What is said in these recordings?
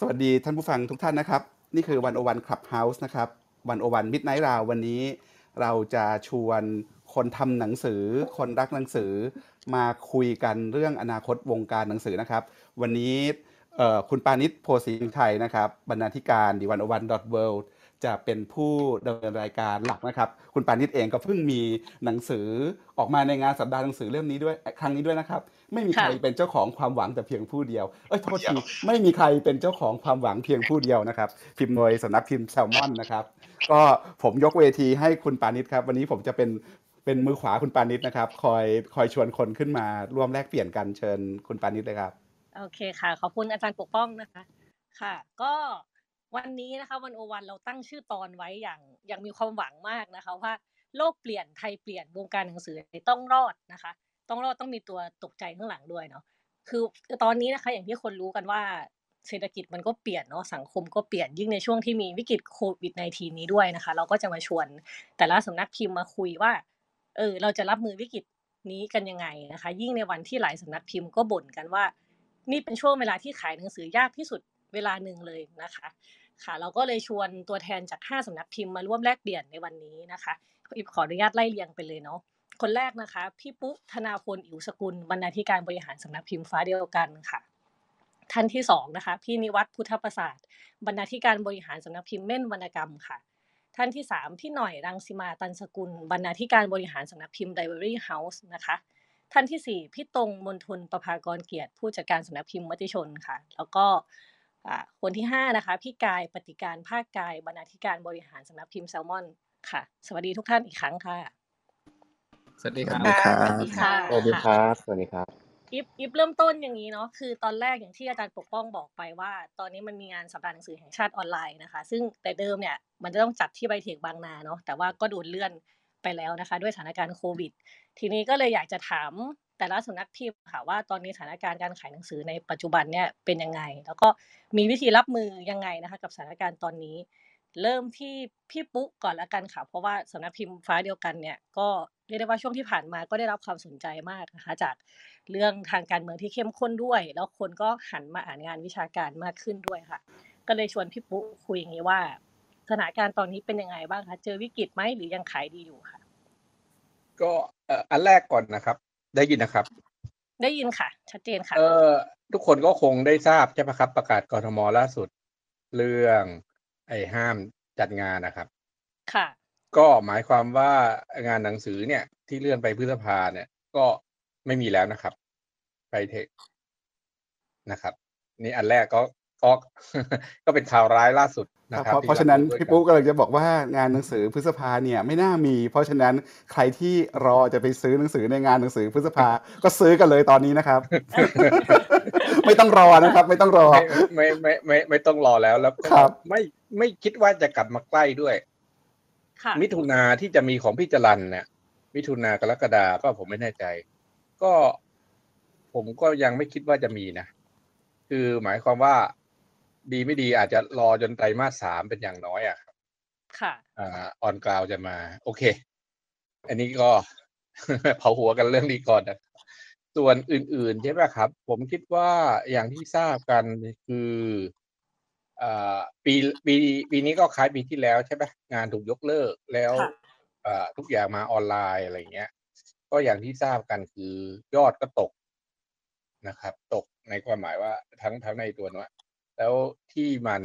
สวัสดีท่านผู้ฟังทุกท่านนะครับ นี่คือ One O One Clubhouse นะครับ One O One Midnight Round วันนี้เราจะชวนคนทำหนังสือ คนรักหนังสือ มาคุยกันเรื่องอนาคตวงการหนังสือนะครับ วันนี้คุณปานิชโพสีไทยนะครับ บรรณาธิการ The One O One dot world จะเป็นผู้ดำเนินรายการหลักนะครับ คุณปาณิสเองก็เพิ่งมีหนังสือออกมาในงานสัปดาห์หนังสือเล่มนี้ด้วยครั้งนี้ด้วยนะครับ ไม่มีใครค่ะเป็นเจ้าของความหวังแต่เพียงผู้เดียว เอ้ยโทษทีไม่มีใครเป็นเจ้าของความหวังเพียงผู้เดียวนะครับ พิมพ์โดยสำนักพิมพ์แซลมอนนะครับ ก็ผมยกเวทีให้คุณปานิชครับ วันนี้ผมจะเป็นเป็นมือขวาคุณปานิชนะครับ คอยคอยชวนคนขึ้นมาร่วมแลกเปลี่ยนกันเชิญคุณปานิชเลยครับ โอเคค่ะ ขอบคุณอาจารย์ปกป้องนะคะ ค่ะ ก็วันนี้นะคะวันโอวันเราตั้งชื่อตอนไว้อย่างอย่างมีความหวังมากนะคะว่าโลกเปลี่ยนไทยเปลี่ยนวงการหนังสือต้องรอดนะคะ ต้องรอดต้องมีตัวตกใจข้างหลังด้วยเนาะคือตอนนี้นะคะอย่างที่คนรู้กันว่าเศรษฐกิจมันก็เปลี่ยนเนาะสังคมก็เปลี่ยนยิ่งในช่วงที่มีวิกฤตโควิด -19 นี้ด้วยนะคะ เราก็จะมาชวนแต่ละสำนักพิมพ์มาคุยว่าเออเราจะรับมือวิกฤตนี้กันยังไงนะคะ ยิ่งในวันที่หลายสำนักพิมพ์ก็บ่นกันว่า นี่เป็นช่วงเวลาที่ขายหนังสือยากที่สุดเวลาหนึ่งเลยนะคะ ค่ะ เราก็เลยชวนตัวแทนจาก 5สำนักพิมพ์มาร่วมแลกเปลี่ยนในวันนี้นะคะอิบขออนุญาตไล่เรียงไปเลยเนาะ คนแรกนะคะ พี่ปุ๊ธนาพลอิ๋วสกุลบรรณาธิการบริหารสำนักพิมพ์ฟ้าเดียวกันค่ะ ท่านที่สองนะคะ พี่นิวัฒน์พุทธประสาทบรรณาธิการบริหารสำนักพิมพ์เม่นวรรณกรรมค่ะ ท่านที่สามพี่หน่อยรังสิมาตันสกุล บรรณาธิการบริหารสำนักพิมพ์ Diary House นะคะท่านที่สี่พี่ตรงมนทนประภากรเกียรติ ผู้จัดการสำนักพิมพ์มติชนค่ะ แล้วก็อ่าคนที่ห้านะคะ พี่กายปฏิกาล ภาคกาย บรรณาธิการบริหารสำนักพิมพ์แซลมอนค่ะ สวัสดีทุกท่านอีกครั้งค่ะ สวัสดีครับสวัสดีครับ สวัสดีค่ะ สวัสดีครับ สวัสดีครับ อิฟอิฟเริ่มต้นอย่างนี้เนาะ คือตอนแรกอย่างที่อาจารย์ปกป้องบอกไปว่า ตอนนี้มันมีงานสัปดาห์หนังสือแห่งชาติออนไลน์นะคะ ซึ่งแต่เดิมเนี่ยมันจะต้องจัดที่ไบเทคบางนาเนาะ แต่ว่าก็โดนเลื่อนไปแล้วนะคะ ด้วยสถานการณ์โควิด ทีนี้ก็เลยอยากจะถามแต่ละสำนักพิมพ์ค่ะว่าตอนนี้สถานการณ์การขายหนังสือในปัจจุบันเนี่ยเป็นยังไง แล้วก็มีวิธีรับมือยังไงนะคะ กับสถานการณ์ตอนนี้ เริ่มที่พี่ปุ๊ก่อนละกันค่ะ เพราะว่าสำนักพิมพ์ฟ้าเดียวกันเนี่ยก็ เรียกได้ว่าช่วงที่ผ่านมาก็ได้รับความสนใจมากนะคะจากเรื่องทางการเมืองที่เข้มข้นด้วย แล้วคนก็หันมาอ่านงานวิชาการมากขึ้นด้วยค่ะ ก็เลยชวนพี่ปุ๊คุยอย่างนี้ว่าสถานการณ์ตอนนี้เป็นยังไงบ้างคะเจอวิกฤตไหมหรือยังขายดีอยู่ค่ะ ก็เอ่ออันแรกก่อนนะครับ ได้ยินนะครับ ได้ยินค่ะ ชัดเจนค่ะเออทุกคนก็คงได้ทราบใช่ไหมครับ ประกาศกรทมล่าสุด เรื่องไอ้ห้ามจัดงานนะครับ ค่ะ ก็หมายความว่างานหนังสือเนี่ย ที่เลื่อนไปพฤษภาเนี่ย ก็ไม่มีแล้วนะครับ ไปเทคนะครับ นี่อันแรกก็ก็ก็เป็นข่าวร้ายล่าสุดนะคเพรับราะที่เพราะฉะนั้นด้วยพี่กัปุ๊กกำลังจะบอกว่างานหนังสือพฤษภาเนี่ยไม่น่ามี เพราะฉะนั้นใครที่รอจะไปซื้อหนังสือในงานหนังสือพฤษภาก็ซื้อกันเลยตอนนี้นะครับ ไม่ต้องรอนะครับ ไม่ต้องรอ ไม่ไม่ไม่ไม่ไม่ต้องรอแล้วแล้วก็ครับไม่ไม่คิดว่าจะกลับมาใกล้ด้วยค่ะ มิถุนาที่จะมีของพี่จรันเนี่ย มิถุนากรกฎาก็ผมไม่แน่ใจ ก็ผมก็ยังไม่คิดว่าจะมีนะ คือหมายความว่าดีไม่ดีอาจจะรอจนไตรมาสสามเป็นอย่างน้อยอะครับค่ะอ่าออนกราวจะมา โอเค อันนี้ก็เผาหัวกันเรื่องนี้ก่อนนะส่วนอื่นๆใช่ไหมครับ ผมคิดว่าอย่างที่ทราบกันคืออ่า ปีปีปีนี้ก็คล้ายปีที่แล้วใช่ไหมงานถูกยกเลิกแล้วค่ะอ่าทุกอย่างมาออนไลน์อะไรเงี้ย ก็อย่างที่ทราบกันคือยอดก็ตกนะครับ ตกในความหมายว่าทั้งทั้งในตัวเนี้ยแล้วที่มัน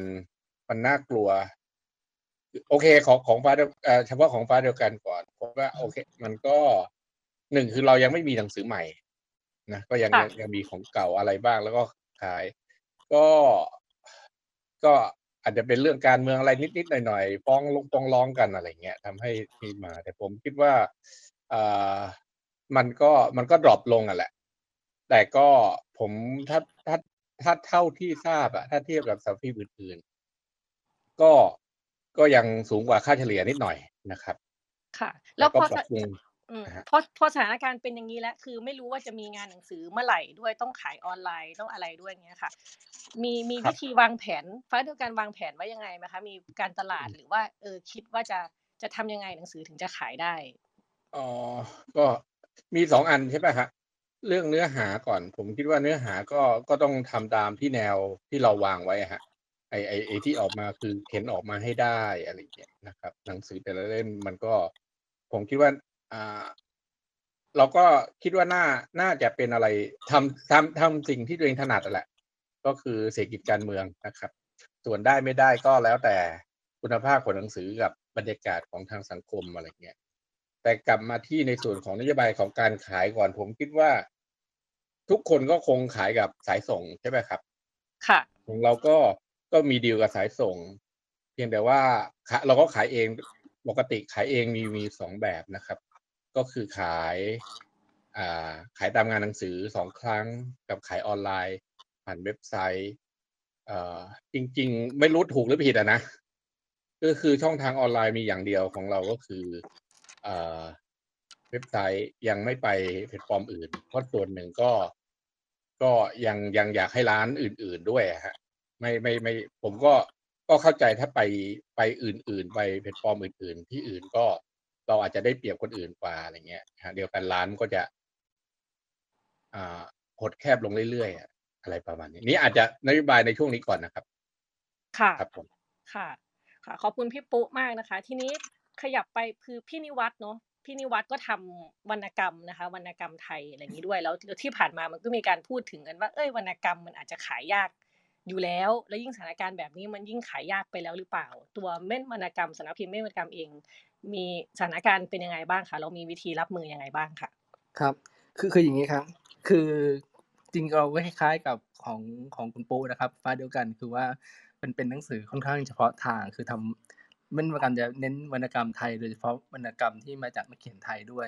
มันน่ากลัว โอเคของของฟ้าเดียวเอ่อเฉพาะของฟ้าเดียวกันก่อนผมว่าโอเค มันก็หนึ่งคือเรายังไม่มีหนังสือใหม่นะก็ยังค่ะยังยังมีของเก่าอะไรบ้างแล้วก็ขาย ก็ ก็อาจจะเป็นเรื่องการเมืองอะไรนิดๆหน่อยๆฟ้องลงฟ้องร้องกันอะไรเงี้ยทำให้ที่มา แต่ผมคิดว่าอ่ามันก็มันก็ดรอปลงอะแหละ แต่ก็ผมถ้าถ้าถ้าเท่าที่ทราบอะถ้าเทียบกับสำนักพิมพ์อื่นๆก็ก็ยังสูงกว่าค่าเฉลี่ยนิดหน่อยนะครับ ค่ะ แล้วก็พอปรั บปรุงอืมนะฮะพอพอสถานการณ์เป็นอย่างนี้แล้วคือไม่รู้ว่าจะมีงานหนังสือเมื่อไหร่ด้วยต้องขายออนไลน์ต้องอะไรด้วยเงี้ยค่ะ มีมีครับวิธีวางแผนฟ้าเดียวกันวางแผนไว้ยังไงไหมคะมีการตลาดหรือว่าเออคิดว่าจะจะทำยังไงหนังสือถึงจะขายได้อ๋อก็มีสองอันใช่ไหมฮะเรื่องเนื้อหาก่อน ผมคิดว่าเนื้อหาก็ก็ต้องทำตามที่แนวที่เราวางไว้อะฮะไอไอไอที่ออกมาคือเข็นออกมาให้ได้อะไรอย่างเงี้ยนะครับ หนังสือแต่ละเล่มมันก็ ผมคิดว่าอ่า เราก็คิดว่าน่าน่าจะเป็นอะไรทำทำทำสิ่งที่ตัวเองถนัดนั่นแหละ ก็คือเศรษฐกิจการเมืองนะครับ ส่วนได้ไม่ได้ก็แล้วแต่คุณภาพของหนังสือกับบรรยากาศของทางสังคมอะไรเงี้ยแต่กลับมาที่ในส่วนของนโยบายของการขายก่อนผมคิดว่า ทุกคนก็คงขายกับสายส่งใช่ไหมครับ ค่ะ ของเราก็ก็มีดีลกับสายส่ง เพียงแต่ว่าขะเราก็ขายเองปกติขายเองมีมีสองแบบนะครับ ก็คือขายอ่าขายตามงานหนังสือสองครั้งกับขายออนไลน์ ผ่านเว็บไซต์เอ่อจริง ๆ ไม่รู้ถูกหรือผิดอะนะก็คือช่องทางออนไลน์มีอย่างเดียวของเราก็คือเอ่อเว็บไซต์ยังไม่ไปแพลตฟอร์มอื่น เพราะส่วนหนึ่งก็ก็ยังยังอยากให้ร้านอื่น ๆด้วยฮะไม่ไม่ไม่ผมก็ก็เข้าใจถ้าไปไปอื่น ๆ ไปแพลตฟอร์มอื่น ๆ ที่อื่นก็ เราอาจจะได้เปรียบคนอื่นกว่าอะไรเงี้ยฮะเดียวกันร้านก็จะอ่าหดแคบลงเรื่อยๆอะอะไรประมาณนี้นี่อาจจะนโยบายในช่วงนี้ก่อนนะครับ ค่ะครับผมค่ะ ค่ะ ขอบคุณพี่ปุ๊มากนะคะ ทีนี้ขยับไปคือพี่นิวัฒน์เนาะพี่นิวัฒน์ก็ทำวรรณกรรมนะคะ วรรณกรรมไทยอะไรอย่างนี้ด้วยแล้วแล้วที่ผ่านมามันก็มีการพูดถึงกันว่าเอ้ยวรรณกรรมมันอาจจะขายยากอยู่แล้ว แล้วยิ่งสถานการณ์แบบนี้มันยิ่งขายยากไปแล้วหรือเปล่า ตัวเม่นวรรณกรรมสำนักพิมพ์เม่นวรรณกรรมเอง มีสถานการณ์เป็นยังไงบ้างคะเรามีวิธีรับมือยังไงบ้างค่ะ ครับ คือคืออย่างนี้ครับ คือจริงเราก็คล้ายๆกับของของคุณปูนะครับฟ้าเดียวกันคือว่ามันเป็นหนังสือค่อนข้างเฉพาะทางคือทำมันวรรณกรรมจะเน้นวรรณกรรมไทยโดยเฉพาะวรรณกรรมที่มาจากนักเขียนไทยด้วย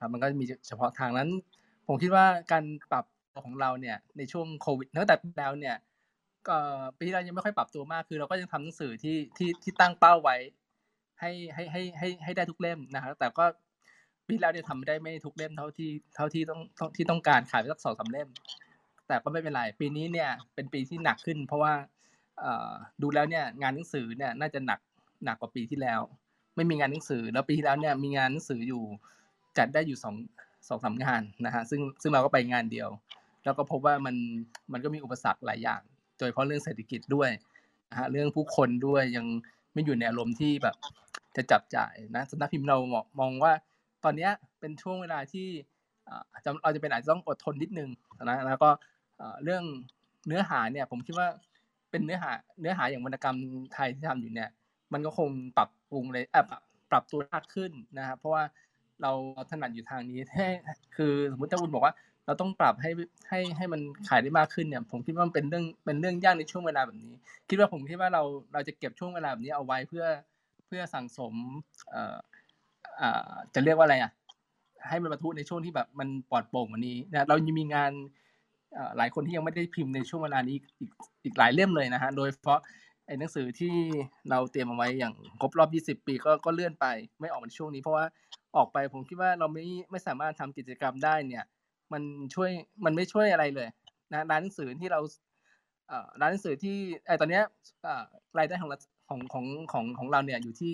ครับมันก็มีเฉพาะทางนั้น ผมคิดว่าการปรับตัวของเราเนี่ยในช่วงโควิดตั้งแต่ปีแล้วเนี่ยก็ปีที่แล้วยังไม่ค่อยปรับตัวมากคือเราก็ยังทำหนังสือที่ที่ที่ตั้งเป้าไว้ ให้ให้ให้ให้ให้ได้ทุกเล่มนะครับแต่ก็ปีที่แล้วเนี่ยทำไม่ได้ไม่ทุกเล่มเท่าที่เท่าที่ต้องที่ต้องการขายไปสักสองสามเล่ม แต่ก็ไม่เป็นไรปีนี้เนี่ยเป็นปีที่หนักขึ้น เพราะว่าดูแล้วเนี่ยงานหนังสือเนี่ยน่าจะหนักหนักกว่าปีที่แล้ว ไม่มีงานหนังสือ แล้วปีที่แล้วเนี่ยมีงานหนังสืออยู่จัดได้อยู่สองสองสามงานนะฮะซึ่งซึ่งเราก็ไปงานเดียว แล้วก็พบว่ามันมันก็มีอุปสรรคหลายอย่าง โดยเฉพาะเรื่องเศรษฐกิจด้วยนะฮะเรื่องผู้คนด้วยยังไม่อยู่ในอารมณ์ที่แบบ จะจับจ่ายนะสำนักพิมพ์เรามองว่าตอนนี้เป็นช่วงเวลาที่เราจะเป็นอาจจะต้องอดทนนิดนึงนะแล้วก็เรื่องเนื้อหาเนี่ยผมคิดว่าเป็นเนื้อหาเนื้อหาอย่างวรรณกรรมไทยที่ทำอยู่เนี่ย มันก็คงปรับปรุงเลยเอ่อปรับปรับตัวมากขึ้นนะครับเพราะว่าเราถนัดอยู่ทางนี้ให้คือสมมติถ้าคุณบอกว่า เราต้องปรับให้ให้ให้มันขายได้มากขึ้นเนี่ย ผมคิดว่ามันเป็นเรื่องเป็นเรื่องยากในช่วงเวลาแบบนี้ คิดว่าผมคิดว่าเราเราจะเก็บช่วงเวลาแบบนี้เอาไว้เพื่อ พื่อสั่งสมจะเรียกว่าอะไรอะให้มันบรรทุในช่วงที่แบบมันปลอดโปร่งกวันนี้นะเรายังมีงานหลายคนที่ยังไม่ได้พิมพ์ในช่วงเวลานี้อีกอีกหลายเล่มเลยนะฮะโดยเฉพาะไอ้หนังสือที่เราเตรียมเอาไว้อย่างครบรอบ 20 ปีก็ก็เลื่อนไปไม่ออกในช่วงนี้ เพราะว่าออกไปผมคิดว่าเราไม่ไม่สามารถทำกิจกรรมได้เนี่ย มันช่วยมันไม่ช่วยอะไรเลยนะร้านหนังสือที่เราร้านหนังสือที่ไอตอนเนี้ยรายได้ของเราของของของของเราเนี่ยอยู่ที่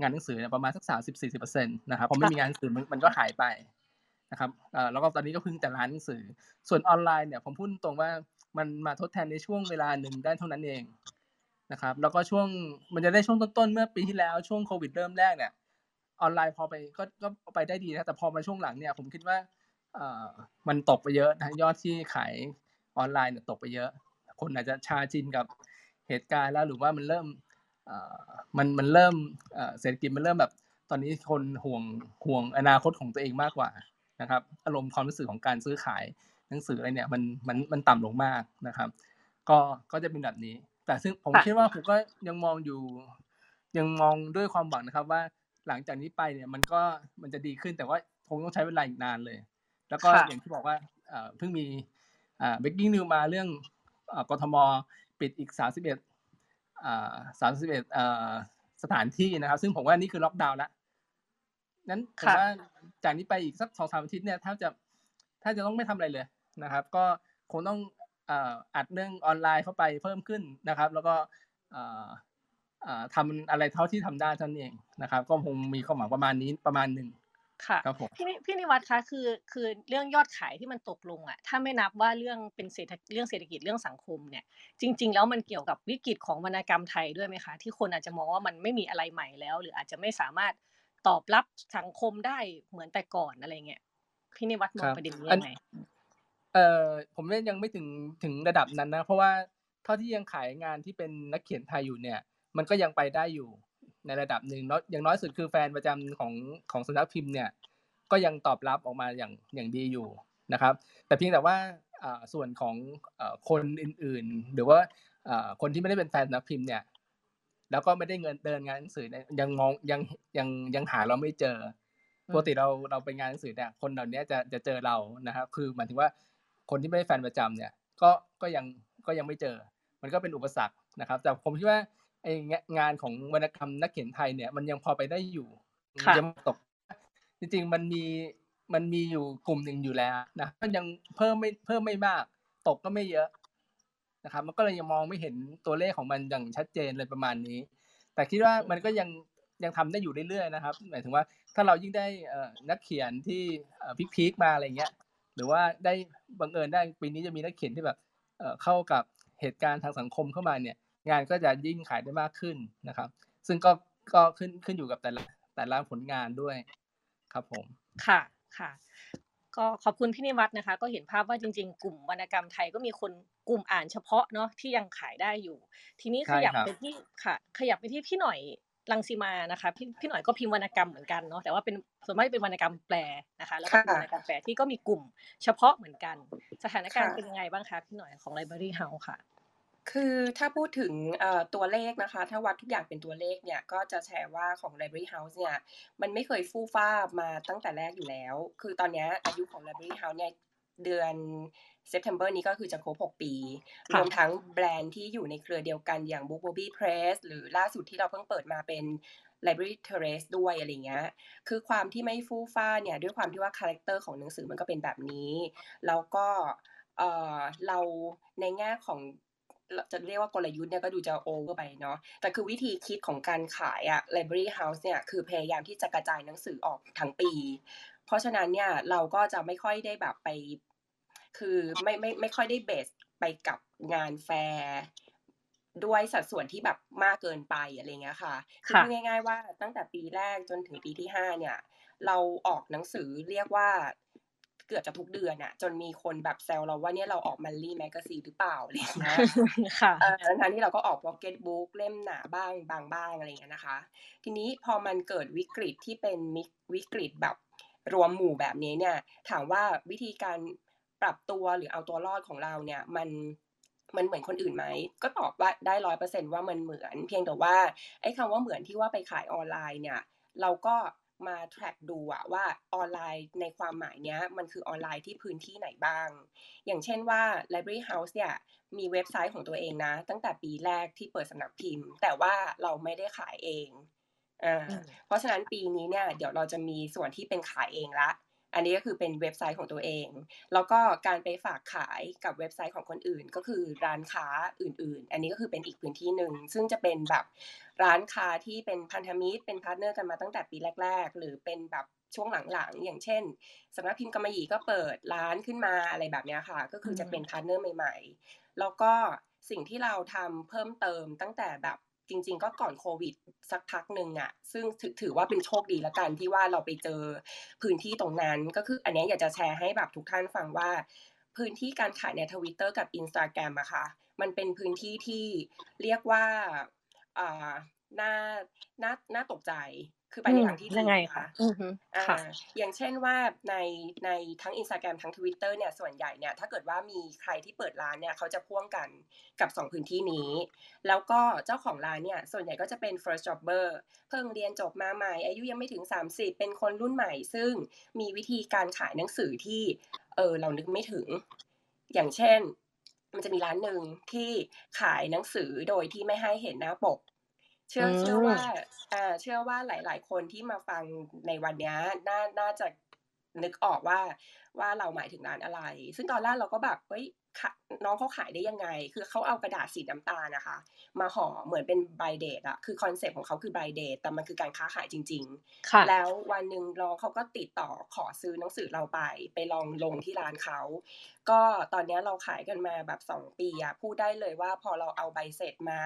งานหนังสือเนี่ยประมาณสักสามสิบสี่สิบเปอร์เซ็นต์นะครับพอไม่มีงานหนังสือมันมันก็หายไปนะครับเอ่อแล้วก็ตอนนี้ก็พึ่งแต่ร้านหนังสือ ส่วนออนไลน์เนี่ยผมพูดตรงว่ามันมาทดแทนในช่วงเวลาหนึ่งได้เท่านั้นเองนะครับ แล้วก็ช่วงมันจะได้ช่วงต้นๆเมื่อปีที่แล้วช่วงโควิดเริ่มแรกเนี่ยออนไลน์พอไปก็ก็ไปได้ดีนะแต่พอมาช่วงหลังเนี่ยผมคิดว่าเอ่อมันตกไปเยอะนะยอดที่ขายออนไลน์เนี่ยตกไปเยอะ คนอาจจะชาจินกับเหตุการณ์แล้วหรือว่ามันเริ่มเอ่อ มันมันเริ่มเอ่อเศรษฐกิจมันเริ่มแบบ ตอนนี้คนห่วงห่วงอนาคตของตัวเองมากกว่านะครับอารมณ์ความรู้สึกของการซื้อขายหนังสืออะไรเนี่ยมันมันมันต่ำลงมากนะครับ ก็ก็จะเป็นแบบนี้ แต่ซึ่งผมค่ะคิดว่าผมก็ยังมองอยู่ ยังมองด้วยความหวังนะครับว่าหลังจากนี้ไปเนี่ยมันก็มันจะดีขึ้นแต่ว่าคงต้องใช้เวลาอีกนานเลย แล้วก็ค่ะอย่างที่บอกว่าเอ่อเพิ่งมีอ่า breaking news มาเรื่องเอ่อกทมปิดอีก 31 อ่า31เอ่อสถานที่นะครับ ซึ่งผมว่านี่คือล็อกดาวน์แล้วนั้นผมค่ะว่าจากนี้ไปอีกสักสองสามอาทิตย์เนี่ยถ้าจะถ้าจะต้องไม่ทำอะไรเลยนะครับ ก็คงต้องเอ่ออัดเรื่องออนไลน์เข้าไปเพิ่มขึ้นนะครับ แล้วก็เอ่อเอ่อทำอะไรเท่าที่ทำได้เท่านั้นเองนะครับ ก็คงมีความหวังประมาณนี้ประมาณหนึ่ง ค่ะครับผมพี่นิพี่นิวัฒน์คะคือคือเรื่องยอดขายที่มันตกลงอะถ้าไม่นับว่าเรื่องเป็นเศรษฐเรื่องเศรษฐกิจเรื่องสังคมเนี่ย จริง ๆ แล้วมันเกี่ยวกับวิกฤตของวรรณกรรมไทยด้วยไหมคะ ที่คนอาจจะมองว่ามันไม่มีอะไรใหม่แล้ว หรืออาจจะไม่สามารถตอบรับสังคมได้เหมือนแต่ก่อนอะไรเงี้ยพี่นิวัฒน์มคองรับประเด็นนี้อัยันงไงเอ่อผมว่ายังไม่ถึงถึงระดับนั้นนะ เพราะว่าเท่าที่ยังขายงานที่เป็นนักเขียนไทยอยู่เนี่ย มันก็ยังไปได้อยู่ ในระดับหนึ่งเนาะอย่างน้อยสุดคือแฟนประจำของของสำนักพิมพ์เนี่ยก็ยังตอบรับออกมาอย่างอย่างดีอยู่นะครับ แต่เพียงแต่ว่าอ่าส่วนของเอ่อคนอื่นๆ หรือว่าอ่าคนที่ไม่ได้เป็นแฟนสำนักพิมพ์เนี่ยแล้วก็ไม่ได้เงินเดินงานหนังสือเนี่ยยังมองยังยังยังหาเราไม่เจออืปกมติเราเราไปงานหนังสือเนี่ยคนเหล่านี้จะจะเจอเรานะครับ คือหมายถึงว่าคนที่ไม่ได้แฟนประจำเนี่ยก็ก็ยังก็ยังไม่เจอ มันก็เป็นอุปสรรคนะครับ แต่ผมคิดว่า ไอ้งานของวรรณกรรมนักเขียนไทยเนี่ย มันยังพอไปได้อยู่ค่ะยังไม่ตก จริงๆมันมีมันมีอยู่กลุ่มหนึ่งอยู่แล้วนะมันยังเพิ่มไม่เพิ่มไม่มาก ตกก็ไม่เยอะนะครับ มันก็เลยยังมองไม่เห็นตัวเลขของมันอย่างชัดเจนเลยประมาณนี้ แต่คิดว่ามันก็ยังยังทำได้อยู่เรื่อยๆนะครับหมายถึงว่าถ้าเรายิ่งได้เอ่อนักเขียนที่เอ่อพีคๆมาอะไรเงี้ย หรือว่าได้บังเอิญได้ปีนี้จะมีนักเขียนที่แบบเอ่อเข้ากับเหตุการณ์ทางสังคมเข้ามาเนี่ย งานก็จะยิ่งขายได้มากขึ้นนะครับ ซึ่งก็ก็ขึ้นขึ้นอยู่กับแต่ละแต่ละผลงานด้วยครับผมค่ะค่ะก็ขอบคุณพี่นิวัฒน์นะคะ ก็เห็นภาพว่าจริง ๆ กลุ่มวรรณกรรมไทยก็มีคนกลุ่มอ่านเฉพาะเนาะที่ยังขายได้อยู่ ทีนี้ขใช่ยับครับไปที่ค่ะ ขยับไปที่พี่หน่อยรังสีมานะคะพี่พี่หน่อยก็พิมพ์วรรณกรรมเหมือนกันเนาะแต่ว่าเป็นส่วนมากเป็นวรรณกรรมแปลนะคะ แล้วก็เป็นค่ะวรรณกรรมแปลที่ก็มีกลุ่มเฉพาะเหมือนกัน สถานการณ์ค่ะเป็นยังไงบ้างคะพี่หน่อยของ Library House ค่ะ คือถ้าพูดถึงเอ่อตัวเลขนะคะ ถ้าวัดทุกอย่างเป็นตัวเลขเนี่ย ก็จะแชร์ว่าของ Library House เนี่ย มันไม่เคยฟู่ฟ้ามาตั้งแต่แรกอยู่แล้ว คือตอนเนี้ยอายุของ Library House เนี่ยเดือน September นี้ก็คือจะครบ 6 ปีรค่ะวมทั้งแบรนด์ที่อยู่ในเครือเดียวกันอย่าง Bookmoby Press หรือล่าสุดที่เราเพิ่งเปิดมาเป็น Library Terrace ด้วยอะไรเงี้ย คือความที่ไม่ฟู่ฟ้าเนี่ย ด้วยความที่ว่า character ของหนังสือมันก็เป็นแบบนี้ แล้วก็เอ่อเราในแง่ของเรา จะเรียกว่ากลยุทธ์เนี่ยก็ดูจะโอเวอร์ไปเนาะแต่คือวิธีคิดของการขายอะ Library House เนี่ยคือพยายามที่จะกระจายหนังสือออกทั้งปี เพราะฉะนั้นเนี่ยเราก็จะไม่ค่อยได้แบบไป คือไม่ไม่ไม่ค่อยได้เบสไปกับงานแฟร์ด้วยสัดส่วนที่แบบมากเกินไปอะไรเงี้ยค่ะคือค่ะพูดง่าย ๆ ว่าตั้งแต่ปีแรกจนถึงปีที่ห้าเนี่ย เราออกหนังสือเรียกว่า เกือบจะทุกเดือนอะจนมีคนแบบแซวเราว่าเนี่ยเราออกมันลี่แมกซีหรือเปล่าอะไรอย่างเงี้ยค่ะเออทั้งๆที่เราก็ออก pocket book เล่มหนาบ้างบางบ้างอะไรอย่างเงี้ยนะคะ ทีนี้พอมันเกิดวิกฤตที่เป็นมิวิกฤตแบบรวมหมู่แบบนี้เนี่ย ถามว่าวิธีการปรับตัวหรือเอาตัวรอดของเราเนี่ยมันมันเหมือนคนอื่นไหม ก็ตอบว่าได้ร้อยเปอร์เซ็นว่ามันเหมือน เพียงแต่ว่าไอ้คำว่าเหมือนที่ว่าไปขายออนไลน์เนี่ย เราก็ มา track ดูอะว่าออนไลน์ในความหมายเนี้ยมันคือออนไลน์ที่พื้นที่ไหนบ้าง อย่างเช่นว่า Library House เนี่ยมีเว็บไซต์ของตัวเองนะ ตั้งแต่ปีแรกที่เปิดสำนักพิมพ์ แต่ว่าเราไม่ได้ขายเองอ่าอืมเพราะฉะนั้นปีนี้เนี่ยเดี๋ยวเราจะมีส่วนที่เป็นขายเองละ อันนี้ก็คือเป็นเว็บไซต์ของตัวเอง แล้วก็การไปฝากขายกับเว็บไซต์ของคนอื่น ก็คือร้านค้าอื่น ๆ อันนี้ก็คือเป็นอีกพื้นที่หนึ่งซึ่งจะเป็นแบบร้านค้าที่เป็นพันธมิตรเป็น partner กันมาตั้งแต่ปีแรก ๆ หรือเป็นแบบช่วงหลังๆ อย่างเช่นสำนักพิมพ์กำมะหยี่ก็เปิดร้านขึ้นมาอะไรแบบเนี้ยค่ะ ก็คือจะเป็น partner ใหม่ ๆ แล้วก็สิ่งที่เราทำเพิ่มเติมตั้งแต่แบบ จริง ๆ ก็ก่อนโควิดสักพักหนึ่งอะซึ่งถือว่าเป็นโชคดีละกันที่ว่าเราไปเจอพื้นที่ตรงนั้นก็คืออันนี้อยากจะแชร์ให้แบบทุกท่านฟังว่า พื้นที่การขายในทวิตเตอร์กับอินสตาแกรมอะค่ะมันเป็นพื้นที่ที่เรียกว่าอ่าน่าน่าน่าตกใจ คือไปในทางที่ดียังไงนะคะคะอือฮึอ่าค่ะอย่างเช่นว่าในในทั้ง Instagram ทั้ง Twitter เนี่ยส่วนใหญ่เนี่ยถ้าเกิดว่ามีใครที่เปิดร้านเนี่ยเขาจะพ่วงกันกับ 2 พื้นที่นี้ แล้วก็เจ้าของร้านเนี่ยส่วนใหญ่ก็จะเป็น first jobber เพิ่งเรียนจบมาใหม่ อายุยังไม่ถึง 30 เป็นคนรุ่นใหม่ ซึ่งมีวิธีการขายหนังสือที่เออเรานึกไม่ถึง อย่างเช่น มันจะมีร้านหนึ่งที่ขายหนังสือโดยที่ไม่ให้เห็นหน้าปก เชื่ออืมเชื่อว่าอ่าเชื่อว่าหลาย ๆ คนที่มาฟังในวันเนี้ยน่าน่าจะ นึกออกว่าว่าเราหมายถึงร้านอะไร ซึ่งตอนแรกเราก็แบบเฮ้ยขะน้องเขาขายได้ยังไง คือเขาเอากระดาษสีน้ำตาลนะคะ มาห่อเหมือนเป็น blind date อะคือ concept ของเขาคือ blind date แต่มันคือการค้าขายจริงค่ะๆแล้ววันหนึ่งน้องเขาก็ติดต่อขอซื้อหนังสือเราไป ไปลองลงที่ร้านเขา ก็ตอนเนี้ยเราขายกันมาแบบสองปีอะพูดได้เลยว่าพอเราเอาใบเสร็จมา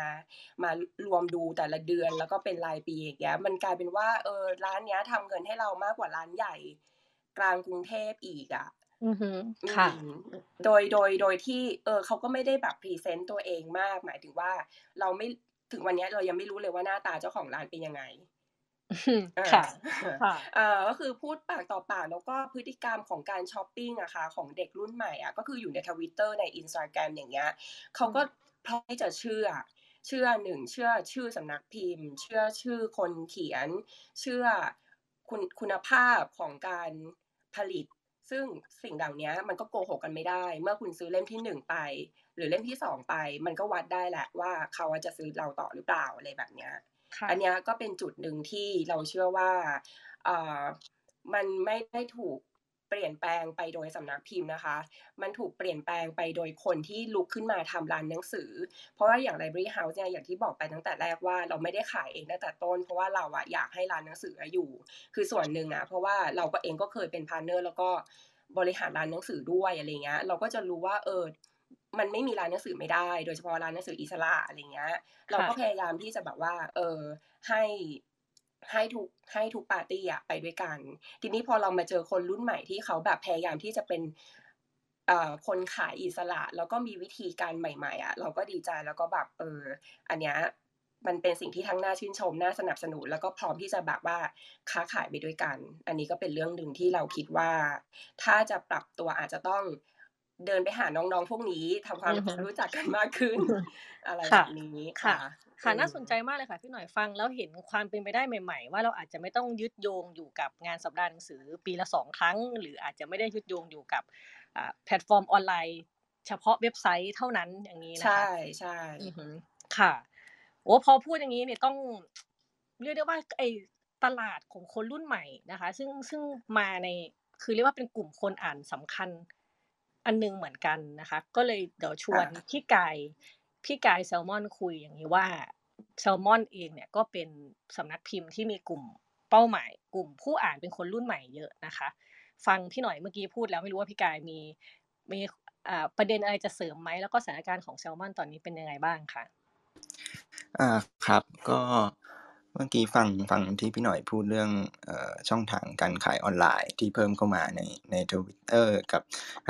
มารวมดูแต่ละเดือนแล้วก็เป็นรายปีอย่างเงี้ย มันกลายเป็นว่าเออร้านเนี้ยทำเงินให้เรามากกว่าร้านใหญ่ กลางกรุงเทพอีกอะอือฮึอืมค่ะโดยโดยโดยที่ เออเขาก็ไม่ได้แบบ present ตัวเองมาก หมายถึงว่า เราไม่ถึงวันเนี้ยเรายังไม่รู้เลยว่าหน้าตาเจ้าของร้านเป็นยังไงอืมอ่าค่ะค่ะเอ่อก็คือพูดปากต่อปากแล้วก็พฤติกรรมของการช้อปปิ้งอะค่ะของเด็กรุ่นใหม่อะก็คืออยู่ในทวิตเตอร์ในอินสตาแกรมอย่างเงี้ยเขาก็พร้อมที่จะเชื่อ เชื่อหนึ่งเชื่อชื่อสำนักพิมพ์ เชื่อชื่อคนเขียน เชื่อคุณคุณภาพของการ ผลิต ซึ่งสิ่งเหล่านี้มันก็โกหกกันไม่ได้ เมื่อคุณซื้อเล่มที่หนึ่งไป หรือเล่มที่สองไป มันก็วัดได้แหละว่าเขาจะซื้อเราต่อหรือเปล่าอะไรแบบเนี้ยค่ะอันเนี้ยก็เป็นจุดหนึ่งที่เราเชื่อว่าเอ่อมันไม่ได้ถูก เปลี่ยนแปลงไปโดยสำนักพิมพ์นะคะ มันถูกเปลี่ยนแปลงไปโดยคนที่ลุกขึ้นมาทำร้านหนังสือ เพราะว่าอย่าง Library House เนี่ยอย่างที่บอกไปตั้งแต่แรกว่าเราไม่ได้ขายเองตั้งแต่ต้น เพราะว่าเราอะอยากให้ร้านหนังสืออยู่ คือส่วนหนึ่งอะเพราะว่าเราก็เองก็เคยเป็น partner แล้วก็บริหารร้านหนังสือด้วยอะไรเงี้ย เราก็จะรู้ว่าเออมันไม่มีร้านหนังสือไม่ได้ โดยเฉพาะร้านหนังสืออิสระอะไรเงี้ย เราก็พยายามที่จะแบบว่า เออให้ ให้ทุกให้ทุกปาร์ตี้อะไปด้วยกัน ทีนี้พอเรามาเจอคนรุ่นใหม่ที่เขาแบบพยายามที่จะเป็นเอ่อคนขายอิสระ แล้วก็มีวิธีการใหม่ ๆอะเราก็ดีใจแล้วก็แบบเอออันเนี้ยมันเป็นสิ่งที่ทั้งน่าชื่นชมน่าสนับสนุน แล้วก็พร้อมที่จะแบบว่าค้าขายไปด้วยกัน อันนี้ก็เป็นเรื่องหนึ่งที่เราคิดว่า ถ้าจะปรับตัวอาจจะต้องเดินไปหาน้องๆพวกนี้ทำความอือฮึรู้จักกันมากขึ้น อะไรแบค่ะบนี้ค่ะ ค่ะค่ะอืน่ามสนใจมากเลยค่ะพี่หน่อยฟังแล้วเห็นความเป็นไปได้ใหม่ ๆ ว่าเราอาจจะไม่ต้องยึดโยงอยู่กับงานสัปดาห์หนังสือปีละสองครั้ง หรืออาจจะไม่ได้ยึดโยงอยู่กับอ่าแพลตฟอร์มออนไลน์ เฉพาะเว็บไซต์เท่านั้นอย่างนี้นะใช่ค่ะใช่อือหือค่ะโอ้พอพูดอย่างนี้เนี่ยต้องเรียกได้ว่าไอ้ตลาดของคนรุ่นใหม่นะคะ ซึ่งซึ่งมาในคือเรียกว่าเป็นกลุ่มคนอ่านสำคัญอันหนึ่งเหมือนกันนะคะ ก็เลยเดี๋ยวชวนค่ะพี่กาย พี่กายแซลมอนคุยอย่างนี้ว่าแซลมอนเองเนี่ยก็เป็นสำนักพิมพ์ที่มีกลุ่มเป้าหมาย กลุ่มผู้อ่านเป็นคนรุ่นใหม่เยอะนะคะ ฟังพี่หน่อยเมื่อกี้พูดแล้วไม่รู้ว่าพี่กายมีมีประเด็นอะไรจะเสริมไหมแล้วก็สถานการณ์ของแซลมอนตอนนี้เป็นยังไงบ้างคะอ่าครับก็เมื่อกี้ฟังฟังที่พี่หน่อยพูดเรื่องอช่องทางการขายออนไลน์ที่เพิ่มเข้ามาในในทวิตเตอร์กับ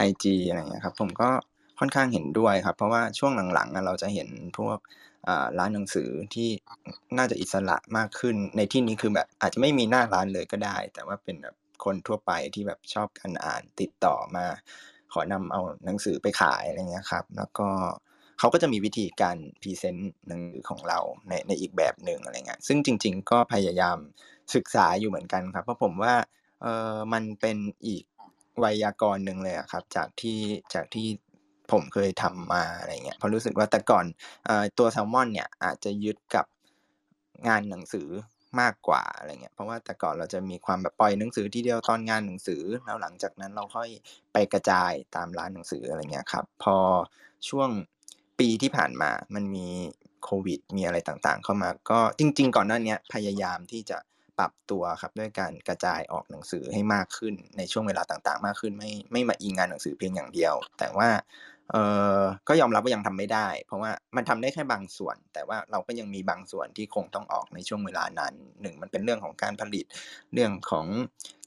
IG อะไรเงี้ยครับ ผมก็ ค่อนข้างเห็นด้วยครับ เพราะว่าช่วงหลังๆเราจะเห็นพวกร้านหนังสือที่น่าจะอิสระมากขึ้น ในที่นี้คือแบบอาจจะไม่มีหน้าร้านเลยก็ได้ แต่ว่าเป็นแบบคนทั่วไปที่แบบชอบการอ่านติดต่อมา ขอนำเอาหนังสือไปขายอะไรเงี้ยครับ แล้วก็เขาก็จะมีวิธีการพรีเซนต์หนังสือของเราในในอีกแบบหนึ่งอะไรเงี้ยซึ่งจริง ๆ ก็พยายามศึกษาอยู่เหมือนกันครับ เพราะผมว่าเออมันเป็นอีกไวยากรณ์หนึ่งเลยครับ จากที่จากที่ ผมเคยทำมาอะไรเงี้ยเพราะรู้สึกว่าแต่ก่อนอตัวแซลมอนเนี่ยอาจจะยึดกับงานหนังสือมากกว่าอะไรเงี้ยเพราะว่าแต่ก่อนเราจะมีความแบบปล่อยหนังสือทีเดียวตอนงานหนังสือแล้วหลังจากนั้นเราค่อยไปกระจายตามร้านหนังสืออะไรเงี้ยครับพอช่วงปีที่ผ่านมามันมีโควิด มีอะไรต่างๆ เข้ามาก็จริง ๆ ก่อนหน้านี้พยายามที่จะปรับตัวครับด้วยการกระจายออกหนังสือให้มากขึ้นในช่วงเวลาต่างๆ มากขึ้น ไม่ไม่มาอิงงานหนังสือเพียงอย่างเดียว แต่ว่า เออก็ยอมรับว่ายังทำไม่ได้ เพราะว่ามันทำได้แค่บางส่วน แต่ว่าเราก็ยังมีบางส่วนที่คงต้องออกในช่วงเวลานั้นหนึ่งมันเป็นเรื่องของการผลิตเรื่องของ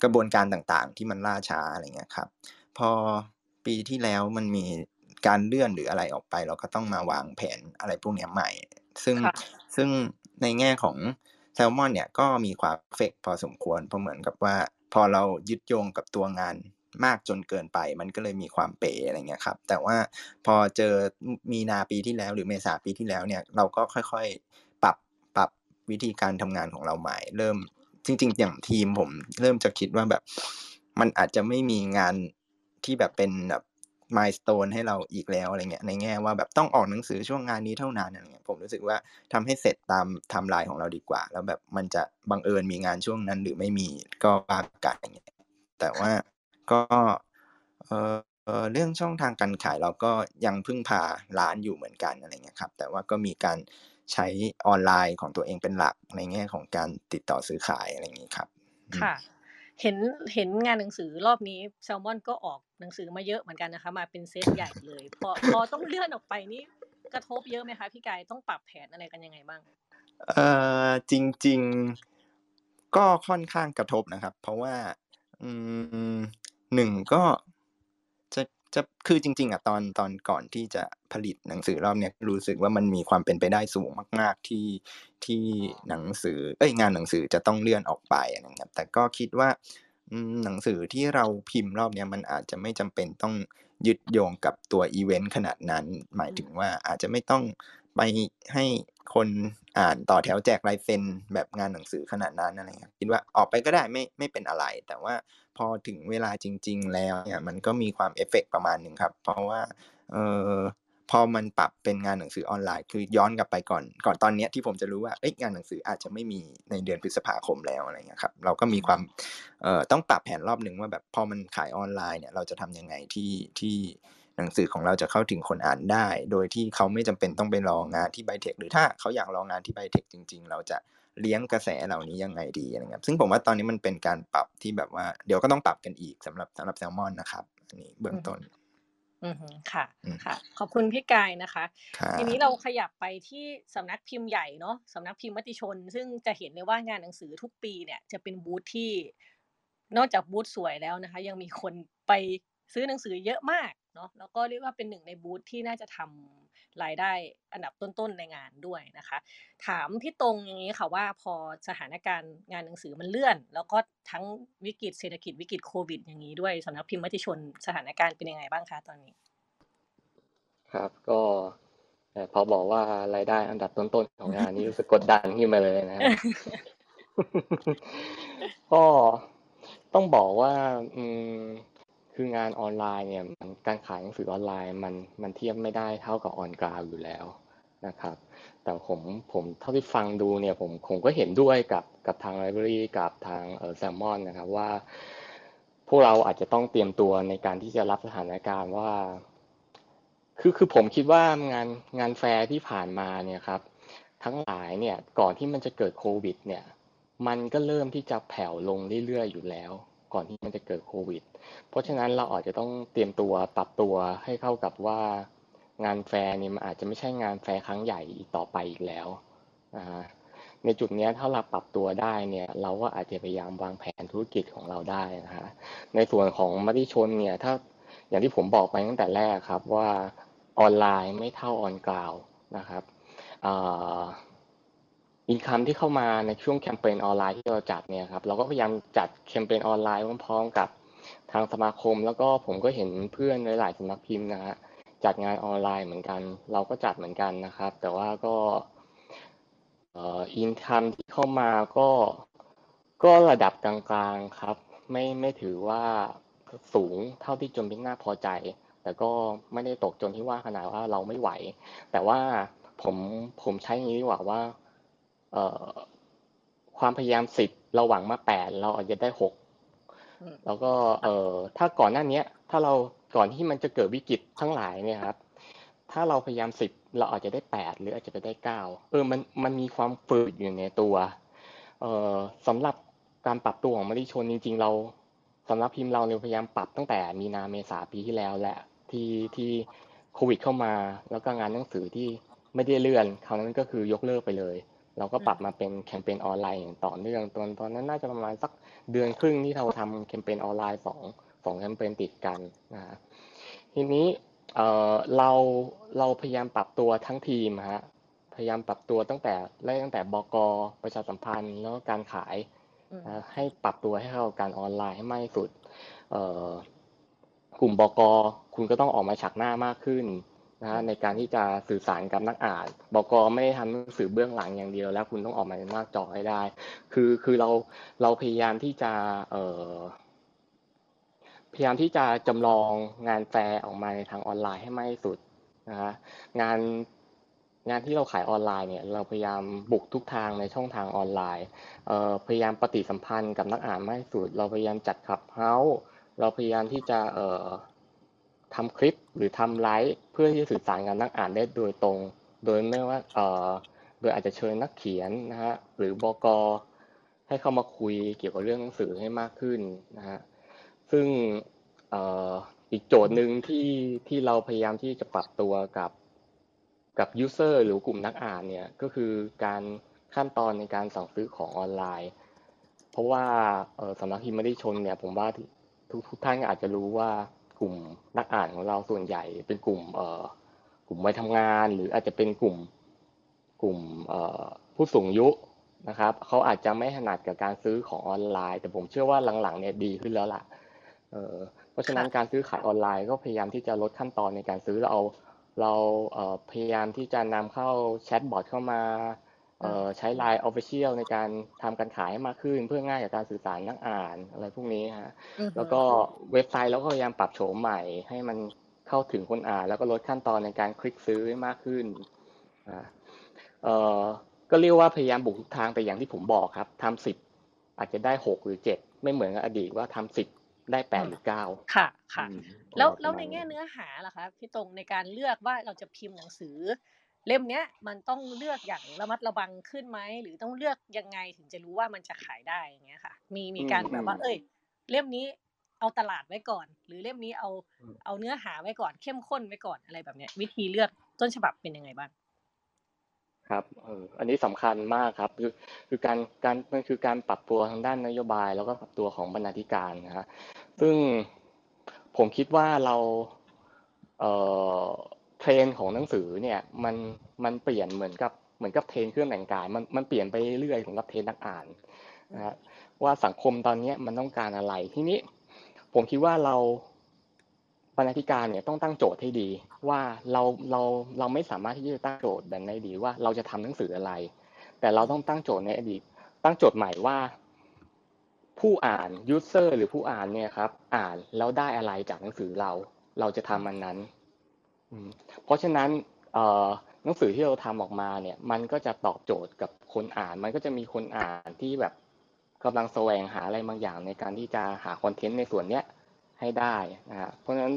กระบวนการต่างๆ ที่มันล่าช้าอะไรเงี้ยครับพอปีที่แล้วมันมีการเลื่อนหรืออะไรออกไป เราก็ต้องมาวางแผนอะไรพวกเนี้ยใหม่ ซึ่งค่ะซึ่งในแง่ของแซลมอนเนี่ยก็มีความเฟกพอสมควรเพราะเหมือนกับว่า พอเรายึดโยงกับตัวงาน มากจนเกินไป มันก็เลยมีความเป๋อะไรเงี้ยครับ แต่ว่าพอเจอมีนาปีที่แล้ว หรือเมษาปีที่แล้วเนี่ยเราก็ค่อยๆปรับปรับวิธีการทำงานของเราใหม่ เริ่มจริง ๆ อย่างทีมผมเริ่มจะคิดว่าแบบมันอาจจะไม่มีงานที่แบบเป็นแบบมายสเตนให้เราอีกแล้วอะไรเงี้ยในแง่ว่าแบบต้องออกหนังสือช่วงงานนี้เท่านั้นอะไรเงี้ยผมรู้สึกว่าทำให้เสร็จตามทม์ไลน์ของเราดีกว่า แล้วแบบมันจะบังเอิญมีงานช่วงนั้นหรือไม่มีก็ว่ากันอย่างเงี้ยแต่ว่า ก็เอ่อเอ่อเรื่องช่องทางการขายเราก็ยังพึ่งพาร้านอยู่เหมือนกันอะไรเงี้ยครับ แต่ว่าก็มีการใช้ออนไลน์ของตัวเองเป็นหลักในแง่ของการติดต่อซื้อขายอะไรอย่างงี้ครับอืมค่ะ เห็นเห็นงานหนังสือรอบนี้แซลมอนก็ออกหนังสือมาเยอะเหมือนกันนะคะ มาเป็นเซตใหญ่เลย พอพอต้องเลื่อนออกไปนี่กระทบเยอะไหมคะพี่กายต้องปรับแผนอะไรกันยังไงบ้างเอ่อจริง ๆ ก็ค่อนข้างกระทบนะครับ เพราะว่า อืม หนึ่งก็จะจะคือจริง ๆอะตอนตอนก่อนที่จะผลิตหนังสือรอบเนี้ยรู้สึกว่ามันมีความเป็นไปได้สูงมาก ๆที่ที่หนังสือเอ้ยงานหนังสือจะต้องเลื่อนออกไปนะครับ แต่ก็คิดว่าหนังสือที่เราพิมพ์รอบเนี้ยมันอาจจะไม่จำเป็นต้องยึดโยงกับตัวอีเวนต์ขนาดนั้น หมายถึงว่าอาจจะไม่ต้อง ไปให้คนอ่านต่อแถวแจกลายเซ็นแบบงานหนังสือขนาดนั้นอะไรเงี้ยคิดว่าออกไปก็ได้ไม่ไม่เป็นอะไร แต่ว่าพอถึงเวลาจริง ๆ แล้วเนี่ยมันก็มีความเอฟเฟกต์ประมาณหนึ่งครับ เพราะว่าเออพอมันปรับเป็นงานหนังสือออนไลน์ คือย้อนกลับไปก่อน ก่อนตอนเนี้ยที่ผมจะรู้ว่าเอ้ยงานหนังสืออาจจะไม่มีในเดือนพฤษภาคมแล้วอะไรเงี้ยครับเราก็มีความเอ่อต้องปรับแผนรอบหนึ่งว่าแบบพอมันขายออนไลน์เนี่ยเราจะทำยังไงที่ที่ หนังสือของเราจะเข้าถึงคนอ่านได้ โดยที่เขาไม่จำเป็นต้องไปรองานที่ไบเทคหรือถ้าเขาอยากรองานที่ไบเทคจริง ๆ เราจะเลี้ยงกระแสเหล่านี้ยังไงดีอะไรเงี้ยซึ่งผมว่าตอนนี้มันเป็นการปรับที่แบบว่า เดี๋ยวก็ต้องปรับกันอีกสำหรับสำหรับแซลมอนนะครับ อันนี้เบื้องต้นอือหือค่ะอืมค่ะ ขอบคุณพี่กายนะคะครัทีนี้บเราขยับไปที่สำนักพิมพ์ใหญ่เนาะสำนักพิมพ์มติชน ซึ่งจะเห็นเลยว่างานหนังสือทุกปีเนี่ยจะเป็นบูธที่ นอกจากบูธสวยแล้วนะคะ ยังมีคนไปซื้อหนังสือเยอะมาก เนาะแล้วก็เรียกว่าเป็นหนึ่งในบูธที่น่าจะทำรายได้อันดับต้นๆในงานด้วยนะคะ ถามพี่ตรงอย่างนี้ค่ะว่าพอสถานการณ์งานหนังสือมันเลื่อน แล้วก็ทั้งวิกฤตเศรษฐกิจวิกฤตโควิด อย่างนี้ด้วยสำนักพิมพ์มติชนสถานการณ์เป็นยังไงบ้างคะตอนนี้ ครับก็เอ่อพอบอกว่ารายได้อันดับต้นๆของงานนี้รู้สึกกดดันขึ้นมาเลยนะครับก็ต้องบอกว่าอืม คืองานออนไลน์เนี่ยการขายหนังสือออนไลน์มันมันเทียบไม่ได้เท่ากับออนกราวอยู่แล้วนะครับ แต่ผมผมเท่าที่ฟังดูเนี่ยผมผมก็เห็นด้วยกับกับทางไลบรารีกับทางเออแซลมอนนะครับว่า พวกเราอาจจะต้องเตรียมตัวในการที่จะรับสถานการณ์ว่า คือคือผมคิดว่างานงานแฟร์ที่ผ่านมาเนี่ยครับ ทั้งหลายเนี่ยก่อนที่มันจะเกิดโควิด เนี่ย มันก็เริ่มที่จะแผ่วลงเรื่อยๆอยู่แล้ว ก่อนที่มันจะเกิดโควิด เพราะฉะนั้นเราอาจจะต้องเตรียมตัวปรับตัวให้เข้ากับว่างานแฟร์เนี่ยมันอาจจะไม่ใช่งานแฟร์ครั้งใหญ่อีกต่อไปอีกแล้วนะฮะในจุดนี้ถ้าเราปรับตัวได้เนี่ยเราก็อาจจะพยายามวางแผนธุรกิจของเราได้นะฮะในส่วนของมติชนเนี่ยถ้าอย่างที่ผมบอกไปตั้งแต่แรกครับว่าออนไลน์ไม่เท่าออนกราวนะครับ อินคัมที่เข้ามาในช่วงแคมเปญออนไลน์ที่เราจัดเนี่ยครับเราก็พยายามจัดแคมเปญออนไลน์พร้อมๆกับทางสมาคม แล้วก็ผมก็เห็นเพื่อนหลายๆสำนักพิมพ์นะฮะจัดงานออนไลน์เหมือนกัน เราก็จัดเหมือนกันนะครับ แต่ว่าก็เอ่ออินคัมที่เข้ามาก็ก็ระดับกลางๆครับ ไม่ไม่ถือว่าสูงเท่าที่จนเป็นน่าพอใจ แต่ก็ไม่ได้ตกจนที่ว่าขนาดว่าเราไม่ไหว แต่ว่าผมผมใช้อย่างนี้ดีกว่าว่า ความพยายามสิบเราหวังมาแปดเราอาจจะได้หกอืมแล้วก็เอ่อถ้าก่อนหน้าเนี้ยถ้าเราก่อนที่มันจะเกิดวิกฤตทั้งหลายเนี่ยครับ ถ้าเราพยายามสิบเราอาจจะได้แปดหรืออาจจะไปได้เก้าเออมันมันมีความฝืดอยู่ในตัวเอ่อสำหรับการปรับตัวของมติชนจริง ๆ เราสำหรับพิมพ์เราเนี่ยพยายามปรับตั้งแต่มีนาเมษาปีที่แล้วแหละที่ที่โควิดเข้ามา แล้วก็งานหนังสือที่ไม่ได้เลื่อนคราวนั้นก็คือยกเลิกไปเลย เราก็ปรับมาเป็นแคมเปญออนไลน์อย่างต่อเนื่องตอนตอนนั้นน่าจะประมาณสักเดือนครึ่งที่เราทำแคมเปญออนไลน์สองสองแคมเปญติดกันนะฮะทีนี้เอ่อเราเราพยายามปรับตัวทั้งทีมฮะพยายามปรับตัวตั้งแต่ไล่ตั้งแต่บกประชาสัมพันธ์แล้วก็การขายอืมนะให้ปรับตัวให้เข้ากับการออนไลน์ให้มากที่สุดเอ่อกลุ่มบกคุณก็ต้องออกมาฉักหน้ามากขึ้น นะฮะในการที่จะสื่อสารกับนักอ่านบกไม่ได้ทำหนังสือเบื้องหลังอย่างเดียว แล้วคุณต้องออกมาในหน้าจอให้ได้ คือคือเราเราพยายามที่จะเอ่อพยายามที่จะจำลองงานแฟร์ออกมาในทางออนไลน์ให้มากที่สุดนะฮะงานงานที่เราขายออนไลน์เนี่ยเราพยายามบุกทุกทางในช่องทางออนไลน์เอ่อพยายามปฏิสัมพันธ์กับนักอ่านมากที่สุด เราพยายามจัด Clubhouse เราพยายามที่จะเอ่อ ทำคลิปหรือทำไลฟ์เพื่อที่จะสื่อสารกับนักอ่านได้โดยตรง โดยไม่ว่าเอ่อโดยอาจจะเชิญนักเขียนนะฮะหรือบก. ให้เข้ามาคุยเกี่ยวกับเรื่องหนังสือให้มากขึ้นนะฮะซึ่งเอ่ออีกโจทย์หนึ่งที่ที่เราพยายามที่จะปรับตัวกับกับยูเซอร์หรือกลุ่มนักอ่านเนี่ยก็คือการขั้นตอนในการสั่งซื้อของออนไลน์ เพราะว่าสำนักพิมพ์ไม่ได้ชนเนี่ยผมว่าทุกทุกท่านอาจจะรู้ว่า กลุ่มนักอ่านของเราส่วนใหญ่ เป็นกลุ่มเอ่อกลุ่มวัยทำงาน หรืออาจจะเป็นกลุ่มกลุ่มเอ่อผู้สูงอายุนะครับเขาอาจจะไม่ถนัดกับการซื้อของออนไลน์ แต่ผมเชื่อว่าหลังๆเนี่ยดีขึ้นแล้วล่ะเออเพราะฉะนั้นค่ะการซื้อขายออนไลน์ก็พยายามที่จะลดขั้นตอนในการซื้อเราเอาเราเอ่อพยายามที่จะนำเข้าแชทบอทเข้ามา เอ่อใช้ Line Official ในการทำการขายให้มากขึ้น เพื่อง่ายกับการสื่อสารนักอ่านอะไรพวกนี้ฮะอือฮึแล้วก็เว็บไซต์เราก็พยายามปรับโฉมใหม่ ให้มันเข้าถึงคนอ่าน แล้วก็ลดขั้นตอนในการคลิกซื้อให้มากขึ้นอ่าเอ่อก็เรียกว่าพยายามบุกทุกทางแต่อย่างที่ผมบอกครับทำสิบอาจจะได้หกหรือเจ็ดไม่เหมือนกับอดีตว่าทำสิบได้แปดหรือเก้าค่ะค่ะอืมแล้วประมาณแล้วในนี้แง่เนื้อหาล่ะคะพี่ตรงในการเลือกว่าเราจะพิมพ์หนังสือ เล่มเนี้ยมันต้องเลือกอย่างระมัดระวังขึ้นไหมหรือต้องเลือกยังไงถึงจะรู้ว่ามันจะขายได้อย่างเงี้ยค่ะ มีมีการแบบว่า เอ้ย เล่มนี้เอาตลาดไว้ก่อน หรือเล่มนี้เอาเอาเนื้อหาไว้ก่อน เข้มข้นไว้ก่อนอะไรแบบเนี้ย วิธีเลือกต้นฉบับเป็นยังไงบ้างครับเอออันนี้สำคัญมากครับ คือคือการการมันคือการปรับตัวทางด้านนโยบาย แล้วก็ปรับตัวของบรรณาธิการนะฮะซึ่งผมคิดว่าเราเอ่อ เทรนด์ของหนังสือเนี่ยมันมันเปลี่ยนเหมือนกับเหมือนกับเทรนด์เครื่องแต่งกายมันมันเปลี่ยนไปเรื่อยๆสำหรับเทรนด์นักอ่านนะฮะว่าสังคมตอนเนี้ยมันต้องการอะไรทีนี้ ผมคิดว่าเราบรรณาธิการเนี่ยต้องตั้งโจทย์ให้ดี ว่าเราเราเราไม่สามารถที่จะตั้งโจทย์แบบได้ดีว่าเราจะทำหนังสืออะไร แต่เราต้องตั้งโจทย์ในอดีต ตั้งโจทย์ใหม่ว่า ผู้อ่านยูเซอร์หรือผู้อ่านเนี่ยครับ อ่านแล้วได้อะไรจากหนังสือเรา เราจะทำมันนั้น เพราะฉะนั้นหนังสือที่เราทำออกมาเนี่ย มันก็จะตอบโจทย์กับคนอ่าน มันก็จะมีคนอ่านที่แบบกำลังแสวงหาอะไรบางอย่างในการที่จะหาคอนเทนต์ในส่วนเนี้ยให้ได้นะฮะเพราะฉะนั้น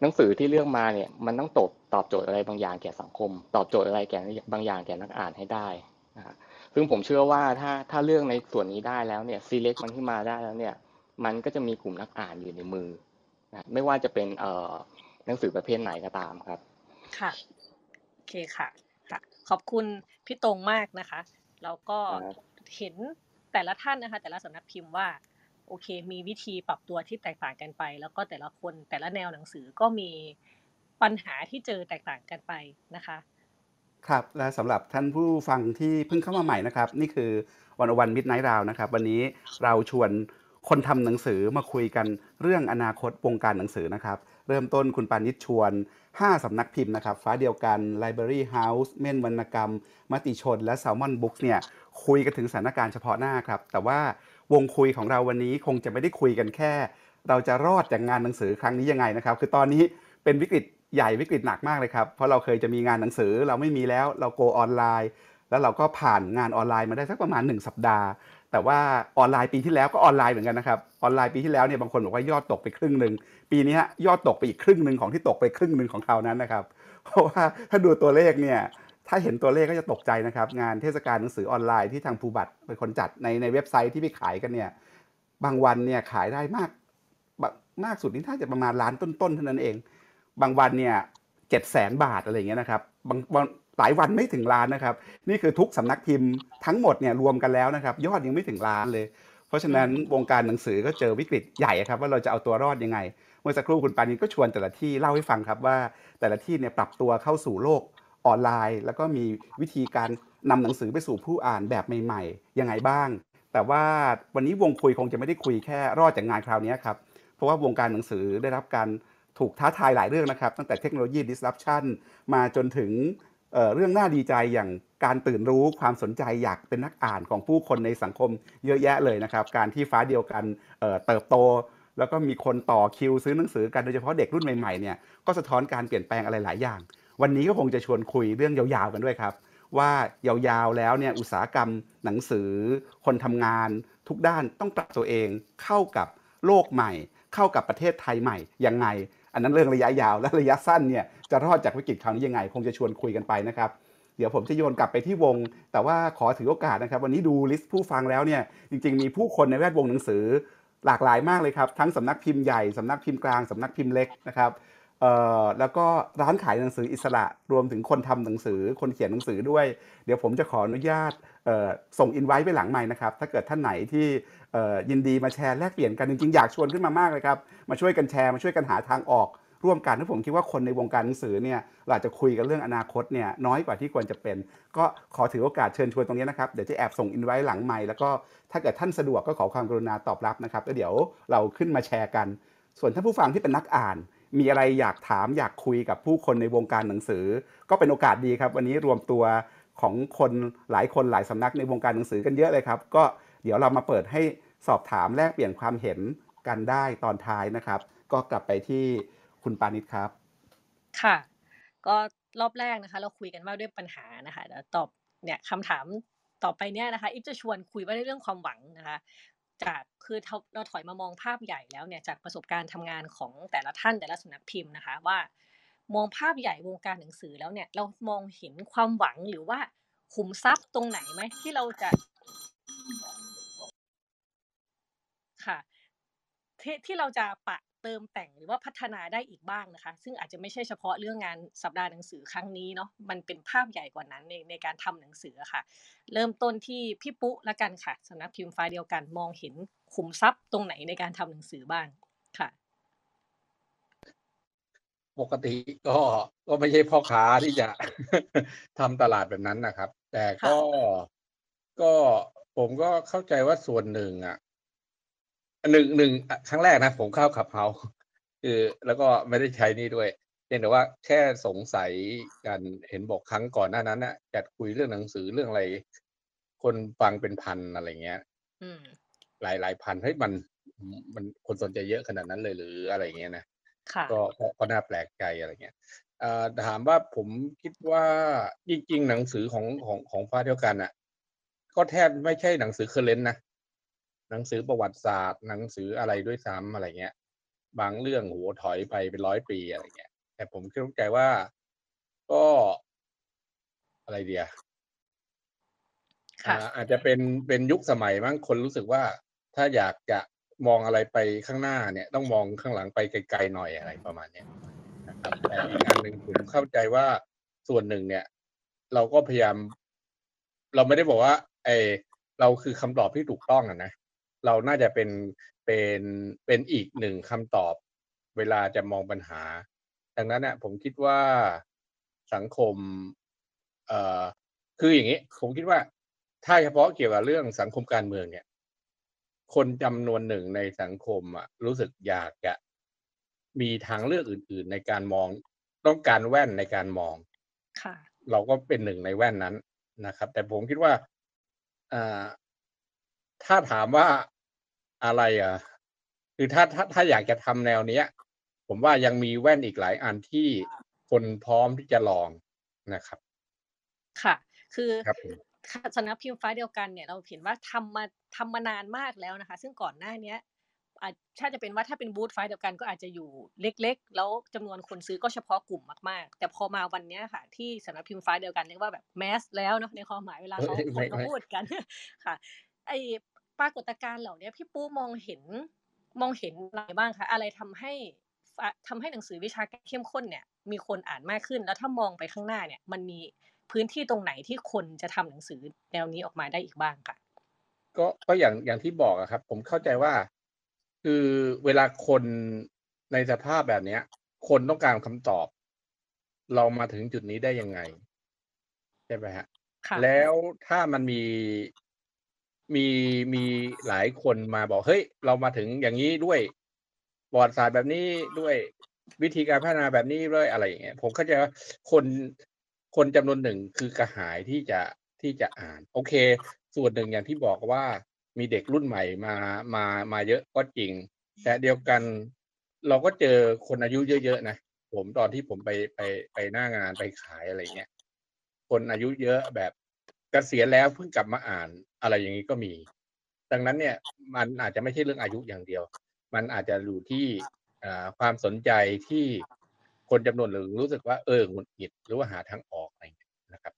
หนังสือที่เลือกมาเนี่ยมันต้องตอบตอบโจทย์อะไรบางอย่างแก่สังคม ตอบโจทย์อะไรแก่บางอย่างแก่นักอ่านให้ได้นะฮะซึ่งผมเชื่อว่าถ้าถ้าเรื่องในส่วนนี้ได้แล้วเนี่ยซีเล็กมันขึ้นมาได้แล้วเนี่ย มันก็จะมีกลุ่มนักอ่านอยู่ในมือนะไม่ว่าจะเป็นเอ่อ หนังสือประเภทไหนก็ตามครับ ค่ะโอเคค่ะค่ะ ขอบคุณพี่ตรงมากนะคะแล้วก็ครับเห็นแต่ละท่านนะคะ แต่ละสำนักพิมพ์ว่าโอเค มีวิธีปรับตัวที่แตกต่างกันไป แล้วก็แต่ละคนแต่ละแนวหนังสือก็มีปัญหาที่เจอแตกต่างกันไปนะคะ ครับและสำหรับท่านผู้ฟังที่เพิ่งเข้ามาใหม่นะครับ นี่คือวันวันมิดไนท์ราวนะครับ วันนี้เราชวนคนทำหนังสือมาคุยกันเรื่องอนาคตวงการหนังสือนะครับ เริ่มต้นคุณปานิชชวน 5 สำนักพิมพ์นะครับ ฟ้าเดียวกัน Library House เม่นวรรณกรรม มติชน และ Salmon Books เนี่ยคุยกันถึงสถานการณ์เฉพาะหน้าครับ แต่ว่าวงคุยของเราวันนี้คงจะไม่ได้คุยกันแค่ เราจะรอดจากงานหนังสือครั้งนี้ยังไงนะครับ คือตอนนี้เป็นวิกฤตใหญ่วิกฤตหนักมากเลยครับ เพราะเราเคยจะมีงานหนังสือเราไม่มีแล้วเราโกออนไลน์ แล้วเราก็ผ่านงานออนไลน์มาได้สักประมาณ 1 สัปดาห์ แต่ว่าออนไลน์ปีที่แล้วก็ออนไลน์เหมือนกันนะครับ ออนไลน์ปีที่แล้วเนี่ยบางคนบอกว่ายอดตกไปครึ่งหนึ่ง ปีนี้ฮะยอดตกไปอีกครึ่งหนึ่งของที่ตกไปครึ่งหนึ่งของคราวนั้นนะครับ เพราะว่าถ้าดูตัวเลขเนี่ยถ้าเห็นตัวเลขก็จะตกใจนะครับ งานเทศกาลหนังสือออนไลน์ที่ทางภูบัตเป็นคนจัดในในเว็บไซต์ที่ไปขายกันเนี่ยบางวันเนี่ยขายได้มากมากสุดนี่น่าจะประมาณล้านต้นๆเท่านั้นเอง บางวันเนี่ยเจ็ดแสนบาทอะไรเงี้ยนะครับบาง หลายวันไม่ถึงล้านนะครับ นี่คือทุกสำนักพิมพ์ทั้งหมดเนี่ยรวมกันแล้วนะครับ ยอดยังไม่ถึงล้านเลย เพราะฉะนั้นวงการหนังสือก็เจอวิกฤตใหญ่ครับว่าเราจะเอาตัวรอดยังไง เมื่อสักครู่คุณปานินก็ชวนแต่ละที่เล่าให้ฟังครับว่าแต่ละที่เนี่ยปรับตัวเข้าสู่โลกออนไลน์ แล้วก็มีวิธีการนำหนังสือไปสู่ผู้อ่านแบบใหม่ๆยังไงบ้าง แต่ว่าวันนี้วงคุยคงจะไม่ได้คุยแค่รอดจากงานคราวนี้ครับเพราะว่าวงการหนังสือได้รับการถูกท้าทายหลายเรื่องนะครับ ตั้งแต่เทคโนโลยี disruption มาจนถึง เรื่องน่าดีใจอย่างการตื่นรู้ความสนใจอยากเป็นนักอ่านของผู้คนในสังคมเยอะแยะเลยนะครับ การที่ฟ้าเดียวกันเเติบโต แล้วก็มีคนต่อคิวซื้อหนังสือกันโดยเฉพาะเด็กรุ่นใหม่ๆเนี่ยก็สะท้อนการเปลี่ยนแปลงอะไรหลายอย่าง วันนี้ก็คงจะชวนคุยเรื่องยาวๆกันด้วยครับ ว่ายาวๆแล้วเนี่ยอุตสาหกรรมหนังสือ คนทำงาน ทุกด้านต้องปรับตัวเองเข้ากับโลกใหม่ เข้ากับประเทศไทยใหม่ยังไง อันนั้นเรื่องระยะยาวและระยะสั้นเนี่ยจะรอดจากวิกฤตคราวนี้ยังไง คงจะชวนคุยกันไปนะครับเดี๋ยวผมจะโยนกลับไปที่วง แต่ว่าขอถือโอกาสนะครับ วันนี้ดูลิสต์ผู้ฟังแล้วเนี่ยจริง ๆ มีผู้คนในแวดวงหนังสือหลากหลายมากเลยครับ ทั้งสำนักพิมพ์ใหญ่สำนักพิมพ์กลางสำนักพิมพ์เล็กนะครับแล้วก็ร้านขายหนังสืออิสระรวมถึงคนทำหนังสือคนเขียนหนังสือด้วย เดี๋ยวผมจะขออนุญาตส่งอินไว้ไปหลังใหม่นะครับ ถ้าเกิดท่านไหนที่ ยินดีมาแชร์แลกเปลี่ยนกันจริงๆอยากชวนขึ้นมามากเลยครับมาช่วยกันแชร์มาช่วยกันหาทางออก ร่วมกันที่ผมคิดว่าคนในวงการหนังสือเนี่ยเราอาจจะคุยกันเรื่องอนาคตเนี่ยน้อยกว่าที่ควรจะเป็น ก็ขอถือโอกาสเชิญชวนตรงนี้นะครับเดี๋ยวจะแอบส่งอินไว้หลังใหม่แล้วก็ถ้าเกิดท่านสะดวกก็ขอความกรุณาตอบรับนะครับแล้วเดี๋ยวเราขึ้นมาแชร์กัน ส่วนท่านผู้ฟังที่เป็นนักอ่านมีอะไรอยากถามอยากคุยกับผู้คนในวงการหนังสือ ก็เป็นโอกาสดีครับ วันนี้รวมตัวของคนหลายคนหลายสำนักในวงการหนังสือกันเยอะเลยครับ ก็ ดี๋ยวเรามาเปิดให้สอบถามแลกเปลี่ยนความเห็นกันได้ตอนท้ายนะครับ ก็กลับไปที่คุณปานิชครับ ค่ะ ก็รอบแรกนะคะ เราคุยกันว่าด้วยปัญหานะคะเดี๋ยวตอบเนี่ยคำถามต่อไปเนี่ยนะคะอิฟจะชวนคุยว่าในเรื่องความหวังนะคะ จากคือเราถอยมามองภาพใหญ่แล้วเนี่ยจากประสบการณ์ทำงานของแต่ละท่านแต่ละสำนักพิมพ์นะคะว่ามองภาพใหญ่วงการหนังสือแล้วเนี่ยเรามองเห็นความหวังหรือว่าขุมทรัพย์ตรงไหนไหมที่เราจะ ที่ที่เราจะปะเติมแต่งหรือว่าพัฒนาได้อีกบ้างนะคะ ซึ่งอาจจะไม่ใช่เฉพาะเรื่องงานสัปดาห์หนังสือครั้งนี้เนาะมันเป็นภาพใหญ่กว่านั้นในในการทำหนังสือค่ะ เริ่มต้นที่พี่ปุ๊ละกันค่ะสำนักพิมพ์ฟ้าเดียวกันมองเห็นขุมทรัพย์ตรงไหนในการทำหนังสือบ้างค่ะปกติก็ก็ไม่ใช่พ่อค้าที่จะทำตลาดแบบนั้นนะครับ แต่ก็ก็ผมก็เข้าใจว่าส่วนหนึ่งอะ หนึ่งหนึ่งอะครั้งแรกนะ ผมเข้าขับเฮาคือแล้วก็ไม่ได้ใช้นี่ด้วยเพียงแต่ว่าแค่สงสัยกันเห็นบอกครั้งก่อนหน้านั้นน่ะจัดคุยเรื่องหนังสือเรื่องอะไร คนฟังเป็นพันอะไรเงี้ยอืมหลายหลายพันเฮ้ยมัน มันคนสนใจเยอะขนาดนั้นเลยหรืออะไรเงี้ยนะค่ะก็ก็ก็น่าแปลกใจอะไรเงี้ยเอ่อถามว่าผมคิดว่าจริงๆ หนังสือของของของฟ้าเดียวกันอะ ก็แทบไม่ใช่หนังสือเคอร์เรนต์นะ หนังสือประวัติศาสตร์ หนังสืออะไรด้วยซ้ำอะไรเงี้ย บางเรื่องโหัวถอยไปเป็นร้อยปีอะไรเงี้ย แต่ผมคิดว่าใจว่าก็อะไรเดียค่ะอ่าอาจจะเป็นเป็นยุคสมัยมั้งคนรู้สึกว่า ถ้าอยากจะมองอะไรไปข้างหน้าเนี่ย ต้องมองข้างหลังไปไกลๆหน่อยอะไรประมาณเนี้ยนะครับแต่อีกอันหนึ่งผมเข้าใจว่าส่วนหนึ่งเนี่ย เราก็พยายาม เราไม่ได้บอกว่า ไอเราคือคำตอบที่ถูกต้องอะนะ เราน่าจะเป็นเป็นเป็นอีกหนึ่งคำตอบ เวลาจะมองปัญหา ดังนั้นเนี่ยผมคิดว่าสังคมเอ่อคืออย่างนี้ผมคิดว่า ถ้าเฉพาะเกี่ยวกับเรื่องสังคมการเมืองเนี่ย คนจำนวนหนึ่งในสังคมอะรู้สึกอยากจะมีทางเลือกอื่น ๆ ในการมองต้องการแว่นในการมองค่ะเราก็เป็นหนึ่งในแว่นนั้นนะครับ แต่ผมคิดว่าอ่า ถ้าถามว่าอะไรอะ คือถ้าถ้าถ้าอยากจะทำแนวเนี้ย ผมว่ายังมีแว่นอีกหลายอันที่คนพร้อมที่จะลองนะครับ ค่ะ คือครับผมค่ะสำนักพิมพ์ฟ้าเดียวกันเนี่ยเราเห็นว่าทำมาทำมานานมากแล้วนะคะ ซึ่งก่อนหน้าเนี้ยอาจถ้าจะเป็นว่าถ้าเป็นบูธฟ้าเดียวกันก็อาจจะอยู่เล็ก ๆ แล้วจำนวนคนซื้อก็เฉพาะกลุ่มมากๆ แต่พอมาวันเนี้ยค่ะ ที่สำนักพิมพ์ฟ้าเดียวกันเรียกว่าแบบแมสแล้วเนาะในความหมายเวลาเขาเอ้ยคไม่นเขาไม่ พูดกัน ค่ะไอ ปรากฏการณ์เหล่านี้พี่ปูมองเห็นมองเห็นอะไรบ้างคะอะไรทำให้ฟ้าทำให้หนังสือวิชาการเข้มข้นเนี่ย มีคนอ่านมากขึ้น แล้วถ้ามองไปข้างหน้าเนี่ย มันมีพื้นที่ตรงไหนที่คนจะทำหนังสือแนวนี้ออกมาได้อีกบ้างค่ะ ก็ก็อย่างอย่างที่บอกอะครับ ผมเข้าใจว่า คือเวลาคนในสภาพแบบเนี้ย คนต้องการคำตอบ เรามาถึงจุดนี้ได้ยังไงใช่ไหมฮะค่ะแล้วถ้ามันมี มีมีหลายคนมาบอกเฮ้ย เรามาถึงอย่างนี้ด้วยประวัติศาสตร์แบบนี้ด้วยวิธีการพัฒนาแบบนี้ด้วยอะไรอย่างเงี้ยผมเข้าใจว่าคนคนจำนวนหนึ่งคือกระหายที่จะที่จะอ่าน โอเค ส่วนหนึ่งอย่างที่บอกว่ามีเด็กรุ่นใหม่มามามาเยอะก็จริง แต่เดียวกันเราก็เจอคนอายุเยอะๆนะผมตอนที่ผมไปไปไปหน้างานไปขายอะไรเงี้ยคนอายุเยอะแบบ เกษียณแล้วเพิ่งกลับมาอ่านอะไรอย่างนี้ก็มี ดังนั้นเนี่ยมันอาจจะไม่ใช่เรื่องอายุอย่างเดียว มันอาจจะอยู่ที่อ่าความสนใจที่คนจำนวนหนึ่งรู้สึกว่าเออหงุดหงิดหรือว่าหาทางออกอะไรอย่างเงี้ยนะครับ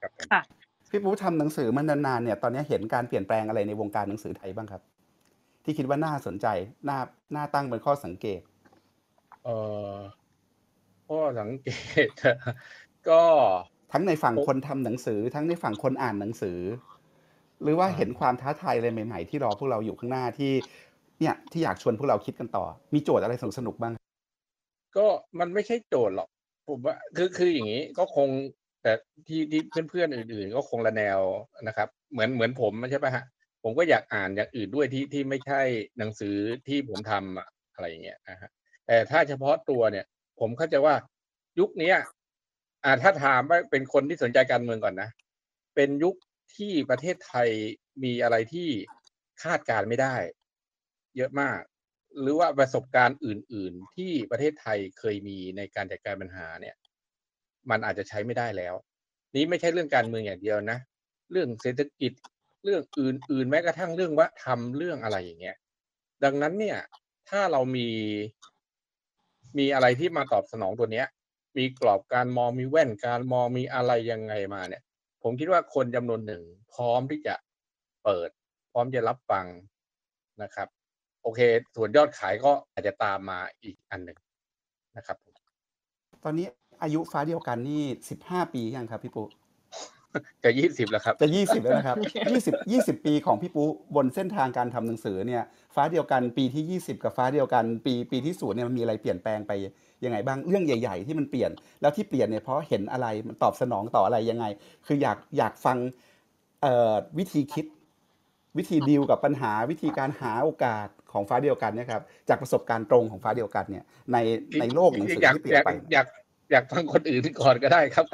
ครับผมค่ะพี่ปูทำหนังสือมานานๆเนี่ยตอนนี้เห็นการเปลี่ยนแปลงอะไรในวงการหนังสือไทยบ้างครับ ที่คิดว่าน่าสนใจน่าน่าตั้งเป็นข้อสังเกตเอ่อข้อสังเกตก็ ทั้งในฝั่งโอ้คนทำหนังสือ ทั้งในฝั่งคนอ่านหนังสือ หรือว่าอ่าเห็นความท้าทายอะไรใหม่ ๆ ที่รอพวกเราอยู่ข้างหน้าที่ เนี่ยที่อยากชวนพวกเราคิดกันต่อ มีโจทย์อะไรสนุกๆบ้าง ก็มันไม่ใช่โจทย์หรอกผมว่าคือคืออย่างนี้ก็คงแต่ที่ที่เพื่อนๆอื่น ๆ ก็คงละแนวนะครับ เหมือนเหมือนผมใช่ปะฮะผมก็อยากอ่านอย่างอื่นด้วยที่ที่ไม่ใช่หนังสือที่ผมทำอะอะไรอย่างเงี้ยนะฮะแต่ถ้าเฉพาะตัวเนี่ย ผมเข้าใจว่ายุคเนี้ย อ่าถ้าถามว่าเป็นคนที่สนใจการเมืองก่อนนะ เป็นยุคที่ประเทศไทยมีอะไรที่คาดการไม่ได้ เยอะมาก หรือว่าประสบการณ์อื่น ๆ ที่ประเทศไทยเคยมีในการจัดการปัญหาเนี่ย มันอาจจะใช้ไม่ได้แล้ว นี้ไม่ใช่เรื่องการเมืองอย่างเดียวนะเรื่องเศรษฐกิจเรื่องอื่น ๆ แม้กระทั่งเรื่องวัฒนธรรมเรื่องอะไรอย่างเงี้ยดังนั้นเนี่ย ถ้าเรามี มีอะไรที่มาตอบสนองตัวเนี้ย มีกรอบการมองมีแว่นการมองมีอะไรยังไงมาเนี่ย ผมคิดว่าคนจำนวนหนึ่ง พร้อมที่จะเปิด พร้อมจะรับฟังนะครับ โอเค ส่วนยอดขายก็อาจจะตามมาอีกอันหนึ่งนะครับ ตอนนี้อายุฟ้าเดียวกันนี่สิบห้าปียังครับพี่ปูจะยี่สิบแล้วครับจะยี่สิบแล้วนะครับยี่สิบยี่สิบปีของพี่ปูบนเส้นทางการทำหนังสือเนี่ย ฟ้าเดียวกันปีที่ยี่สิบกับฟ้าเดียวกัน ปีปีที่ศูนย์เนี่ยมันมีอะไรเปลี่ยนแปลงไป ยังไงบ้างเรื่องใหญ่ ๆ ที่มันเปลี่ยน แล้วที่เปลี่ยนเนี่ยเพราะเห็นอะไรมันตอบสนองต่ออะไรยังไง คืออยากอยากฟังเอ่อวิธีคิด วิธีดีลกับปัญหาวิธีการหาโอกาสของฟ้าเดียวกันเนะครับจากประสบการณ์ตรงของฟ้าเดียวกันเนี่ยในในโลกหนังสืออยากที่เปลี่ยอนยากไปอยากอยากฟังคนอื่นก่อนก็ได้ครับ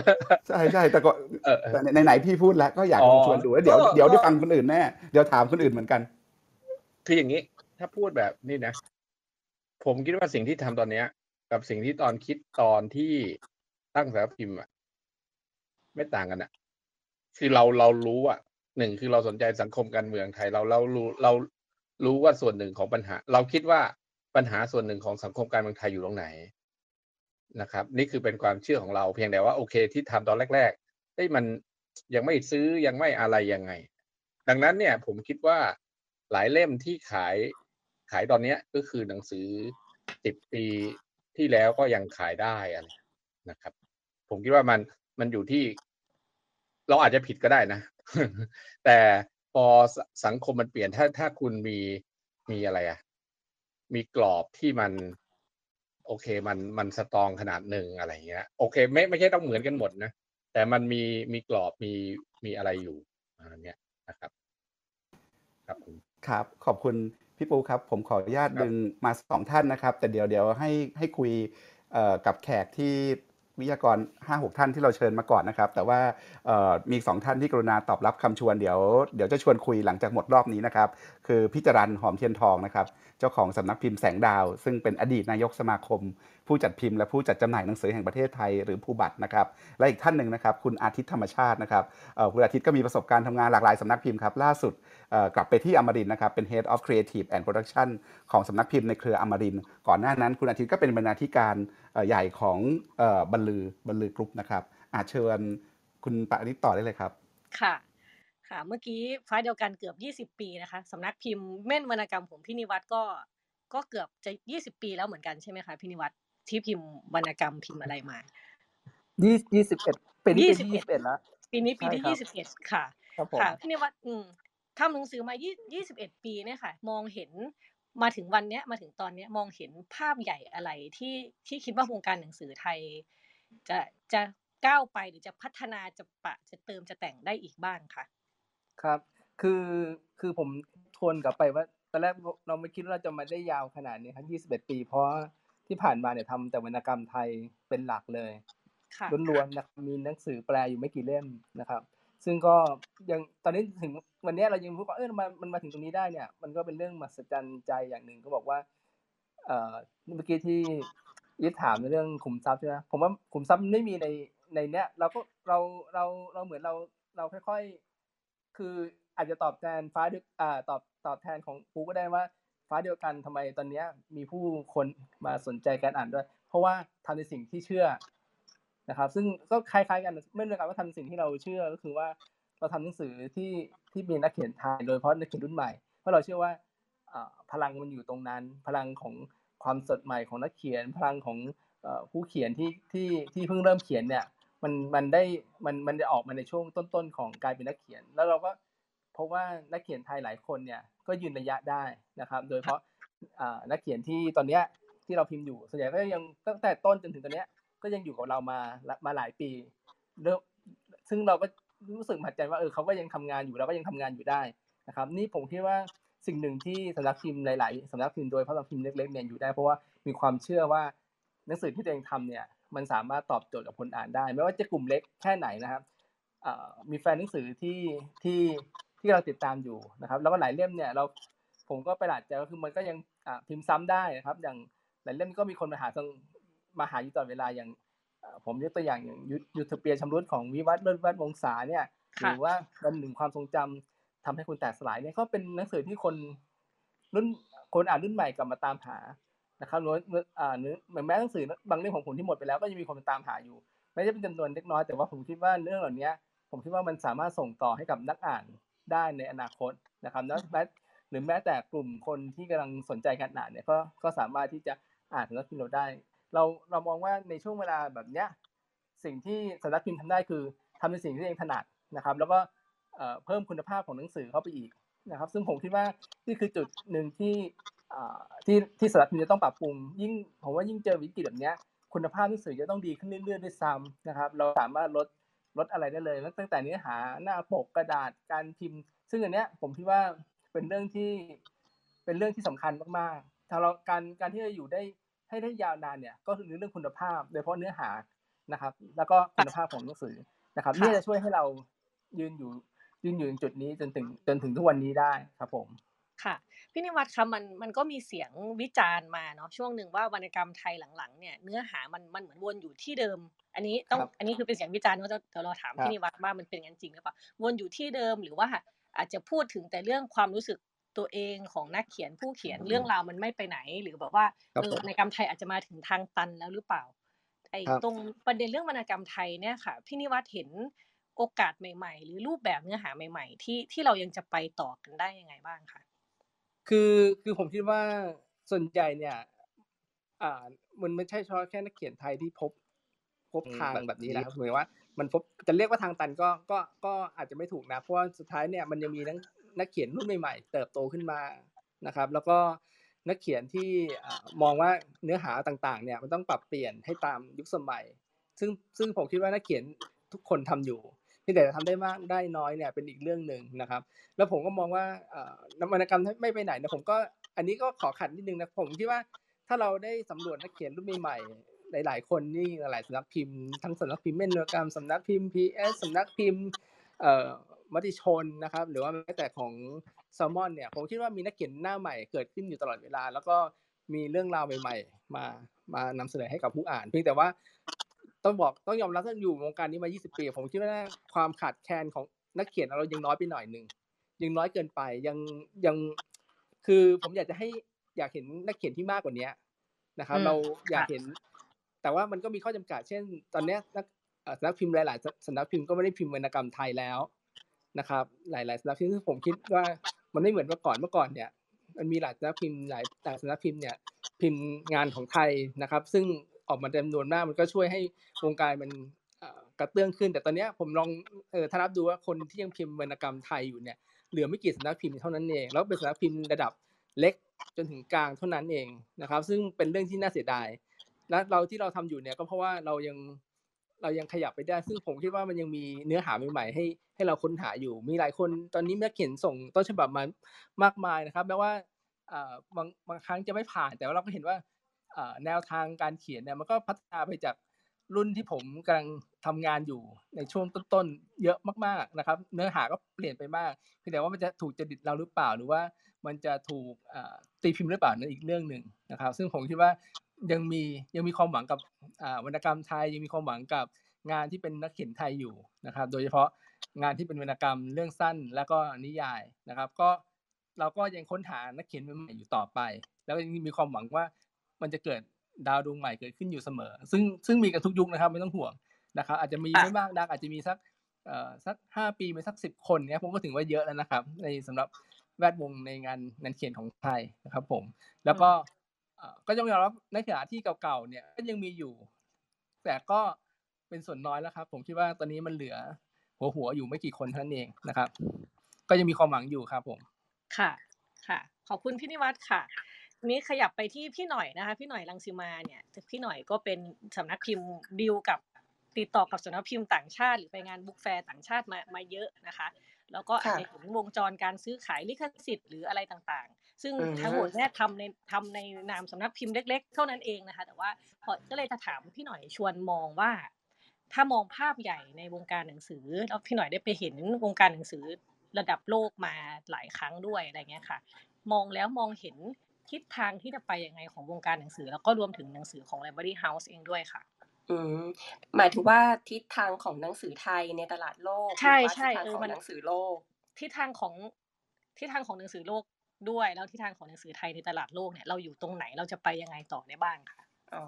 ใช่ใช่แต่ก็เออเออแต่ในไหนๆพี่พูดแล้วก็อยากอ๋อลองชวนดูแล้วเดี๋ยวก็เดี๋ยวได้ก็ฟังคนอื่นแน่เดี๋ยวถามคนอื่นเหมือนกัน คืออย่างนี้ ถ้าพูดแบบนี้นะ ผมคิดว่าสิ่งที่ทำตอนเนี้ย กับสิ่งที่ตอนคิดตอนที่ตั้งสำนักพิมพ์อะไม่ต่างกันอะคือเราเรารู้อะหนึ่งคือเราสนใจสังคมการเมืองไทย เราเรารู้เรารู้ว่าส่วนหนึ่งของปัญหา เราคิดว่าปัญหาส่วนหนึ่งของสังคมการเมืองไทยอยู่ตรงไหนนะครับ นี่คือเป็นความเชื่อของเราเพียงแต่ว่าโอเคที่ทำตอนแรกๆเอ้ยมันยังไม่ซื้อยังไม่อะไรยังไง ดังนั้นเนี่ย ผมคิดว่าหลายเล่มที่ขายขายตอนเนี้ยก็คือหนังสือสิบปี ที่แล้วก็ยังขายได้อะไรนะครับ ผมคิดว่ามันมันอยู่ที่ เราอาจจะผิดก็ได้นะ แต่พอสังคมมันเปลี่ยนถ้าถ้าคุณมีมีอะไรอะมีกรอบที่มัน โอเคมันมันสตองขนาดหนึ่งอะไรเงี้ย โอเค ไม่ไม่ใช่ต้องเหมือนกันหมดนะแต่มันมีมีกรอบมีมีอะไรอยู่อันเนี้ยนะครับ ครับครับขอบคุณ พี่ปูครับ ผมขออนุญาตครับดึงมาสองท่านนะครับ แต่เดี๋ยวเดี๋ยวให้ให้คุยเอ่อกับแขกที่วิทยากร 5 6 ท่านที่เราเชิญมาก่อนนะครับ แต่ว่าเอ่อมีสองท่านที่กรุณาตอบรับคำชวนเดี๋ยวเดี๋ยวจะชวนคุยหลังจากหมดรอบนี้นะครับ คือพี่จรันหอมเทียนทองนะครับ เจ้าของสำนักพิมพ์แสงดาว ซึ่งเป็นอดีตนายกสมาคม ผู้จัดพิมพ์และผู้จัดจำหน่ายหนังสือแห่งประเทศไทยหรือผู้บัตรนะครับและอีกท่านหนึ่งนะครับคุณอาทิตย์ธรรมชาตินะครับคุณอาทิตย์ก็มีประสบการณ์ทำงานหลากหลายสำนักพิมพ์ครับล่าสุดกลับไปที่อมรินนะครับเป็น Head of Creative and Production ของสำนักพิมพ์ในเครืออมรินก่อนหน้านั้น คุณอาทิตย์ก็เป็นบรรณาธิการใหญ่ของบรรลือบรรลือกรุ๊ปนะครับอาเชิญคุณปานิตต่อได้เลยครับ ค่ะ ค่ะ เมื่อกี้ฟ้าเดียวกันเกือบ 20 ปีนะคะสำนักพิมพ์เม่นวรรณกรรมของพี่นิวัฒน์ก็ก็เกือบจะ 20 ปีแล้วเหมือนกันใช่ไหมคะพี่นิวัฒน์ ที่พิมพ์วรรณกรรมพิมพ์อะไรมายี่ยี่สิบเอ็ดเป็นนี่เป็น21ยี่สิบเอ็ดแล้วปีนี้ปีใช่ที่ครับยี่สิบเอ็ดค่ะครับผมค่ะพี่นิวัฒน์อืมทำหนังสือมายี่ยี่สิบเอ็ดปีเนี่ยค่ะ มองเห็นมาถึงวันเนี้ยมาถึงตอนเนี้ยมองเห็นภาพใหญ่อะไรที่ที่คิดว่าวงการหนังสือไทย จะจะก้าวไปหรือจะพัฒนาจะปะจะเติมจะแต่งได้อีกบ้างค่ะ ครับ คือคือผมทวนกลับไปว่าตอนแรกเราไม่คิดว่าเราจะมาได้ยาวขนาดนี้ครับ 21 ปี เพราะ ที่ผ่านมาเนี่ยทำแต่วรรณกรรมไทยเป็นหลักเลยค่ะล้วนๆนะครับมีหนังสือแปลอยู่ไม่กี่เล่มนะครับ ซึ่งก็ยังตอนนี้ถึงวันนี้เรายังพูดว่าเออมันมันมาถึงตรงนี้ได้เนี่ย มันก็เป็นเรื่องมหัศจรรย์ใจอย่างหนึ่งก็บอกว่า เอ่อเมื่อกี้ที่ยิดถามในเรื่องขุมทรัพย์ใช่ไหมผมว่าขุมทรัพย์มันไม่มีในในเนี้ยเราก็เราเราเราเหมือนเราเราค่อยๆ คืออาจจะตอบแทนฟ้าดึกอ่าตอบตอบแทนของปูก็ได้ว่า ฟ้าเดียวกันทำไมตอนเนี้ยมีผู้คนมาสนใจการอ่านด้วย เพราะว่าทำในสิ่งที่เชื่อนะครับ ซึ่งก็คล้ายๆกันไม่เหมือนกันว่าทำในสิ่งที่เราเชื่อก็คือว่าเราทำหนังสือที่ที่มีนักเขียนไทยโดยเฉพาะนักเขียนรุ่นใหม่เพราะเราเชื่อว่าพลังมันอยู่ตรงนั้น พลังของความสดใหม่ของนักเขียน พลังของผู้เขียนที่ที่ที่เพิ่งเริ่มเขียนเนี่ยมันมันได้มันมันจะออกมาในช่วงต้นๆของการเป็นนักเขียน แล้วเราก็พบว่านักเขียนไทยหลายคนเนี่ย ก็ยืนระยะได้นะครับ โดยเฉพาะอ่านักเขียนที่ตอนเนี้ยที่เราพิมพ์อยู่ส่วนใหญ่ก็ยังตั้งแต่ต้นจนถึงตอนเนี้ยก็ยังอยู่กับเรามามาหลายปีเริ่มซึ่งเราก็รู้สึกมหัศจรรย์ว่าเออเขาก็ยังทำงานอยู่เราก็ยังทำงานอยู่ได้นะครับ นี่ผมคิดว่าสิ่งหนึ่งที่สำนักพิมพ์หลาย ๆสำนักพิมพ์โดยเฉพาะสำนักพิมพ์เล็ก ๆ เนี่ยอยู่ได้เพราะว่ามีความเชื่อว่าหนังสือที่ตัวเองทำเนี่ยมันสามารถตอบโจทย์กับคนอ่านได้ ไม่ว่าจะกลุ่มเล็กแค่ไหนนะครับเอ่อมีแฟนหนังสือที่ที่ ที่เราติดตามอยู่นะครับ แล้วก็หลายเล่มเนี่ยเราผมก็ไปหลาดใจก็คือมันก็ยังอ่าพิมพ์ซ้ำได้นะครับ อย่างหลายเล่มก็มีคนมาหาทางมาหาอยู่ตลอดเวลาอย่างเอ่อผมยกตัวอย่างอย่างยุยุทธเปียชำรุดของวิวัฒน์เลิศวัฒน์วงศาเนี่ยหค่ะรือว่าวันหนึ่งความทรงจำทำให้คุณแตกสลายเนี่ยก็เป็นหนังสือที่คนรุ่นคนอ่านรุ่นใหม่กลับมาตามหานะครับเนื้อเนื้ออ่าเนื้อแม้หนังสือบางเล่มของผมที่หมดไปแล้วก็ยังมีคนมาตามหาอยู่แม้จะเป็นจำนวนเล็กน้อยแต่ว่าผมคิดว่าเรื่องเหล่านี้ผมคิดว่ามันสามารถส่งต่อให้กับนักอ่าน ได้ในอนาคตนะครับแล้วแม้หรือแม้แต่กลุ่มคนที่กำลังสนใจการอ่านเนี่ยก็ก็สามารถที่จะอ่านสำนักพิมพ์เราได้ เราเรามองว่าในช่วงเวลาแบบเนี้ยสิ่งที่สำนักพิมพ์ทำได้คือทำในสิ่งที่ตัวเองถนัดนะครับ แล้วก็เอ่อเพิ่มคุณภาพของหนังสือเข้าไปอีกนะครับ ซึ่งผมคิดว่านี่คือจุดหนึ่งที่อ่าที่ที่สำนักพิมพ์จะต้องปรับปรุง ยิ่งผมว่ายิ่งเจอวิกฤตแบบเนี้ยคุณภาพหนังสือจะต้องดีขึ้นเรื่อยๆด้วยซ้ำนะครับ เราสามารถลด ลดอะไรได้เลยตั้งแต่เนื้อหาหน้าปกกระดาษการพิมพ์ ซึ่งอันเนี้ยผมคิดว่าเป็นเรื่องที่เป็นเรื่องที่สำคัญมากๆถ้าเราการการที่จะอยู่ได้ให้ได้ยาวนานเนี่ยก็คือเรื่องคุณภาพ โดยเฉพาะเนื้อหานะครับ แล้วก็คุณภาพของหนังสือนะครับค่ะนี่จะช่วยให้เรายืนอยู่ยืนอยู่ในจุดนี้จนถึงจนถึงทุกวันนี้ได้ครับผม ค่ะพี่นิวัฒน์คะมันมันก็มีเสียงวิจารณ์มาเนาะช่วงหนึ่งว่าวรรณกรรมไทยหลังๆเนี่ยเนื้อหามันมันเหมือนวนอยู่ที่เดิม อันนี้ต้องครับอันนี้คือเป็นเสียงวิจารณ์ว่าจะเดี๋ยวเราถามครับพี่นิวัฒน์ว่ามันเป็นงั้นจริงหรือเปล่าวนอยู่ที่เดิมหรือว่าอาจจะพูดถึงแต่เรื่องความรู้สึกตัวเองของนักเขียนผู้เขียนเรื่องราวมันไม่ไปไหน หรือแบบว่าครับเออผมวรรณกรรมไทยอาจจะมาถึงทางตันแล้วหรือเปล่าไอ้ครับตรงประเด็นเรื่องวรรณกรรมไทยเนี่ยค่ะพี่นิวัฒน์เห็นโอกาสใหม่ ๆ หรือรูปแบบเนื้อหาใหม่ ๆ ที่ที่เรายังจะไปต่อกันได้ยังไงบ้างคะ คือคือผมคิดว่าส่วนใหญ่เนี่ย อ่า มันไม่ใช่เฉพาะแค่นักเขียนไทยที่พบ พบอืมทางแบบแบบนี้นี้นะครับหมายว่า มันพบจะเรียกว่าทางตันก็ก็ก็อาจจะไม่ถูกนะเพราะว่าสุดท้ายเนี่ยมันยังมีนักนักเขียนรุ่นใหม่ๆเติบโตขึ้นมานะครับ แล้วก็นักเขียนที่อ่ามองว่าเนื้อหาต่างๆ เนี่ยมันต้องปรับเปลี่ยนให้ตามยุคสมัย ซึ่งซึ่งผมคิดว่านักเขียนทุกคนทำอยู่ ที่แต่จะทำได้มากได้น้อยเนี่ยเป็นอีกเรื่องหนึ่งนะครับ แล้วผมก็มองว่าเอ่อนวรรณกรรมไม่ไปไหนนะผมก็อันนี้ก็ขอขัดนิดนึงนะผมคิดว่าถ้าเราได้สำรวจนักเขียนรุ่นใหม่ๆหลาย ๆ คนนี่หลายสำนักพิมพ์ทั้งสำนักพิมพ์เมนวรรณกรรมสำนักพิมพ์พีเอสสำนักพิมพ์เอ่อมติชนนะครับ หรือว่าแม้แต่ของแซลมอนเนี่ยผมคิดว่ามีนักเขียนหน้าใหม่เกิดขึ้นอยู่ตลอดเวลา แล้วก็มีเรื่องราวใหม่ ๆ มามานำเสนอให้กับผู้อ่าน เพียงแต่ว่า ต้องบอกต้องยอมรับว่าอยู่วงการนี้มา 20 ปี ผมคิดว่าความขาดแคลนของนักเขียนเรายังน้อยไปหน่อยหนึ่งยังน้อยเกินไปยังยังคือผมอยากจะให้อยากเห็นนักเขียนที่มากกว่านี้นะครับอืมเราอยากค่ะเห็น แต่ว่ามันก็มีข้อจำกัด เช่น ตอนเนี้ยนักเอ่อสำนักพิมพ์หลาย ๆสำนักพิมพ์ก็ไม่ได้พิมพ์วรรณกรรมไทยแล้วนะครับ หลาย ๆสำนักพิมพ์ซึ่งผมคิดว่ามันไม่เหมือนเมื่อก่อนเมื่อก่อนเนี่ย มันมีหลายสำนักพิมพ์หลายแต่สำนักพิมพ์เนี่ยพิมพ์งานของไทยนะครับ ซึ่ง ออกมาจำนวนมากมันก็ช่วยให้วงการมันกระเตื้องขึ้น แต่ตอนนี้ผมลองเออถ้านับดูว่าคนที่ยังพิมพ์วรรณกรรมไทยอยู่เนี่ยเหลือไม่กี่สำนักพิมพ์เท่านั้นเองแล้วเป็นสำนักพิมพ์ระดับเล็กจนถึงกลางเท่านั้นเองนะครับ ซึ่งเป็นเรื่องที่น่าเสียดาย และเราที่เราทำอยู่เนี่ยก็เพราะว่าเรายังเรายังขยับไปได้ ซึ่งผมคิดว่ามันยังมีเนื้อหาใหม่ๆให้ให้เราค้นหาอยู่ มีหลายคนตอนนี้นักเขียนส่งต้นฉบับมามากมายนะครับแม้ว่าบางบางครั้งจะไม่ผ่านแต่ว่าเราก็เห็นว่า แนวทางการเขียนเนี่ยมันก็พัฒนาไปจากรุ่นที่ผมกำลังทำงานอยู่ในช่วงต้นๆเยอะมากๆนะครับ เนื้อหาก็เปลี่ยนไปมากเพียงแต่ว่ามันจะถูกจริตเราหรือเปล่า หรือว่ามันจะถูกตีพิมพ์หรือเปล่านั่นอีกเรื่องหนึ่งนะครับ ซึ่งผมคิดว่ายังมียังมีความหวังกับวรรณกรรมไทยยังมีความหวังกับงานที่เป็นนักเขียนไทยอยู่นะครับ โดยเฉพาะงานที่เป็นวรรณกรรมเรื่องสั้นแล้วก็นิยายนะครับ ก็เราก็ยังค้นหานักเขียนใหม่ๆอยู่ต่อไป แล้วก็ยังมีความหวังว่า มันจะเกิดดาวดวงใหม่เกิดขึ้นอยู่เสมอ ซึ่งซึ่งมีกันทุกยุคนะครับไม่ต้องห่วงนะครับ อาจจะมีค่ะไม่มากนักอาจจะมีสักเอ่อสักห้าปีไปสักสิบคนเนี้ยผมก็ถือว่าเยอะแล้วนะครับ ในสำหรับแวดวงในงานงานเขียนของไทยนะครับ ผม แล้วก็เอ่อก็ต้องยอมรับในขณะที่เก่าๆเนี่ยก็ยังมีอยู่ แต่ก็เป็นส่วนน้อยแล้วครับ ผมคิดว่าตอนนี้มันเหลือ หัวหัวๆอยู่ไม่กี่คนเท่านั้นเองนะครับ ก็ยังมีความหวังอยู่ครับผม ค่ะ ค่ะ ขอบคุณพี่นิวัฒน์ค่ะที นี้ขยับไปที่พี่หน่อยนะคะ พี่หน่อยรังสิมาเนี่ยพี่หน่อยก็เป็นสำนักพิมพ์ดีลกับติดต่อกับสำนักพิมพ์ต่างชาติ หรือไปงานบุ๊กแฟร์ต่างชาติมามาเยอะนะคะ แล้วก็อาจค่ะจะเห็นวงจรการซื้อขายลิขสิทธิ์หรืออะไรต่างๆ ซึ่งอืมทั้งหมดเนี่ยทำในทำในนามสำนักพิมพ์เล็ก ๆ เท่านั้นเองนะคะ แต่ว่าพอก็เลยจะถามพี่หน่อยชวนมองว่า ถ้ามองภาพใหญ่ในวงการหนังสือแล้วพี่หน่อยได้ไปเห็นวงการหนังสือระดับโลกมาหลายครั้งด้วยอะไรเงี้ยค่ะ มองแล้วมองเห็น ทิศทางที่จะไปยังไงของวงการหนังสือ แล้วก็รวมถึงหนังสือของ Library House เองด้วยค่ะ อืมหมายถึงว่าทิศทางของหนังสือไทยในตลาดโลกใช่หรือว่าใช่ทิศทางเออของมันหนังสือโลกทิศทางของทิศทางของหนังสือโลกด้วยแล้วทิศทางของหนังสือไทยในตลาดโลกเนี่ยเราอยู่ตรงไหนเราจะไปยังไงต่อได้บ้างค่ะอ๋อ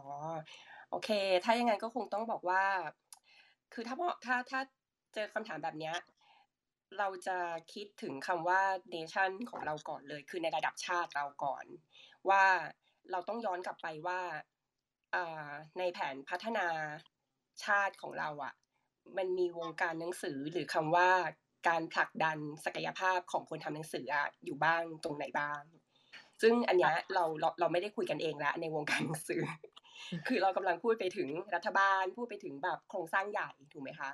โอเค ถ้าอย่างนั้นก็คงต้องบอกว่า คือถ้าบอกถ้าถ้าเจอคำถามแบบเนี้ย เราจะคิดถึงคำว่า nation ของเราก่อนเลย คือในระดับชาติเราก่อน ว่าเราต้องย้อนกลับไปว่าในแผนพัฒนาชาติของเราอะ่ะ มันมีวงการหนังสือหรือคำว่าการผลักดันศักยภาพของคนทำหนังสืออะอยู่บ้างตรงไหนบ้าง ซึ่งอันนี้เราเราเราไม่ได้คุยกันเองละในวงการหนังสือ คือเรากำลังพูดไปถึงรัฐบาลพูดไปถึงแบบโครงสร้างใหญ่ถูกไหมคะ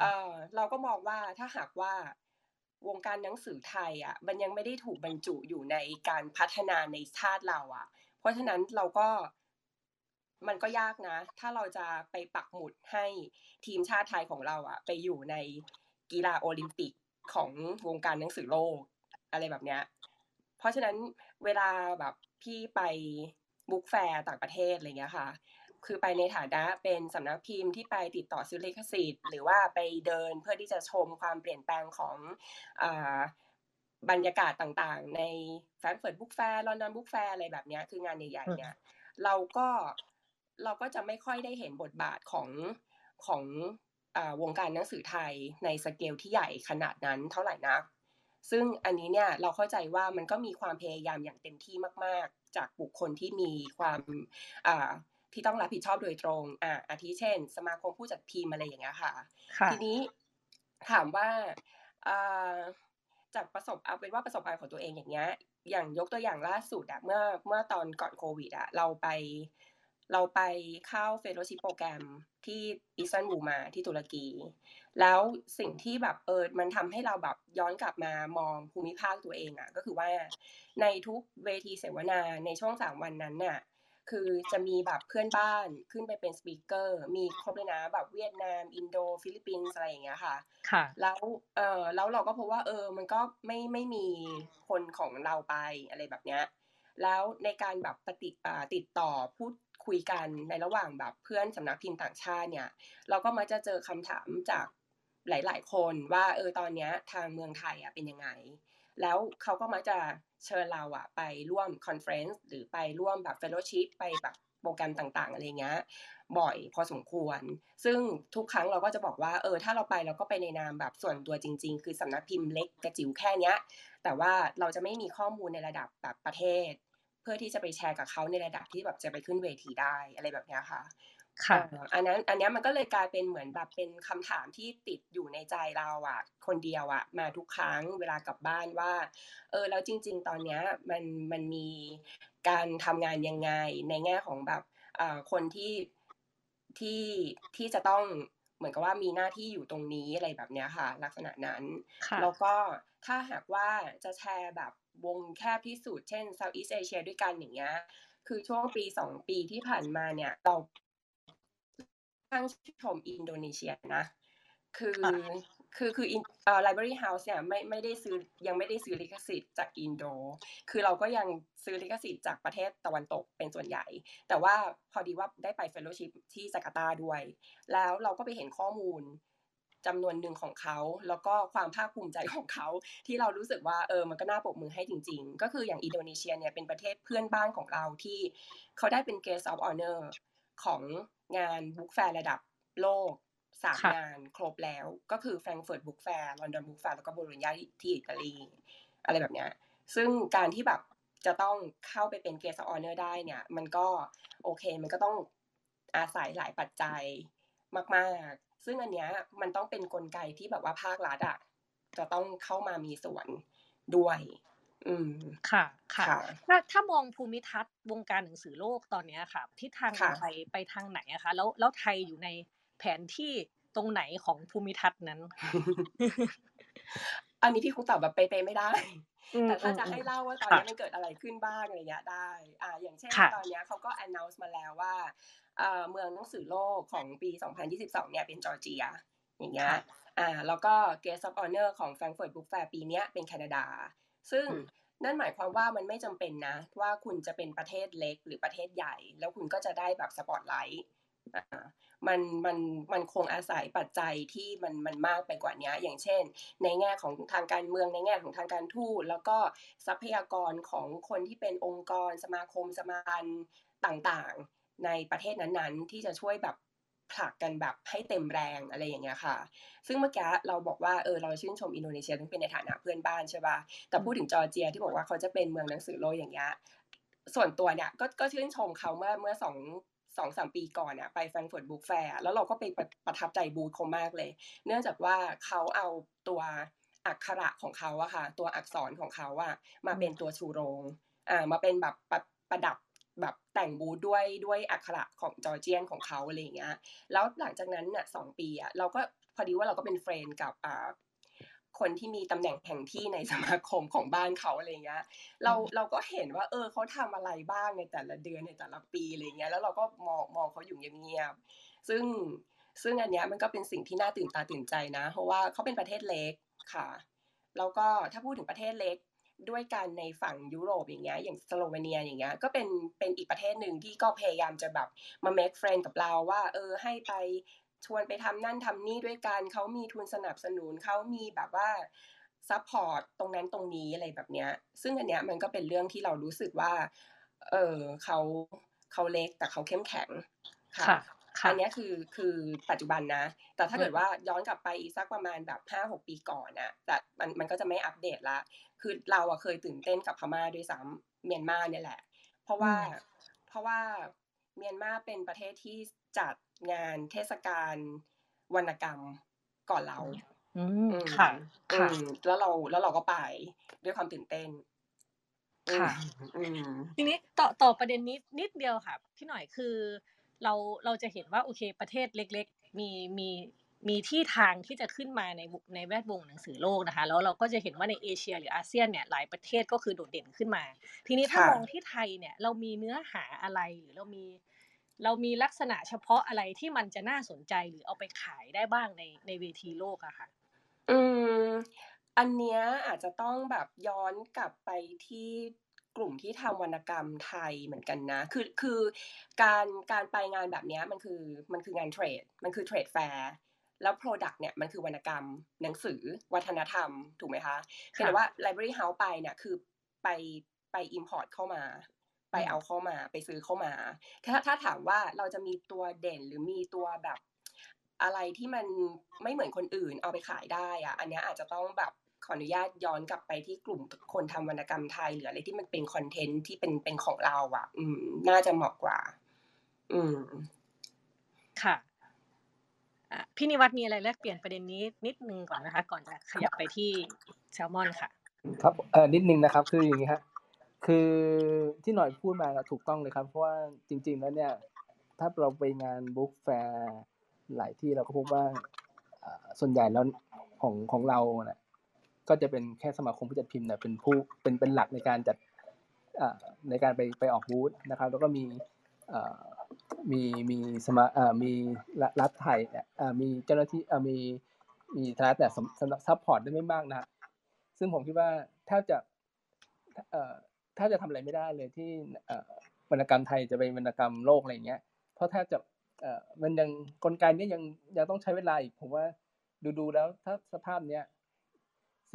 เออเราก็มองว่าถ้าหากว่าวงการหนังสือไทยอะมันยังไม่ได้ถูกบรรจุอยู่ในการพัฒนาในชาติเราอะ เพราะฉะนั้นเราก็มันก็ยากนะ ถ้าเราจะไปปักหมุดให้ทีมชาติไทยของเราอะไปอยู่ในกีฬาโอลิมปิกของวงการหนังสือโลกอะไรแบบเนี้ย เพราะฉะนั้นเวลาแบบพี่ไป book fair ต่างประเทศอะไรเงี้ยค่ะ คือไปในฐานะเป็นสำนักพิมพ์ที่ไปติดต่อซื้อลิขสิทธิ์ หรือว่าไปเดินเพื่อที่จะชมความเปลี่ยนแปลงของบรรยากาศต่างๆ ในแฟรงก์เฟิร์ต book fair ลอนดอน book fair อะไรแบบนี้คืองานใหญ่ๆเนี่ยเราก็เราก็จะไม่ค่อยได้เห็นบทบาทของของวงการหนังสือไทยในสเกลที่ใหญ่ขนาดนั้นเท่าไหร่นักซึ่งอันนี้เนี่ยเราเข้าใจว่ามันก็มีความพยายามอย่างเต็มที่มาก ๆ จากบุคคลที่มีความอ่า ที่ต้องรับผิดชอบโดยตรง อ่าอาทิเช่น สมาคมผู้จัดพิมพ์อะไรอย่างเงี้ยค่ะค่ะทีนี้ถามว่าอ่าจากประสบเอาเป็นว่าประสบการณ์ของตัวเองอย่างเงี้ย อย่างยกตัวอย่างล่าสุดอะเมื่อเมื่อตอนก่อนโควิดอะเราไปเราไปเข้า fellowship program ที่อิสตันบูลมาที่ตุรกี แล้วสิ่งที่แบบเออมันทำให้เราแบบย้อนกลับมามองภูมิภาคตัวเองอะก็คือว่าในทุกเวทีเสวนาในช่วงสามวันนั้นน่ะ คือจะมีแบบเพื่อนบ้านขึ้นไปเป็น speaker มีครบเลยนะแบบเวียดนาม อินโด ฟิลิปปินส์อะไรอย่างเงี้ยค่ะ ค่ะ แล้วเออแล้วเราก็พบว่าเออ มันก็ไม่ไม่มีคนของเราไปอะไรแบบเนี้ย แล้วในการแบบปฏิอ่าติดต่อพูดคุยกันในระหว่างแบบเพื่อนสำนักพิมพ์ต่างชาติเนี่ย เราก็มักจะเจอคำถามจากหลาย ๆ คนว่าเออตอนเนี้ยทางเมืองไทยอะเป็นยังไง แล้วเขาก็มักจะเชิญเราอะไปร่วม conference หรือไปร่วมแบบ fellowship ไปแบบโปรแกรมต่างๆอะไรเงี้ยบ่อยพอสมควร ซึ่งทุกครั้งเราก็จะบอกว่าเออถ้าเราไปเราก็ไปในนามแบบส่วนตัวจริง ๆ คือสำนักพิมพ์เล็กกระจิ๋วแค่เนี้ย แต่ว่าเราจะไม่มีข้อมูลในระดับแบบประเทศ เพื่อที่จะไปแชร์กับเขาในระดับที่แบบจะไปขึ้นเวทีได้อะไรแบบเนี้ยค่ะ ค่ะเอ่ออันนั้นอันเนี้ยมันก็เลยกลายเป็นเหมือนแบบเป็นคำถามที่ติดอยู่ในใจเราอะคนเดียวอะมาทุกครั้งเวลากลับบ้านว่า เออแล้วจริง ๆ ตอนเนี้ยมันมันมีการทำงานยังไงในแง่ของแบบเอ่อคนที่ที่ที่จะต้องเหมือนกับว่ามีหน้าที่อยู่ตรงนี้อะไรแบบเนี้ยค่ะ ลักษณะนั้นค่ะแล้วก็ถ้าหากว่าจะแชร์แบบวงแคบที่สุดเช่น Southeast Asia ด้วยกันอย่างเงี้ยคือช่วงปีสองปีที่ผ่านมาเนี่ย เรา ตั้งชื่นชมอินโดนีเซียนะ คือค่ะคือคืออินเอ่อ library house เนี่ยไม่ไม่ได้ซื้อยังไม่ได้ซื้อลิขสิทธิ์จากอินโด คือเราก็ยังซื้อลิขสิทธิ์จากประเทศตะวันตกเป็นส่วนใหญ่ แต่ว่าพอดีว่าได้ไป fellowship ที่จาการ์ตาด้วย แล้วเราก็ไปเห็นข้อมูลจำนวนหนึ่งของเขา แล้วก็ความภาคภูมิใจของเขา ที่เรารู้สึกว่าเออมันก็น่าปรบมือให้จริง ๆ ก็คืออย่างอินโดนีเซียเนี่ยเป็นประเทศเพื่อนบ้านของเราที่เขาได้เป็น Guest of Honor ของ งาน book fair ระดับโลกสามค่ะงานครบแล้ว ก็คือแฟรงก์เฟิร์ต book fair ลอนดอน book fair แล้วก็โบโลญญาที่อิตาลี อะไรแบบเนี้ยซึ่งการที่แบบจะต้องเข้าไปเป็น Guest of Honor ได้เนี่ย มันก็โอเค มันก็ต้องอาศัยหลายปัจจัยมาก ๆ ซึ่งอันเนี้ยมันต้องเป็นนกลไกที่แบบว่าภาครัฐอะจะต้องเข้ามามีส่วนด้วย อืมค่ะค่ะค่ะถ้าถ้ามองภูมิทัศน์วงการหนังสือโลกตอนเนี้ยค่ะทิศทางค่ะไปไปทางไหนอะคะแล้วแล้วไทยอยู่ในแผนที่ตรงไหนของภูมิทัศน์นั้น อันนี้พี่คงตอบแบบเป๊ะๆไม่ได้อืมแต่ถ้าอืมจะอืให้มเล่าว่าตอนค่ะนี้มันเกิดอะไรขึ้นบ้างอะไรเงี้ยได้ อ่า อย่างเช่นค่ะตอนเนี้ยเขาก็ announce มาแล้วว่าเอ่อเมืองหนังสือโลกของปี 2022 เนี่ยเป็นจอร์เจีย อย่างเงี้ยค่ะอ่า แล้วก็ Guest of Honor ของ Frankfurt Book Fair ปีเนี้ยเป็นแคนาดา ซึ่งอืมนั่นหมายความว่ามันไม่จำเป็นนะ ว่าคุณจะเป็นประเทศเล็กหรือประเทศใหญ่ แล้วคุณก็จะได้แบบสปอตไลท์อ่ามันมันมันคงอาศัยปัจจัยที่มันมันมากไปกว่านี้อย่างเช่น ในแง่ของทางการเมืองในแง่ของทางการทูตแล้วก็ทรัพยากรของคนที่เป็นองค์กร สมาคมสมาพันธ์ต่างๆ ในประเทศนั้นๆ ที่จะช่วยแบบ ผลักกันแบบให้เต็มแรงอะไรอย่างเงี้ยค่ะ ซึ่งเมื่อกี้เราบอกว่าเออเราชื่นชมอินโดนีเซียทั้งเป็นในฐานะเพื่อนบ้านใช่ป่ะแต่พูดถึงจอร์เจียที่บอกว่าเขาจะเป็นเมืองหนังสือโลกอย่างเงี้ยส่วนตัวเนี่ยก็ก็ชื่นชมเขาเมื่อเมื่อสองสองสามปีก่อนอะไปแฟรงก์เฟิร์ต book fair แล้วเราก็ไปประประทับใจบูธเขามากเลย เนื่องจากว่าเขาเอาตัวอักขระของเขาอะค่ะ ตัวอักษรของเขาอะมาเป็นตัวชูโรงอ่ามาเป็นแบบประประดับ แบบแต่งบูธด้วยด้วยอักขระของจอร์เจียนของเขาอะไรอย่างเงี้ยแล้วหลังจากนั้นน่ะสองปีอะเราก็พอดีว่าเราก็เป็นเฟรนด์กับอ่าคนที่มีตำแหน่งแห่งที่ในสมาคมของบ้านเขาอะไรเงี้ย เราเราก็เห็นว่า เออเขาทำอะไรบ้างในแต่ละเดือนในแต่ละปีอะไรเงี้ย แล้วเราก็มองมองเขาอยู่เงียบๆ ซึ่งซึ่งอันเนี้ยมันก็เป็นสิ่งที่น่าตื่นตาตื่นใจนะ เพราะว่าเขาเป็นประเทศเล็กค่ะ แล้วก็ถ้าพูดถึงประเทศเล็ก ด้วยกันในฝั่งยุโรปอย่างเงี้ยอย่างสโลเวเนียอย่างเงี้ยก็เป็นเป็นอีกประเทศหนึ่งที่ก็พยายามจะแบบมา make friend กับเราว่า เออให้ไปชวนไปทำนั่นทำนี่ด้วยกันเขามีทุนสนับสนุนเขามีแบบว่า support ตรงนั้นตรงนี้อะไรแบบเนี้ย ซึ่งอันเนี้ยมันก็เป็นเรื่องที่เรารู้สึกว่า เออเขาเขาเล็กแต่เขาเข้มแข็งค่ะค่ะค่ะ อันเนี้ยคือคือปัจจุบันนะ แต่ถ้าอืมเกิดว่าย้อนกลับไปอีกสักประมาณแบบห้าหกปีก่อนน่ะแต่มันมันก็จะไม่อัปเดตละ คือเราอะเคยตื่นเต้นกับพม่าด้วยซ้ำเมียนมาเนี่ยแหละ เพราะว่าอืมเพราะว่าเมียนมาเป็นประเทศที่จัดงานเทศกาลวรรณกรรมก่อนเราอืมอืมค่ะอืค่ะมแล้วเราแล้วเราก็ไปด้วยความตื่นเต้นค่ะอืมทีนี้ต่อต่อประเด็นนี้นิดเดียวค่ะพี่หน่อยคือ เราเราจะเห็นว่าโอเค ประเทศเล็ก ๆ มีมีมีที่ทางที่จะขึ้นมาในวในแวดวงหนังสือโลกนะคะ แล้วเราก็จะเห็นว่าในเอเชียหรืออาเซียนเนี่ยหลายประเทศก็คือโดดเด่นขึ้นมา ทีนี้ถ้าค่ะมองที่ไทยเนี่ยเรามีเนื้อหาอะไรหรือเรามีเรามีลักษณะเฉพาะอะไรที่มันจะน่าสนใจหรือเอาไปขายได้บ้างในในเวทีโลกอะค่ะ อืม อันเนี้ยอาจจะต้องแบบย้อนกลับไปที่ กลุ่มที่ทำวรรณกรรมไทยเหมือนกันนะ คือคือการการไปงานแบบเนี้ยมันคือมันคืองานเทรด มันคือเทรดแฟร์แล้ว Product เนี่ยมันคือวรรณกรรม หนังสือ วัฒนธรรม ถูกไหมคะเพียงแต่ว่า Library House ไปเนี่ยคือไปไป import เข้ามา ไปเอาเข้ามาไปซื้อเข้ามา ถ้าถ้าถามว่าเราจะมีตัวเด่นหรือมีตัวแบบ อะไรที่มันไม่เหมือนคนอื่นเอาไปขายได้อะอันเนี้ยอาจจะต้องแบบ ขออนุญาตย้อนกลับไปที่กลุ่มคนทำวรรณกรรมไทยหรืออะไรที่มันเป็นคอนเทนต์ที่เป็นเป็นของเราอะ อืม น่าจะเหมาะกว่า อืม ค่ะอะพี่นิวัฒน์มีอะไรแลกเปลี่ยนประเด็นนี้นิดนึงก่อนนะคะ ก่อนจะขยับไปที่แซลมอนค่ะ ครับเออนิดนึงนะครับ คืออย่างนี้ฮะคือที่หน่อยพูดมาก็ถูกต้องเลยครับ เพราะว่าจริง ๆ แล้วเนี่ย ถ้าเราไปงาน book fair หลายที่เราก็พบว่าอ่าส่วนใหญ่แล้วของของเราเนี่ย ก็จะเป็นแค่สมาคมผู้จัดพิมพ์เนี่ยเป็นผู้เป็นเป็นหลักในการจัดในการไปไปออกบูธนะครับ แล้วก็มีมีมีสมามีรัฐไทยเนี่ยมีเจ้าหน้าที่มีมีรัฐแต่สำสำหรับ support ได้ไม่มากนะซึ่งผมคิดว่าถ้าจะถ้าจะทำอะไรไม่ได้เลยที่วรรณกรรมไทยจะเป็นวรรณกรรมโลกอะไรเงี้ย เพราะถ้าจะมันยังกลไกนี้ยังยังต้องใช้เวลาอีกผมว่าดูๆแล้วถ้าสภาพเนี้ย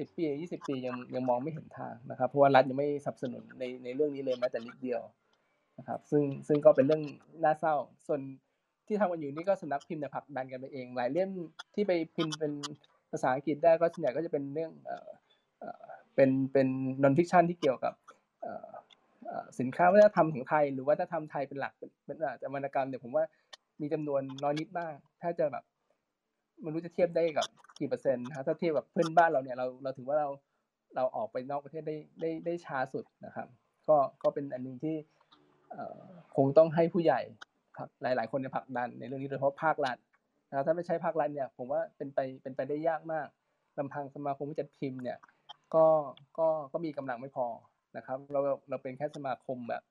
สิบปียี่สิบปียังยังมองไม่เห็นทางนะครับ เพราะว่ารัฐยังไม่สนับสนุนในในเรื่องนี้เลยแม้แต่นิดเดียวนะครับ ซึ่งซึ่งก็เป็นเรื่องน่าเศร้า ส่วนที่ทำกันอยู่นี่ก็สำนักพิมพ์เนี่ยผลักดันกันไปเอง หลายเล่มที่ไปพิมพ์เป็นภาษาอังกฤษได้ก็ส่วนใหญ่ก็จะเป็นเรื่องเอ่อเออเป็นเป็น non-fiction ที่เกี่ยวกับอ่อเอ่อสินค้าวัฒนธรรมของไทย หรือวัฒนธรรมไทยเป็นหลักเป็นเป็นอาจจะวรรณกรรมเนี่ยผมว่ามีจำนวนน้อยนิดมาก ถ้าจะแบบ มันรู้จะเทียบได้กับกี่เปอร์เซ็นต์นะถ้าเทียบกับเพื่อนบ้านเราเนี่ยเราเราถือว่าเราเราออกไปนอกประเทศได้ได้ได้ช้าสุดนะครับ ก็ก็เป็นอันหนึ่งที่เอ่อคงต้องให้ผู้ใหญ่ผลักหลายๆคนเนี่ยผลักดันในเรื่องนี้โดยเฉพาะภาครัฐนะครับถ้าไม่ใช่ภาครัฐเนี่ยผมว่าเป็นไปเป็นไปได้ยากมากลำพังสมาคมผู้จัดพิมพ์เนี่ยก็ก็ก็มีกำลังไม่พอนะครับ เราเราเป็นแค่สมาคมแบบ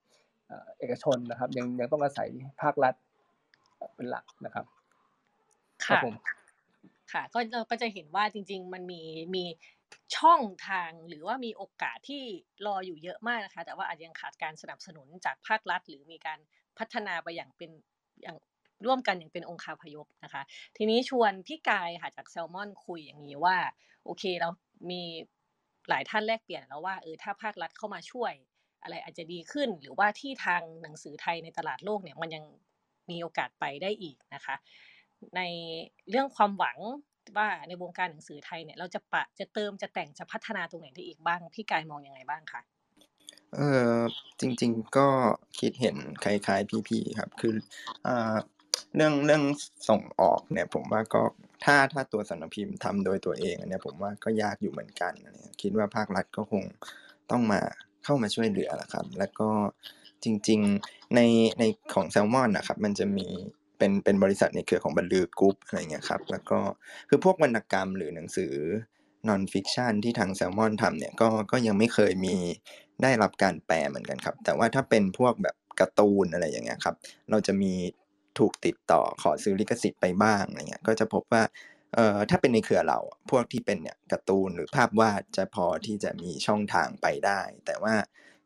เอ่อเอกชนนะครับ ยังยังต้องอาศัยภาครัฐเป็นหลักนะครับครับค่ะผม ค่ะก็เราก็จะเห็นว่าจริง ๆ มันมีมีช่องทางหรือว่ามีโอกาสที่รออยู่เยอะมากนะคะ แต่ว่าอาจจะยังขาดการสนับสนุนจากภาครัฐ หรือมีการพัฒนาไปอย่างเป็นอย่างร่วมกันอย่างเป็นองค์คาพยพนะคะ ทีนี้ชวนพี่กายค่ะจากแซลมอนคุยอย่างนี้ว่า โอเคเรามีหลายท่านแลกเปลี่ยนแล้วว่าเออถ้าภาครัฐเข้ามาช่วย อะไรอาจจะดีขึ้น หรือว่าที่ทางหนังสือไทยในตลาดโลกเนี่ยมันยังมีโอกาสไปได้อีกนะคะ ในเรื่องความหวังว่าในวงการหนังสือไทยเนี่ย เราจะปะจะเติมจะแต่งจะพัฒนาตรงไหนได้อีกบ้างพี่กายมองยังไงบ้างคะเออจริง ๆก็คิดเห็นคล้ายๆพี่ๆครับ คืออ่าเรื่องเรื่องส่งออกเนี่ย ผมว่าก็ถ้าถ้าตัวสำนักพิมพ์ทำโดยตัวเองเนี้ยผมว่าก็ยากอยู่เหมือนกันเงี้ยคิดว่าภาครัฐก็คงต้องมาเข้ามาช่วยเหลือแหละครับ แล้วก็จริง ๆ ในในของแซลมอนนะครับ มันจะมี เป็นเป็นบริษัทในเครือของบรรลือกรุ๊ปอะไรเงี้ยครับแล้วก็คือพวกวรรณกรรมหรือหนังสือ non-fiction ที่ทางแซลมอนทำเนี่ยก็ก็ยังไม่เคยมีได้รับการแปลเหมือนกันครับ แต่ว่าถ้าเป็นพวกแบบการ์ตูนอะไรอย่างเงี้ยครับ เราจะมีถูกติดต่อขอซื้อลิขสิทธิ์ไปบ้างอะไรเงี้ยก็จะพบว่าเอ่อถ้าเป็นในเครือเราพวกที่เป็นเนี่ยการ์ตูนหรือภาพวาดจะพอที่จะมีช่องทางไปได้ แต่ว่า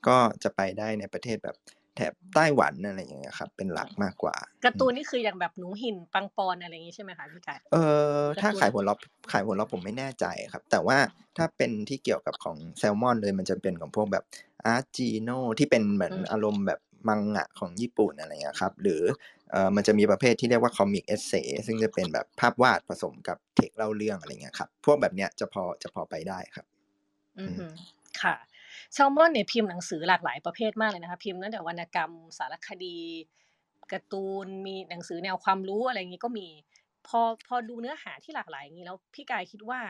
ก็จะไปได้ในประเทศแบบ แถบไต้หวันอะไรอย่างเงี้ยครับ เป็นหลักมากกว่าการ์ตูนนี่คืออย่างแบบหนูหินปังปอนอะไรอย่างงี้ใช่ไหมคะพี่กายเออถ้าการ์ตูนขายผลลัพธ์ขายผลลัพธ์ผมไม่แน่ใจครับ แต่ว่าถ้าเป็นที่เกี่ยวกับของแซลมอนเลยมันจะเป็นของพวกแบบ Art Jeeno ที่เป็นเหมือนอืมอารมณ์แบบมังงะของญี่ปุ่นอะไรเงี้ยครับ หรือเออมันจะมีประเภทที่เรียกว่า comic essay ซึ่งจะเป็นแบบภาพวาดผสมกับเทคเล่าเรื่องอะไรเงี้ยครับ พวกแบบเนี้ยจะพอจะพอไปได้ครับ อือหือค่ะ แซลมอนเนี่ยพิมพ์หนังสือหลากหลายประเภทมากเลยนะคะพิมพ์ตั้งแต่วรรณกรรม สารคดีการ์ตูนมีหนังสือแนวความรู้อะไรอย่างนี้ก็มีพอพอดูเนื้อหาที่หลากหลายอย่างนี้แล้วพี่กายคิดว่า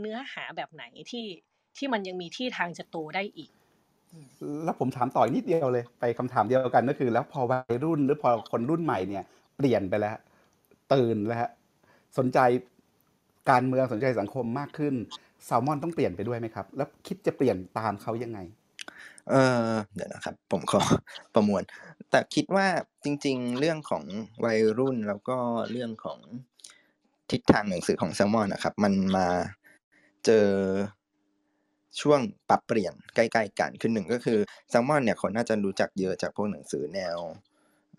เนื้อหาแบบไหนที่ที่มันยังมีที่ทางจะโตได้อีก แล้วผมถามต่ออีกนิดเดียวเลย ไปคำถามเดียวกันก็คือ แล้วพอวัยรุ่นหรือพอคนรุ่นใหม่เนี่ย เปลี่ยนไปแล้ว ตื่นแล้วสนใจการเมืองสนใจสังคมมากขึ้น แซลมอนต้องเปลี่ยนไปด้วยไหมครับ แล้วคิดจะเปลี่ยนตามเขายังไง เออเดี๋ยวนะครับ ผมขอประมวล แต่คิดว่าจริง ๆ เรื่องของวัยรุ่นแล้วก็เรื่องของทิศทางหนังสือของแซลมอนนะครับ มันมาเจอช่วงปรับเปลี่ยนใกล้ ๆ กันคือหนึ่งก็คือแซลมอนเนี่ยคนน่าจะรู้จักเยอะจากพวกหนังสือแนว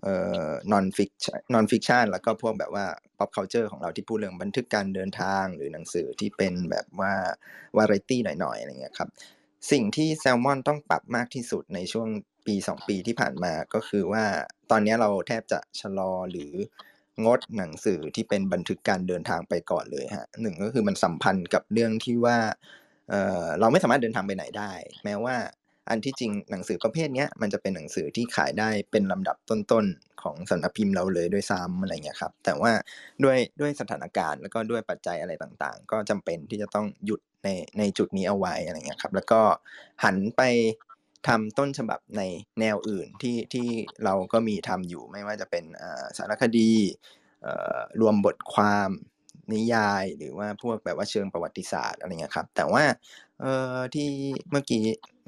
เอ่อ non fiction non fiction แล้วก็พวกแบบว่า pop culture ของเราที่พูดเรื่องบันทึกการเดินทางหรือหนังสือที่เป็นแบบว่าวาไรตี้หน่อยๆอะไรเงี้ยครับ สิ่งที่แซลมอนต้องปรับมากที่สุดในช่วงปี 2 ปีที่ผ่านมาก็คือว่าตอนนี้เราแทบจะชะลอหรืองดหนังสือที่เป็นบันทึกการเดินทางไปก่อนเลยฮะหนึ่งก็คือมันสัมพันธ์กับเรื่องที่ว่าเออเราไม่สามารถเดินทางไปไหนได้ แม้ว่า อันที่จริงหนังสือประเภทเนี้ยมันจะเป็นหนังสือที่ขายได้เป็นลำดับต้นๆของสำนักพิมพ์เราเลยด้วยซ้ำอะไรเงี้ยครับ แต่ว่าด้วยด้วยสถานการณ์แล้วก็ด้วยปัจจัยอะไรต่างๆ ก็จำเป็นที่จะต้องหยุดในในจุดนี้เอาไว้อะไรเงี้ยครับ แล้วก็หันไปทำต้นฉบับในแนวอื่นที่ที่เราก็มีทำอยู่ไม่ว่าจะเป็นสารคดีรวมบทความนิยายหรือว่าพวกแบบว่าเชิงประวัติศาสตร์อะไรเงี้ยครับ แต่ว่าเออที่เมื่อกี้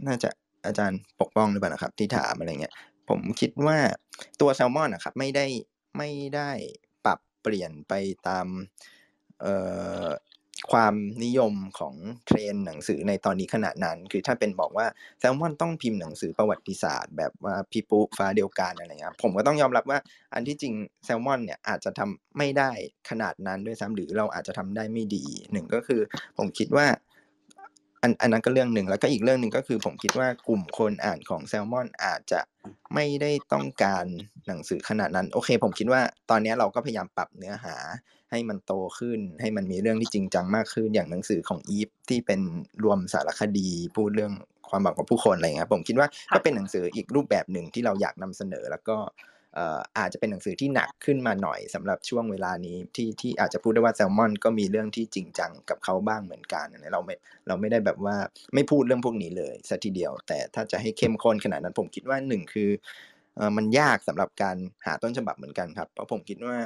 น่าจะ อาจารย์ปกป้องหรือเปล่านะครับ ที่ถามอะไรเงี้ย ผมคิดว่าตัวแซลมอนนะครับ ไม่ได้ไม่ได้ปรับเปลี่ยนไปตามเอ่อความนิยมของเทรนหนังสือในตอนนี้ขนาดนั้น คือถ้าเป็นบอกว่าแซลมอนต้องพิมพ์หนังสือประวัติศาสตร์ แบบว่าพี่ปุ๊ฟ้าเดียวกันอะไรเงี้ยผมก็ต้องยอมรับว่าอันที่จริงแซลมอนเนี่ยอาจจะทำไม่ได้ขนาดนั้นด้วยซ้ำหรือเราอาจจะทำได้ไม่ดีหนึ่งก็คือ ผมคิดว่า อันอันนั้นก็เรื่องหนึ่งแล้วก็อีกเรื่องหนึ่งก็คือผมคิดว่ากลุ่มคนอ่านของแซลมอนอาจจะไม่ได้ต้องการหนังสือขนาดนั้น โอเค ผมคิดว่าตอนนี้เราก็พยายามปรับเนื้อหาให้มันโตขึ้น ให้มันมีเรื่องที่จริงจังมากขึ้นอย่างหนังสือของอีฟที่เป็นรวมสารคดีพูดเรื่องความหวังของผู้คนอะไรเงี้ยผมคิดว่าก็เป็นหนังสืออีกรูปแบบหนึ่งที่เราอยากนำเสนอแล้วก็ อาจจะเป็นหนังสือที่หนักขึ้นมาหน่อยสำหรับช่วงเวลานี้ที่ที่อาจจะพูดได้ว่าแซลมอนก็มีเรื่องที่จริงจังกับเขาบ้างเหมือนกันเราไม่เราไม่ได้แบบว่าไม่พูดเรื่องพวกนี้เลยสัทีเดียว แต่ถ้าจะให้เข้มข้นขนาดนั้นผมคิดว่าหนึ่งคือ มันยากสำหรับการหาต้นฉบับเหมือนกันครับ เพราะผมคิดว่า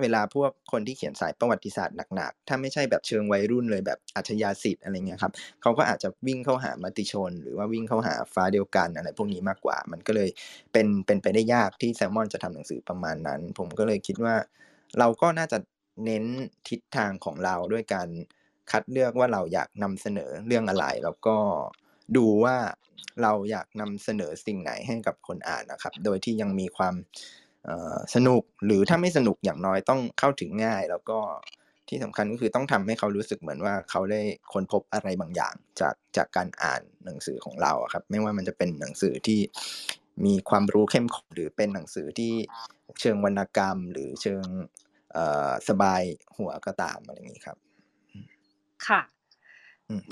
เวลาพวกคนที่เขียนสายประวัติศาสตร์หนักๆ ถ้าไม่ใช่แบบเชิงวัยรุ่นเลยแบบอัจฉริยะสิทธิ์อะไรเงี้ยครับเขาก็อาจจะวิ่งเข้าหามติชน หรือว่าวิ่งเข้าหาฟ้าเดียวกันอะไรพวกนี้มากกว่า มันก็เลยเป็นเป็นไปได้ยากที่แซลมอนจะทำหนังสือประมาณนั้น ผมก็เลยคิดว่า เราก็น่าจะเน้นทิศทางของเราด้วยการคัดเลือกว่าเราอยากนำเสนอเรื่องอะไร แล้วก็ ดูว่าเราอยากนำเสนอสิ่งไหนให้กับคนอ่านนะครับ โดยที่ยังมีความสนุกหรือถ้าไม่สนุกอย่างน้อยต้องเข้าถึงง่าย แล้วก็ที่สำคัญก็คือต้องทำให้เขารู้สึกเหมือนว่าเขาได้ค้นพบอะไรบางอย่างจากจากการอ่านหนังสือของเราครับ ไม่ว่ามันจะเป็นหนังสือที่มีความรู้เข้มข้นหรือเป็นหนังสือที่เชิงวรรณกรรม หรือเชิงสบายหัวก็ตามอะไรอย่างนี้ครับ ค่ะ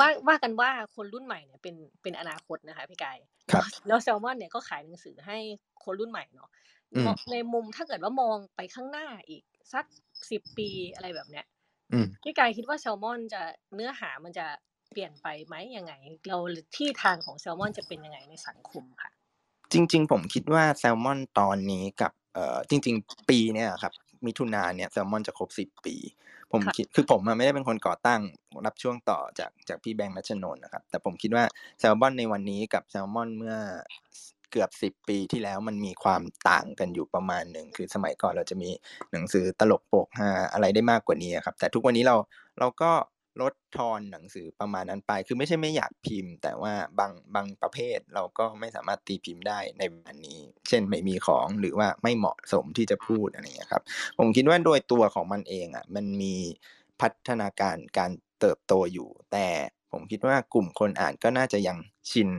ว่าว่ากันว่าคนรุ่นใหม่เนี่ยเป็นเป็นอนาคตนะคะพี่กายครับแล้วแซลมอนเนี่ยก็ขายหนังสือให้คนรุ่นใหม่เนาะอืมมองในมุมถ้าเกิดว่ามองไปข้างหน้าอีกสักสิบปีอะไรแบบเนี้ยอืมพี่กายคิดว่าแซลมอนจะเนื้อหามันจะเปลี่ยนไปไหมยังไง เราที่ทางของแซลมอนจะเป็นยังไงในสังคมค่ะ จริง ๆ ผมคิดว่าแซลมอนตอนนี้กับเอ่อจริง ๆ ปีเนี่ยครับมิถุนาเนี่ยแซลมอนจะครบสิบปี ผมค่ะคิดคือผมอะไม่ได้เป็นคนก่อตั้งรับช่วงต่อจากจากพี่แบงค์นัชนนท์นะครับ แต่ผมคิดว่าแซลมอนในวันนี้กับแซลมอนเมื่อเกือบสิบปีที่แล้วมันมีความต่างกันอยู่ประมาณหนึ่งคือสมัยก่อนเราจะมีหนังสือตลกโปกฮาอะไรได้มากกว่านี้อะครับ แต่ทุกวันนี้เราเราก็ ลดทอนหนังสือประมาณนั้นไป คือไม่ใช่ไม่อยากพิมพ์ แต่ว่าบางบางประเภทเราก็ไม่สามารถตีพิมพ์ได้ในวันนี้ เช่นไม่มีของหรือว่าไม่เหมาะสมที่จะพูดอะไรอย่างเงี้ยครับ ผมคิดว่าโดยตัวของมันเองอะมันมีพัฒนาการการเติบโตอยู่ แต่ผมคิดว่ากลุ่มคนอ่านก็น่าจะยังชิน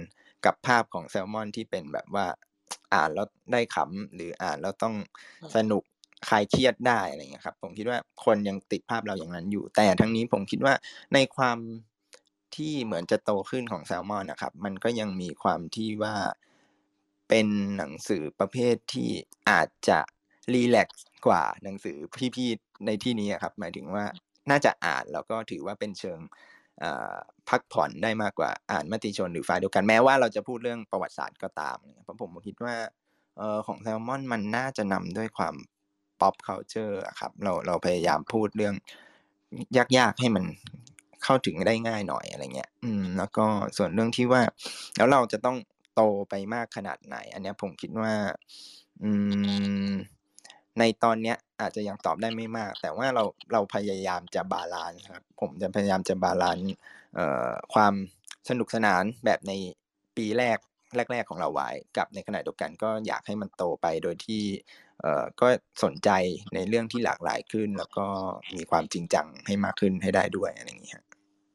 กับภาพของแซลมอนที่เป็นแบบว่าอ่านแล้วได้ขำหรืออ่านแล้วต้องอืมสนุก คลายเครียดได้อะไรเงี้ยครับ ผมคิดว่าคนยังติดภาพเราอย่างนั้นอยู่ แต่ทั้งนี้ผมคิดว่าในความที่เหมือนจะโตขึ้นของแซลมอนนะครับ มันก็ยังมีความที่ว่าเป็นหนังสือประเภทที่อาจจะรีแลกซ์กว่าหนังสือพี่ๆในที่นี้ครับ หมายถึงว่าน่าจะอ่านแล้วก็ถือว่าเป็นเชิงพักผ่อนได้มากกว่าอ่านมติชนหรือฝ่ายเดียวกันแม้ว่าเราจะพูดเรื่องประวัติศาสตร์ก็ตามเพราะผมคิดว่าของแซลมอนมันน่าจะนำด้วยความ pop culture ครับเราเราพยายามพูดเรื่องยากๆให้มันเข้าถึงได้ง่ายหน่อยอะไรเงี้ย อืม แล้วก็ส่วนเรื่องที่ว่า แล้วเราจะต้องโตไปมากขนาดไหน อันเนี้ยผมคิดว่า อืม ในตอนเนี้ย อาจจะยังตอบได้ไม่มาก แต่ว่าเราเราพยายามจะ balance ครับ ผมจะพยายามจะ balance เอ่อความสนุกสนานแบบในปีแรกแรก ๆ ของเราไว้ กับในขณะเดียวกันก็อยากให้มันโตไปโดยที่ก็สนใจในเรื่องที่หลากหลายขึ้น แล้วก็มีความจริงจังให้มากขึ้นให้ได้ด้วยอะไรอย่างงี้ครับ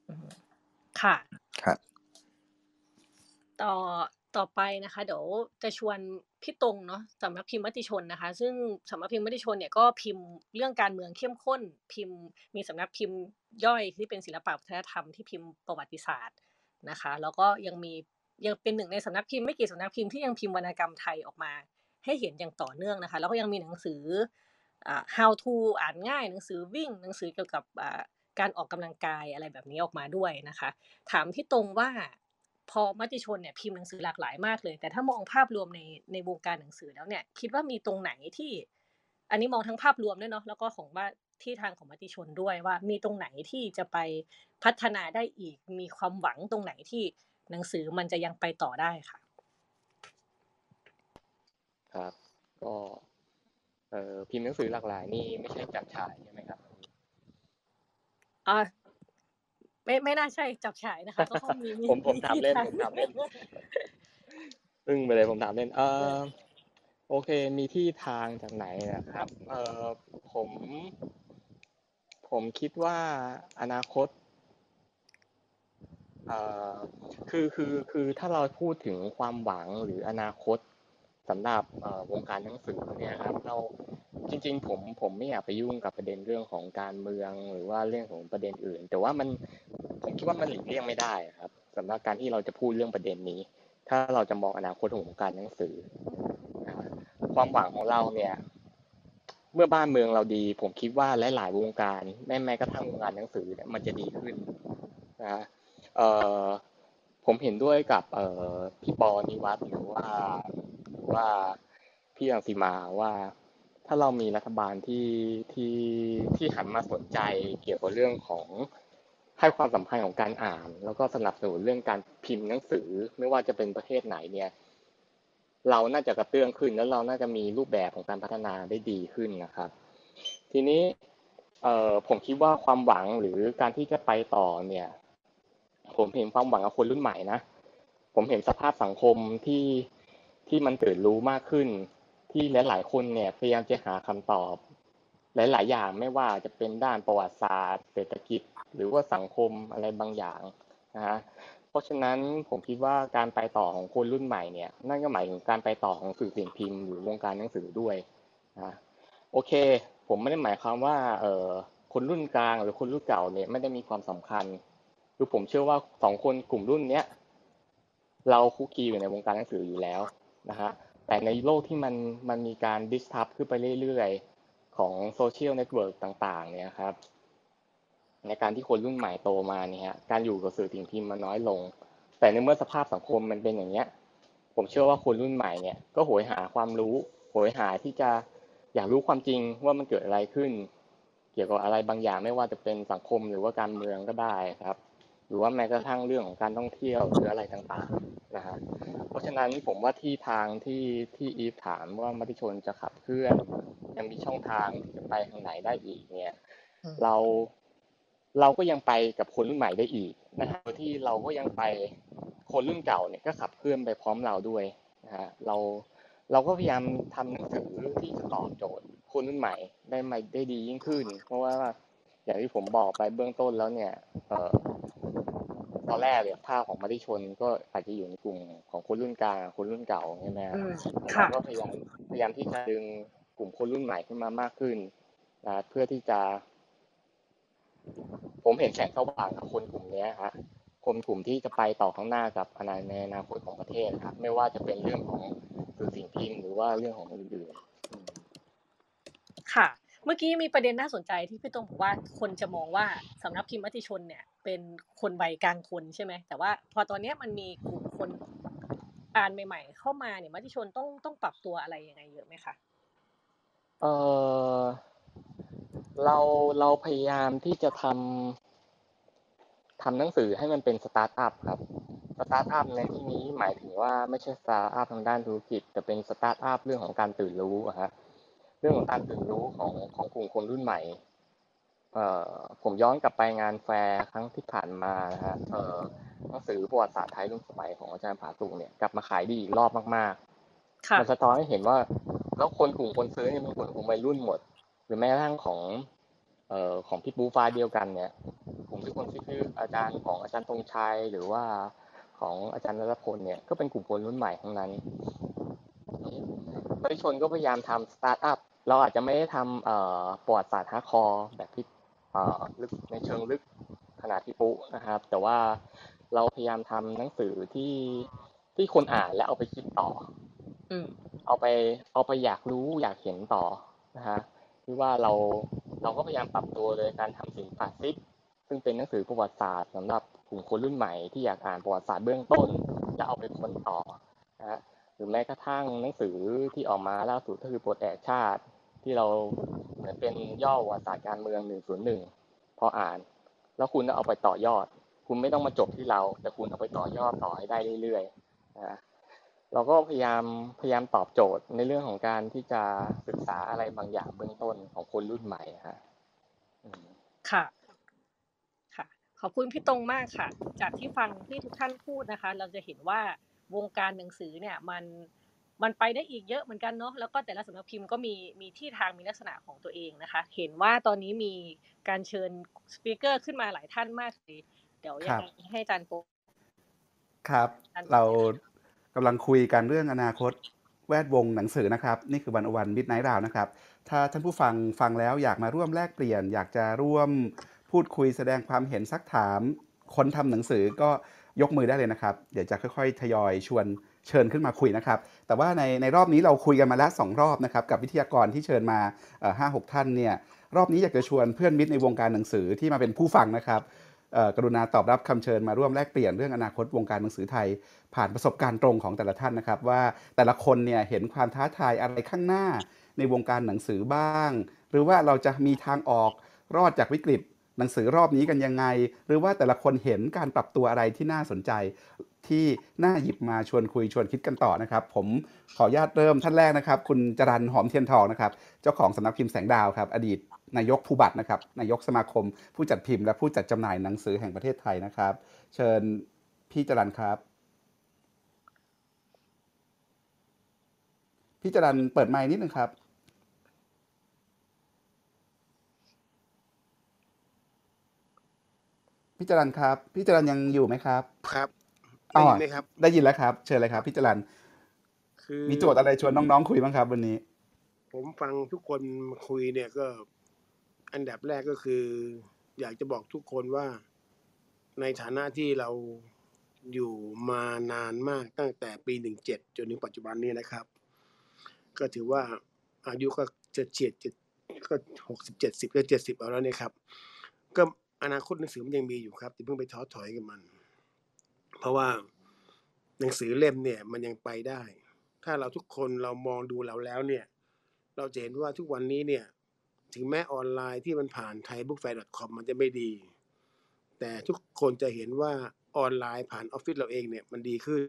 อืมค่ะครับต่อต่อไปนะคะ เดี๋ยวจะชวนพี่ตรงเนาะสำนักพิมพ์มติชนนะคะ ซึ่งสำนักพิมพ์มติชนเนี่ยก็พิมพ์เรื่องการเมืองเข้มข้น พิมพ์ มีสำนักพิมพ์ย่อยที่เป็นศิลปะวัฒนธรรมที่พิมพ์ประวัติศาสตร์นะคะ แล้วก็ยังมียังเป็นหนึ่งในสำนักพิมพ์ไม่กี่สำนักพิมพ์ที่ยังพิมพ์วรรณกรรมไทยออกมา ให้เห็นอย่างต่อเนื่องนะคะ แล้วก็ยังมีหนังสือ how to อ่านง่าย หนังสือวิ่ง หนังสือเกี่ยวกับการออกกำลังกายอะไรแบบนี้ออกมาด้วยนะคะ ถามพี่ตรงว่าพอมติชนเนี่ยพิมพ์หนังสือหลากหลายมากเลย แต่ถ้ามองภาพรวมในในวงการหนังสือแล้วเนี่ยคิดว่ามีตรงไหนที่ อันนี้มองทั้งภาพรวมด้วยเนาะแล้วก็ของว่าที่ทางของมติชนด้วยว่ามีตรงไหนที่จะไปพัฒนาได้อีก มีความหวังตรงไหนที่หนังสือมันจะยังไปต่อได้ค่ะ ครับ ก็เอ่อพิมพ์หนังสือหลากหลายนี่ไม่ใช่จัดฉายใช่ไหมครับอ่าไม่ไม่น่าใช่จับฉายนะคะก็คงมีมีผมผมมีถามที่เล่นทางผมถามเล่นอึ้งไปเลยผมถามเล่นเอเอออโอเค มีที่ทางจากไหนนะครับ เออผม ผมคิดว่าอนาคตเอ่อคือคือคือถ้าเราพูดถึงความหวังหรืออนาคต สำหรับวงการหนังสือเนี่ยครับเราจริง ๆ ผมผมไม่อยากไปยุ่งกับประเด็นเรื่องของการเมืองหรือว่าเรื่องของประเด็นอื่น แต่ว่ามันผมคิดว่ามันหลีกเลี่ยงไม่ได้ครับสำหรับการที่เราจะพูดเรื่องประเด็นนี้ ถ้าเราจะมองอนาคตของวงการหนังสือ ความหวังของเราเนี่ย เมื่อบ้านเมืองเราดี ผมคิดว่าหลายๆวงการ แม้แม้กระทั่งวงการหนังสือเนี่ยมันจะดีขึ้นนะเออผมเห็นด้วยกับพี่ปอนิวัฒน์หรือว่า ว่าพี่รังสีมาว่า ถ้าเรามีรัฐบาลที่ที่ที่หันมาสนใจเกี่ยวกับเรื่องของให้ความสำคัญของการอ่าน แล้วก็สนับสนุนเรื่องการพิมพ์หนังสือ ไม่ว่าจะเป็นประเทศไหนเนี่ย เราน่าจะกระเตื้องขึ้นแล้วเราน่าจะมีรูปแบบของการพัฒนาได้ดีขึ้นนะครับ ทีนี้เอ่อผมคิดว่าความหวังหรือการที่จะไปต่อเนี่ย ผมเห็นความหวังกับคนรุ่นใหม่นะผมเห็นสภาพสังคมที่ ที่มันตื่นรู้มากขึ้น ที่หลาย ๆ คนเนี่ยพยายามจะหาคำตอบ หลาย ๆ อย่างไม่ว่าจะเป็นด้านประวัติศาสตร์ เศรษฐกิจ หรือว่าสังคมอะไรบางอย่างนะฮะเพราะฉะนั้นผมคิดว่าการไปต่อของคนรุ่นใหม่เนี่ยนั่นก็หมายถึงการไปต่อของสื่อสิ่งพิมพ์หรือวงการหนังสือด้วยนะโอเค ผมไม่ได้หมายความว่าเอ่อคนรุ่นกลางหรือคนรุ่นเก่าเนี่ยไม่ได้มีความสำคัญคือผมเชื่อว่าสองคนกลุ่มรุ่นเนี้ยเราคลุกคลีอยู่ในวงการหนังสืออยู่แล้ว นะฮะแต่ในโลกที่มันมันมีการ disrupt ขึ้นไปเรื่อยๆ ของโซเชียลเน็ตเวิร์กต่างๆ เนี่ยครับ ในการที่คนรุ่นใหม่โตมาเนี่ยการอยู่กับสื่อสิ่งพิมพ์มันน้อยลง แต่ในเมื่อสภาพสังคมมันเป็นอย่างเนี้ย ผมเชื่อว่าคนรุ่นใหม่เนี่ยก็โหยหาความรู้โหยหาที่จะอยากรู้ความจริงว่ามันเกิดอะไรขึ้น เกี่ยวกับอะไรบางอย่างไม่ว่าจะเป็นสังคมหรือว่าการเมืองก็ได้ครับ หรือว่าแม้กระทั่งเรื่องของการท่องเที่ยวหรืออะไรต่างๆนะฮะเพราะฉะนั้นผมว่าที่ทางที่ที่อีฟถามว่ามติชนจะขับเคลื่อนยังมีช่องทางที่จะไปทางไหนได้อีกเนี่ยอืมเราเราก็ยังไปกับคนรุ่นใหม่ได้อีกนะฮะโดยที่เราก็ยังไปคนรุ่นเก่าเนี่ยก็ขับเคลื่อนไปพร้อมเราด้วยนะฮะเราเราก็พยายามทำหนังสือที่จะตอบโจทย์คนรุ่นใหม่ได้มาได้ดียิ่งขึ้น เพราะว่าอย่างที่ผมบอกไปเบื้องต้นแล้วเนี่ยเอ่อ ตอนแรกเนี่ยภาพของมติชนก็อาจจะอยู่ในกลุ่มของคนรุ่นกลางคนรุ่นเก่าใช่ไหมฮะอืมเราค่ะก็พยายามพยายามที่จะดึงกลุ่มคนรุ่นใหม่ขึ้นมามากขึ้นนะเพื่อที่จะ ผมเห็นแสงสว่างกับคนกลุ่มเนี้ยฮะคนกลุ่มที่จะไปต่อข้างหน้ากับอนาในอนาคตของประเทศครับ ไม่ว่าจะเป็นเรื่องของสื่อสิ่งพิมพ์หรือว่าเรื่องของอื่นๆอืมค่ะเมื่อกี้มีประเด็นน่าสนใจที่พี่ตรงบอกว่าคนจะมองว่าสำนักพิมพ์มติชนเนี่ย เป็นคนวัยกลางคนใช่ไหมแต่ว่าพอตอนนี้มันมีกลุ่มคนอ่านใหม่ ๆ เข้ามาเนี่ยมติชนต้องต้องปรับตัวอะไรยังไงเยอะไหมคะเออเราเราพยายามที่จะทำทำหนังสือให้มันเป็นสตาร์ทอัพครับสตาร์ทอัพในที่นี้หมายถึงว่าไม่ใช่สตาร์ทอัพทางด้านธุรกิจแต่เป็นสตาร์ทอัพเรื่องของการตื่นรู้อะฮะ เรื่องของการตื่นรู้ของของกลุ่มคนรุ่นใหม่ เอ่อผมย้อนกลับไปงานแฟร์ครั้งที่ผ่านมานะฮะเอ่อหนังสือประวัติศาสตร์ไทยร่วมสมัยของอาจารย์ผาสุกเนี่ยกลับมาขายดีอีกรอบมากๆค่ะมันสะท้อนให้เห็นว่า แล้วคนกลุ่มคนซื้อเนี่ยเป็นกลุ่มกลุ่มวัยรุ่นหมด หรือแม้กระทั่งของเอ่อของพี่ปุ๊ฟ้าเดียวกันเนี่ยกลุ่มที่คนซื้อคืออาจารย์ของอาจารย์ธงชัยหรือว่าของอาจารย์ณัฐพลเนี่ยก็เป็นกลุ่มคนรุ่นใหม่ทั้งนั้นประชาชนก็พยายามทำสตาร์ทอัพ เราอาจจะไม่ได้ทำเอ่อประวัติศาสตร์ hardcore แบบที่เอ่อลึกในเชิงลึกขนาดพี่ปุ๊นะครับ แต่ว่าเราพยายามทำหนังสือที่ที่คนอ่านและเอาไปคิดต่ออืมเอาไปเอาไปอยากรู้อยากเห็นต่อนะฮะที่ว่าเราเราก็พยายามปรับตัวโดยการทำสินปาซิกซึ่งเป็นหนังสือประวัติศาสตร์สำหรับกลุ่มคนรุ่นใหม่ที่อยากอ่านประวัติศาสตร์เบื้องต้นแล้วเอาไปค้นต่อนะฮะหรือแม้กระทั่งหนังสือที่ออกมาล่าสุดก็คือปลดแอกชาติ ที่เราเหมือนเป็นย่อวัติศาสตร์การเมือง101พออ่าน แล้วคุณก็เอาไปต่อยอด คุณไม่ต้องมาจบที่เรา แต่คุณเอาไปต่อยอดต่อให้ได้เรื่อยๆนะเราก็พยายามพยายามตอบโจทย์ในเรื่องของการที่จะศึกษาอะไรบางอย่างเบื้องต้นของคนรุ่นใหม่ฮะค่ะ ค่ะ ขอบคุณพี่ตรงมากค่ะ จากที่ฟังที่ทุกท่านพูดนะคะ เราจะเห็นว่าวงการหนังสือเนี่ยมัน มันไปได้อีกเยอะเหมือนกันเนาะแล้วก็แต่ละสำนักพิมพ์ก็มีมีที่ทางมีลักษณะของตัวเองนะคะ เห็นว่าตอนนี้มีการเชิญสปีกเกอร์ขึ้นมาหลายท่านมากเลยเดี๋ยวยังไงให้อาจารย์โปครับ เรากำลังคุยกันเรื่องอนาคตแวดวงหนังสือนะครับ นี่คือวันวันมิดไนท์ราวนะครับ ถ้าท่านผู้ฟังฟังแล้วอยากมาร่วมแลกเปลี่ยน อยากจะร่วมพูดคุยแสดงความเห็นซักถาม คนทำหนังสือก็ยกมือได้เลยนะครับ เดี๋ยวจะค่อย ๆ ทยอยชวน เชิญขึ้นมาคุยนะครับ แต่ว่าในในรอบนี้เราคุยกันมาแล้วสองรอบนะครับกับวิทยากรที่เชิญมาห้าหกท่านเนี่ยรอบนี้อยากจะชวนเพื่อนมิตรในวงการหนังสือที่มาเป็นผู้ฟังนะครับกรุณาตอบรับคำเชิญมาร่วมแลกเปลี่ยนเรื่องอนาคตวงการหนังสือไทย ผ่านประสบการณ์ตรงของแต่ละท่านนะครับ ว่าแต่ละคนเนี่ยเห็นความท้าทายอะไรข้างหน้าในวงการหนังสือบ้าง หรือว่าเราจะมีทางออกรอดจากวิกฤตหนังสือรอบนี้กันยังไง หรือว่าแต่ละคนเห็นการปรับตัวอะไรที่น่าสนใจที่น่าหยิบมาชวนคุยชวนคิดกันต่อนะครับ ผมขออนุญาตเริ่มท่านแรกนะครับ คุณจรันหอมเทียนทองนะครับ เจ้าของสำนักพิมพ์แสงดาวครับ อดีตนายกผู้บัตรนะครับ นายกสมาคม ผู้จัดพิมพ์และผู้จัดจำหน่ายหนังสือแห่งประเทศไทยนะครับ เชิญพี่จรันครับ พี่จรันเปิดไมค์นิดนึงครับพี่จรันครับ พี่จรันยังอยู่ไหมครับ ครับ ได้อยินไหมครับ ได้ยินแล้วครับ เชิญเลยครับพี่จรันคือมีโจทย์อะไรชวนน้องๆคุยบ้างครับ วันนี้ ผมฟังทุกคนคุยเนี่ยก็ อันดับแรกก็คือ อยากจะบอกทุกคนว่า ในฐานะที่เราอยู่มานานมากตั้งแต่ปีหนึ่งเจ็ดจนถึงปัจจุบันนี้นะครับ ก็ถือว่าอายุก็จะเฉียดเจ็ดก็หกสิบเจ็ดสิบก็เจ็ดสิบเอาแล้วเนี่ยครับ ก็อนาคตหนังสือมันยังมีอยู่ครับอย่าเพิ่งไปท้อถอยกับมัน เพราะว่าหนังสือเล่มเนี่ยมันยังไปได้ ถ้าเราทุกคนเรามองดูเราแล้วเนี่ย เราจะเห็นว่าทุกวันนี้เนี่ย ถึงแม้ออนไลน์ที่มันผ่าน thaibookfair.com มันจะไม่ดี แต่ทุกคนจะเห็นว่าออนไลน์ผ่านออฟฟิศเราเองเนี่ยมันดีขึ้น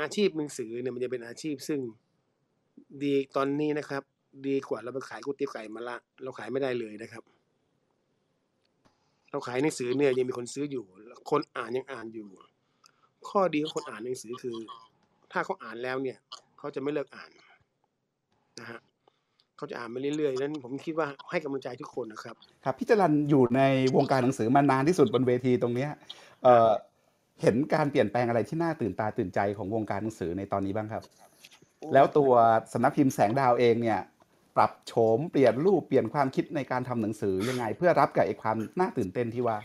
อาชีพหนังสือเนี่ยมันจะเป็นอาชีพซึ่งดีตอนนี้นะครับ ดีกว่าเราไปขายก๋วยเตี๋ยวไก่มาละ เราขายไม่ได้เลยนะครับ เราขายหนังสือเนี่ยยังมีคนซื้ออยู่ คนอ่านยังอ่านอยู่ ข้อดีของคนอ่านหนังสือคือ ถ้าเขาอ่านแล้วเนี่ยเขาจะไม่เลิกอ่านนะฮะเขาจะอ่านมาเรื่อยๆนั้นผมคิดว่าให้กำลังใจทุกคนนะครับ ครับพี่จรันอยู่ในวงการหนังสือมานานที่สุดบนเวทีตรงเนี้ยเอ่อเห็นการเปลี่ยนแปลงอะไรที่น่าตื่นตาตื่นใจของวงการหนังสือในตอนนี้บ้างครับ แล้วตัวสำนักพิมพ์แสงดาวเองเนี่ย ปรับโฉมเปลี่ยนรูปเปลี่ยนความคิดในการทำหนังสือยังไง เพื่อรับกับไอ้ความน่าตื่นเต้นที่ว่า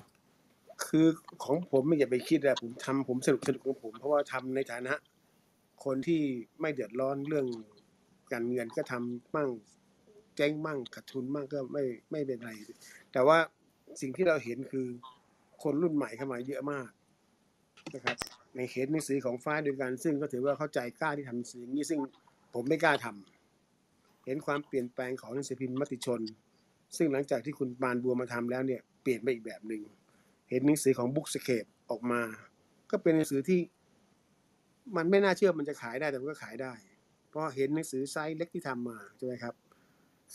คือของผมไม่อย่าไปคิดอะผมทำผมสนุกสนุกของผม เพราะว่าทำในฐานะ คนที่ไม่เดือดร้อนเรื่องการเงินก็ทำมั่งแจ้งมั่งขาดทุนมั่งก็ไม่ไม่เป็นไร แต่ว่าสิ่งที่เราเห็นคือคนรุ่นใหม่เข้ามาเยอะมากนะครับ ในเคสหนังสือของฟ้าเดียวกันซึ่งก็ถือว่าเข้าใจกล้าที่ทำหนังสืออย่างนี้ซึ่งผมไม่กล้าทำ เห็นความเปลี่ยนแปลงของหนังสือพิมพ์มติชน ซึ่งหลังจากที่คุณปานบัวมาทำแล้วเนี่ยเปลี่ยนไปอีกแบบหนึ่งเห็นหนังสือของ Bookscape ออกมา ก็เป็นหนังสือที่มันไม่น่าเชื่อมันจะขายได้แต่มันก็ขายได้ เพราะเห็นหนังสือไซส์เล็กที่ทำมาใช่ไหมครับ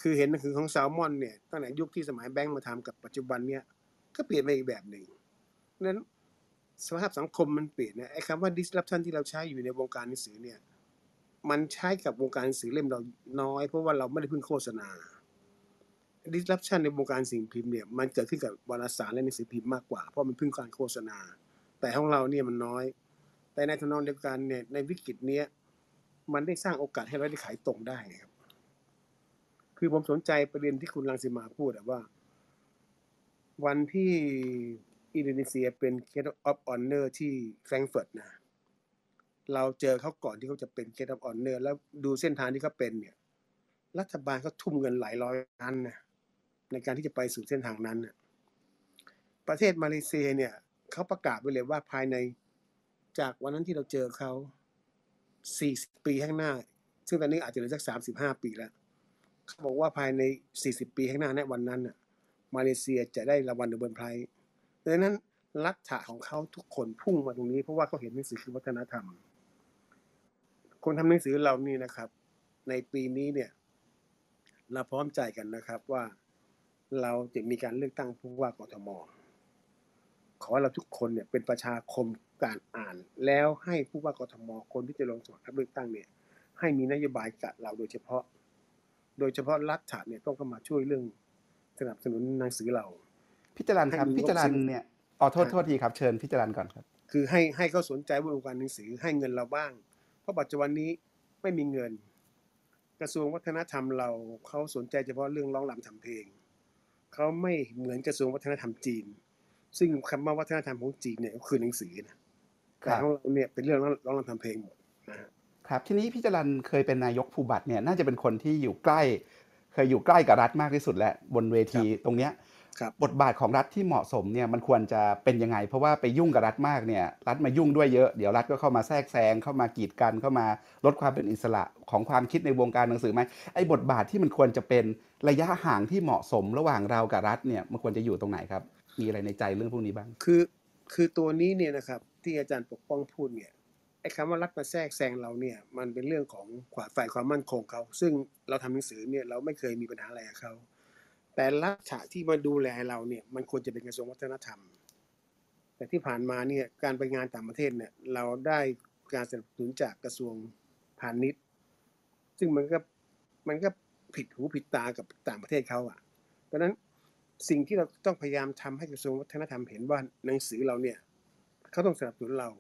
คือเห็นหนังสือของแซลมอนเนี่ยตั้งแต่ยุคที่สมัยแบงค์มาทำกับปัจจุบันเนี่ยก็เปลี่ยนไปอีกแบบหนึ่งนั้นสภาพสังคมมันเปลี่ยนนะไอ้คำว่า disruption ที่เราใช้อยู่ในวงการหนังสือเนี่ย มันใช้กับวงการหนังสือเล่มเราน้อย เพราะว่าเราไม่ได้พึ่งโฆษณา disruption ในวงการสิ่งพิมพ์เนี่ยมันเกิดขึ้นกับวารสารและหนังสือพิมพ์มากกว่า เพราะมันพึ่งการโฆษณา แต่ของเราเนี่ยมันน้อย แต่ในทำนองเดียวกันเนี่ยในวิกฤตเนี้ยมันได้สร้างโอกาสให้เราได้ขายตรงได้ครับ คือผมสนใจประเด็นที่คุณรังสิมาพูดว่า วันที่อินโดนีเซียเป็น Guest of Honor ที่แฟรงก์เฟิร์ตนะ เราเจอเขาก่อนที่เขาจะเป็น Guest of Honor แล้วดูเส้นทางที่เขาเป็นเนี่ย รัฐบาลเขาทุ่มเงินหลายร้อยล้านนะในการที่จะไปสู่เส้นทางนั้นน่ะประเทศมาเลเซียเนี่ยเขาประกาศไว้เลยว่าภายในจากวันนั้นที่เราเจอเขา 40 ปีข้างหน้า ซึ่งตอนนี้อาจจะเหลือสัก 35 ปีแล้วเขาบอกว่าภายใน 40 ปีข้างหน้าในวันนั้นน่ะ มาเลเซียจะได้รางวัลโนเบิลไพรส์ดังนั้นลักษณะของเขาทุกคนพุ่งมาตรงนี้เพราะว่าเขาเห็นหนังสือคือวัฒนธรรม คนทำหนังสือเรานี่นะครับ ในปีนี้เนี่ย เราพร้อมใจกันนะครับว่าเราจะมีการเลือกตั้งผู้ว่ากทม ขอให้เราทุกคนเนี่ยเป็นประชาคมการอ่าน แล้วให้ผู้ว่ากทม คนที่จะลงสมัครรับเลือกตั้งเนี่ย ให้มีนโยบายกับเราโดยเฉพาะ โดยเฉพาะรัฐเนี่ยต้องเข้ามาช่วยเรื่องสนับสนุนหนังสือเราพี่จรันครับให้มีพี่จรันงบซื้อเนี่ยอ๋อโทษฮะโทษทีครับเชิญพี่จรันก่อนครับ คือให้ให้เขาสนใจวงการหนังสือให้เงินเราบ้าง เพราะปัจจุบันนี้ไม่มีเงิน กระทรวงวัฒนธรรมเราเขาสนใจเฉพาะเรื่องร้องรำทำเพลงเขาไม่เหมือนกระทรวงวัฒนธรรมจีน ซึ่งคำว่าวัฒนธรรมของจีนเนี่ยก็คือหนังสือนะแต่ของเราเนี่ยเป็นเรื่องร้องรำทำเพลงหมดนะฮะครับทีนี้พี่จรันเคยเป็นนายกภูบัตรเนี่ยน่าจะเป็นคนที่อยู่ใกล้ เคยอยู่ใกล้กับรัฐมากที่สุดแหละบนเวทีตรงเนี้ยครั บบทบาทของรัฐที่เหมาะสมเนี่ยมันควรจะเป็นยังไง เพราะว่าไปยุ่งกับรัฐมากเนี่ยรัฐมายุ่งด้วยเยอะเดี๋ยวรัฐก็เข้ามาแทรกแซงเข้ามากีดกันเข้ามาลดความเป็นอิสระของความคิดในวงการหนังสือไหมไอ้บทบาทที่มันควรจะเป็นระยะห่างที่เหมาะสมระหว่างเรากับรัฐเนี่ยมันควรจะอยู่ตรงไหนครับ มีอะไรในใจเรื่องพวกนี้บ้าง คือคือตัวนี้เนี่ยนะครับที่อาจารย์ปกป้องพูดเนี่ยไอ้คำว่ารัฐมาแทรกแซงเราเนี่ยมันเป็นเรื่องของขวาฝ่ายความมั่นคงเขา ซึ่งเราทำหนังสือเนี่ยเราไม่เคยมีปัญหาอะไรกับเขา แต่รัฐที่มาดูแลเราเนี่ยมันควรจะเป็นกระทรวงวัฒนธรรม แต่ที่ผ่านมาเนี่ยการไปงานต่างประเทศเนี่ยเราได้การสนับสนุนจากกระทรวงพาณิชย์ ซึ่งมันก็มันก็ผิดหูผิดตากับต่างประเทศเขาอะ เพราะนั้นสิ่งที่เราต้องพยายามทำให้กระทรวงวัฒนธรรมเห็นว่าหนังสือเราเนี่ยเขาต้องสนับสนุนเรา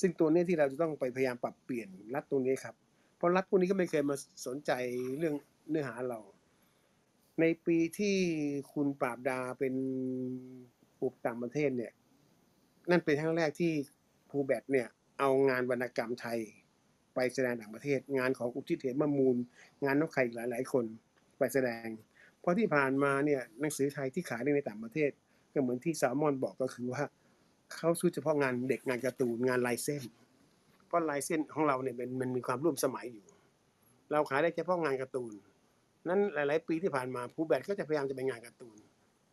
ซึ่งตัวนี้ที่เราจะต้องไปพยายามปรับเปลี่ยนรัฐตรงนี้ครับ เพราะรัฐพวกนี้ก็ไม่เคยมาสนใจเรื่องเนื้อหาเรา ในปีที่คุณปราบดาเป็นปุบต่างประเทศเนี่ย นั่นเป็นครั้งแรกที่ภูแบทเนี่ย เอางานวรรณกรรมไทย ไปแสดงต่างประเทศ งานของอุทิศเหมมมูล งานน้องใครอีกหลายๆคนไปแสดง เพราะที่ผ่านมาเนี่ยหนังสือไทยที่ขายได้ในต่างประเทศ ก็เหมือนที่แซลมอนบอกก็คือว่าเขาซื้อเฉพาะงานเด็กงานการ์ตูนงานลายเส้น เพราะลายเส้นของเราเนี่ยมันมันมีความร่วมสมัยอยู่ เราขายได้เฉพาะงานการ์ตูน นั้นหลาย ๆ ปีที่ผ่านมาภูแบทก็จะพยายามจะไปงานการ์ตูน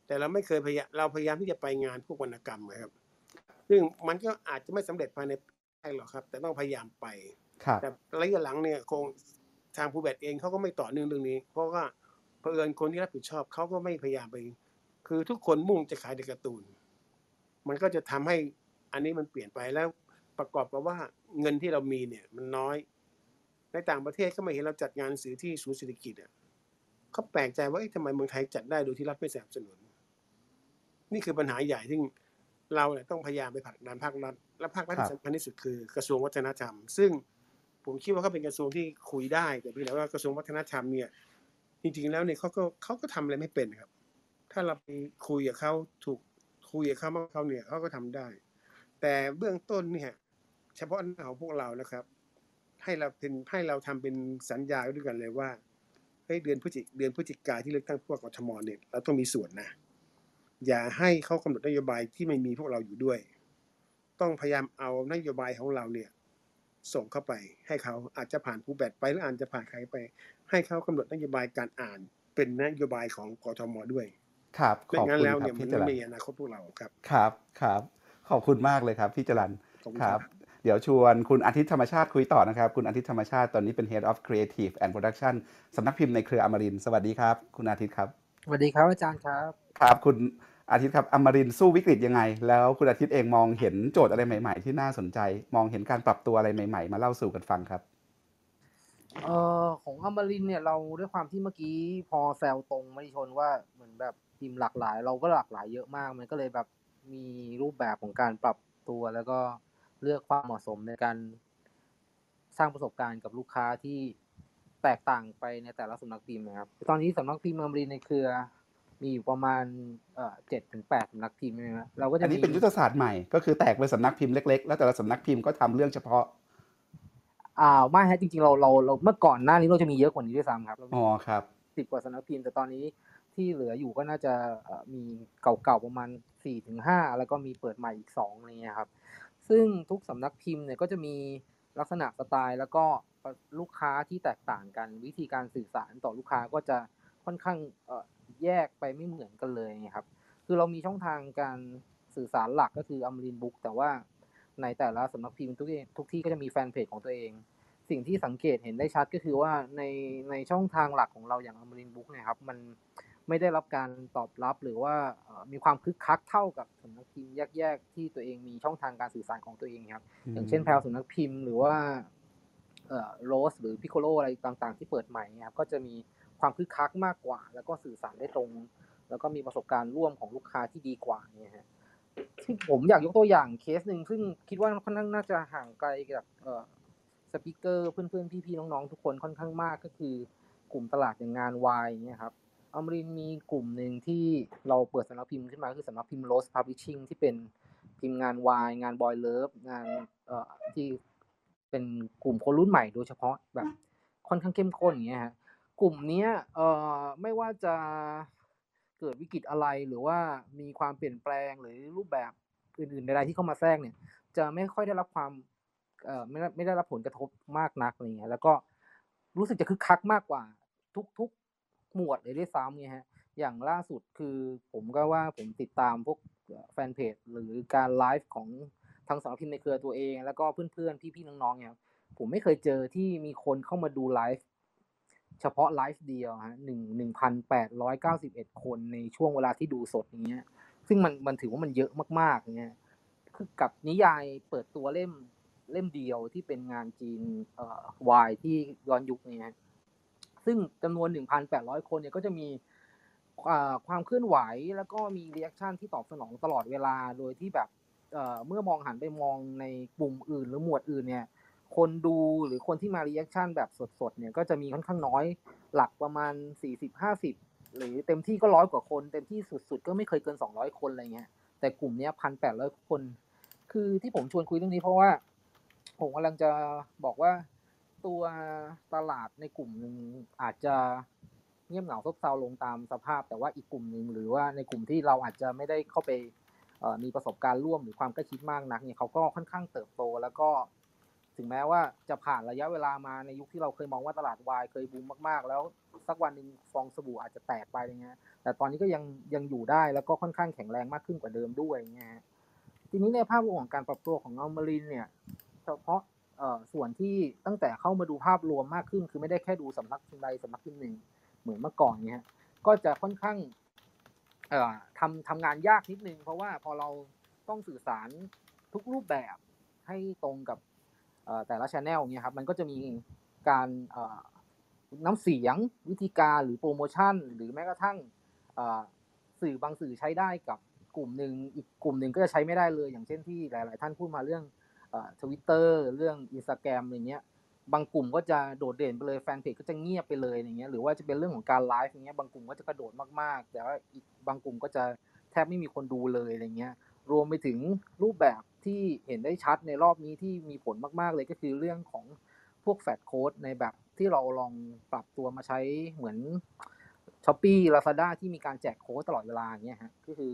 แต่เราไม่เคยพยายามเราพยายามที่จะไปงานพวกวรรณกรรมนะครับ ซึ่งมันก็อาจจะไม่สำเร็จภายในปีแรกหรอกครับ แต่ต้องพยายามไปครับแต่ระยะหลังเนี่ยคงทางภูแบทเองเขาก็ไม่ต่อเนื่องเรื่องนี้ เพราะว่าเผอิญคนที่รับผิดชอบเขาก็ไม่พยายามไป คือทุกคนมุ่งจะขายแต่การ์ตูน มันก็จะทำให้อันนี้มันเปลี่ยนไปแล้วประกอบกับว่าเงินที่เรามีเนี่ยมันน้อย ในต่างประเทศก็ไม่เห็นเราจัดงานหนังสือที่ศูนย์เศรษฐกิจอะ เขาแปลกใจว่าเอ๊ะทำไมเมืองไทยจัดได้โดยที่รัฐไม่สนับสนุน นี่คือปัญหาใหญ่ที่เราเนี่ยต้องพยายามไปผลักดันภาครัฐ และภาครัฐครับที่สำคัญที่สุดคือกระทรวงวัฒนธรรม ซึ่งผมคิดว่าเขาเป็นกระทรวงที่คุยได้แต่เพียงแต่ว่ากระทรวงวัฒนธรรมเนี่ย จริงๆแล้วเนี่ยเขาก็เขาก็ทำอะไรไม่เป็นครับ ถ้าเราไปคุยกับเขาถูกคุยกับเขามากเขาเนี่ยเขาก็ทำได้ แต่เบื้องต้นเนี่ยเฉพาะหน้าของพวกเรานะครับ ให้เราเป็นให้เราทำเป็นสัญญาไว้ด้วยกันเลยว่าเฮ้ยเดือนพฤศจิเดือนพฤศจิกาที่เลือกตั้งพวกกทมเนี่ยเราต้องมีส่วนนะ อย่าให้เขากำหนดนโยบายที่ไม่มีพวกเราอยู่ด้วย ต้องพยายามเอานโยบายของเราเนี่ยส่งเข้าไปให้เขาอาจจะผ่านผู้แบดไปหรืออาจจะผ่านใครไป ให้เขากำหนดนโยบายการอ่าน เป็นนโยบายของกทมด้วย ครับไม่ขอบงั้นคุณแล้วครัเนี่บยมัพี่นจไม่รันมีอนาคตพวกเราครับ ครับครับ ขอบคุณมากเลยครับพี่จรันขอบคุณคครัรับบ เดี๋ยวชวนคุณอาทิตย์ธรรมชาติคุยต่อนะครับ คุณอาทิตย์ธรรมชาติตอนนี้เป็น Head of Creative and Production สำนักพิมพ์ในเครืออมรินทร์สวัสดีครับ คุณอาทิตย์ครับสวัสดีครับอาจารย์ครับ ครับ คุณอาทิตย์ครับอมรินทร์สู้วิกฤตยังไง แล้วคุณอาทิตย์เองมองเห็นโจทย์อะไรใหม่ ๆ ที่น่าสนใจ มองเห็นการปรับตัวอะไรใหม่ ๆ มาเล่าสู่กันฟังครับเอ่อของอมรินทร์เนี่ยเราด้วยความที่เมื่อกี้พอแซวตรงมติชนว่าเหมือนแบบทีมหลากหลาย เราก็หลากหลายเยอะมากมันก็เลยแบบมีรูปแบบของการปรับตัวแล้วก็ เลือกความเหมาะสมในการสร้างประสบการณ์กับลูกค้าที่แตกต่างไปในแต่ละสำนักพิมพ์นะครับ ตอนนี้สำนักพิมพ์อมรินทร์ในเครือมีอยู่ประมาณเอ่อเจ็ดถึงแปดสำนักพิมพ์ใช่ไหมครับเราก็อัจะนนี้มีเป็นยุทธศาสตร์ใหม่ก็คือแตกเป็นสำนักพิมพ์เล็กๆ แล้วแต่ละสำนักพิมพ์ก็ทำเรื่องเฉพาะ อ่าไม่ฮะจริงๆเราเราเราเมื่อก่อนหน้านี้เราจะมีเยอะกว่านี้ด้วยซ้ำครับเรามีอ๋อครับสิบกว่าสำนักพิมพ์แต่ตอนนี้ที่เหลืออยู่ก็น่าจะเอ่อมีเก่าๆประมาณสี่ถึงห้าแล้วก็มีเปิดใหม่อีกสองอะไรเงี้ยครับ ซึ่งทุกสำนักพิมพ์เนี่ยก็จะมีลักษณะสไตล์ แล้วก็ลูกค้าที่แตกต่างกัน วิธีการสื่อสารต่อลูกค้าก็จะค่อนข้างเอ่อแยกไปไม่เหมือนกันเลยครับ คือเรามีช่องทางการสื่อสารหลักก็คืออมรินบุ๊กแต่ว่าในแต่ละสำนักพิมพ์ทุกที่ทุกที่ก็จะมีแฟนเพจของตัวเอง สิ่งที่สังเกตเห็นได้ชัดก็คือว่าในในช่องทางหลักของเราอย่างอมรินบุ๊กเนี่ยครับมัน ไม่ได้รับการตอบรับหรือว่าเอ่อมีความคึกคักเท่ากับสำนักพิมพ์แยกๆที่ตัวเองมีช่องทางการสื่อสารของตัวเองครับ อย่างเช่นแพลวสำนักพิมพ์หรือว่าเอ่อโรสหรือพิโคโลอะไรต่างๆ ที่เปิดใหม่เนี่ยครับก็จะมีความคึกคักมากกว่า แล้วก็สื่อสารได้ตรง แล้วก็มีประสบการณ์ร่วมของลูกค้าที่ดีกว่าเนี่ยฮะที่ผมอยากยกตัวอย่างเคสหนึ่งซึ่งคิดว่าค่อนข้างน่าจะห่างไกลกับเอ่อสปิเกอร์เพื่อนๆพี่ๆน้องๆทุกคนค่อนข้างมากก็คือกลุ่มตลาดอย่างงานวายเนี่ยครับ อมรินมีกลุ่มหนึ่งที่เราเปิดสำนักพิมพ์ขึ้นมาคือสำนักพิมพ์ Rose Publishing ที่เป็นพิมพ์งานวายงานบอยเลิฟงานเอ่อที่เป็นกลุ่มคนรุ่นใหม่โดยเฉพาะแบบค่อนข้างเข้มข้นอย่างเงี้ยฮะกลุ่มเนี้ยเอ่อไม่ว่าจะเกิดวิกฤตอะไรหรือว่ามีความเปลี่ยนแปลงหรือรูปแบบอื่นๆใดๆที่เข้ามาแทรกเนี่ย จะไม่ค่อยได้รับความเอ่อไม่ได้ไม่ได้รับผลกระทบมากนักอะไรเงี้ยแล้วก็รู้สึกจะคึกคักมากกว่าทุกๆ หมวดเลยด้วยซ้ำไงฮะ อย่างล่าสุดคือผมก็ว่าผมติดตามพวกแฟนเพจหรือการไลฟ์ของทางสำนักพิมพ์ในเครือตัวเอง แล้วก็เพื่อนๆ พี่ๆ น้องๆเนี่ยผมไม่เคยเจอที่มีคนเข้ามาดูไลฟ์เฉพาะไลฟ์เดียวฮะหนึ่งหนึ่งพันแปดร้อยเก้าสิบเอ็ดคนในช่วงเวลาที่ดูสดอย่างเงี้ย ซึ่งมันมันถือว่ามันเยอะมากๆเนี่ยคือกับนิยายเปิดตัวเล่มเล่มเดียวที่เป็นงานจีนเอ่อวายที่ย้อนยุคเนี่ยฮะ ซึ่งจำนวน 1,800 คนเนี่ยก็จะมีความเคลื่อนไหวแล้วก็มี reaction ที่ตอบสนองตลอดเวลา โดยที่แบบเมื่อมองหันไปมองในกลุ่มอื่น หรือหมวดอื่นเนี่ย คนดูหรือคนที่มา reaction แบบสดๆเนี่ยก็จะมีค่อนข้างน้อยหลักประมาณ 40-50 หรือเต็มที่ก็ร้อยกว่าคน เต็มที่สุดๆ ก็ไม่เคยเกิน 200 คนอะไรเงี้ยแต่กลุ่มนี้พันแปดร้อยคน คือที่ผมชวนคุยเรื่องนี้เพราะว่า ผมกำลังจะบอกว่า ตัวตลาดในกลุ่มหนึ่งอาจจะเงียบเหงาซบเซาลงตามสภาพ แต่ว่าอีกกลุ่มหนึ่งหรือว่าในกลุ่มที่เราอาจจะไม่ได้เข้าไปมีประสบการณ์ร่วมหรือความใกล้ชิดมากนักเนี่ยเขาก็ค่อนข้างเติบโต แล้วก็ถึงแม้ว่าจะผ่านระยะเวลามาในยุคที่เราเคยมองว่าตลาดวายเคยบูมมากๆ แล้วสักวันหนึ่งฟองสบู่อาจจะแตกไปอะไรเงี้ยแต่ตอนนี้ก็ยังยังอยู่ได้แล้วก็ค่อนข้างแข็งแรงมากขึ้นกว่าเดิมด้วยเงี้ยทีนี้ในภาพรวมของการปรับตัวของอัลมารินเนี่ย เฉพาะ ส่วนที่ตั้งแต่เข้ามาดูภาพรวมมากขึ้น คือไม่ได้แค่ดูสำนักพิมพ์ใดสำนักพิมพ์หนึ่งเหมือนเมื่อก่อนเนี่ยก็จะค่อนข้างเอ่อทำทำงานยากนิดนึง เพราะว่าพอเราต้องสื่อสารทุกรูปแบบให้ตรงกับเอ่อแต่ละชแนลเนี่ยครับมันก็จะมีการเอ่อน้ำเสียงวิธีการหรือโปรโมชั่น หรือแม้กระทั่งเอ่อสื่อบางสื่อใช้ได้กับกลุ่มหนึ่งอีกกลุ่มหนึ่งก็จะใช้ไม่ได้เลย อย่างเช่นที่หลาย ๆ ท่านพูดมาเรื่อง ทวิตเตอร์เรื่องอินสตาแกรมอะไรเงี้ย บางกลุ่มก็จะโดดเด่นไปเลยแฟนเพจก็จะเงียบไปเลยอย่างเงี้ยหรือว่าจะเป็นเรื่องของการไลฟ์อย่างเงี้ยบางกลุ่มก็จะกระโดดมากๆ แต่ว่าอีกบางกลุ่มก็จะแทบไม่มีคนดูเลยอะไรเงี้ย รวมไปถึงรูปแบบที่เห็นได้ชัดในรอบนี้ที่มีผลมากๆเลยก็คือเรื่องของพวก flash code ในแบบที่เราลองปรับตัวมาใช้เหมือน Shopee Lazada ที่มีการแจกโค้ดตลอดเวลาอย่างเงี้ยฮะก็คือ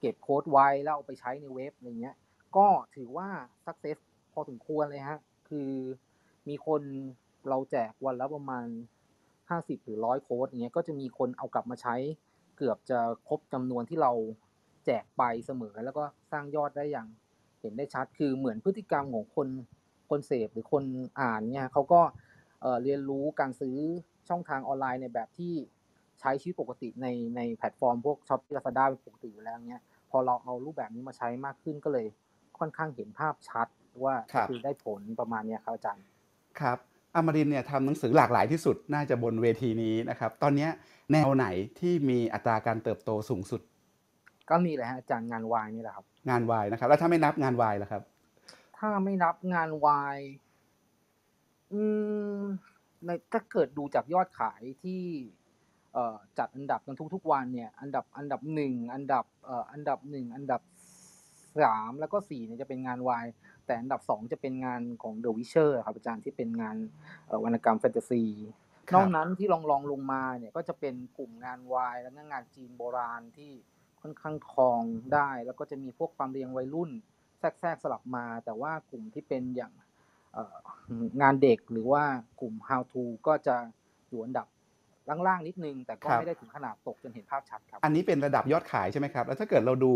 เก็บโค้ดไว้แล้วเอาไปใช้ในเว็บอะไรเงี้ย ก็ถือว่า success พอสมควรเลยฮะ คือมีคนเราแจกวันละประมาณ 50 หรือร้อยโค้ดอย่างเงี้ยก็จะมีคนเอากลับมาใช้ เกือบจะครบจำนวนที่เราแจกไปเสมอ แล้วก็สร้างยอดได้อย่างเห็นได้ชัด คือเหมือนพฤติกรรมของคนคนเสพหรือคนอ่านเนี่ยเขาก็เอ่อเรียนรู้การซื้อช่องทางออนไลน์ในแบบที่ใช้ชีวิตปกติในในแพลตฟอร์มพวก Shopee Lazada เป็นปกติอยู่แล้วเนี้ยพอเราเอารูปแบบนี้มาใช้มากขึ้นก็เลย ค่อนข้างเห็นภาพชัดว่าครับคือได้ผลประมาณเนี้ยครับอาจารย์ครับอมรินทร์เนี่ยทำหนังสือหลากหลายที่สุดน่าจะบนเวทีนี้นะครับ ตอนเนี้ยแนวไหนที่มีอัตราการเติบโตสูงสุด ก็มีแหละฮะอาจารย์งานวายนี่แหละครับ งานวายนะครับ แล้วถ้าไม่นับงานวายล่ะครับ ถ้าไม่นับงานวายอืมในถ้าเกิดดูจากยอดขายที่เอ่อจัดอันดับกันทุกๆวันเนี่ย อันดับอันดับหนึ่งอันดับเอ่ออันดับหนึ่งอันดับ สามแล้วก็สี่เนี่ยจะเป็นงานวายแต่อันดับสองจะเป็นงานของ The Witcher ครับอาจารย์ที่เป็นงานเอ่อวรรณกรรมแฟนตาซีคนรัอบกนั้นที่ลองลองลงมาเนี่ยก็จะเป็นกลุ่มงานวายแล้วก็งานจีนโบราณที่ค่อนข้างครองได้ แล้วก็จะมีพวกความเรียงวัยรุ่นแทรกๆสลับมา แต่ว่ากลุ่มที่เป็นอย่างเอ่องานเด็กหรือว่ากลุ่ม how to ก็จะอยู่อันดับล่างๆนิดนึง แต่ก็ครับไม่ได้ถึงขนาดตกจนเห็นภาพชัดครับ อันนี้เป็นระดับยอดขายใช่ไหมครับ แล้วถ้าเกิดเราดู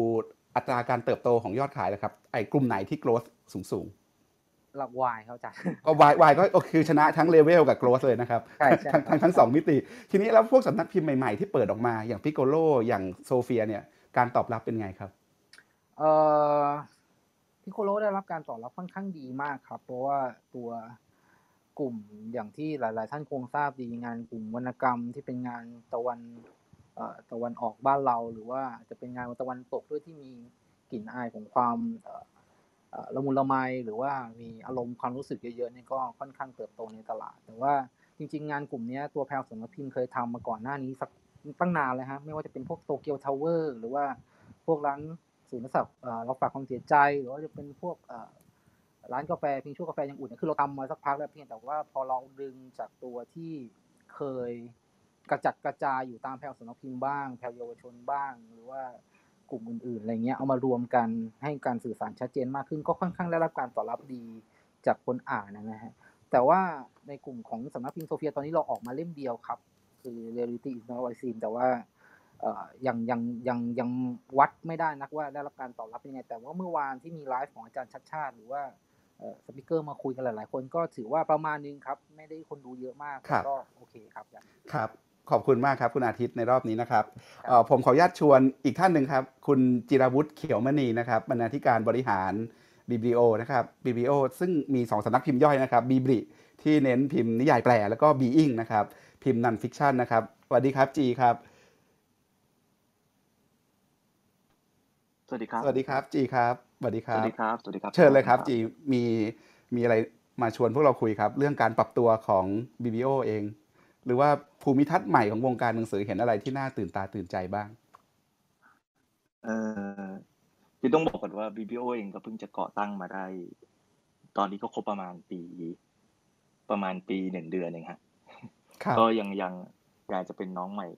อัตราการเติบโตของยอดขายนะครับ ไอ้กลุ่มไหนที่ growth สูงสูงหลักวายครับอาจารย์ก็วายวายก็คือชนะทั้งเลเวลกับ growth เลยนะครับใช่ใช่ทั้งครับทั้งทั้งสองมิติ ทีนี้แล้วพวกสำนักพิมพ์ใหม่ ๆ ที่เปิดออกมาอย่างพิคโคโลอย่างโซเฟียเนี่ยการตอบรับเป็นไงครับเอ่อพิคโคโลได้รับการตอบรับค่อนข้างดีมากครับ เพราะว่าตัวกลุ่มอย่างที่หลาย ๆ ท่านคงทราบดีงานกลุ่มวรรณกรรมที่เป็นงานตะวันเอ่อ ตะวันออกบ้านเรา หรือว่าจะเป็นงานตะวันตกด้วยที่มีกลิ่นอายของความละมุนละไมหรือว่ามีอารมณ์ความรู้สึกเยอะๆเนี่ยก็ค่อนข้างเติบโตในตลาด แต่ว่าจริง ๆ งานกลุ่มนี้ตัวแพลวสำนักพิมพ์เคยทำมาก่อนหน้านี้สักตั้งนานเลยฮะไม่ว่าจะเป็นพวกโตเกียวทาวเวอร์หรือว่าพวกร้านศูนย์สับเอ่อเราฝากความเสียใจ หรือว่าจะเป็นพวกร้านกาแฟพิงชั่วกาแฟอย่างอื่นเนี่ยคือเราทำมาสักพักแล้วเพียงแต่ว่าพอเราดึงจากตัวที่เคย กระจัดกระจายอยู่ตามแพลวสำนักพิมพ์บ้าง แพลวเยาวชนบ้าง หรือว่ากลุ่มอื่นๆอะไรเงี้ยเอามารวมกันให้การสื่อสารชัดเจนมากขึ้น ก็ค่อนข้างได้รับการตอบรับดีจากคนอ่านนะฮะแต่ว่าในกลุ่มของสำนักพิมพ์โซเฟียตอนนี้เราออกมาเล่มเดียวครับ คือ reality is not a scene แต่ว่าเอ่อยังยังยังยังวัดไม่ได้นักว่าได้รับการตอบรับยังไง แต่ว่าเมื่อวานที่มีไลฟ์ของอาจารย์ชัดชาติ หรือว่าเอ่อ speaker มาคุยกันหลาย ๆ คนก็ถือว่าประมาณนึงครับ ไม่ได้คนดูเยอะมากครับก็โอเคครับอาจารย์ครับ ขอบคุณมากครับ คุณอาทิตย์ในรอบนี้นะครับเอ่อผมขออนุญาตชวนอีกท่านหนึ่งครับ คุณจิรวุฒิเขียวมณีนะครับบรรณาธิการบริหารบีบีโอนะครับบีบีโอซึ่งมีสองสำนักพิมพ์ย่อยนะครับบีบริที่เน้นพิมพ์นิยายแปลแล้วก็บีอิงนะครับ พิมพ์ non-fiction นะครับสวัสดีครับจีครับ สวัสดีครับ สวัสดีครับจีครับสวัสดีคสรับวัสดีครับ สวัสดีครับ เชิญเลยครับสวัสจีดีมีมีอะไรมาชวนพวกเราคุยครับ เรื่องการปรับตัวของ BBO เอง หรือว่าภูมิทัศน์ใหม่ของวงการหนังสือเห็นอะไรที่น่าตื่นตาตื่นใจบ้าง เอ่อคือต้องบอกก่อนว่า BBO เองก็เพิ่งจะก่อตั้งมาได้ ตอนนี้ก็ครบประมาณปี ประมาณปีหนึ่งเดือนเองฮะครับก็ยังยังอยากจะเป็นน้องใหม่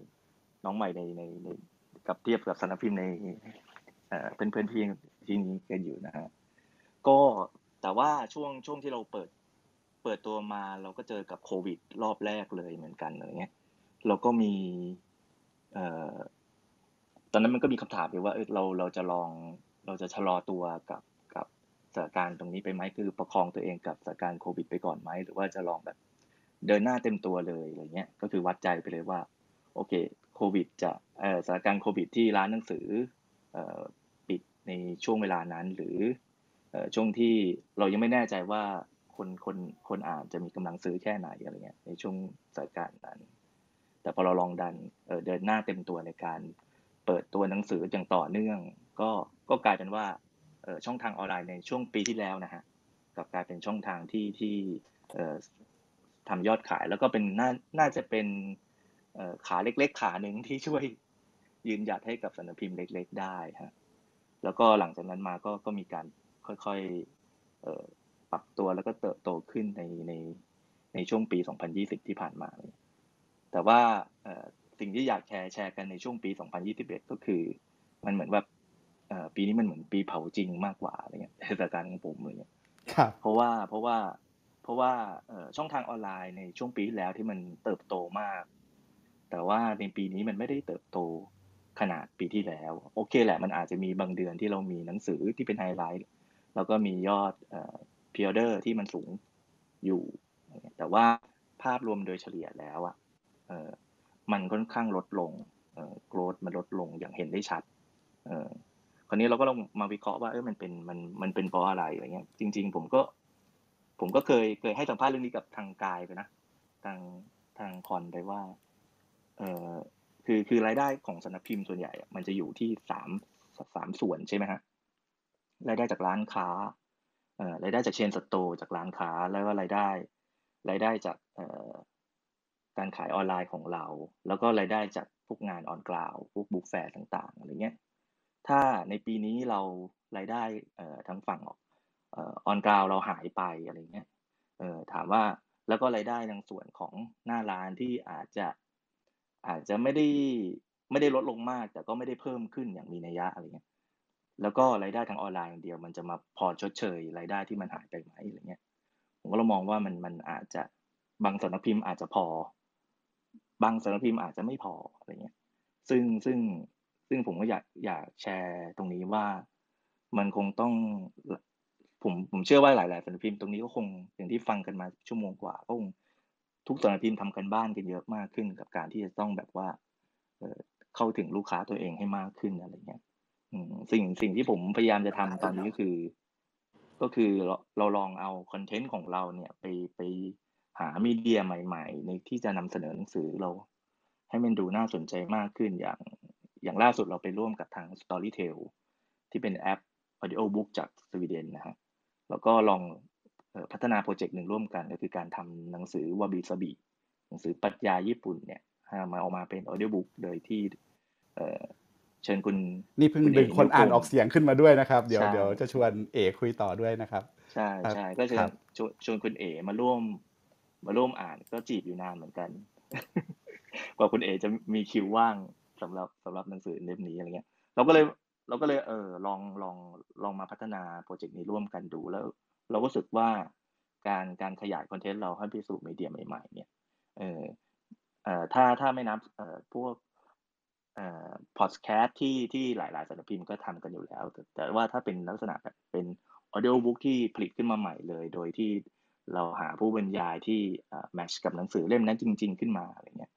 น้องใหม่ในในในกับเทียบกับสำนักพิมพ์ในเอ่อเป็นเพื่อนพี่ที่นี้กันอยู่นะฮะก็แต่ว่าช่วงช่วงที่เราเปิด เปิดตัวมาเราก็เจอกับโควิด รอบแรกเลยเหมือนกันอะไรเงี้ยเราก็มีเอ่อตอนนั้นมันก็มีคำถามอยู่ว่าเออเราเราจะลองเราจะชะลอตัวกับกับสถานการณ์ตรงนี้ไปไหมคือประคองตัวเองกับสถานการณ์โควิด ไปก่อนไหมหรือว่าจะลองแบบเดินหน้าเต็มตัวเลยอะไรเงี้ยก็คือวัดใจไปเลยว่า โอเคโควิด จะเอ่อสถานการณ์โควิด ที่ร้านหนังสือเอ่อปิดในช่วงเวลานั้นหรือเอ่อช่วงที่เรายังไม่แน่ใจว่า คนคนคนอ่านจะมีกำลังซื้อแค่ไหนอะไรเงี้ยในช่วงสถานการณ์นั้น แต่พอเราลองดันเดินหน้าเต็มตัวในการเปิดตัวหนังสืออย่างต่อเนื่อง ก็ก็กลายเป็นว่าช่องทางออนไลน์ในช่วงปีที่แล้วนะฮะกับกลายเป็นช่องทางที่ที่ทำยอดขายแล้วก็เป็นน่าน่าจะเป็นขาเล็กๆ ขาหนึ่งที่ช่วยยืนหยัดให้กับสำนักพิมพ์เล็ก ๆ ได้ฮะแล้วก็หลังจากนั้นมาก็ก็มีการค่อยๆ ปรับตัวแล้วก็เติบโตขึ้นในในในช่วงปี 2020 ที่ผ่านมา แต่ว่าเอ่อสิ่งที่อยากแชร์แชร์กันในช่วงปี 2021 ก็คือ มันเหมือนแบบเอ่อปีนี้มันเหมือนปีเผาจริงมากกว่าอะไรเงี้ยเทศกาลของผมอะไรเงี้ยครับเพราะว่าเพราะว่าเพราะว่าเอ่อช่องทางออนไลน์ในช่วงปีที่แล้วที่มันเติบโตมาก แต่ว่าในปีนี้มันไม่ได้เติบโตขนาดปีที่แล้ว โอเคแหละมันอาจจะมีบางเดือนที่เรามีหนังสือที่เป็นไฮไลท์แล้วก็มียอดเอ่อ พิออเดอร์ที่มันสูงอยู่ แต่ว่าภาพรวมโดยเฉลี่ยแล้วอะเออมันค่อนข้างลดลงเออโกรดมันลดลงอย่างเห็นได้ชัดเออคราวนี้เราก็ลองมาวิเคราะห์ว่าเออมันเป็นมันมันเป็นเพราะอะไรอะไรเงี้ย จริง ๆ ผมก็ ผมก็เคยเคยให้สัมภาษณ์เรื่องนี้กับทางกายไปนะทางทางคอนไปว่า เออคือคือรายได้ของสนักพิมพ์ส่วนใหญ่อะมันจะอยู่ที่สามสามส่วนใช่ไหมฮะรายได้จากร้านค้า รายได้จากเชนสโตร์จากร้านค้าแล้วก็รายได้ รายได้จากการขายออนไลน์ของเรา แล้วก็รายได้จากพวกงาน on-ground พวก book fair ต่างๆอะไรเงี้ยถ้าในปีนี้เรารายได้ทั้งฝั่ง on-ground เราหายไปอะไรเงี้ยถามว่าแล้วก็รายได้ทางส่วนของหน้าร้านที่อาจจะอาจจะไม่ได้ไม่ได้ลดลงมาก แต่ก็ไม่ได้เพิ่มขึ้นอย่างมีนัยยะอะไรเงี้ย แล้วก็รายได้ทางออนไลน์อย่างเดียว มันจะมาพอชดเชยรายได้ที่มันหายไปไหมอะไรเงี้ยผมก็เรามองว่ามันมันอาจจะบางสำนักพิมพ์อาจจะพอ บางสำนักพิมพ์อาจจะไม่พออะไรเงี้ยซึ่งซึ่งซึ่งผมก็อยากอยากแชร์ตรงนี้ว่ามันคงต้องผมผมเชื่อว่าหลายๆสำนักพิมพ์ตรงนี้ก็คงอย่างที่ฟังกันมาชั่วโมงกว่าก็คงทุกสำนักพิมพ์ทำกันบ้านกันเยอะมากขึ้นกับการที่จะต้องแบบว่าเข้าถึงลูกค้าตัวเองให้มากขึ้นอะไรเงี้ย สิ่งสิ่งที่ผมพยายามจะทำตอนนี้ก็คือ ก็คือเราเราลองเอาคอนเทนต์ของเราเนี่ยไปไปหามีเดียใหม่ ๆ ในที่จะนำเสนอหนังสือเรา ให้มันดูน่าสนใจมากขึ้นอย่างอย่างล่าสุดเราไปร่วมกับทาง Storytel ที่เป็นแอป Audio Book จากสวีเดนนะฮะแล้วก็ลองเอ่อพัฒนาโปรเจกต์หนึ่งร่วมกันก็คือการทำหนังสือวาบิสบิหนังสือปรัชญาญี่ปุ่นเนี่ยให้มาออกมาเป็น Audio Book โดยที่ เอ่อเชิญคุณนี่เพิ่งคุณดึเองคนอ่านนุออกเสียงขึ้นมาด้วยนะครับ เดี๋ยวใช่เดี๋ยวจะชวนเอกคุยต่อด้วยนะครับใช่ครับใช่ก็เชิคญรับชวนชวนคุณเอมาร่วม มาร่วมอ่านก็จีบอยู่นานเหมือนกัน กว่าคุณเอจะมีคิวว่างสำหรับสำหรับหนังสือเล่มนี้อะไรเงี้ย เราก็เลยเราก็เลยเออลองลองลองมาพัฒนาโปรเจกต์นี้ร่วมกันดูแล้ว เราก็รู้สึกว่าการการขยายคอนเทนต์เราให้ไปสู่มีเดียใหม่ ๆ เนี่ยเออเอ่อถ้าถ้าไม่นับเอ่อพวกเอ่อ พอดแคสต์ที่ที่หลายๆสำนักพิมพ์ก็ทำกันอยู่แล้วแต่แต่ว่าถ้าเป็นลักษณะแบบเป็น audio book ที่ผลิตขึ้นมาใหม่เลย โดยที่เราหาผู้บรรยายที่แมชกับหนังสือเล่มนั้นจริง ๆ ขึ้นมาอะไรเงี้ย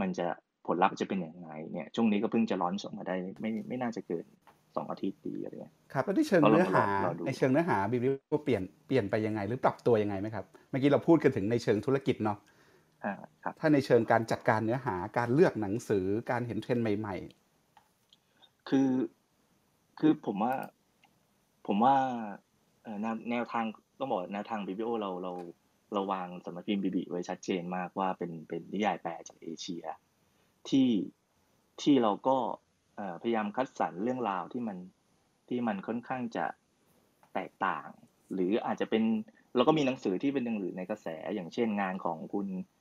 มันจะผลลัพธ์จะเป็นยังไงเนี่ยช่วงนี้ก็เพิ่งจะร้อนส่งมาได้ไม่ไม่น่าจะเกินสองอาทิตย์ดีอะไรเงี้ยครับแล้วในเชิงก็ลองเนื้อหาลองลองดูในเชิงเนื้อหาบิบลิโอเปลี่ยนเปลี่ยนไปยังไง หรือปรับตัวยังไงไหมครับเมื่อกี้เราพูดกันถึงในเชิงธุรกิจเนาะอ่าครับ ถ้าในเชิงการจัดการเนื้อหาการเลือกหนังสือการเห็นเทรนด์ใหม่คือคือผมว่าผมว่าเอ่อแนวแนวทางต้องบอกแนวทาง BBO เราเราเราวางสำนักพิมพ์บีบีไว้ชัดเจนมากว่าเป็นเป็นนิยายแปลจากเอเชีย ที่ที่เราก็เอ่อพยายามคัดสรรเรื่องราวที่มันที่มันค่อนข้างจะแตกต่าง หรืออาจจะเป็นเราก็มีหนังสือที่เป็นหนังสือในกระแสอย่างเช่นงานของคุณเอ่อ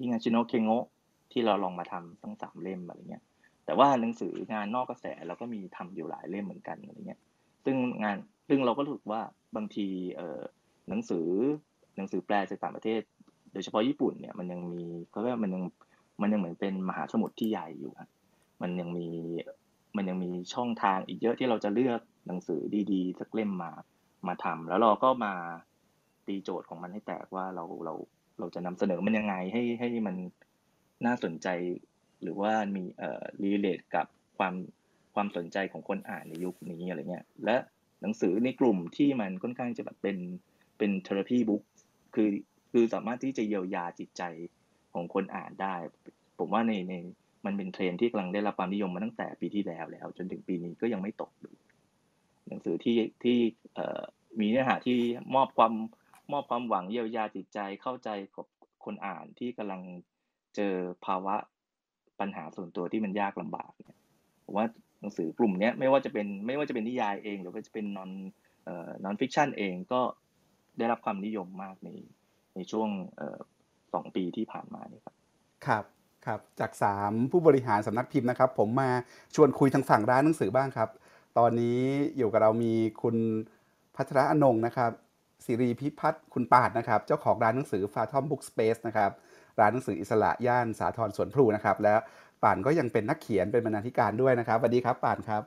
ฮิงาชิโนะเคงโงะที่เราลองมาทำทั้งสามเล่มอะไรเงี้ย แต่ว่าหนังสืองานนอกกระแสเราก็มีทำอยู่หลายเล่มเหมือนกันอะไรเงี้ย ซึ่งงานซึ่งเราก็รู้สึกว่าบางทีเอ่อหนังสือหนังสือแปลจากต่างประเทศ โดยเฉพาะญี่ปุ่นเนี่ยมันยังมีเขาเรียกว่ามันยังมันยังเหมือนเป็นมหาสมุทรที่ใหญ่อยู่อะมันยังมีมันยังมีช่องทางอีกเยอะที่เราจะเลือกหนังสือดีๆสักเล่มมามาทำแล้วเราก็มาตีโจทย์ของมันให้แตกว่าเราเรา เราจะนำเสนอมันยังไงให้ให้มันน่าสนใจ หรือว่ามีเอ่อรีเลทกับความความสนใจของคนอ่านในยุคนี้อะไรเงี้ยและหนังสือในกลุ่มที่มันค่อนข้างจะแบบเป็นเป็นเทอราพีบุ๊กคือคือสามารถที่จะเยียวยาจิตใจของคนอ่านได้ ผมว่าในในมันเป็นเทรนด์ที่กำลังได้รับความนิยมมาตั้งแต่ปีที่แล้วแล้ว จนถึงปีนี้ก็ยังไม่ตกหนังสือที่ที่เอ่อมีเนื้อหาที่มอบความ มอบความหวังเยียวยาจิตใจเข้าใจกับคนอ่านที่กำลังเจอภาวะปัญหาส่วนตัวที่มันยากลำบากเนี่ยผมว่าหนังสือกลุ่มนี้ไม่ว่าจะเป็นไม่ว่าจะเป็นนิยายเอง หรือว่าจะเป็น non เอ่อ non-fiction เองก็ได้รับความนิยมมากในในช่วงเอ่อสองปีที่ผ่านมานี่ครับครับครับจากสามผู้บริหารสำนักพิมพ์นะครับ ผมมาชวนคุยทางฝั่งร้านหนังสือบ้างครับ ตอนนี้อยู่กับเรามีคุณพัทระอนงนะครับ สิริพิพัฒน์คุณปาดนะครับ เจ้าของร้านหนังสือฟาทอมบุ๊กสเปซนะครับ ร้านหนังสืออิสระย่านสาทรสวนพลูนะครับ แล้วป่านก็ยังเป็นนักเขียนเป็นบรรณาธิการด้วยนะครับสวัสดีครับป่านครับ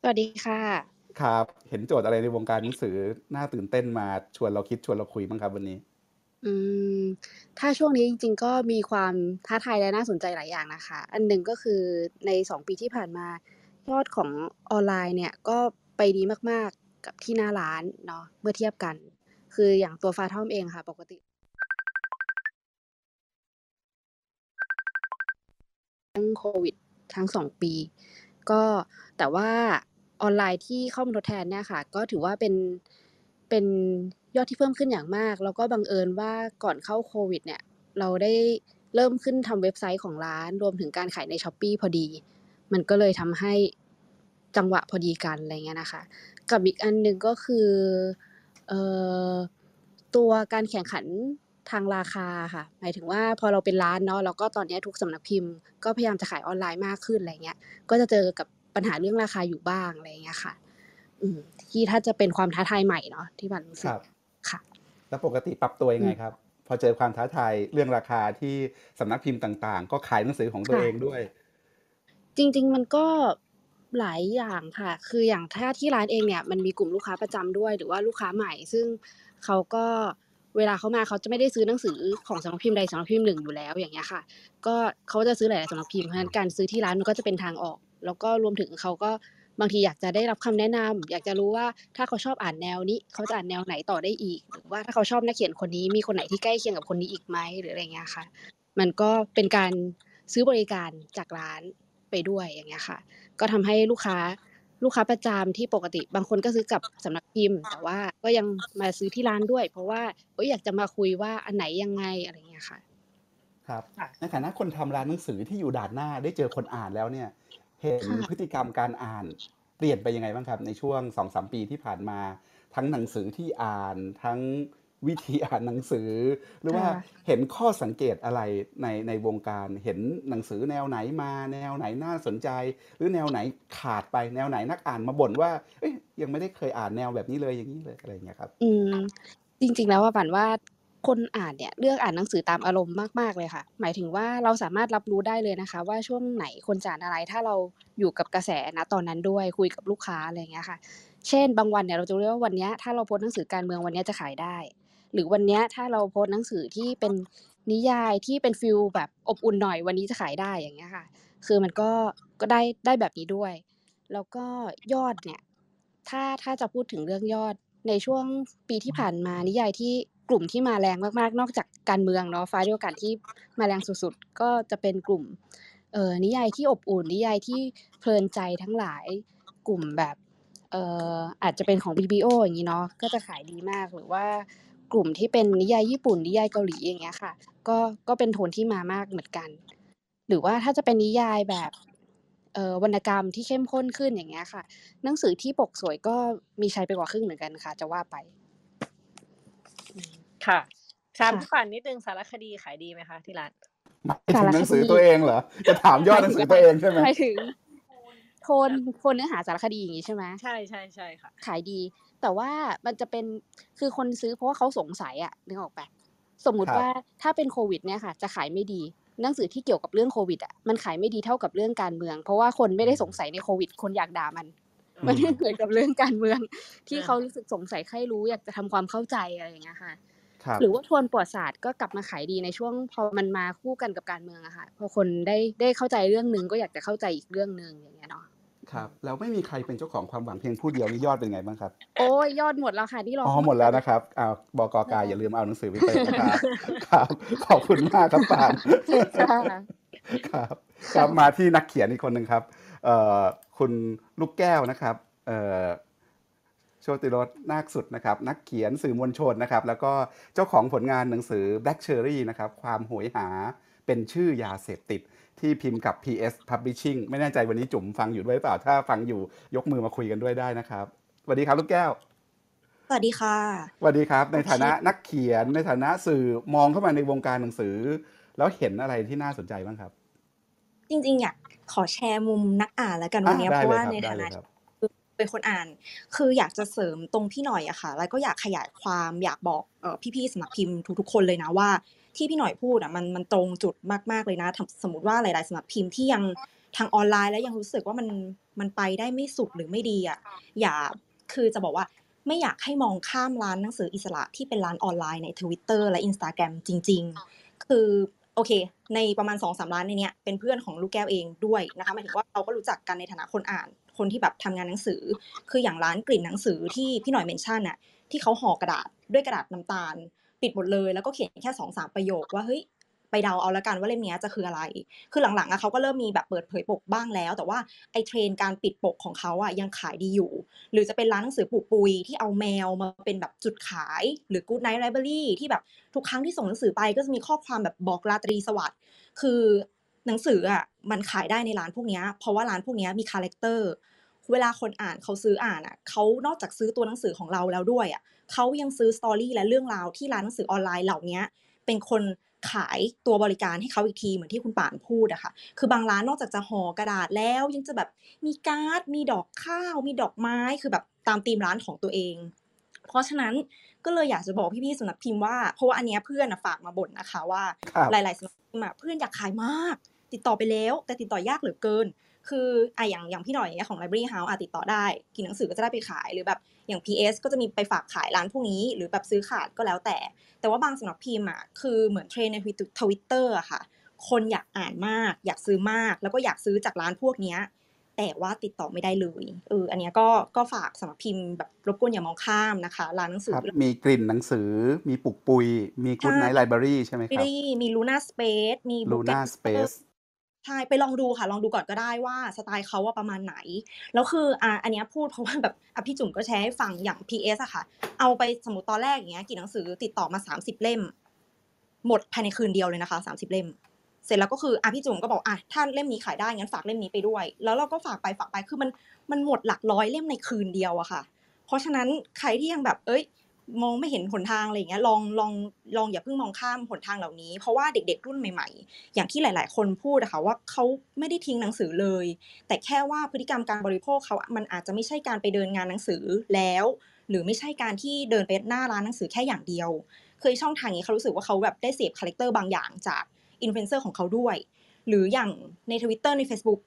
สวัสดีค่ะ ครับ เห็นโจทย์อะไรในวงการหนังสือน่าตื่นเต้นมาชวนเราคิดชวนเราคุยบ้างครับวันนี้ อืม ถ้าช่วงนี้จริง ๆ ก็มีความท้าทายและน่าสนใจหลายอย่างนะคะ อันหนึ่งก็คือในสองปีที่ผ่านมายอดของออนไลน์เนี่ยก็ไปดีมากๆกับที่หน้าร้านเนาะเมื่อเทียบกัน คืออย่างตัวฟาทอมเองค่ะปกติทั้งโควิดทั้งสองปี ก็แต่ว่าออนไลน์ที่เข้ามาทดแทนเนี่ยค่ะ ก็ถือว่าเป็นเป็นยอดที่เพิ่มขึ้นอย่างมาก แล้วก็บังเอิญว่าก่อนเข้าโควิด เนี่ย เราได้เริ่มขึ้นทำเว็บไซต์ของร้าน รวมถึงการขายใน Shopee พอดี มันก็เลยทำให้จังหวะพอดีกันอะไรเงี้ยนะคะ กับอีกอันหนึ่งก็คือ ตัวการแข่งขันทางราคาค่ะ หมายถึงว่าพอเราเป็นร้านเนาะแล้วก็ตอนเนี้ยทุกสำนักพิมพ์ก็พยายามจะขายออนไลน์มากขึ้นอะไรเงี้ย ก็จะเจอกับปัญหาเรื่องราคาอยู่บ้างอะไรเงี้ยค่ะ อืมที่ถ้าจะเป็นความท้าทายใหม่เนาะที่บันรู้สึคกรับค่ะ แล้วปกติปรับตัวยังไงครับ พอเจอความท้าทายเรื่องราคาที่สำนักพิมพ์ต่าง ๆ ก็ขายหนังสือของตัวค่ะเองด้วย จริง ๆ มันก็ หลายอย่างค่ะ คืออย่างถ้าที่ร้านเองเนี่ยมันมีกลุ่มลูกค้าประจำด้วย หรือว่าลูกค้าใหม่ ซึ่งเขาก็เวลาเขามาเขาจะไม่ได้ซื้อหนังสือของสำนักพิมพ์ใดสำนักพิมพ์หนึ่งอยู่แล้วอย่างเงี้ยค่ะ ก็เขาจะซื้อหลายๆสำนักพิมพ์เพราะฉะนั้นการซื้อที่ร้านมันก็จะเป็นทางออก แล้วก็รวมถึงเขาก็บางทีอยากจะได้รับคำแนะนำอยากจะรู้ว่าถ้าเขาชอบอ่านแนวนี้ เขาจะอ่านแนวไหนต่อได้อีก หรือว่าถ้าเขาชอบนักเขียนคนนี้มีคนไหนที่ใกล้เคียงกับคนนี้อีกไหมหรืออะไรเงี้ยค่ะ มันก็เป็นการซื้อบริการจากร้านไปด้วยอย่างเงี้ยค่ะ ก็ทำให้ลูกค้าลูกค้าประจำที่ปกติ บางคนก็ซื้อกับสำนักพิมพ์ แต่ว่าก็ยังมาซื้อที่ร้านด้วย เพราะว่าเอยอยากจะมาคุยว่าอันไหนยังไงอะไรเงี้ยค่ะ ครับค่ะในฐานะคนทำร้านหนังสือที่อยู่ด่านหน้าได้เจอคนอ่านแล้วเนี่ย เห็นค่ะพฤติกรรมการอ่านเปลี่ยนไปยังไงบ้างครับ ในช่วงสองสามปีที่ผ่านมา ทั้งหนังสือที่อ่านทั้ง วิธีอ่านหนังสือ หรือว่าค่ะเห็นข้อสังเกตอะไรในในวงการเห็นหนังสือแนวไหนมาแนวไหนน่าสนใจ หรือแนวไหนขาดไปแนวไหนนักอ่านมาบ่นว่าเอ้ยยังไม่ได้เคยอ่านแนวแบบนี้เลยอย่างนี้เลยอะไรอย่างเงี้ยครับ อืมจริง ๆ แล้วว่าฝันว่าคนอ่านเนี่ยเลือกอ่านหนังสือตามอารมณ์มากๆเลยค่ะ หมายถึงว่าเราสามารถรับรู้ได้เลยนะคะ ว่าช่วงไหนคนจะอ่านอะไรถ้าเราอยู่กับกระแสนะตอนนั้นด้วยคุยกับลูกค้าอะไรอย่างเงี้ยค่ะ เช่น บางวันเนี่ยเราจะรู้ว่าวันเนี้ยถ้าเราโพสต์หนังสือการเมืองวันเนี้ยจะขายได้ หรือวันนี้ถ้าเราโพสหนังสือที่เป็นนิยายที่เป็นฟีลแบบอบอุ่นหน่อยวันนี้จะขายได้อย่างเงี้ยค่ะ คือมันก็ก็ได้ได้แบบนี้ด้วย แล้วก็ยอดเนี่ย ถ้าถ้าจะพูดถึงเรื่องยอดในช่วงปีที่ผ่านมานิยายที่กลุ่มที่มาแรงมากๆ นอกจากการเมืองเนาะฟ้าเดียวกันที่มาแรงสุดๆ ก็จะเป็นกลุ่มเอ่อนิยายที่อบอุ่นนิยายที่เพลินใจทั้งหลายกลุ่มแบบเอ่ออาจจะเป็นของ BBO อย่างนี้เนาะก็จะขายดีมากหรือว่า กลุ่มที่เป็นนิยายญี่ปุ่นนิยายเกาหลีอย่างเงี้ยค่ะ ก็ก็เป็นโทนที่มามากเหมือนกัน หรือว่าถ้าจะเป็นนิยายแบบเอ่อวรรณกรรมที่เข้มข้นขึ้นอย่างเงี้ยค่ะ หนังสือที่ปกสวยก็มีใช้ไปกว่าครึ่งเหมือนกันค่ะ จะว่าไปอืมค่ะถามค่ะพี่ฝันนิดนึงสารคดีขายดีไหมคะที่ร้านหมายสาถึงรหนัคงสือดีตัวเองเหรอจะถามยอดหนังสือตัวเองใช่ไหมหมายถึงโทนโทนเนื้อหาสารคดีอย่างนี้ใช่ไหมใช่ใช่ใช่ค่ะ ขายดี แต่ว่ามันจะเป็นคือคนซื้อเพราะว่าเขาสงสัยอะนึกออกปะสมมุคติรับว่าถ้าเป็นโควิดเนี่ยค่ะ จะขายไม่ดีหนังสือที่เกี่ยวกับเรื่องโควิดอะมันขายไม่ดีเท่ากับเรื่องการเมือง เพราะว่าคนไม่ได้สงสัยในโควิด คนอยากด่ามันอืมันมไม่เหมือนกับเรื่องการเมือง ที่อ่าเขารู้สึกสงสัยใครรู้อยากจะทำความเข้าใจอะไรอย่างเงี้ยค่ะครับหรือว่าทวนประวัติศาสตร์ก็กลับมาขายดีในช่วงพอมันมาคู่กันกับการเมืองอะค่ะพอคนได้ได้เข้าใจเรื่องหนึ่งก็อยากจะเข้าใจอีกเรื่องหนึ่งอย่างเงี้ยเนาะ ครับแล้วไม่มีใครเป็นเจ้าของความหวังเพียงผู้เดียวนี่ยอดเป็นไงบ้างครับ โอ้ยยอดหมดแล้วค่ะนี่รออ๋อเข้าหมมาดแล้วเลยนะครับอ้าวบกกอย่าลืมเอาหนังสือไปเปิดนะครับครับ ขอบคุณมากครับปาล์มค่ะครับครับมาที่นักเขียนอีกคนหนึ่งครับเอ่อคุณลูกแก้วนะครับเอ่อโชติรสนาคสุดนะครับ นักเขียนสื่อมวลชนนะครับ แล้วก็เจ้าของผลงานหนังสือ Black Cherry นะครับ ความโหยหาเป็นชื่อยาเสพติด ที่พิมพ์กับ PS Publishing ไม่แน่ใจวันนี้จุ๋มฟังอยู่ด้วยหรือเปล่า ถ้าฟังอยู่ยกมือมาคุยกันด้วยได้นะครับสวัสดีครับลูกแก้วสวัสดีค่ะสวัสดีครับ ในโอเคฐานะนักเขียนในฐานะสื่อมองเข้ามาในวงการหนังสือ แล้วเห็นอะไรที่น่าสนใจบ้างครับ จริง ๆ อยากขอแชร์มุมนักอ่านแล้วกันอะวันเนี้ยได้เพราะเลยว่าครับในได้ฐาเลนะยครับเป็นคนอ่าน คืออยากจะเสริมตรงพี่หน่อยอะค่ะ แล้วก็อยากขยายความอยากบอกเอ่อพี่ๆสำนักพิมพ์ทุกๆคนเลยนะว่า ที่พี่หน่อยพูดอะมันมันตรงจุดมากๆเลยนะ สมมติว่าหลายๆสำนักพิมพ์ที่ยังทางออนไลน์แล้วยังรู้สึกว่ามันมันไปได้ไม่สุดหรือไม่ดีอะอย่าคือจะบอกว่าไม่อยากให้มองข้ามร้านหนังสืออิสระที่เป็นร้านออนไลน์ใน Twitter และ Instagram จริง ๆ คือโอเค ในประมาณ2อสร้านในเนี้ยเป็นเพื่อนของลูกแก้วเองด้วยนะคะหมายถึงว่าเราก็รู้จักกันในฐานะคนอ่าน คนที่แบบทำงานหนังสือ คืออย่างร้านกลิ่นหนังสือที่พี่หน่อยเมนชั่นน่ะที่เขาห่อกระดาษด้วยกระดาษน้ำตาล ปิดหมดเลย แล้วก็เขียนแค่สองสามประโยคว่าเฮ้ยไปเดาเอาละกันว่าเล่มเนี้ยจะคืออะไร คือหลังๆอะเขาก็เริ่มมีแบบเปิดเผยปกบ้างแล้ว แต่ว่าไอเทรนด์การปิดปกของเขาอะยังขายดีอยู่ หรือจะเป็นร้านหนังสือปูปุยที่เอาแมวมาเป็นแบบจุดขาย หรือ Good Night Library ที่แบบทุกครั้งที่ส่งหนังสือไปก็จะมีข้อความแบบบอกราตรีสวัสดิ์ คือหนังสืออะมันขายได้ในร้านพวกเนี้ยเพราะว่าร้านพวกเนี้ยมี character เวลาคนอ่านเขาซื้ออ่านอะเขานอกจากซื้อตัวหนังสือของเราแล้วด้วยอะ เขายังซื้อสตอรี่และเรื่องราวที่ร้านหนังสือออนไลน์เหล่าเนี้ยเป็นคนขายตัวบริการให้เขาอีกทีเหมือนที่คุณป่านพูดอะค่ะ คือบางร้านนอกจากจะห่อกระดาษแล้วยังจะแบบมีการ์ด มีดอกข้าว มีดอกไม้ คือแบบตามธีมร้านของตัวเอง เพราะฉะนั้นก็เลยอยากจะบอกพี่ๆสำนักพิมพ์ว่า เพราะว่าอันเนี้ยเพื่อนอะฝากมาบ่นนะคะว่าครับหลายๆสำนักพิมพ์อะเพื่อนอยากขายมาก ติดต่อไปแล้ว แต่ติดต่อยากเหลือเกิน คืออะอย่างอย่างพี่หน่อยอย่างเงี้ยของ Library House อะติดต่อได้ กินหนังสือก็จะได้ไปขายหรือแบบ อย่าง PS ก็จะมีไปฝากขายร้านพวกนี้ หรือแบบซื้อขาดก็แล้วแต่ แต่ว่าบางสำนักพิมพ์อะคือเหมือนเทรนด์ในทวิตเตอร์อะค่ะ คนอยากอ่านมาก อยากซื้อมาก แล้วก็อยากซื้อจากร้านพวกเนี้ยแต่ว่าติดต่อไม่ได้เลยเอออันเนี้ยก็ก็ฝากสำนักพิมพ์แบบรบกวนอย่ามองข้ามนะคะร้านหนังสืคอรับมีกลิ่นหนังสือ มีปลุกปุย มีใช่ Good Night Library ใช่ไหมไม่ครับได้มีลูน่าสเปซมี Luna Space ใช่ไปลองดูค่ะ ลองดูก่อนก็ได้ว่าสไตล์เขาว่าประมาณไหน แล้วคืออะอันนี้พูดเพราะว่าแบบอพี่จุ๋มก็แชร์ให้ฟังอย่าง PS อะค่ะ เอาไปสมมติตอนแรกอย่างเงี้ยกี่หนังสือติดต่อมา 30 เล่ม หมดภายในคืนเดียวเลยนะคะ 30 เล่ม เสร็จแล้วก็คืออะพี่จุ๋มก็บอกอะถ้าเล่มนี้ขายได้งั้นฝากเล่มนี้ไปด้วย แล้วเราก็ฝากไปฝากไปคือมันมันหมดหลักร้อยเล่มในคืนเดียวอะค่ะ เพราะฉะนั้นใครที่ยังแบบเอ้ย มองไม่เห็นหนทางอะไรอย่างเงี้ยลองลองลองอย่าเพิ่งมองข้ามหนทางเหล่านี้ เพราะว่าเด็กๆรุ่นใหม่ ๆ อย่างที่หลาย ๆ คนพูดอะคะว่าเขาไม่ได้ทิ้งหนังสือเลย แต่แค่ว่าพฤติกรรมการบริโภคเขามันอาจจะไม่ใช่การไปเดินงานหนังสือแล้ว หรือไม่ใช่การที่เดินไปหน้าร้านหนังสือแค่อย่างเดียว คือช่องทางนี้เขารู้สึกว่าเขาแบบได้เสพ character บางอย่างจากอินฟลูเอนเซอร์ของเขาด้วย หรืออย่างใน Twitter ใน Facebook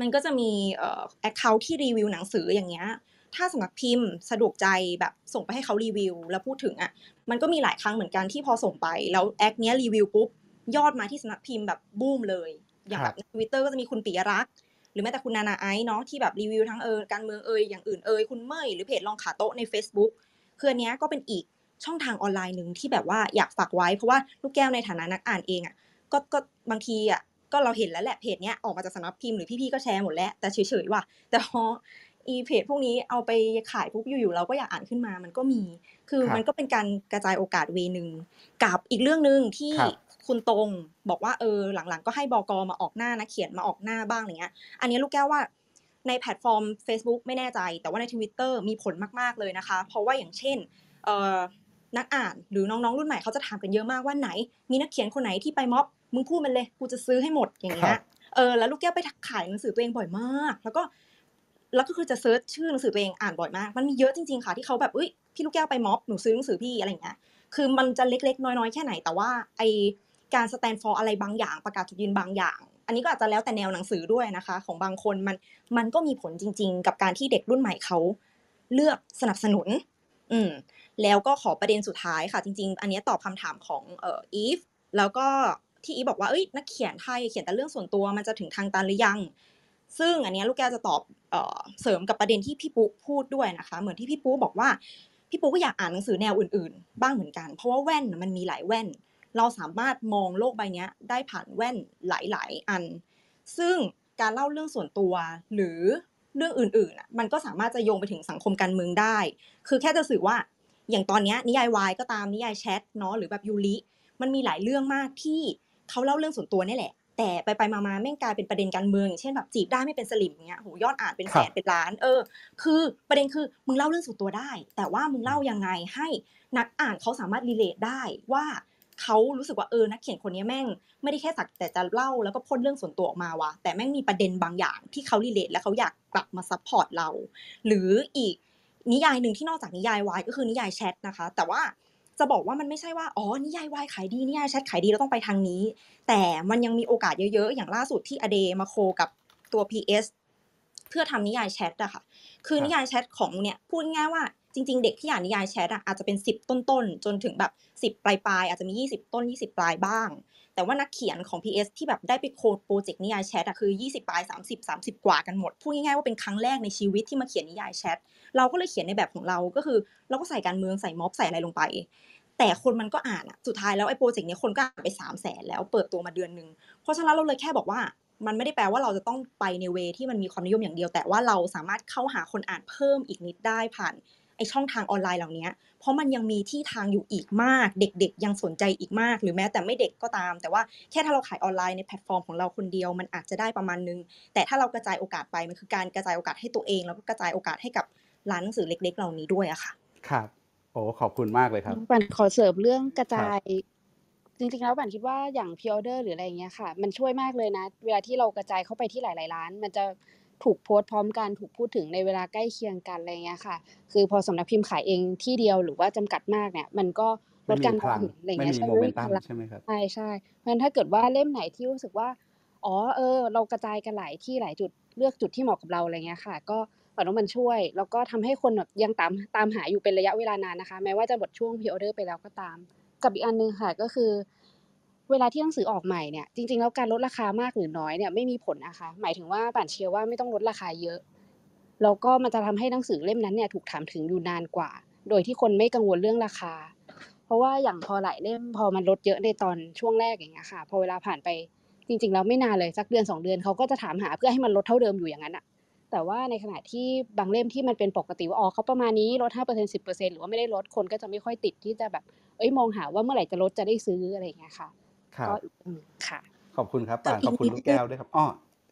มันก็จะมีเอ่อ account ที่รีวิวหนังสืออย่างเงี้ย ถ้าสำนักพิมพ์สะดวกใจแบบส่งไปให้เขารีวิว แล้วพูดถึงอะมันก็มีหลายครั้งเหมือนกันที่พอส่งไป แล้ว acc เนี้ยรีวิวปุ๊บยอดมาที่สำนักพิมพ์แบบบูมเลย อย่างแบรับในทวิตเตอร์ก็จะมีคุณปิยรักษ์หรือแม้แต่คุณนานาไอซ์เนาะที่แบบรีวิวทั้งเออการเมืองเอยอย่างอื่นเอยคุณเมยหรือเพจรองขาโต๊ะใน Facebook คืออันเนี้ยก็เป็นอีกช่องทางออนไลน์หนึ่งที่แบบว่าอยากฝากไว้ เพราะว่าลูกแก้วในฐานะนักอ่านเองอะก็ก็บางทีอะก็เราเห็นแล้วแหละเพจเนี้ยออกมาจากสำนักพิมพ์หรือพี่ๆก็แชร์หมดแล้วแต่เฉยๆว่ะแต่พอ อีเพจพวกนี้เอาไปขายปุ๊บอยู่ๆเราก็อยากอ่านขึ้นมามันก็มี คือครับมันก็เป็นการกระจายโอกาสเวนึงกับอีกเรื่องหนึ่งที่ครับคุณตรงบอกว่าเออหลังๆ ก็ให้บกมาออกหน้านะเขียนมาออกหน้าบ้างอะไรเงี้ย อันนี้ลูกแก้วว่าในแพลตฟอร์ม Facebook ไม่แน่ใจ แต่ว่าใน Twitter มีผลมากๆเลยนะคะ เพราะว่าอย่างเช่นเอ่อนักอ่านหรือน้องๆ รุ่นใหม่เขาจะถามกันเยอะมากว่าไหน มีนักเขียนคนไหนที่ไปม็อบมึงพูดมันเลยกูจะซื้อให้หมดอย่างคเงี้รัยบเออแล้วลูกแก้วไปขายหนังสือตัวเองบ่อยมาก แล้วก็ แล้วก็คือจะเซิร์ชชื่อหนังสือตัวเองอ่านบ่อยมาก มันมีเยอะจริงๆค่ะที่เขาแบบเอ้ยพี่ลูกแก้วไปม็อบหนูซื้อหนังสือพี่อะไรอย่างเงี้ยคือมันจะเล็กๆ น้อยๆ แค่ไหนแต่ว่าไอการ stand for อะไรบางอย่างประกาศจุดยืนบางอย่าง อันนี้ก็อาจจะแล้วแต่แนวหนังสือด้วยนะคะ ของบางคนมันมันก็มีผลจริง ๆ กับการที่เด็กรุ่นใหม่เขาเลือกสนับสนุน อืมแล้วก็ขอประเด็นสุดท้ายค่ะจริง ๆ อันนี้ตอบคำถามของเอ่ออีฟแล้วก็ที่อีฟบอกว่าเอ้ยนักเขียนไทยเขียนแต่เรื่องส่วนตัวมันจะถึงทางตันหรือยัง ซึ่งอันนี้ลูกแก้วจะตอบเสริมกับประเด็นที่พี่ปุ๊พูดด้วยนะคะ เหมือนที่พี่ปุ๊บอกว่าพี่ปุ๊ก็อยากอ่านหนังสือแนวอื่นๆ บ้างเหมือนกัน เพราะว่าแว่นมันมีหลายแว่น เราสามารถมองโลกใบนี้ได้ผ่านแว่นหลายๆ อัน ซึ่งการเล่าเรื่องส่วนตัวหรือเรื่องอื่นๆอะมันก็สามารถจะโยงไปถึงสังคมการเมืองได้ คือแค่จะสื่อว่าอย่างตอนนี้นิยายวายก็ตามนิยายแชทเนาะหรือแบบยูริมันมีหลายเรื่องมากที่เขาเล่าเรื่องส่วนตัวนี่แหละ แต่ไปไปๆมาๆแม่งกลายเป็นประเด็นการเมืองอย่างเช่นแบบจีบได้ไม่เป็นสลิมเงี้ยโหยอดอ่านเป็นคแสรับนเป็นล้าน เออ คือประเด็นคือมึงเล่าเรื่องส่วนตัวได้ แต่ว่ามึงเล่ายังไงให้นักอ่านเขาสามารถรีเลทได้ว่าเขารู้สึกว่าเออนักเขียนคนนี้แม่ง ไม่ได้แค่สักแต่จะเล่าแล้วก็พ่นเรื่องส่วนตัวออกมาว่ะแต่แม่งมีประเด็นบางอย่างที่เขา relate และเขาอยากกลับมา support เรา หรืออีกนิยายหนึ่งที่นอกจากนิยายวายก็คือนิยายแชทนะคะ แต่ว่า จะบอกว่ามันไม่ใช่ว่าอ๋อนิยายวายขายดีนิยายแชทขายดีเราต้องไปทางนี้ แต่มันยังมีโอกาสเยอะๆ อย่างล่าสุดที่ได้มา co กับตัว PS เพื่อทำนิยายแชทอะค่ะ คือครับนิยายแชทของเนี่ยพูดง่ายๆว่า จริง ๆ เด็กที่อ่านนิยายแชทอาจจะเป็นสิบต้นๆ จนถึงแบบสิบปลายๆ อาจจะมียี่สิบต้นยี่สิบปลายบ้าง แต่ว่านักเขียนของ PS ที่แบบได้ไปโคดโปรเจกต์นิยายแชทอะคือ 20 ปลาย 30 30 กว่ากันหมด พูดง่ายๆว่าเป็นครั้งแรกในชีวิตที่มาเขียนนิยายแชท เราก็เลยเขียนในแบบของเรา ก็คือเราก็ใส่การเมืองใส่ม็อบใส่อะไรลงไป แต่คนมันก็อ่านอะสุดท้ายแล้วไอ้โปรเจกต์นี้คนก็อ่านไป3 0 0แสนแล้วเปิดตัวมาเดือนหนึ่ง เพราะฉะนั้นเราเลยแค่บอกว่ามันไม่ได้แปลว่าเราจะต้องไปในเวที่มันมีความนิยมอย่างเดียว แต่ว่าเราสามารถเข้าหาคนอ่านเพิ่มอีกนิดได้ผ่าน อช่องทางออนไลน์เหล่านี้เพราะมันยังมีที่ทางอยู่อีกมาก เด็ก ๆ ยังสนใจอีกมาก หรือแม้แต่ไม่เด็กก็ตาม แต่ว่าแค่ถ้าเราขายออนไลน์ในแพลตฟอร์มของเราคนเดียวมันอาจจะได้ประมาณนึง แต่ถ้าเรากระจายโอกาสไปมันคือการกระจายโอกาสให้ตัวเอง แล้วก็กระจายโอกาสให้กับร้านหนังสือเล็ก ๆ เหล่านี้ด้วยอะค่ะ ครับโอ้ขอบคุณมากเลยครับปันขอเสริมเรื่องกระครัจาครับจริงๆแล้วปันคิดว่าอย่าง pre-order หรืออะไรอย่างเงี้ยค่ะ มันช่วยมากเลยนะ เวลาที่เรากระจายเข้าไปที่หลาย ๆ ร้าน มันจะ ถูกโพสต์พร้อมกันถูกพูดถึงในเวลาใกล้เคียงกันอะไรเงี้ยค่ะ คือพอสำนักพิมพ์ขายเองที่เดียวหรือว่าจำกัดมากเนี่ย มันก็ลไม่ดมีการพมองลังเห็นอะไรไม่เงี้ยมีใช่โมไม่เมนมีตัพมลังใช่ไหมครับใช่ใช่เพราะฉะนั้นถ้าเกิดว่าเล่มไหนที่รู้สึกว่าอ๋อเออ เรากระจายกันหลายที่หลายจุดเลือกจุดที่เหมาะกับเราอะไรเงี้ยค่ะ ก็ฝันว่ามันช่วย แล้วก็ทำให้คนแบบยังตามตามหาอยู่เป็นระยะเวลานานนะคะ แม้ว่าจะหมดช่วงพ r ออเดอร์ไปแล้วก็ตาม กับอีกอันหนึงค่ะก็คือ เวลาที่หนังสือออกใหม่เนี่ยจริงๆแล้วการลดราคามากหรือน้อยเนี่ยไม่มีผลนะคะ หมายถึงว่าป่านเชื่อว่าไม่ต้องลดราคาเยอะแล้วก็มันจะทำให้หนังสือเล่มนั้นเนี่ยถูกถามถึงอยู่นานกว่า โดยที่คนไม่กังวลเรื่องราคา เพราะว่าอย่างพอหลายเล่มพอมันลดเยอะในตอนช่วงแรกอย่างเงี้ยค่ะ พอเวลาผ่านไปจริงๆแล้วไม่นานเลยสักเดือนสองเดือนเขาก็จะถามหาเพื่อให้มันลดเท่าเดิมอยู่อย่างนั้นอะแต่ว่าในขณะที่บางเล่มที่มันเป็นปกติว่าอ๋อเขาประมาณนี้ลดห้าเปอร์เซ็นสิบเปอร์เซ็นหรือว่าไม่ได้ลดคนก็จะไม่ค่อยติดที่จะแบบเอ้ยมองหาว่าเมื่อไหร่จะลดจะได้ซื้ออะไรอย่างเงี้ยค่ะ ครัก็บอืมค่ะ ขอบคุณครับกับป่านอีขอบกคุณนิดลูกนึแก้งวด้วยครับอ้อ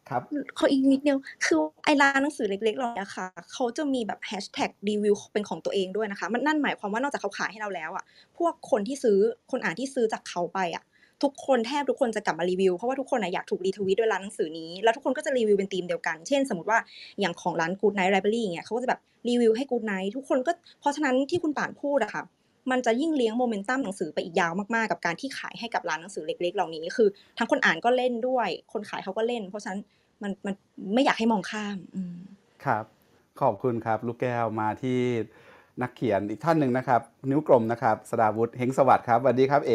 ครับขออีกนิดเดียวคือไอ้ร้านหนังสือเล็กๆเหล่านี้ค่ะเขาจะมีแบบแฮชแท็กรีวิวเป็นของตัวเองด้วยนะคะ มันนั่นหมายความว่านอกจากเขาขายให้เราแล้วอะ พวกคนที่ซื้อคนอ่านที่ซื้อจากเขาไปอะ ทุกคนแทบทุกคนจะกลับมารีวิว เพราะว่าทุกคนอะอยากถูกรีทวีตด้วยร้านหนังสือนี้ แล้วทุกคนก็จะรีวิวเป็นธีมเดียวกัน เช่น สมมติว่าอย่างของร้าน Good Night Library อย่างเงี้ยเขาก็จะแบบรีวิวให้ Good Night ทุกคนก็เพราะฉะนั้นที่คุณป่านพูดอะค่ะ มันจะยิ่งเลี้ยงโมเมนตัมหนังสือไปอีกยาวมากๆ กับการที่ขายให้กับร้านหนังสือเล็ก ๆ เหล่านี้คือทั้งคนอ่านก็เล่นด้วย คนขายเขาก็เล่น เพราะฉะนั้นมันมันไม่อยากให้มองข้ามอืมครับ ขอบคุณครับ ลูกแก้วมาที่นักเขียนอีกท่านหนึ่งนะครับ นิ้วกลมนะครับสดาวุฒิเฮงสวัสดิ์ครับสวัสดีครับเอ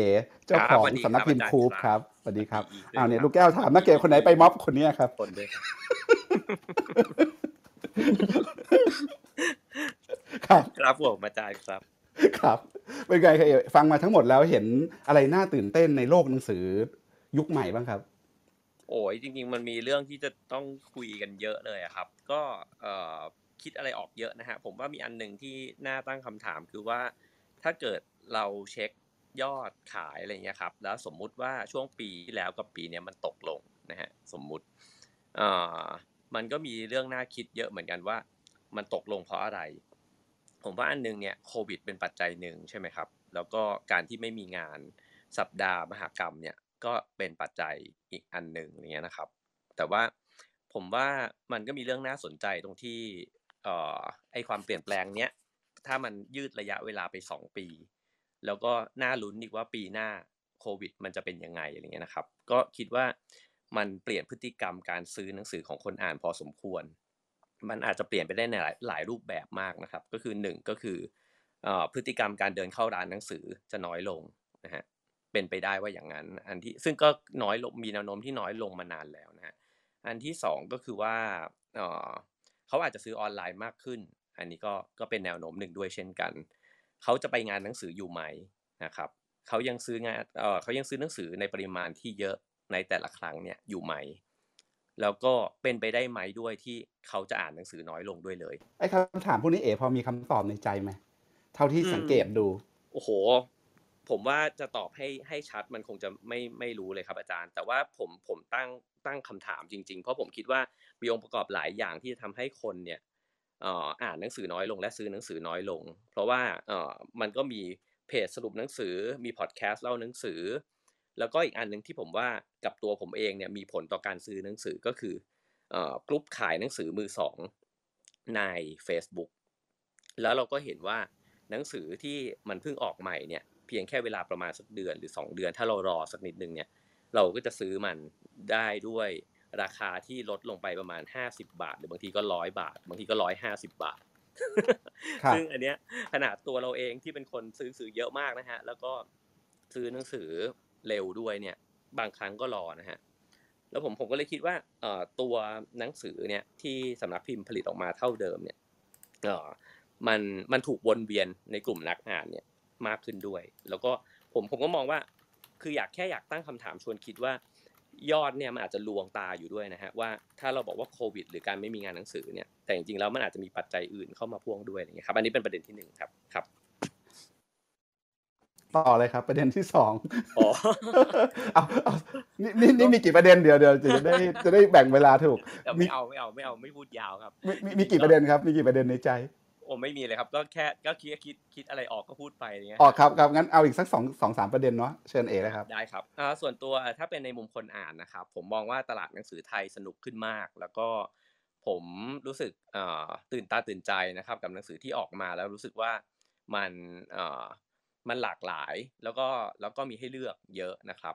เจ้าคขรับองสวัสดีคสำนัรักบพิอามพ์จารย์คูปคครัรับบสวัสดีครับอีกด้อ้าววยเนี่ยครับลูกแก้วถามนักเขียนคนไหนไปม็อบคนเนี้ยครับคนด้วยครับครับครับผมอาจารย์ครับ ครับเป็นไงครับฟังมาทั้งหมดแล้วเห็นอะไรน่าตื่นเต้นในโลกหนังสือยุคใหม่บ้างครับ โอ้ยจริง ๆ มันมีเรื่องที่จะต้องคุยกันเยอะเลยครับ ก็คิดอะไรออกเยอะนะฮะผมว่ามีอันหนึ่งที่น่าตั้งคำถามคือว่า ถ้าเกิดเราเช็คยอดขายอะไรเงี้ยครับ แล้วสมมุติว่าช่วงปีที่แล้วกับปีนี้มันตกลงนะฮะสมมุติมันก็มีเรื่องน่าคิดเยอะเหมือนกันว่า มันตกลงเพราะอะไร ผมว่าอันหนึงเนี่ยโควิดเป็นปัจจัยหนึ่งใช่ไหมครับ แล้วก็การที่ไม่มีงานสัปดาห์มหากรรมเนี่ยก็เป็นปัจจัยอีกอันหนึ่งอย่างเงี้ยนะครับ แต่ว่าผมว่ามันก็มีเรื่องน่าสนใจตรงที่เอ่อไอความเปลี่ยนแปลงเนี้ยถ้ามันยืดระยะเวลาไปสองปี แล้วก็น่าลุ้นอีกว่าปีหน้าโควิด มันจะเป็นยังไงอะไรเงี้ยนะครับ ก็คิดว่ามันเปลี่ยนพฤติกรรมการซื้อหนังสือของคนอ่านพอสมควร มันอาจจะเปลี่ยนไปได้ในหลายหลายรูปแบบมากนะครับ ก็คือหนึ่งก็คืออพฤติกรรมการเดินเข้าร้านหนังสือจะน้อยลงนะฮะเป็นไปได้ว่าอย่างนั้น อันที่ซึ่งก็น้อยลงมีแนวโน้มที่น้อยลงมานานแล้วนะฮะอันที่สองก็คือว่าเขาอาจจะซื้อออนไลน์มากขึ้น อันนี้ก็ก็เป็นแนวโน้มหนึ่งด้วยเช่นกัน เขาจะไปงานหนังสืออยู่ไหมนะครับเขายังซื้องานเขายังซื้อหนังสือในปริมาณที่เยอะในแต่ละครั้งเนี่ยอยู่ไหม แล้วก็เป็นไปได้ไหมด้วยที่เขาจะอ่านหนังสือน้อยลงด้วยเลยไอ้คำถามพวกนี้เอพอมีคำตอบในใจไหมเท่าที่อืมสังเกตดู โอ้โห ผมว่าจะตอบให้ให้ชัดมันคงจะไม่ไม่รู้เลยครับอาจารย์ แต่ว่าผมผมตั้งตั้งคำถามจริง ๆ เพราะผมคิดว่ามีองค์ประกอบหลายอย่างที่จะทำให้คนเนี่ยเอ่ออ่านหนังสือน้อยลงและซื้อหนังสือน้อยลง เพราะว่าเอ่อมันก็มีเพจสรุปหนังสือมีพอดแคสต์เล่าหนังสือ แล้วก็อีกอันหนึ่งที่ผมว่ากับตัวผมเองเนี่ยมีผลต่อการซื้อหนังสือก็คือเอ่อกลุ่มขายหนังสือมือสองใน Facebook แล้วเราก็เห็นว่าหนังสือที่มันเพิ่งออกใหม่เนี่ยเพียงแค่เวลาประมาณสักเดือนหรือ 2 เดือน ถ้าเรารอสักนิดนึงเนี่ยเราก็จะซื้อมันได้ด้วยราคาที่ลดลงไปประมาณ 50 บาท หรือบางทีก็ร้อยบาท บางทีก็ร้อยห้าสิบบาทครับซึ่งอันเนี้ยขนาดตัวเราเองที่เป็นคนซื้อหนังสือเยอะมากนะฮะ แล้วก็ซื้อหนังสือ เร็วด้วยเนี่ย บางครั้งก็รอนะฮะแล้วผมผมก็เลยคิดว่าเอ่อตัวหนังสือเนี่ยที่สำนักพิมพ์ผลิตออกมาเท่าเดิมเนี่ยเอ่อมันมันถูกวนเวียนในกลุ่มนักอ่านเนี่ยมากขึ้นด้วย แล้วก็ผมผมก็มองว่าคืออยากแค่อยากตั้งคำถามชวนคิดว่ายอดเนี่ยมันอาจจะลวงตาอยู่ด้วยนะฮะว่าถ้าเราบอกว่าโควิด หรือการไม่มีงานหนังสือเนี่ยแต่จริงๆแล้วมันอาจจะมีปัจจัยอื่นเข้ามาพ่วงด้วยอะไรเงี้ยครับอันนี้เป็นประเด็นที่หนึ่งครับครับ ต่อเลยครับ ประเด็นที่สองอ๋อเอาเอานี่นี่นี่มีกี่ประเด็นเดี๋ยวเดี๋ยวจะได้จะได้แบ่งเวลาถูกแต่มีไม่เอาไม่เอาไม่เอาไม่พูดยาวครับมีมีมีกี่ประเด็นครับ มีกี่ประเด็นในใจโอ้ไม่มีเลยครับก็แค่ก็คิดคิดคิดอะไรออกก็พูดไปอย่างเงี้ยอ๋อครับครับงั้นเอาอีกสักสองสองสามประเด็นเนาะเชิญเอเลยครับได้ครับอ่าส่วนตัวถ้าเป็นในมุมคนอ่านนะครับผมมองว่าตลาดหนังสือไทยสนุกขึ้นมาก แล้วก็ผมรู้สึกเอ่อตื่นตาตื่นใจนะครับ กับหนังสือที่ออกมาแล้วรู้สึกว่ามันเอ่อ มันหลากหลายแล้วก็แล้วก็มีให้เลือกเยอะนะครับ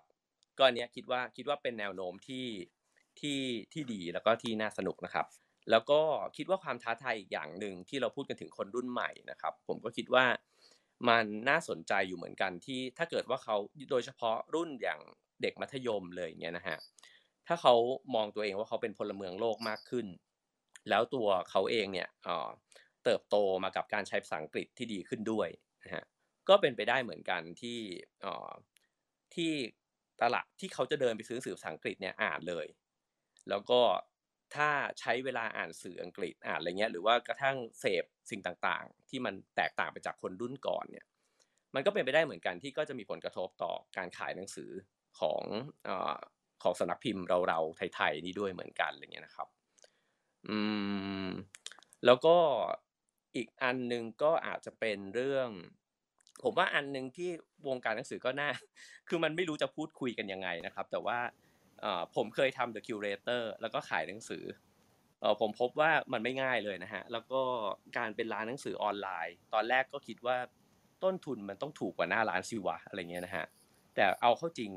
ก็อันเนี้ยคิดว่าคิดว่าเป็นแนวโน้มที่ที่ที่ดีแล้วก็ที่น่าสนุกนะครับ แล้วก็คิดว่าความท้าทายอีกอย่างหนึ่งที่เราพูดกันถึงคนรุ่นใหม่นะครับ ผมก็คิดว่ามันน่าสนใจอยู่เหมือนกันที่ถ้าเกิดว่าเขาโดยเฉพาะรุ่นอย่างเด็กมัธยมเลยเงี้ยนะฮะถ้าเขามองตัวเองว่าเขาเป็นพลเมืองโลกมากขึ้น แล้วตัวเขาเองเนี่ยอ่อเติบโตมากับการใช้ภาษาอังกฤษที่ดีขึ้นด้วยนะฮะ ก็เป็นไปได้เหมือนกันที่อ่อที่ตลาดที่เขาจะเดินไปซื้อสื่อภาษาอังกฤษเนี่ยอ่านเลย แล้วก็ถ้าใช้เวลาอ่านสื่ออังกฤษอ่านอะไรเงี้ยหรือว่ากระทั่งเสพสิ่งต่างๆ ที่มันแตกต่างไปจากคนรุ่นก่อนเนี่ยมันก็เป็นไปได้เหมือนกันที่ก็จะมีผลกระทบต่อการขายหนังสือของเอ่อของสำนักพิมพ์เราๆไทยๆนี่ด้วยเหมือนกันอะไรเงี้ยนะครับอืมแล้วก็อีกอันหนึ่งก็อาจจะเป็นเรื่อง ผมว่าอันหนึ่งที่วงการหนังสือก็น่า คือมันไม่รู้จะพูดคุยกันยังไงนะครับ แต่ว่าผมเคยทำ The Curator แล้วก็ขายหนังสือผมพบว่ามันไม่ง่ายเลยนะฮะ แล้วก็การเป็นร้านหนังสือออนไลน์ ตอนแรกก็คิดว่าต้นทุนมันต้องถูกกว่าหน้าร้านสิวะอะไรเงี้ยนะฮะ แต่เอาเข้าจริง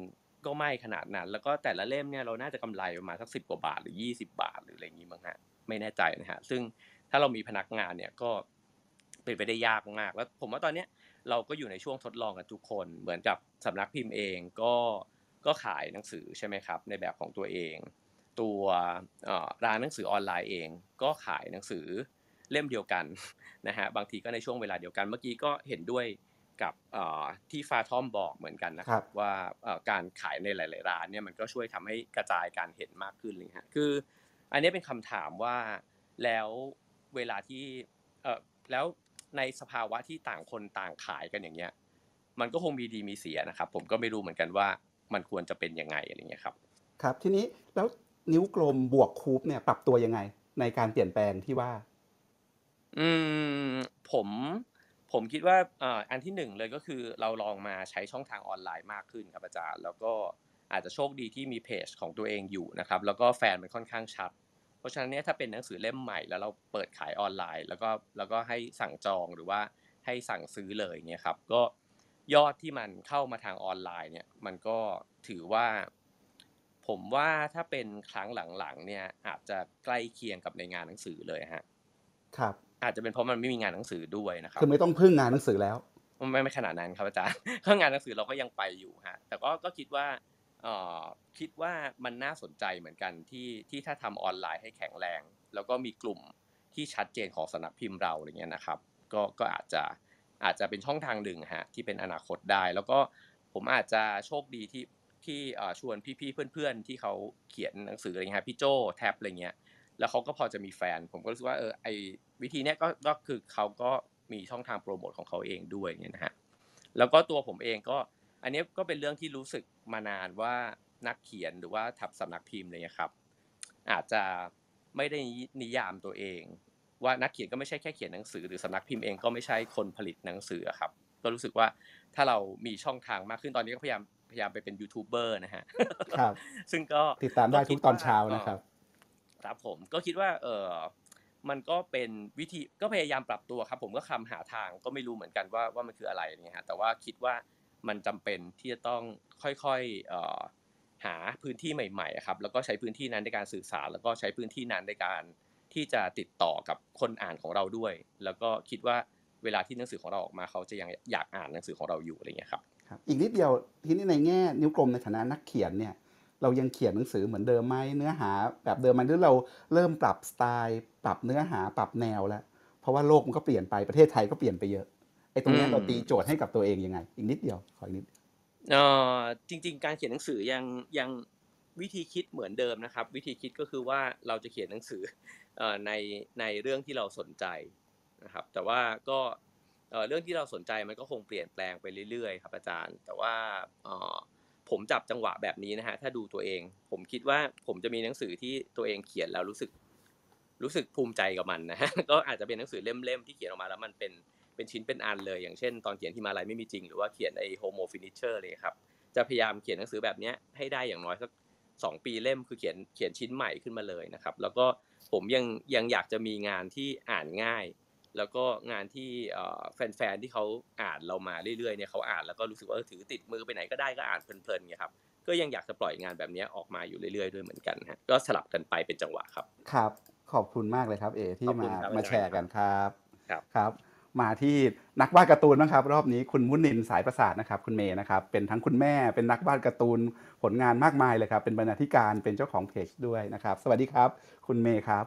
ก็ไม่ขนาดนั้น แล้วก็แต่ละเล่มเนี่ยเราน่าจะกำไรประมาณสักสิบกว่าบาทหรือยี่สิบาทหรืออะไรอย่างงี้มั้งฮะ ไม่แน่ใจนะฮะ ซึ่งถ้าเรามีพนักงานเนี่ยก็เป็นไปได้ยากมาก แล้วผมว่าตอนเนี้ย เราก็อยู่ในช่วงทดลองกันทุกคน เหมือนกับสำนักพิมพ์เองก็ก็ขายหนังสือใช่ไหมครับ ในแบบของตัวเอง ตัวเอ่อร้านหนังสือออนไลน์เอง ก็ขายหนังสือเล่มเดียวกันนะฮะบางทีก็ในช่วงเวลาเดียวกันเมื่อกี้ก็เห็นด้วยกับเอ่อที่ฟาทอมบอกเหมือนกันนะคครัรับบว่าเอ่อการขายในหลาย ๆ ร้านเนี่ยมันก็ช่วยทำให้กระจายการเห็นมากขึ้นเลยฮะคือ อันนี้เป็นคำถามว่าแล้วเวลาที่เอ่อแล้ว ในสภาวะที่ต่างคนต่างขายกันอย่างเงี้ย มันก็คงมีดีมีเสียนะครับ ผมก็ไม่รู้เหมือนกันว่ามันควรจะเป็นยังไงอะไรเงี้ยครับ ครับทีนี้แล้วนิ้วกลมบวกคูปเนี่ยปรับตัวยังไง ในการเปลี่ยนแปลงที่ว่า อืมผมผมคิดว่าเอ่ออันที่หนึ่งเลยก็คือเราลองมาใช้ช่องทางออนไลน์มากขึ้นครับอาจารย์ แล้วก็อาจจะโชคดีที่มีเพจของตัวเองอยู่นะครับ แล้วก็แฟนมันค่อนข้างชัด เพราะฉะนั้นเนี่ยถ้าเป็นหนังสือเล่มใหม่แล้วเราเปิดขายออนไลน์ แล้วก็แล้วก็ให้สั่งจองหรือว่าให้สั่งซื้อเลยเนี่ยครับก็ยอดที่มันเข้ามาทางออนไลน์เนี่ยมันก็ถือว่า ผมว่าถ้าเป็นครั้งหลังๆเนี่ยอาจจะใกล้เคียงกับในงานหนังสือเลยฮะครับอาจจะเป็นเพราะมันไม่มีงานหนังสือด้วยนะครับคือไม่ต้องพึ่งงานหนังสือแล้วไม่ไม่ขนาดนั้นครับอาจารย์ข้างงานหนังสือเราก็ยังไปอยู่ฮะแต่ก็ก็คิดว่าเอ่อ คิดว่ามันน่าสนใจเหมือนกันที่ที่ถ้าทำออนไลน์ให้แข็งแรง แล้วก็มีกลุ่มที่ชัดเจนของสนักพิมพ์เราอะไรเงี้ยนะครับ ก็ก็อาจจะอาจจะเป็นช่องทางหนึ่งฮะที่เป็นอนาคตได้ แล้วก็ผมอาจจะโชคดีที่ที่ชวนพี่ๆเพื่อน ๆ ที่เขาเขียนหนังสืออะไรเงี้ยพี่โจแท็บอะไรเงี้ยแล้วเขาก็พอจะมีแฟน ผมก็รู้สึกว่าเออไอวิธีเนี้ยก็ก็คือเขาก็มีช่องทางโปรโมทของเขาเองด้วยเนี่ยนะฮะแล้วก็ตัวผมเองก็อันนี้ก็เป็นเรื่องที่รู้สึก มานานว่านักเขียนหรือว่าทับสำนักพิมพ์อะไรเลยครับ อาจจะไม่ได้นิยามตัวเอง ว่านักเขียนก็ไม่ใช่แค่เขียนหนังสือหรือสำนักพิมพ์เองก็ไม่ใช่คนผลิตหนังสืออะครับ ก็รู้สึกว่าถ้าเรามีช่องทางมากขึ้นตอนนี้ก็พยายามพยายามไปเป็นยูทูบเบอร์นะฮะครับซึ่งก็ติดตามได้ทุกตอนเช้าก็นะครับครับผมก็คิดว่าเออมันก็เป็นวิธีก็พยายามปรับตัวครับ ผมก็คำหาทางก็ไม่รู้เหมือนกันว่าว่ามันคืออะไรเนี่ยฮะแต่ว่าคิดว่า มันจำเป็นที่จะต้องค่อยๆหาพื้นที่ใหม่ๆครับแล้วก็ใช้พื้นที่นั้นในการสื่อสาร แล้วก็ใช้พื้นที่นั้นในการที่จะติดต่อกับคนอ่านของเราด้วย แล้วก็คิดว่าเวลาที่หนังสือของเราออกมาเขาจะยังอยากอ่านหนังสือของเราอยู่อะไรเงี้ยครับครับอีกนิดเดียวทีนี้ในแง่นิ้วกลมในฐานะนักเขียนเนี่ยเรายังเขียนหนังสือเหมือนเดิมไหมเนื้อหา แบบเดิมไหมหรือเราเริ่มปรับสไตล์ ปรับเนื้อหาปรับแนวแล้ว เพราะว่าโลกมันก็เปลี่ยนไปประเทศไทยก็เปลี่ยนไปเยอะ ไอ้ตรงเนี้ยอืมเราตีโจทย์ให้กับตัวเองยังไง อีกนิดเดียวขออีกนิดเอ่อจริง ๆ การเขียนหนังสือยังยังวิธีคิดเหมือนเดิมนะครับ วิธีคิดก็คือว่าเราจะเขียนหนังสือเอ่อในในเรื่องที่เราสนใจนะครับ แต่ว่าก็เอ่อเรื่องที่เราสนใจมันก็คงเปลี่ยนแปลงไปเรื่อยๆ ครับอาจารย์ แต่ว่าเอ่อผมจับจังหวะแบบนี้นะฮะถ้าดูตัวเอง ผมคิดว่าผมจะมีหนังสือที่ตัวเองเขียนแล้วรู้สึก รู้สึกภูมิใจกับมันนะฮะก็อาจจะเป็นหนังสือเล่มๆที่เขียนออกมาแล้วมันเป็น เป็นชิ้นเป็นอันเลย อย่างเช่น ตอนเขียนที่มาลายไม่มีจริง หรือว่าเขียนไอ้โฮโมฟินิเชอร์เลยครับจะพยายามเขียนหนังสือแบบเนี้ยให้ได้อย่างน้อยสักสองปีเล่มคือเขียนเขียนชิ้นใหม่ขึ้นมาเลยนะครับ แล้วก็ผมยังยังอยากจะมีงานที่อ่านง่าย แล้วก็งานที่เอ่อแฟนๆที่เขาอ่านเรามาเรื่อยๆเนี่ยเขาอ่านแล้วก็รู้สึกว่าเออถือติดมือไปไหนก็ได้ก็อ่านเพลินๆเนี่ยครับก็ยังอยากจะปล่อยงานแบบเนี้ยออกมาอยู่เรื่อยๆด้วยเหมือนกันฮะก็สลับกันไปเป็นจังหวะครับ ครับ ขอบคุณมากเลยครับเอที่ขอบคุมาณครับมาอาจารย์แชร์กันครับครับครับ มาที่นักวาดการ์ตูนบ้างครับ รอบนี้คุณมุนินสายประสาทนะครับ คุณเมย์นะครับ เป็นทั้งคุณแม่เป็นนักวาดการ์ตูนผลงานมากมายเลยครับ เป็นบรรณาธิการเป็นเจ้าของเพจด้วยนะครับ สวัสดีครับ คุณเมย์ครับ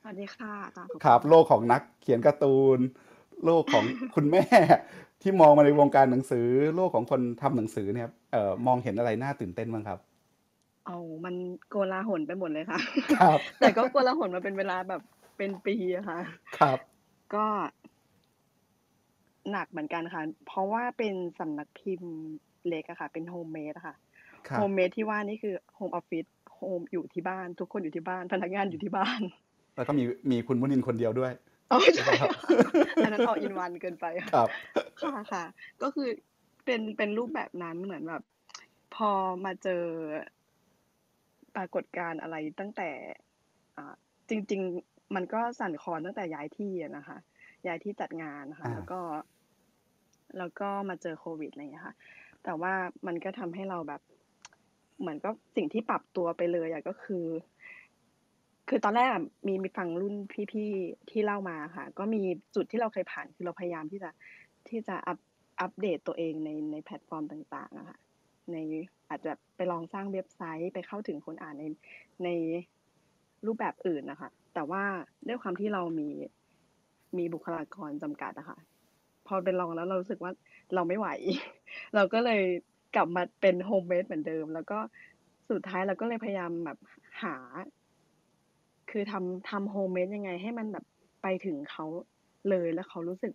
สวัสดีค่ะอาจารย์ทุกครับนโลกของนักเขียนการ์ตูน โลกของคุณแม่ ที่มองมาในวงการหนังสือ โลกของคนทำหนังสือเนี่ยครับเอ่อมองเห็นอะไรน่าตื่นเต้นบ้างครับเอามันโกลาหลไปหมดเลยค่ะครับแต่ก็โกลาหลมาเป็นเวลาแบบเป็นปีอะค่ะ ครับ ก็ หนักเหมือนกันค่ะ เพราะว่าเป็นสำนักพิมพ์เล็กอะค่ะ เป็น homemade อะค่ะครับ homemade ที่ว่านี่คือ home office home อยู่ที่บ้าน ทุกคนอยู่ที่บ้านพนักงานอยู่ที่บ้าน แล้วก็มีมีคุณมุนินคนเดียวด้วยอ๋อใช่ใช่ไหมครับค่ะอันนั้น all-in-one เกินไปครับค่ะค่ะ ก็คือเป็นเป็นรูปแบบนั้นเหมือนแบบ พอมาเจอปรากฏการณ์อะไรตั้งแต่อ่าจริง ๆ มันก็สั่นคลอนตั้งแต่ย้ายที่อะนะคะ ย้ายที่จัดงานนะคะอ่าแล้วก็ แล้วก็มาเจอโควิดอะไรอย่างเงี้ยค่ะ แต่ว่ามันก็ทำให้เราแบบ เหมือนก็สิ่งที่ปรับตัวไปเลยอะก็คือ คือตอนแรกอะมีมีฟังรุ่นพี่ๆที่เล่ามาค่ะ ก็มีจุดที่เราเคยผ่านคือเราพยายามที่จะที่จะอัปอัปเดตตัวเองในในแพลตฟอร์มต่างๆอะค่ะในอาจจะไปลองสร้างเว็บไซต์ไปเข้าถึงคนอ่านในในรูปแบบอื่นนะคะ แต่ว่าด้วยความที่เรามี มีบุคลากรจำกัดอะค่ะพอเป็นลองแล้วเรารู้สึกว่าเราไม่ไหว เราก็เลยกลับมาเป็น homemade เหมือนเดิม แล้วก็สุดท้ายเราก็เลยพยายามแบบหา คือทำทำโฮมเมดยังไง ให้มันแบบไปถึงเขาเลยแล้วเขารู้สึก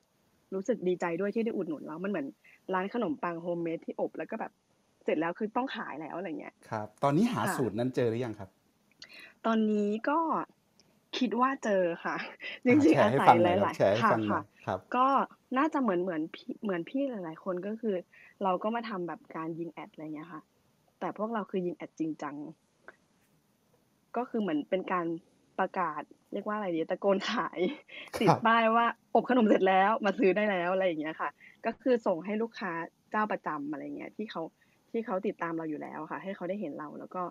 รู้สึกดีใจด้วยที่ได้อุดหนุนเรา มันเหมือนร้านขนมปังโฮมเมดที่อบแล้วก็แบบเสร็จแล้วคือต้องขายแล้วอะไรเงี้ย ครับ ตอนนี้หาค่ะสูตรนั้นเจอหรือยังครับ ตอนนี้ก็ คิดว่าเจอค่ะจอ่าริงแชๆอาร์ให้ศัฟัยงหหน่อยครับลายแชร์ๆให้ค่ะฟังหน่ค่ะอยครับก็น่าจะเหมือนเหมือนพี่เหมือนพี่หลายๆคนก็คือ เราก็มาทำแบบการยิงแอดอะไรเงี้ยค่ะ แต่พวกเราคือยิงแอดจริงจังก็คือเหมือนเป็นการประกาศ เรียกว่าอะไรดีตะโกนขายคติดรับป้ายว่าอบขนมเสร็จแล้วมาซื้อได้แล้วอะไรอย่างเงี้ยค่ะ ก็คือส่งให้ลูกค้าเจ้าประจำอะไรเงี้ยที่เขาที่เขาติดตามเราอยู่แล้วค่ะ ให้เขาได้เห็นเราแล้วก็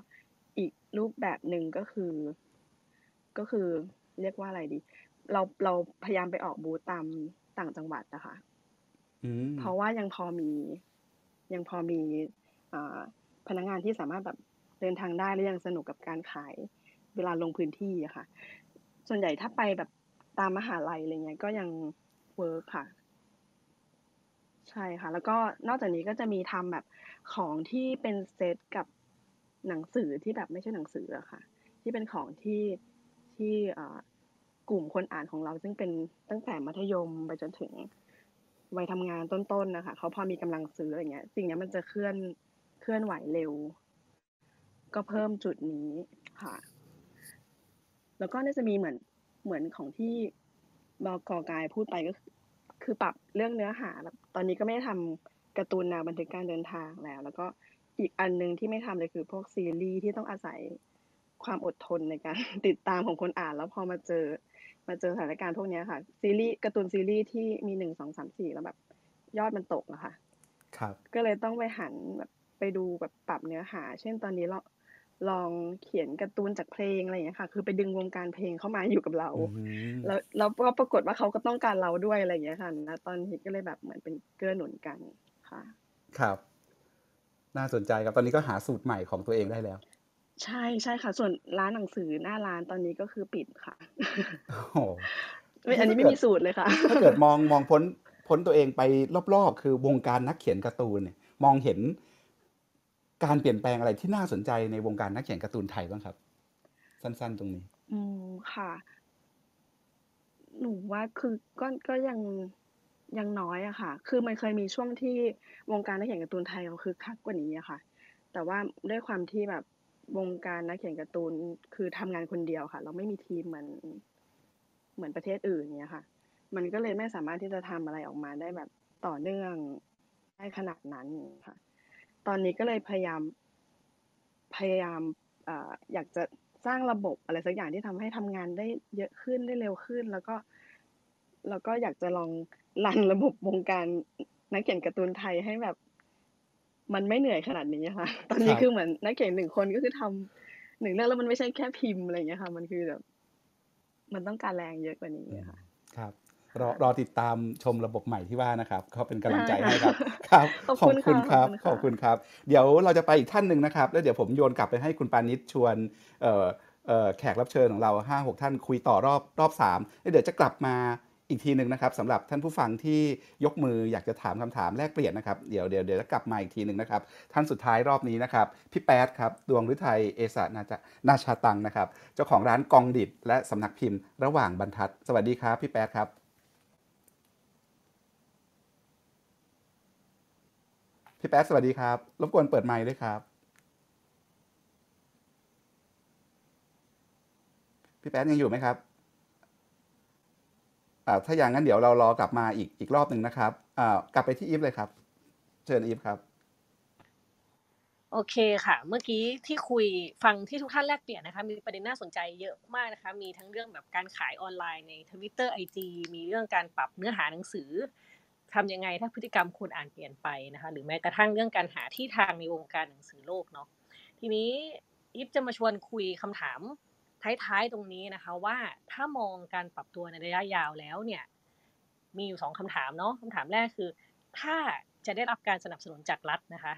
อีกรูปแบบหนึ่งก็คือ ก็คือเรียกว่าอะไรดี เราเราพยายามไปออกบูธตามต่างจังหวัดนะคะอืมเพราะว่ายังพอมี ยังพอมีอ่าพนักงานที่สามารถแบบเดินทางได้และยังสนุกกับการขายเวลาลงพื้นที่อะค่ะ ส่วนใหญ่ถ้าไปแบบตามมหาลัยอะไรเงี้ยก็ยังเวิร์คค่ะ ใช่ค่ะ แล้วก็นอกจากนี้ก็จะมีทำแบบของที่เป็นเซตกับหนังสือที่แบบไม่ใช่หนังสืออะค่ะ ที่เป็นของที่ ที่อ่ากลุ่มคนอ่านของเราซึ่งเป็นตั้งแต่มัธยมไปจนถึงวัยทำงานต้นๆนะคะเขาพอมีกำลังซื้ออะไรเงี้ย สิ่งนี้มันจะเคลื่อนเคลื่อนไหวเร็ว ก็เพิ่มจุดนี้ค่ะ แล้วก็น่าจะมีเหมือนเหมือนของที่บกกายพูดไปก็คือปรับเรื่องเนื้อหาแบบตอนนี้ก็ไม่ได้ทำการ์ตูนแนวบันทึกการเดินทางแล้ว แล้วก็อีกอันหนึงที่ไม่ทำเลยคือพวกซีรีส์ที่ต้องอาศัย ความอดทนในการติดตามของคนอ่าน แล้วพอมาเจอ มาเจอสถานการณ์พวกเนี้ยค่ะ ซีรีส์การ์ตูนซีรีส์ที่มีหนึ่งสองสามสี่แล้วแบบยอดมันตกอะค่ะ ครับ ก็เลยต้องไปหันแบบไปดูแบบปรับเนื้อหา เช่นตอนนี้เราลองเขียนการ์ตูนจากเพลงอะไรอย่างเงี้ยค่ะ คือไปดึงวงการเพลงเข้ามาอยู่กับเราอืมแล้วแล้วก็ปรากฏว่าเขาก็ต้องการเราด้วยอะไรอย่างเงี้ยค่ะนะตอนนี้ก็เลยแบบเหมือนเป็นเกื้อหนุนกันค่ะ ครับ น่าสนใจครับ ตอนนี้ก็หาสูตรใหม่ของตัวเองได้แล้ว ใช่ ใช่ค่ะ ส่วนร้านหนังสือหน้าร้านตอนนี้ก็คือปิดค่ะ โอ้โหไม่อันนี้ไม่มีสูตรเลยค่ะ ถ้าเกิดมองมองพ้นพ้นตัวเองไปรอบๆ คือวงการนักเขียนการ์ตูนเนี่ย มองเห็นการเปลี่ยนแปลงอะไรที่น่าสนใจในวงการนักเขียนการ์ตูนไทยบ้างครับ สั้นๆ ตรงนี้ อืมค่ะ หนูว่าคือก็ก็ยังยังน้อยอะค่ะ คือมันเคยมีช่วงที่วงการนักเขียนการ์ตูนไทยเราคือคักกว่านี้อะค่ะ แต่ว่าด้วยความที่แบบ วงการนักเขียนการ์ตูนคือทำงานคนเดียวค่ะ เราไม่มีทีมเหมือนเหมือนประเทศอื่นเนี้ยค่ะ มันก็เลยไม่สามารถที่จะทำอะไรออกมาได้แบบต่อเนื่องได้ขนาดนั้นค่ะ ตอนนี้ก็เลยพยายามพยายามอ่ออยากจะสร้างระบบอะไรสักอย่างที่ทำให้ทำงานได้เยอะขึ้นได้เร็วขึ้น แล้วก็ แล้วก็อยากจะลองรันระบบวงการนักเขียนการ์ตูนไทยให้แบบ มันไม่เหนื่อยขนาดนี้ค่ะ ตอนคนี้รับคือเหมือนนักเขียนหนึ่งคนก็คือทำหนึ่งเรื่องแล้วมันไม่ใช่แค่พิมพ์อะไรอย่างเงี้ยค่ะ มันคือแบบมันต้องการแรงเยอะกว่านี้ค่ะ ครับรอรอติดตามชมระบบใหม่ที่ว่านะครับ ก็เป็นกำลังใจได้ให้ค่ะครับครับขอบคุณครัค่ะบขขออบบคุคุณณคค่ะรับ เดี๋ยวเราจะไปอีกท่านหนึ่งนะครับ แล้วเดี๋ยวผมโยนกลับไปให้คุณปานิชชวนเอ่อเอ่อแขกรับเชิญของเราห้าหกท่านคุยต่อรอบรอบสามแล้วเดี๋ยวจะกลับมา อีกทีหนึ่งนะครับสำหรับท่านผู้ฟังที่ยกมืออยากจะถามคำถามแลกเปลี่ยนนะครับเดี๋ยวเดี๋ยวเดี๋ยวกลับมาอีกทีหนึ่งนะครับ ท่านสุดท้ายรอบนี้นะครับพี่แป๊ดครับดวงฤทัยเอสานาจานาชาตังนะครับ เจ้าของร้านกองดิดและสำนักพิมพ์ระหว่างบรรทัด สวัสดีครับพี่แป๊ดครับพี่แป๊ดสวัสดีครับรบกวนเปิดไมค์ด้วยครับพี่แป๊ดยังอยู่ไหมครับ ถ้าอย่างนั้นเดี๋ยวเรารอกลับมาอีกอีกรอบหนึ่งนะครับกลับไปที่อีฟเลยครับ เชิญอีฟครับโอเคค่ะ เมื่อกี้ที่คุยฟังที่ทุกท่านแลกเปลี่ยนนะคะ มีประเด็นน่าสนใจเยอะมากนะคะ มีทั้งเรื่องแบบการขายออนไลน์ในทวิตเตอร์ไอจมีเรื่องการปรับเนื้อหาหนังสือทำยังไงถ้าพฤติกรรมคนอ่านเปลี่ยนไปนะคะ หรือแม้กระทั่งเรื่องการหาที่ทางในวงการหนังสือโลกเนาะทีนี้อีฟจะมาชวนคุยคำถาม ท้ายๆตรงนี้นะคะว่าถ้ามองการปรับตัวในระยะยาวแล้วเนี่ยมีอยู่สองคำถามเนาะคำถามแรกคือ ถ้าจะได้รับการสนับสนุนจากรัฐนะคะ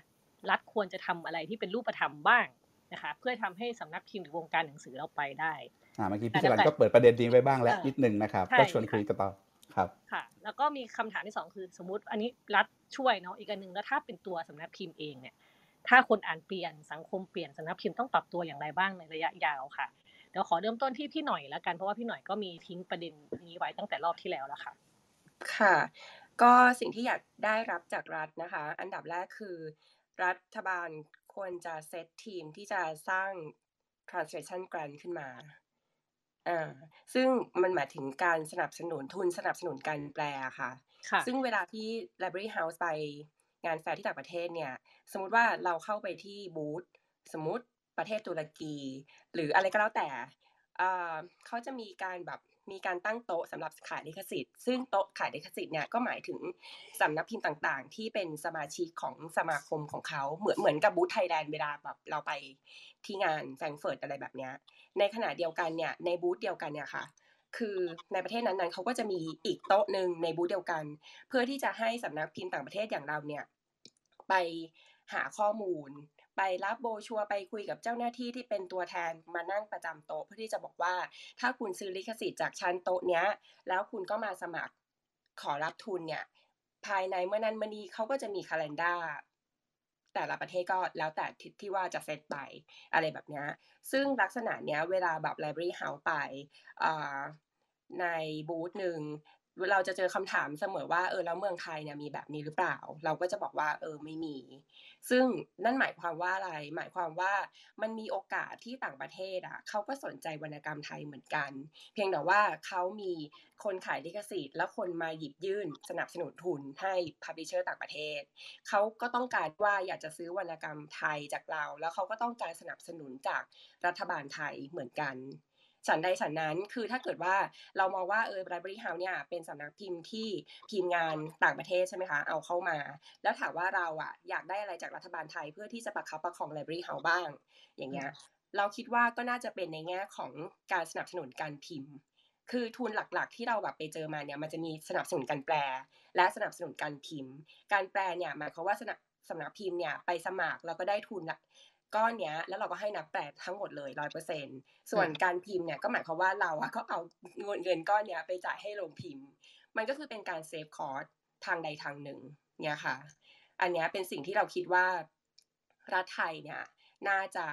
รัฐควรจะทำอะไรที่เป็นรูปธรรมบ้างนะคะเพื่อทำให้สำนักพิมพ์หรือวงการหนังสือเราไปได้อ่าเมื่อกี้แต่พี่จรันแต่ก็เปิดประเด็นนี้ไว้บ้างแล้วเออนิดนึงนะครับใช่ก็ชวนคุยค่ะกันต่อครับค่ะ แล้วก็มีคำถามที่สองคือสมมติอันนี้รัฐช่วยเนาะอีกอันหนึ่งแล้วถ้าเป็นตัวสำนักพิมพ์เองเนี่ยถ้าคนอ่านเปลี่ยนสังคมเปลี่ยนสำนักพิมพ์ต้องปรับตัวอย่างไรบ้างในระยะยาวค่ะเดี๋ยวขอเริ่มต้นที่พี่หน่อยแล้วกันเพราะว่าพี่หน่อยก็มีทิ้งประเด็นนี้ไว้ตั้งแต่รอบที่แล้วแล้วค่ะ ค่ะ ก็สิ่งที่อยากได้รับจากรัฐนะคะ อันดับแรกคือ รัฐบาลควรจะเซตทีมที่จะสร้าง translation grant ขึ้นมาอ่าซึ่งมันหมายถึงการสนับสนุนทุนสนับสนุนการแปลค่ะค่ะซึ่งเวลาที่ Library House ไปงานแฟร์ที่ต่างประเทศเนี่ย สมมุติว่าเราเข้าไปที่บูธสมมุติ ประเทศตุรกี หรืออะไรก็แล้วแต่เขาจะมีการแบบมีการตั้งโต๊ะสำหรับขายลิขสิทธิ์ ซึ่งโต๊ะขายลิขสิทธิ์เนี่ยก็หมายถึงสำนักพิมพ์ต่างๆ ที่เป็นสมาชิกของสมาคมของเขาเหมือนเหมือนกับบูธไทยแลนด์เวลาแบบเราไปที่งานแฟรงเฟิร์ตอะไรแบบเนี้ยในขณะเดียวกันเนี่ยในบูธเดียวกันเนี่ยค่ะ คือในประเทศนั้นๆเขาก็จะมีอีกโต๊ะหนึ่งในบูธเดียวกัน เพื่อที่จะให้สำนักพิมพ์ต่างประเทศอย่างเราเนี่ยไปหาข้อมูล ไปรับโบชัวไปคุยกับเจ้าหน้าที่ที่เป็นตัวแทนมานั่งประจำโต๊ะเพื่อที่จะบอกว่า ถ้าคุณซื้อลิขสิทธิ์จากชั้นโต๊ะเนี้ย แล้วคุณก็มาสมัครขอรับทุนเนี่ย ภายในเมื่อนั้นเมื่อนี้เขาก็จะมีคาล endar แต่ละประเทศก็แล้วแต่ทิศที่ว่าจะเซตไปอะไรแบบนี้ซึ่งลักษณะเนี้ยเวลาแบบ library house ไปในบูธหนึ่ง เราจะเจอคำถามเสมอว่าเออแล้วเมืองไทยเนี่ยมีแบบนี้หรือเปล่า เราก็จะบอกว่าเออไม่มี ซึ่งนั่นหมายความว่าอะไร หมายความว่ามันมีโอกาสที่ต่างประเทศอะเขาก็สนใจวรรณกรรมไทยเหมือนกัน เพียงแต่ว่าเขามีคนขายลิขสิทธิ์และคนมาหยิบยื่นสนับสนุนทุนให้พับลิเชอร์ต่างประเทศเขาก็ต้องการว่าอยากจะซื้อวรรณกรรมไทยจากเรา แล้วเขาก็ต้องการสนับสนุนจากรัฐบาลไทยเหมือนกัน ฉันใดฉันนั้น คือถ้าเกิดว่าเรามองว่าเออ Library House เนี่ยเป็นสำนักพิมพ์ที่พิมพ์งานต่างประเทศใช่ไหมคะเอาเข้ามา แล้วถามว่าเราอะอยากได้อะไรจากรัฐบาลไทยเพื่อที่จะประคับประคอง Library House บ้าง อย่างเงี้ยเราคิดว่าก็น่าจะเป็นในแง่ของการสนับสนุนการพิมพ์ คือทุนหลักๆ ที่เราแบบไปเจอมาเนี่ยมันจะมีสนับสนุนการแปล และสนับสนุนการพิมพ์ การแปลเนี่ยหมายความว่าสนับสำนักพิมพ์เนี่ยไปสมัครแล้วก็ได้ทุนละ ก้อนเนี้ยแล้วเราก็ให้นักแปลทั้งหมดเลยร้อยเปอร์เซ็นส่วนการพิมพ์เนี่ยก็หมายความว่าเราอะก็เอาเงินเงินก้อนเนี้ยไปจ่ายให้โรงพิมพ์ มันก็คือเป็นการเซฟคอร์สทางใดทางหนึ่งเนี่ยค่ะ อันเนี้ยเป็นสิ่งที่เราคิดว่ารัฐไทยเนี่ยน่าจะ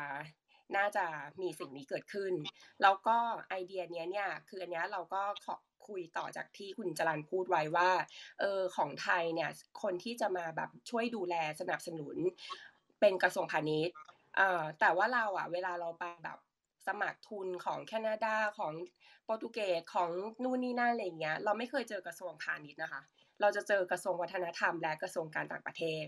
น่าจะมีสิ่งนี้เกิดขึ้น แล้วก็ไอเดียเนี้ยเนี่ยคืออันเนี้ยเราก็ขอคุยต่อจากที่คุณจรันพูดไว้ว่าเออของไทยเนี่ยคนที่จะมาแบบช่วยดูแลสนับสนุน เป็นกระทรวงพาณิชย์ อ่าแต่ว่าเราอะ เวลาเราไปแบบสมัครทุนของแคนาดาของโปรตุเกสของนู่นนี่นั่นอะไรอย่างเงี้ย เราไม่เคยเจอกระทรวงพาณิชย์นะคะ เราจะเจอกระทรวงวัฒนธรรม และกระทรวงการต่างประเทศ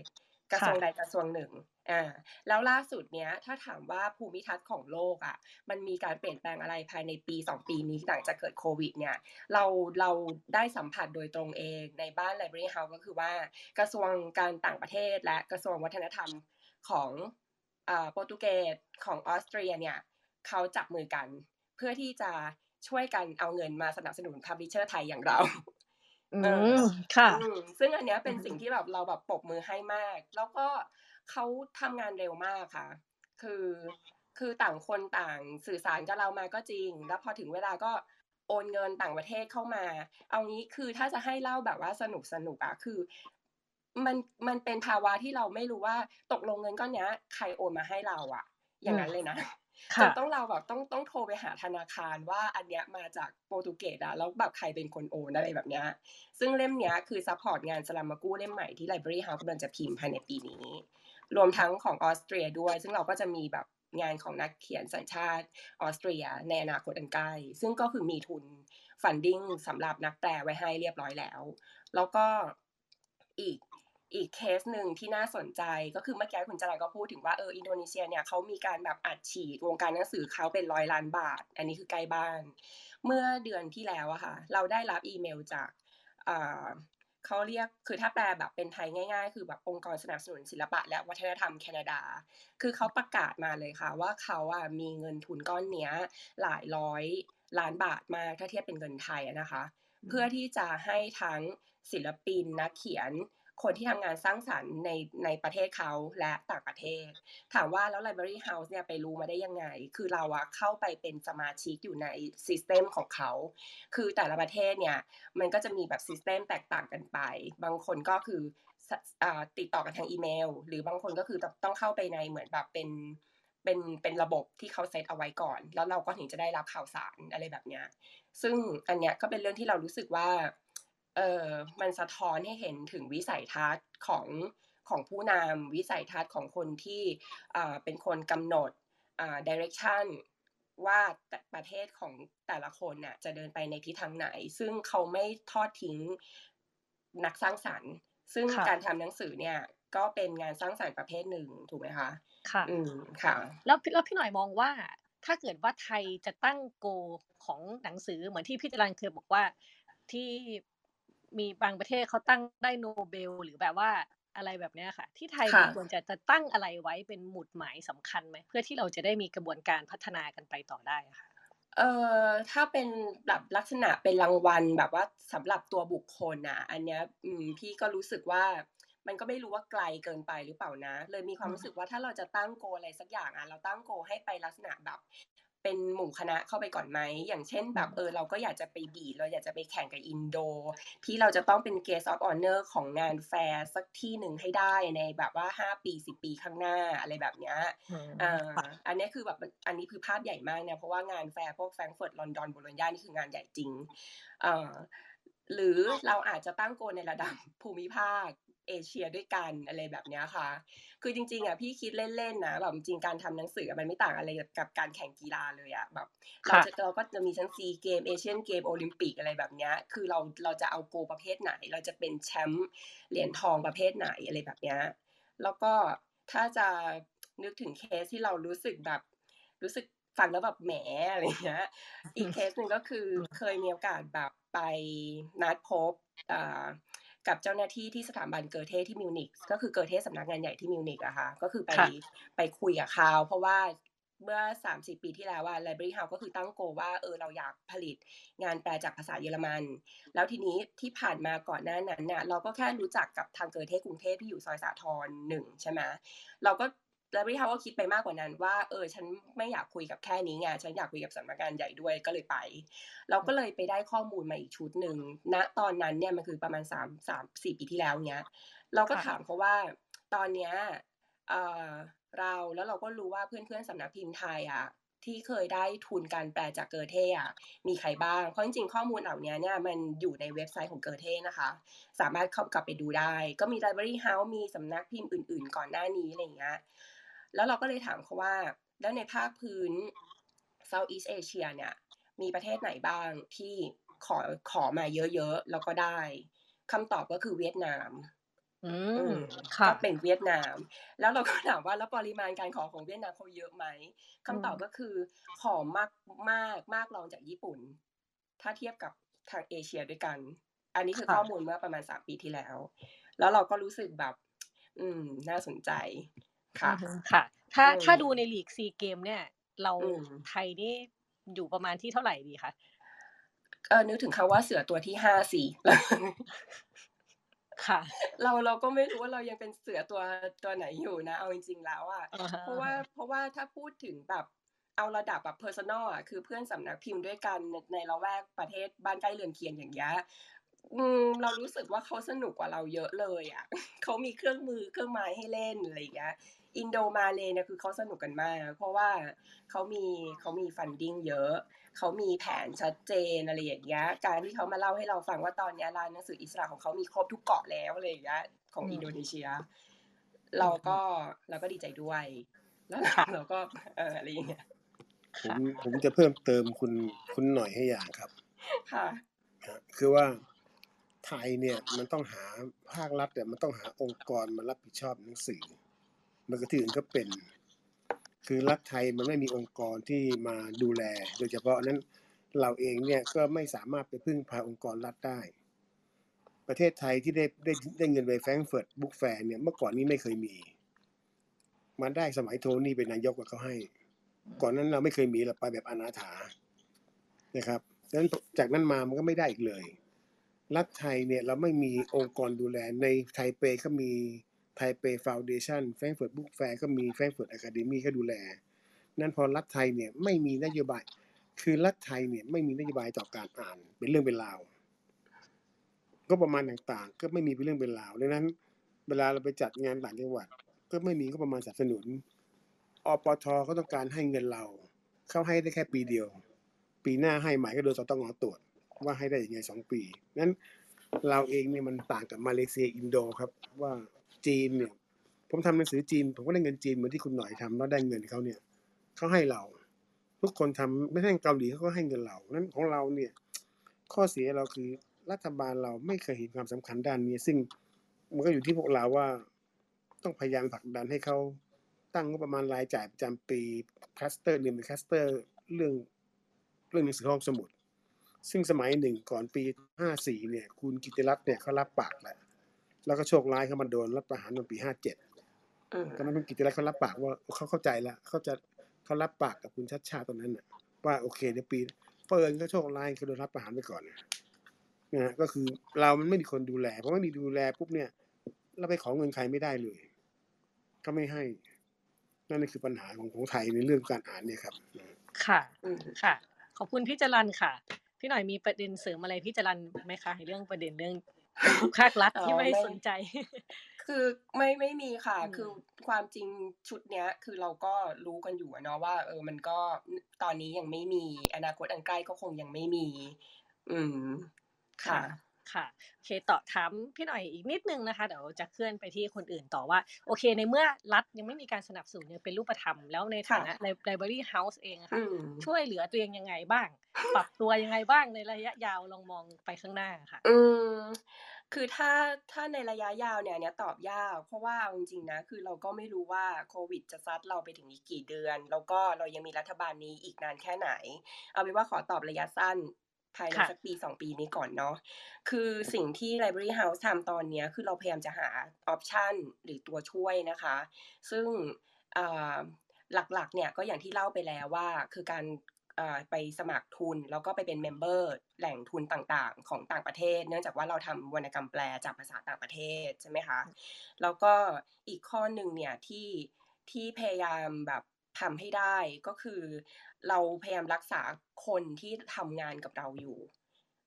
กระทรวงใดกระทรวงหนึ่งอ่าแล้วล่าสุดเนี้ยถ้าถามว่าภูมิทัศน์ของโลกอะ มันมีการเปลี่ยนแปลงอะไรภายในปีสองปีนี้หลังจากเกิดโควิดเนี่ย เราเราได้สัมผัสโดยตรงเองในบ้าน Library House ก็คือว่ากระทรวงการต่างประเทศและกระทรวงวัฒนธรรมของ โปรตุเกสของออสเตรียเนี่ยเขาจับมือกัน เพื่อที่จะช่วยกันเอาเงินมาสนับสนุนพับลิเชอร์ไทยอย่างเราอืเออมค่ะอืมซึ่งอันเนี้ยเป็นอืมสิ่งที่แบบเราแบบปรบมือให้มาก แล้วก็เขาทำงานเร็วมากค่ะ คือคือต่างคนต่างสื่อสารกับเรามาก็จริง แล้วพอถึงเวลาก็โอนเงินต่างประเทศเข้ามา เอางี้คือถ้าจะให้เล่าแบบว่าสนุกสนุกอะคือ มันมันเป็นภาวะที่เราไม่รู้ว่าตกลงเงินก้อนเนี้ยใครโอนมาให้เราอะอย่างนั้นเลยนะจค่ะนต้องเราแบบต้องต้องโทรไปหาธนาคารว่าอันเนี้ยมาจากโปรตุเกสอะแล้วแบบใครเป็นคนโอนอะไรแบบเนี้ยซึ่งเล่มเนี้ยคือ support งานซารามากูเล่มใหม่ที่ Library House กำลังจะพิมพ์ภายในปีนี้ รวมทั้งของออสเตรียด้วย ซึ่งเราก็จะมีแบบงานของนักเขียนสัญชาติออสเตรียในอนาคตอันใกล้ซึ่งก็คือมีทุน funding สำหรับนักแปลไว้ให้เรียบร้อยแล้ว แล้วก็อีก อีกเคสหนึ่งที่น่าสนใจก็คือเมื่อกี้คุณจรายก็พูดถึงว่าเอออินโดนีเซียเนี่ยเขามีการแบบอัดฉีดวงการหนังสือเขาเป็นร้อยล้านบาท อันนี้คือใกล้บ้าน เมื่อเดือนที่แล้วอะค่ะ เราได้รับอีเมลจากอ่าเขาเรียกคือถ้าแปลแบบเป็นไทยง่าย ๆ คือแบบองค์กรสนับสนุนศิลปะ และวัฒนธรรมแคนาดา คือเขาประกาศมาเลยค่ะ ว่าเขาอะมีเงินทุนก้อนเนี้ยหลายร้อยล้านบาทมากถ้าเทียบเป็นเงินไทยอะนะคะ เพื่อที่จะให้ทั้งศิลปินนักเขียน คนที่ทำงานสร้างสรรค์ในในประเทศเขาและต่างประเทศ ถามว่าแล้ว Library House เนี่ยไปรู้มาได้ยังไง คือเราอะเข้าไปเป็นสมาชิกอยู่ในซิสเต็มของเขา คือแต่ละประเทศเนี่ยมันก็จะมีแบบซิสเต็มแตกต่างกันไป บางคนก็คือติดต่อกันทางอีเมล หรือบางคนก็คือต้องเข้าไปในเหมือนแบบเป็นเป็นเป็นระบบที่เขาเซตเอาไว้ก่อน แล้วเราก็ถึงจะได้รับข่าวสารอะไรแบบเนี้ยซึ่งอันเนี้ยก็เป็นเรื่องที่เรารู้สึกว่า เออมันสะท้อนให้เห็นถึงวิสัยทัศน์ของของผู้นำวิสัยทัศน์ของคนที่อ่าเป็นคนกำหนดอ่า direction ว่าแต่ประเทศของแต่ละคนน่ะจะเดินไปในทิศทางไหน ซึ่งเขาไม่ทอดทิ้งนักสร้างสรรค์ ซึ่งค่ะการทำหนังสือเนี่ยก็เป็นงานสร้างสรรค์ประเภทหนึ่งถูกไหมคะ ค่ะ อืม ค่ะ แล้วพี่แล้วพี่หน่อยมองว่า ถ้าเกิดว่าไทยจะตั้งโกของหนังสือเหมือนที่พี่จรันเคยบอกว่าที่ มีบางประเทศเขาตั้งได้โนเบล หรือแบบว่าอะไรแบบเนี้ยค่ะ ที่ไทยค่ะมันควรจะจะตั้งอะไรไว้เป็นหมุดหมายสำคัญไหมเพื่อที่เราจะได้มีกระบวนการพัฒนากันไปต่อได้อะค่ะเอ่อถ้าเป็นแบบลักษณะเป็นรางวัลแบบว่าสำหรับตัวบุคคลน่ะอันเนี้ยอืมพี่ก็รู้สึกว่ามันก็ไม่รู้ว่าไกลเกินไปหรือเปล่านะ เลยมีความรู้สึกว่าถ้าเราจะตั้งโกอะไรสักอย่างอะเราตั้งโกให้ไปลักษณะแบบ เป็นหมู่คณะเข้าไปก่อนไหม อย่างเช่นแบบเออเราก็อยากจะไปบีดเราอยากจะไปแข่งกับอินโด ที่เราจะต้องเป็น guest of honor ของงานแฟร์สักที่หนึ่งให้ได้ในแบบว่าห้าปีสิบปีข้างหน้าอะไรแบบเนี้ยอ่าอันนี้คือแบบอันนี้คือภาพใหญ่มากเนี่ยเพราะว่างานแฟร์พวกแฟรงก์เฟิร์ตลอนดอนโบโลญญานี่คืองานใหญ่จริงอ่าหรือเราอาจจะตั้ง goal ในระดับภูมิภาค เอเชียด้วยกันอะไรแบบเนี้ยค่ะ คือจริงๆอะพี่คิดเล่นๆนะแบบจริงๆการทำหนังสืออะมันไม่ต่างอะไรกับการแข่งกีฬาเลยอะแบบเราค่ะจะเราก็จะมีทั้งซีเกมส์เอเชียนเกมส์โอลิมปิกอะไรแบบเนี้ยคือเราเราจะเอา goal ประเภทไหน เราจะเป็นแชมป์เหรียญทองประเภทไหนอะไรแบบเนี้ยแล้วก็ถ้าจะนึกถึงเคสที่เรารู้สึกแบบรู้สึกฟังแล้วแบบแหมอะไรเงี้ย อีกเคสหนึ่งก็คือเคยมีโอกาสแบบไปนัดพบอ่า กับเจ้าหน้าที่ที่สถาบันเกอเธ่ที่มิวนิกก็คือเกอเธ่สำนักงานใหญ่ที่มิวนิกอะค่ะก็คือไปค่ะไปคุยกับเขาเพราะว่าเมื่อสามสิบปีที่แล้วว่า Library House ก็คือตั้งโกลว่าเออเราอยากผลิตงานแปลจากภาษาเยอรมัน แล้วทีนี้ที่ผ่านมาก่อนหน้านั้นเนี่ยเราก็แค่รู้จักกับทางเกิดเทศกรุงเทพที่อยู่ซอยสาทรหนึ่งใช่ไหมเราก็ Library House ก็คิดไปมากกว่านั้นว่าเออฉันไม่อยากคุยกับแค่นี้ไงฉันอยากคุยกับสำนักงานใหญ่ด้วยก็เลยไป เราก็เลยไปได้ข้อมูลมาอีกชุดหนึ่งณตอนนั้นเนี่ยมันคือประมาณสามสามสี่ปีที่แล้วเนี้ย เราก็ค่ะถามเขาว่าตอนเนี้ยเอ่อเราแล้วเราก็รู้ว่าเพื่อนๆสำนักพิมพ์ไทยอะที่เคยได้ทุนการแปลจากเกอเท่อะมีใครบ้าง เพราะจริงๆ ข้อมูลเหล่านี้เนี่ยมันอยู่ในเว็บไซต์ของเกอเท่นะคะ สามารถเข้ากลับไปดูได้ ก็มี Library House มีสำนักพิมพ์อื่นๆ ก่อนหน้านี้อะไรอย่างเงี้ย แล้วเราก็เลยถามเขาว่า แล้วในภาคพื้น Southeast Asia เนี่ย มีประเทศไหนบ้างที่ขอขอมาเยอะๆ แล้วก็ได้คำตอบก็คือเวียดนาม อือืมมค่ะก็เป็นเวียดนาม แล้วเราก็ถามว่าแล้วปริมาณการขอของเวียดนามเขาเยอะไหมอืคำตอบมก็คือขอมากมากมากรองจากญี่ปุ่น ถ้าเทียบกับทางเอเชียด้วยกัน อันนี้คือค่ะข้อมูลเมื่อประมาณสามปีที่แล้ว แล้วเราก็รู้สึกแบบ อืม น่าสนใจอื ค่ะอฮึค่ะ ถ้าอืถ้ามดูในลีกซีเกม เนี่ย เราอืมไทยนี่อยู่ประมาณที่เท่าไหร่ดีคะเออนึกถึงคำว่าเสือตัวที่ห้าสี่ค่ะ เราเราก็ไม่รู้ว่าเรายังเป็นเสือตัวตัวไหนอยู่นะ เอาจริง ๆ แล้วอะอะฮะเพราะว่าเพราะว่าถ้าพูดถึงแบบเอาระดับแบบ personal อะคือเพื่อนสำนักพิมพ์ด้วยกันในในละแวกประเทศบ้านใกล้เรือนเคียงอย่างเงี้ยอืมเรารู้สึกว่าเขาสนุกกว่าเราเยอะเลยอะเขามีเครื่องมือเครื่องไม้ให้เล่นอะไรอย่างเงี้ย อินโดมาเลยเนี่ยคือเขาสนุกกันมาก เพราะว่าเขามีเขามี funding เยอะ เขามีแผนชัดเจนอะไรอย่างเงี้ยการที่เขามาเล่าให้เราฟังว่าตอนเนี้ยร้านหนังสืออิสระของเขามีครบทุกเกาะแล้วอะไรอย่างเงี้ยของอือินมโดนีเซียอืเรามก็เราก็ดีใจด้วย แล้วค่ะเราก็เอออะไรอย่างเงี้ยผมค่ะผมจะเพิ่มเติมคุณคุณหน่อยให้อย่างครับค่ะฮะคือว่าไทยเนี่ยมันต้องหาภาครัฐเนี่ยมันต้องหาองค์กรมารับผิดชอบหนังสือเห มันก็ที่อื่นก็เป็น คือรัฐไทยมันไม่มีองค์กรที่มาดูแล โดยเฉพาะนั้นเราเองเนี่ยก็ไม่สามารถไปพึ่งพาองค์กรรัฐได้ ประเทศไทยที่ได้ได้ได้เงินไปแฟรงเฟิร์ตบุ๊กแฟร์เนี่ยเมื่อก่อนนี้ไม่เคยมี มันได้สมัยโทนี่เป็นนายกกับเขาให้ ก่อนนั้นเราไม่เคยมีเราไปแบบอนาถานะครับดังนั้นจากนั้นมามันก็ไม่ได้อีกเลย รัฐไทยเนี่ยเราไม่มีองค์กรดูแลในไทเปก็มี ไทเป foundation แฟรงก์เฟิร์ต book fair ก็มีแฟรงก์เฟิร์ต academy ก็ดูแล นั่นพอรัฐไทยเนี่ยไม่มีนโยบาย คือรัฐไทยเนี่ยไม่มีนโยบายต่อการอ่านเป็นเรื่องเป็นราวงบประมาณต่างๆ ก็ไม่มีเป็นเรื่องเป็นราวดังนั้น เวลาเราไปจัดงานต่างจังหวัด ก็ไม่มีงบประมาณสนับสนุนอปทก็ต้องการให้เงินเรา เข้าให้ได้แค่ปีเดียว ปีหน้าให้ใหม่ก็โดนสตงตรวจว่าให้ได้ยังไงสองปีนั้นเราเองเนี่ยมันต่างกับมาเลเซียอินโดครับว่า จีนเนี่ย ผมทำหนังสือจีน ผมก็ได้เงินจีนเหมือนที่คุณหน่อยทำแล้วได้เงินเขาเนี่ยเขาให้เรา ทุกคนทำไม่ใช่เกาหลีเขาก็ให้เงินเรานั้นของเราเนี่ย ข้อเสียเราคือรัฐบาลเราไม่เคยเห็นความสำคัญด้านนี้ ซึ่งมันก็อยู่ที่พวกเราว่าต้องพยายามผลักดันให้เขาตั้งงบประมาณรายจ่ายประจำปีคลัสเตอร์หนึ่งเป็นคลัสเตอร์เรื่องเรื่องหนังสือห้องสมุด ซึ่งสมัยหนึ่งก่อนปี 54 เนี่ย คุณกิติรัตน์เนี่ยเขารับปากแหละ แล้วก็โชคร้ายเขามาโดนรัฐประหารตอนปี57อืมตอนนั้นคุณกิติรัตน์เขารับปากว่าเขาเข้าใจแล้วเขาจะเขารับปากกับคุณชัดชาติตอนนั้นน่ะ ว่าโอเคเดี๋ยวปีเปิดก็โชคร้ายเขาโดนรับประหารไปก่อนนะนะฮะก็คือเรามันไม่มีคนดูแลเพราะไม่มีดูแลปุ๊บเนี่ยเราไปขอเงินใครไม่ได้เลย ก็ไม่ให้นั่นคือปัญหาของของไทยในเรื่องการอ่านเนี่ยครับ ค่ะอืมค่ะ ขอบคุณพี่จรันค่ะ พี่หน่อยมีประเด็นเสริมอะไรพี่จรันไหมคะในเรื่องประเด็นเรื่อง ภาครัฐอ๋อที่ไม่ไม่สนใจ คือไม่ไม่มีค่ะอืมคือความจริงชุดเนี้ย คือเราก็รู้กันอยู่อะเนาะว่า เออมันก็ตอนนี้ยังไม่มี อนาคตอันใกล้ก็คงยังไม่มี อืมค่ะ ค่ะโอเคต่อถามพี่หน่อยอีกนิดนึงนะคะเดี๋ยวจะเคลื่อนไปที่คนอื่นต่อว่า โอเค ในเมื่อรัฐยังไม่มีการสนับสนุนยังเป็นรูปธรรมแล้วในฐานะ Library House เองอะอืค่ะมช่วยเหลือตัวเองยังไงบ้าง ปรับตัวยังไงบ้างในระยะยาวลองมองไปข้างหน้าค่ะอืมคือถ้าถ้าในระยะยาวเนี่ยอันเนี้ยตอบยากเพราะว่าเอาจริงๆนะคือเราก็ไม่รู้ว่าโควิดจะซัดเราไปถึงอีกกี่เดือน แล้วก็เรายังมีรัฐบาลนี้อีกนานแค่ไหน เอาเป็นว่าขอตอบระยะสั้น ภายในค่ะสักปีสองปีนี้ก่อนเนาะคือสิ่งที่ Library House ทำตอนเนี้ยคือเราพยายามจะหา option หรือตัวช่วยนะคะ ซึ่งอ่าหลักๆเนี่ยก็อย่างที่เล่าไปแล้วว่าคือการอ่าไปสมัครทุนแล้วก็ไปเป็น member แหล่งทุนต่างๆ ของต่างประเทศ เนื่องจากว่าเราทำวรรณกรรมแปลจากภาษาต่างประเทศใช่ไหมคะแล้วก็อีกข้อหนึ่งเนี่ยที่ที่พยายามแบบ ทำให้ได้ก็คือ เราพยายามรักษาคนที่ทำงานกับเราอยู่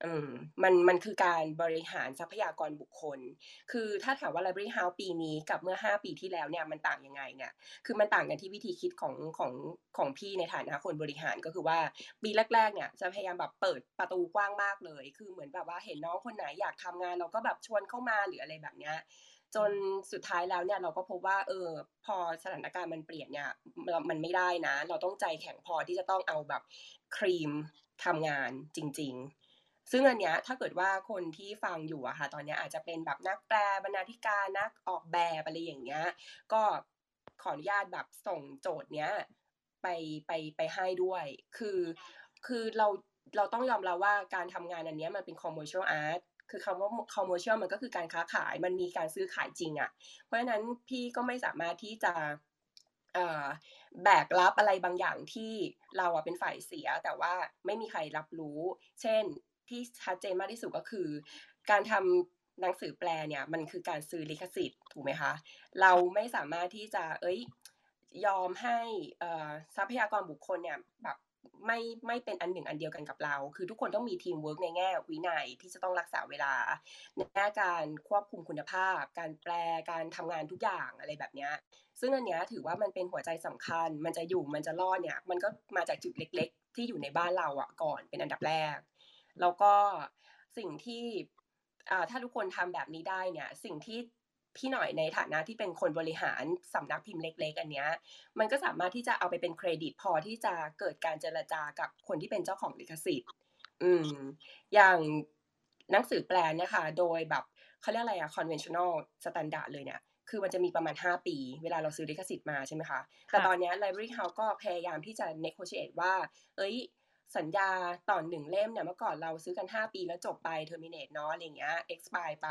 อืมมันมันคือการบริหารทรัพยากรบุคคล คือถ้าถามว่า Library House ปีนี้กับเมื่อ 5 ปีที่แล้วเนี่ยมันต่างยังไงเนี่ยคือมันต่างกันที่วิธีคิดของของของพี่ในฐานะคนบริหารก็คือว่าปีแรก ๆ เนี่ยจะพยายามแบบเปิดประตูกว้างมากเลย คือเหมือนแบบว่าเห็นน้องคนไหนอยากทำงาน เราก็แบบชวนเข้ามาหรืออะไรแบบเนี้ย จนสุดท้ายแล้วเนี่ยเราก็พบว่าเออพอสถานการณ์มันเปลี่ยนเนี่ยเรามันไม่ได้นะ เราต้องใจแข็งพอที่จะต้องเอาแบบครีมทำงานจริง ๆ ซึ่งอันเนี้ยถ้าเกิดว่าคนที่ฟังอยู่อะค่ะตอนเนี้ยอาจจะเป็นแบบนักแปลบรรณาธิการนักออกแบบอะไรอย่างเงี้ยก็ขออนุญาตแบบส่งโจทย์เนี้ยไปไปไปให้ด้วย คือคือเราเราต้องยอมรับว่าการทำงานอันเนี้ยมันเป็น commercial art คือคำว่า commercial มันก็คือการค้าขาย มันมีการซื้อขายจริงอะเพราะฉะนั้นพี่ก็ไม่สามารถที่จะแบกรับอะไรบางอย่างที่เราอะเป็นฝ่ายเสีย แต่ว่าไม่มีใครรับรู้ เช่นที่ชัดเจนมากที่สุดก็คือ การทำหนังสือแปลเนี่ยมันคือการซื้อลิขสิทธิ์ถูกไหมคะ เราไม่สามารถที่จะเอ้ยยอมให้ทรัพยากรบุคคลเนี่ยแบบ ไม่ไม่เป็นอันหนึ่งอันเดียวกันกับเรา คือทุกคนต้องมีทีมเวิร์กในแง่วินัยที่จะต้องรักษาเวลาในแง่การควบคุมคุณภาพ การแปลการทำงานทุกอย่างอะไรแบบนี้ซึ่งอันเนี้ยถือว่ามันเป็นหัวใจสำคัญ มันจะอยู่มันจะรอดเนี่ย มันก็มาจากจุดเล็ก ๆ ที่อยู่ในบ้านเราอะก่อนเป็นอันดับแรก แล้วก็สิ่งที่อ่าถ้าทุกคนทำแบบนี้ได้เนี่ย สิ่งที่ พี่หน่อยในฐานะที่เป็นคนบริหารสำนักพิมพ์เล็ก ๆ อันเนี้ยมันก็สามารถที่จะเอาไปเป็นเครดิตพอที่จะเกิดการเจรจากับคนที่เป็นเจ้าของลิขสิทธิ์ อืม อย่างหนังสือแปลเนี่ยค่ะ โดยแบบเขาเรียกอะไรอะ conventional standard เลยเนี่ย คือมันจะมีประมาณ 5 ปี เวลาเราซื้อลิขสิทธิ์มาใช่ไหมคะ แต่ค่ะตอนเนี้ย Library House ก็พยายามที่จะ negotiate ว่า เอ้ย สัญญาต่อหนึ่งเล่มเนี่ยเมื่อก่อนเราซื้อกัน 5 ปีแล้วจบไป terminate เนาะอะไรเงี้ย expire ไป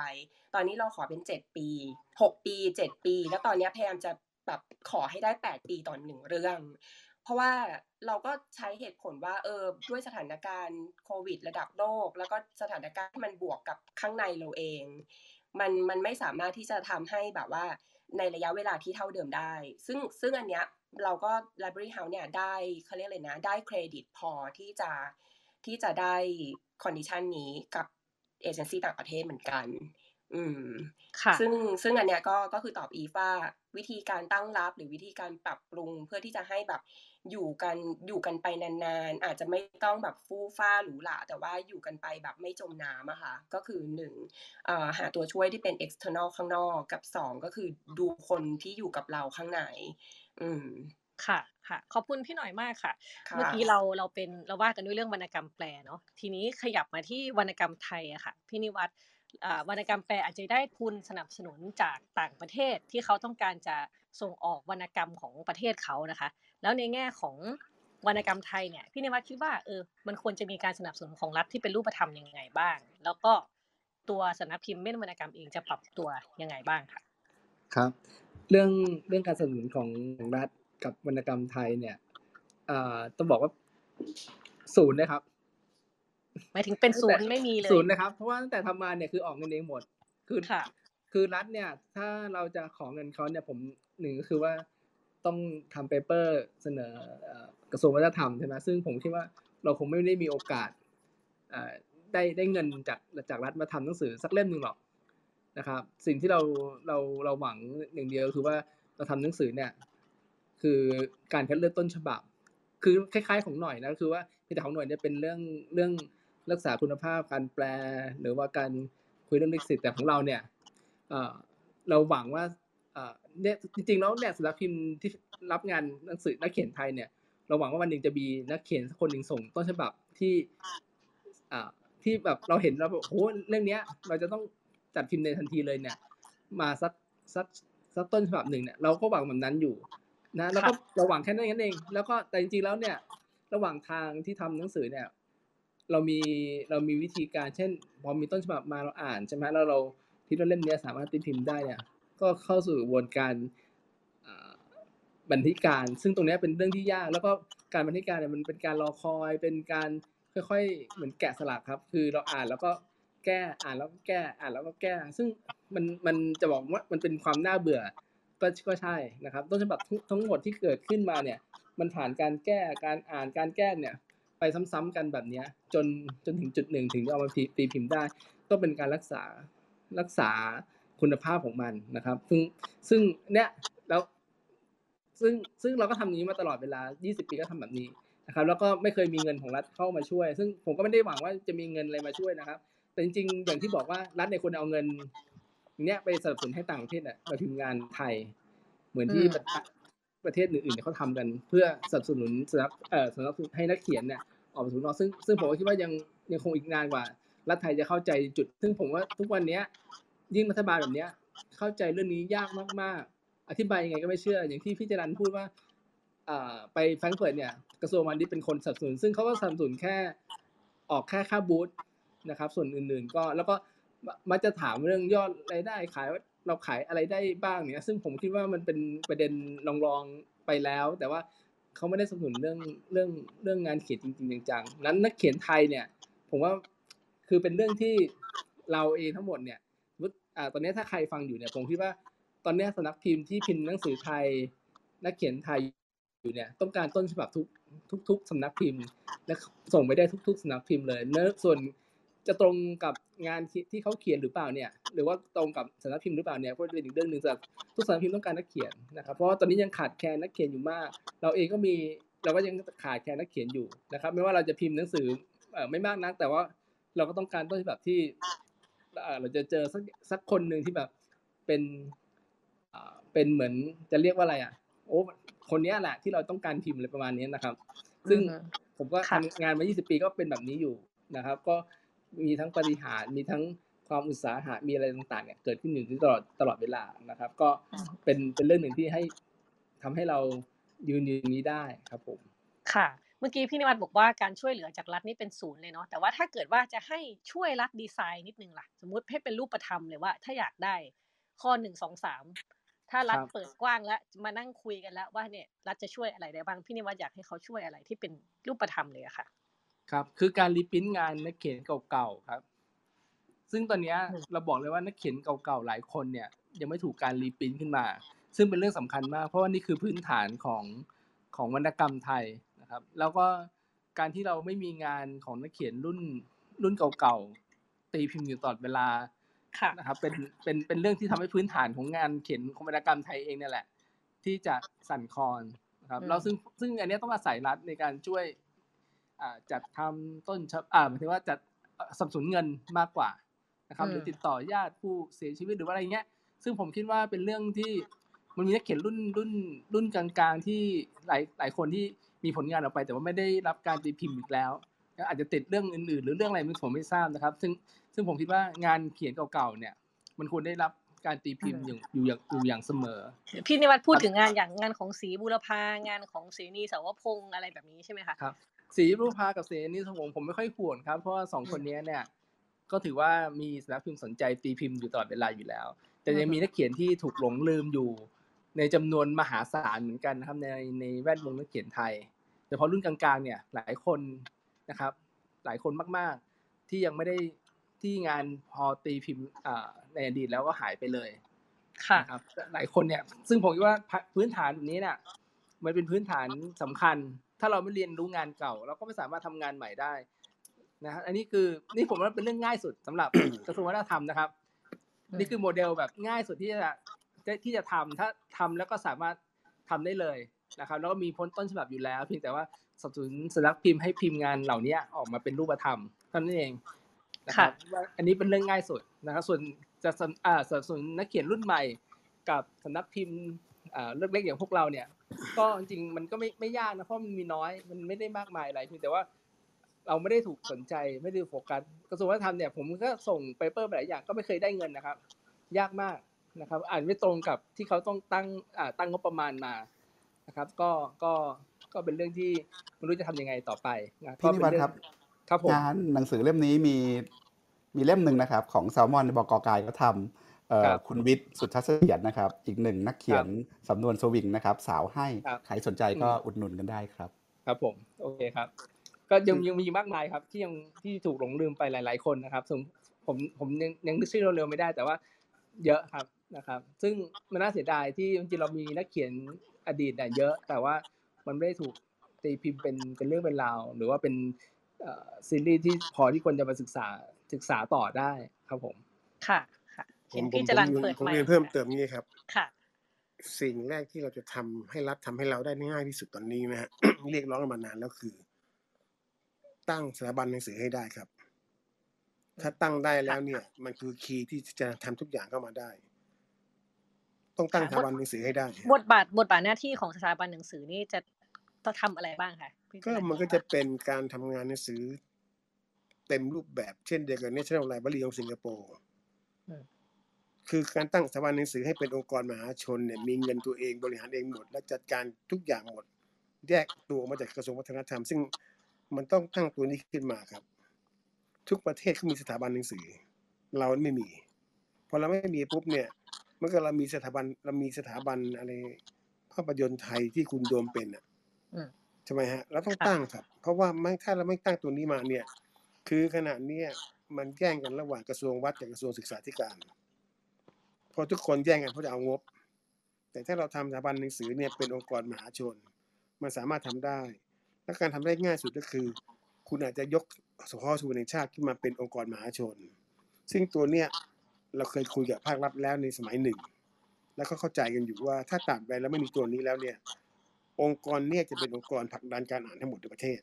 ตอนนี้เราขอเป็น 7 ปี 6 ปี 7 ปี แล้วตอนนี้พยายามจะแบบขอให้ได้ 8 ปีต่อหนึ่งเรื่อง เพราะว่าเราก็ใช้เหตุผลว่าเออด้วยสถานการณ์โควิด ระดับโลก แล้วก็สถานการณ์ที่มันบวกกับข้างในเราเอง มันมันไม่สามารถที่จะทำให้แบบว่าในระยะเวลาที่เท่าเดิมได้ ซึ่งซึ่งอันเนี้ย เราก็ Library House เนี่ยได้เขาเรียกอะไรนะ ได้เครดิตพอที่จะที่จะได้ condition นี้กับเอเจนซี่ต่างประเทศเหมือนกัน อืม ค่ะ ซึ่งซึ่งอันเนี้ยก็ก็คือตอบอีฟว่าวิธีการตั้งรับหรือวิธีการปรับปรุงเพื่อที่จะให้แบบอยู่กันอยู่กันไปนานๆ อาจจะไม่ต้องแบบฟู่ฟ่าหรูหราแต่ว่าอยู่กันไปแบบไม่จมน้ำอะค่ะ ก็คือหนึ่งเอ่อหาตัวช่วยที่เป็น external ข้างนอกกับสองก็คือดูคนที่อยู่กับเราข้างในอืม ค่ะค่ะ ขอบคุณพี่หน่อยมากค่ะค่ะ เมื่อกี้เราเราเป็นเราว่ากันด้วยเรื่องวรรณกรรมแปลเนาะทีนี้ขยับมาที่วรรณกรรมไทยอะค่ะพี่นิวัฒน์อ่าวรรณกรรมแปลอาจจะได้ทุนสนับสนุนจากต่างประเทศที่เขาต้องการจะส่งออกวรรณกรรมของประเทศเขานะคะ แล้วในแง่ของวรรณกรรมไทยเนี่ยพี่นิวัฒน์คิดว่าเออมันควรจะมีการสนับสนุนของรัฐที่เป็นรูปธรรมยังไงบ้าง แล้วก็ตัวสำนักพิมพ์เม่นวรรณกรรมเองจะปรับตัวยังไงบ้างค่ะ ครับ เรื่องเรื่องการสนับสนุนของของรัฐกับวรรณกรรมไทยเนี่ยอ่าต้องบอกว่าศูนย์นะครับหมายถึงเป็นศูนย์ไม่มีเลยศูนย์นะครับ เพราะว่าตั้งแต่ทำมาเนี่ยคือออกเงินเองหมด คือค่ะคือรัฐเนี่ย ถ้าเราจะขอเงินเขาเนี่ยผมหนึ่งก็คือว่าต้องทำเปเปอร์เสนอเอ่อกระทรวงวัฒนธรรมใช่ไหมซึ่งผมคิดว่าเราคงไม่ได้มีโอกาสอ่าได้ได้เงินจากจากรัฐมาทำหนังสือสักเล่มหนึ่งหรอก นะครับ สิ่งที่เราเราเราหวังอย่างเดียวคือว่าเราทำหนังสือเนี่ย คือการคัดเลือกต้นฉบับ คือคล้ายๆของหน่อยนะคือว่าแต่ของหน่อยเนี่ยเป็นเรื่องเรื่องรักษาคุณภาพการแปล หรือว่าการคุยเรื่องลิขสิทธิ์แต่ของเราเนี่ยเราหวังว่าเนี่ยจริงๆแล้วเนี่ยสำนักพิมพ์ที่รับงานหนังสือนักเขียนไทยเนี่ย เราหวังว่าวันหนึ่งจะมีนักเขียนคนหนึ่งส่งต้นฉบับที่ที่แบบเราเห็นเราแบบโอ้โหเรื่องเนี้ย เราจะต้อง จัดพิมพ์ในทันทีเลยเนี่ย มาสักสักสักต้นฉบับหนึ่งเนี่ยเราก็หวังแบบนั้นอยู่นะแล้วก็ค่ะเราหวังแค่นั้นเองแล้วก็แต่จริงๆแล้วเนี่ย ระหว่างทางที่ทำหนังสือเนี่ย เรามีเรามีวิธีการเช่น พอมีต้นฉบับมาเราอ่านใช่ไหมแล้วเราที่เราเล่มเนี้ยสามารถตีพิมพ์ได้เนี่ย ก็เข้าสู่กระบวนการอ่าบันทึกการ ซึ่งตรงเนี้ยเป็นเรื่องที่ยาก แล้วก็การบันทึกการเนี่ยมันเป็นการรอคอยเป็นการค่อยๆ เหมือนแกะสลักครับ คือเราอ่านแล้วก็ แก้อ่านแล้วก็แก้อ่านแล้วก็แก้ ซึ่งมันมันจะบอกว่ามันเป็นความน่าเบื่อก็ก็ใช่นะครับต้นฉบับทั้งหมดที่เกิดขึ้นมาเนี่ย มันผ่านการแก้การอ่านการแก้เนี่ย ไปซ้ำๆกันแบบเนี้ย จนจนถึงจุดหนึ่งถึงจะเอามาตีพิมพ์ได้ ก็เป็นการรักษารักษาคุณภาพของมันนะครับ ซึ่งซึ่งเนี่ยแล้วซึ่งซึ่งเราก็ทำอย่านี้มาตลอดเวลา 20 ปีก็ทำแบบนี้นะครับ แล้วก็ไม่เคยมีเงินของรัฐเข้ามาช่วย ซึ่งผมก็ไม่ได้หวังว่าจะมีเงินอะไรมาช่วยนะครับ แต่จริงๆอย่างที่บอกว่ารัฐในยควรเอาเงินเนี้ยไปสนับสนุนให้ต่างประเทศอะมาพิมพ์งานไทย เหมือนที่อืมประประเทศอื่นๆเนี่ยเขาทำกัน เพื่อสนับสนุนสนับเอ่อสนับสนุนให้นักเขียนเนี่ยออกมาสู่นอกซึ่งซึ่งผมก็คิดว่ายังยังคงอีกนานกว่า รัฐไทยจะเข้าใจจุด ซึ่งผมว่าทุกวันเนี้ยยิ่งรัฐบาลแบบเนี้ย เข้าใจเรื่องนี้ยากมากๆ อธิบายยังไงก็ไม่เชื่อ อย่างที่พี่จรันพูดว่าอ่าไปแฟรงก์เฟิร์ตเนี่ยกระทรวงพาณิชย์เป็นคนสนับสนุน ซึ่งเขาก็สนับสนุนแค่ออกแค่ค่าบูธ นะครับ ส่วนอื่นๆก็แล้วก็มักจะถามเรื่องยอดรายได้ขายว่าเราขายอะไรได้บ้างเนี่ยซึ่งผมคิดว่ามันเป็นประเด็นรองๆไปแล้ว แต่ว่าเขาไม่ได้สนับสนุนเรื่องเรื่องเรื่องงานเขียนจริงๆจังๆนั้นนักเขียนไทยเนี่ย ผมว่าคือเป็นเรื่องที่เราเองทั้งหมดเนี่ยตอ่าตอนนี้ถ้าใครฟังอยู่เนี่ยผมคิดว่าตอนนี้สำนักพิมพ์ที่พิมพ์หนังสือไทย นักเขียนไทยอยู่เนี่ยต้องการต้นฉบับทุกทุกทุกสำนักพิมพ์และส่งไปได้ทุก ๆสำนักพิมพ์เลยเนื้อส่วน จะตรงกับงานที่ที่เขาเขียนหรือเปล่าเนี่ย หรือว่าตรงกับสำนักพิมพ์หรือเปล่าเนี่ยก็เป็นอีกเรื่องหนึ่งแต่ทุกสำนักพิมพ์ต้องการนักเขียนนะครับ เพราะว่าตอนนี้ยังขาดแคลนนักเขียนอยู่มาก เราเองก็มีเราก็ยังขาดแคลนนักเขียนอยู่นะครับ ไม่ว่าเราจะพิมพ์หนังสือเอ่อไม่มากนัก แต่ว่าเราก็ต้องการต้นฉบับที่เอ่อเราจะเจอสักสักคนหนึ่งที่แบบเป็นอ่าเป็นเหมือนจะเรียกว่าอะไรอะ โอ้คนเนี้ยแหละที่เราต้องการพิมพ์อะไรประมาณนี้นะครับ ซึ่งอือฮึผมก็ค่ะทำงานมา 20 ปีก็เป็นแบบนี้อยู่นะครับ ก็ มีทั้งปฏิหารย์มีทั้งความอุตสาหะมีอะไรต่างๆเนี่ยเกิดขึ้นอยู่ตลอดตลอดเวลานะครับ ก็เป็นเป็นเรื่องหนึ่งที่ให้ทำให้เรายืนอยู่ตรงนี้ได้ครับผมค่ะ เมื่อกี้พี่นิวัฒน์บอกว่าการช่วยเหลือจากรัฐนี่เป็นศูนย์เลยเนาะแต่ว่าถ้าเกิดว่าจะให้ช่วยรัฐดีไซน์นิดนึงล่ะ สมมุติให้เป็นรูปธรรมเลยว่าถ้าอยากได้ข้อหนึ่งสองสามถ้ารัฐครับเปิดกว้างแล้วมานั่งคุยกันแล้วว่าเนี่ยรัฐจะช่วยอะไรได้บ้างพี่นิวัฒน์อยากให้เขาช่วยอะไรที่เป็นรูปธรรมเลยอะค่ะ ครับ คือการรีพรินท์งานนักเขียนเก่าๆครับ ซึ่งตอนเนี้ยอืมเราบอกเลยว่านักเขียนเก่าๆหลายคนเนี่ย ยังไม่ถูกการรีพรินท์ขึ้นมา ซึ่งเป็นเรื่องสำคัญมาก เพราะว่านี่คือพื้นฐานของของวรรณกรรมไทยนะครับ แล้วก็การที่เราไม่มีงานของนักเขียนรุ่นรุ่นเก่าๆตีพิมพ์อยู่ตลอดเวลาค่ะนะครับเป็นเป็นเป็นเรื่องที่ทำให้พื้นฐานของงานเขียนของวรรณกรรมไทยเองเนี่ยแหละ ที่จะสั่นคลอนนะครับอืมแล้วซึ่งซึ่งอันเนี้ยต้องอาศัยรัฐในการช่วยอ่า จัดทำต้นฉบับอ่าหมายถึงว่าจัดเอ่อสนับสนุนเงินมากกว่านะครับหรือติดต่อญาติผู้เสียชีวิตหรือว่าอะไรเงี้ย ซึ่งผมคิดว่าเป็นเรื่องที่มันมีนักเขียนรุ่นรุ่นรุ่นกลางๆที่หลายหลายคนที่มีผลงานออกไป แต่ว่าไม่ได้รับการตีพิมพ์อีกแล้วแล้วอาจจะติดเรื่องอื่นๆ หรือเรื่องอะไรไม่ผมไม่ทราบนะครับ ซึ่งซึ่งผมคิดว่างานเขียนเก่าๆเนี่ย มันควรได้รับการตีพิมพ์อย่างอยู่อย่างอยู่อย่างเสมอ พี่นิวัฒน์พูดถึงงานอย่างงานของศรีบุรพางานของเสนีสาวพงษ์อะไรแบบนี้ใช่ไหมคะครับ สีรูปภากับเสนีสวงศ์ผมไม่ค่อยห่วงครับ เพราะว่าสองคนนี้เนี่ย ก็ถือว่ามีสำนักพิมพ์สนใจตีพิมพ์อยู่ตลอดเวลาอยู่แล้ว แต่ยังมีนักเขียนที่ถูกหลงลืมอยู่ ในจำนวนมหาศาลเหมือนกันนะครับในในแวดวงนักเขียนไทยโดยเฉพาะรุ่นกลางๆ เนี่ยหลายคนนะครับ หลายคนมากๆ ที่ยังไม่ได้ที่งานพอตีพิมพ์อ่าในอดีตแล้วก็หายไปเลยค่ะนะครับหลายคนเนี่ย ซึ่งผมคิดว่าพื้นฐานแบบนี้เนี่ยมันเป็นพื้นฐานสำคัญ ถ้าเราไม่เรียนรู้งานเก่า เราก็ไม่สามารถทำงานใหม่ได้นะฮะอันนี้คือนี่ผมว่าเป็นเรื่องง่ายสุดสำหรับกระทรวงวัฒนธรรมนะครับ นี่คือโมเดลแบบง่ายสุดที่จะที่จะทำถ้าทำแล้วก็สามารถทำได้เลยนะครับ แล้วก็มีพ้นต้นฉบับอยู่แล้ว เพียงแต่ว่าสนับสนุนสำนักพิมพ์ให้พิมพ์งานเหล่านี้ออกมาเป็นรูปธรรมเท่านั้นเองนะครับว่าอันนี้เป็นเรื่องง่ายสุดนะครับ ส่วนจะสนอ่าสนับสนุนนักเขียนรุ่นใหม่ กับสำนักพิมพ์เล็กๆอย่างพวกเราเนี่ย ก็จริงๆมันก็ไม่ไม่ยากนะเพราะมันมีน้อยมันไม่ได้มากมายอะไรเพียงแต่ว่าเราไม่ได้ถูกสนใจไม่ได้โฟกัสกระทรวงวัฒนธรรมเนี่ยผมก็ส่ง paper ไปหลายอย่างก็ไม่เคยได้เงินนะครับ ยากมากนะครับ อ่าไม่ตรงกับที่เขาต้องตั้งอ่าตั้งงบประมาณมานะครับ ก็ก็ก็เป็นเรื่องที่ไม่รู้จะทำยังไงต่อไปนะพี่นิวัฒน์ก็เป็เองครับครับผมงานหนังสือเล่มนี้มีมีเล่มหนึ่งนะครับ ของแซลมอนบกกายก็ทำเอ่อ ครับคุณวิทย์สุทธเสถียรนะครับ อีกหนึ่งนักเขียนสำนวนสวิงนะครับ สาวให้ครับใครสนใจก็อืมอุดหนุนกันได้ครับ ครับผมโอเคครับ ก็ยังยังมีมากมายครับ ที่ยังที่ถูกหลงลืมไปหลาย ๆ คนนะครับผมผมผมยังยังนึกชื่อเร็วๆไม่ได้แต่ว่า เยอะครับนะครับ ซึ่งมันน่าเสียดายที่จริงๆเรามีนักเขียนอดีตเนี่ยเยอะ แต่ว่ามันไม่ได้ถูกตีพิมพ์เป็นเป็นเรื่องเป็นราว หรือว่าเป็นเอ่อซีรีส์ที่พอที่คนจะมาศึกษาศึกษาต่อได้ครับผม ค่ะค่ะผ เห็นมผมพี่ผจมรันเรียนเปิดผมไมเรียนค์เพิ่มเติมนี้ครับ ค่ะ สิ่งแรกที่เราจะทำให้รัฐทำให้เราได้ง่ายที่สุดตอนนี้นะฮะเรียกร้องกันมานานแล้วคือ ตั้งสถาบันหนังสือให้ได้ครับ ถ้าตั้งได้แล้วเนี่ย มันคือคีย์ที่จะทำทุกอย่างเข้ามาได้ ต้องตั้งสถาบันหนังสือให้ได้ บทบาทบทบาทหน้าที่ของสถาบันหนังสือนี่จะต้องทำอะไรบ้างคะพี่จก็รัญมันก็จะเป็นการทำงานหนังสือ เต็มรูปแบบเช่นเดียวกับ National Library ของสิงคโปร์อืม คือการตั้งสถาบันหนังสือให้เป็นองค์กรมหาชนเนี่ยมีเงินตัวเองบริหารเองหมด และจัดการทุกอย่างหมด แยกตัวออกมาจากกระทรวงวัฒนธรรม ซึ่งมันต้องตั้งตัวนี้ขึ้นมาครับ ทุกประเทศเขามีสถาบันหนังสือ เราไม่มีพอเราไม่มีปุ๊บเนี่ยเมื่อเรามีสถาบันเรามีสถาบันอะไรภาพยนตร์ไทยที่คุณโดมเป็นอะอืมใช่ไหมฮะเราต้องค่ะตั้งครับ เพราะว่าไม่ถ้าเราไม่ตั้งตัวนี้มาเนี่ย คือขณะเนี้ยมันแย่งกันระหว่างกระทรวงวัดกับกระทรวงศึกษาธิการ เพราะทุกคนแย่งกันเพราะจะเอางบ แต่ถ้าเราทำสถาบันหนังสือเนี่ยเป็นองค์กรมหาชน มันสามารถทำได้ และการทำได้ง่ายสุดก็คือ คุณอาจจะยกสพสุวรรณชาติขึ้นมาเป็นองค์กรมหาชน ซึ่งตัวเนี้ยเราเคยคุยกับภาครัฐแล้วในสมัยหนึ่ง แล้วก็เข้าใจกันอยู่ว่าถ้าตราบใดแล้วไม่มีตัวนี้แล้วเนี่ย องค์กรเนี่ยจะเป็นองค์กรผลักดันการอ่านทั้งหมดในประเทศ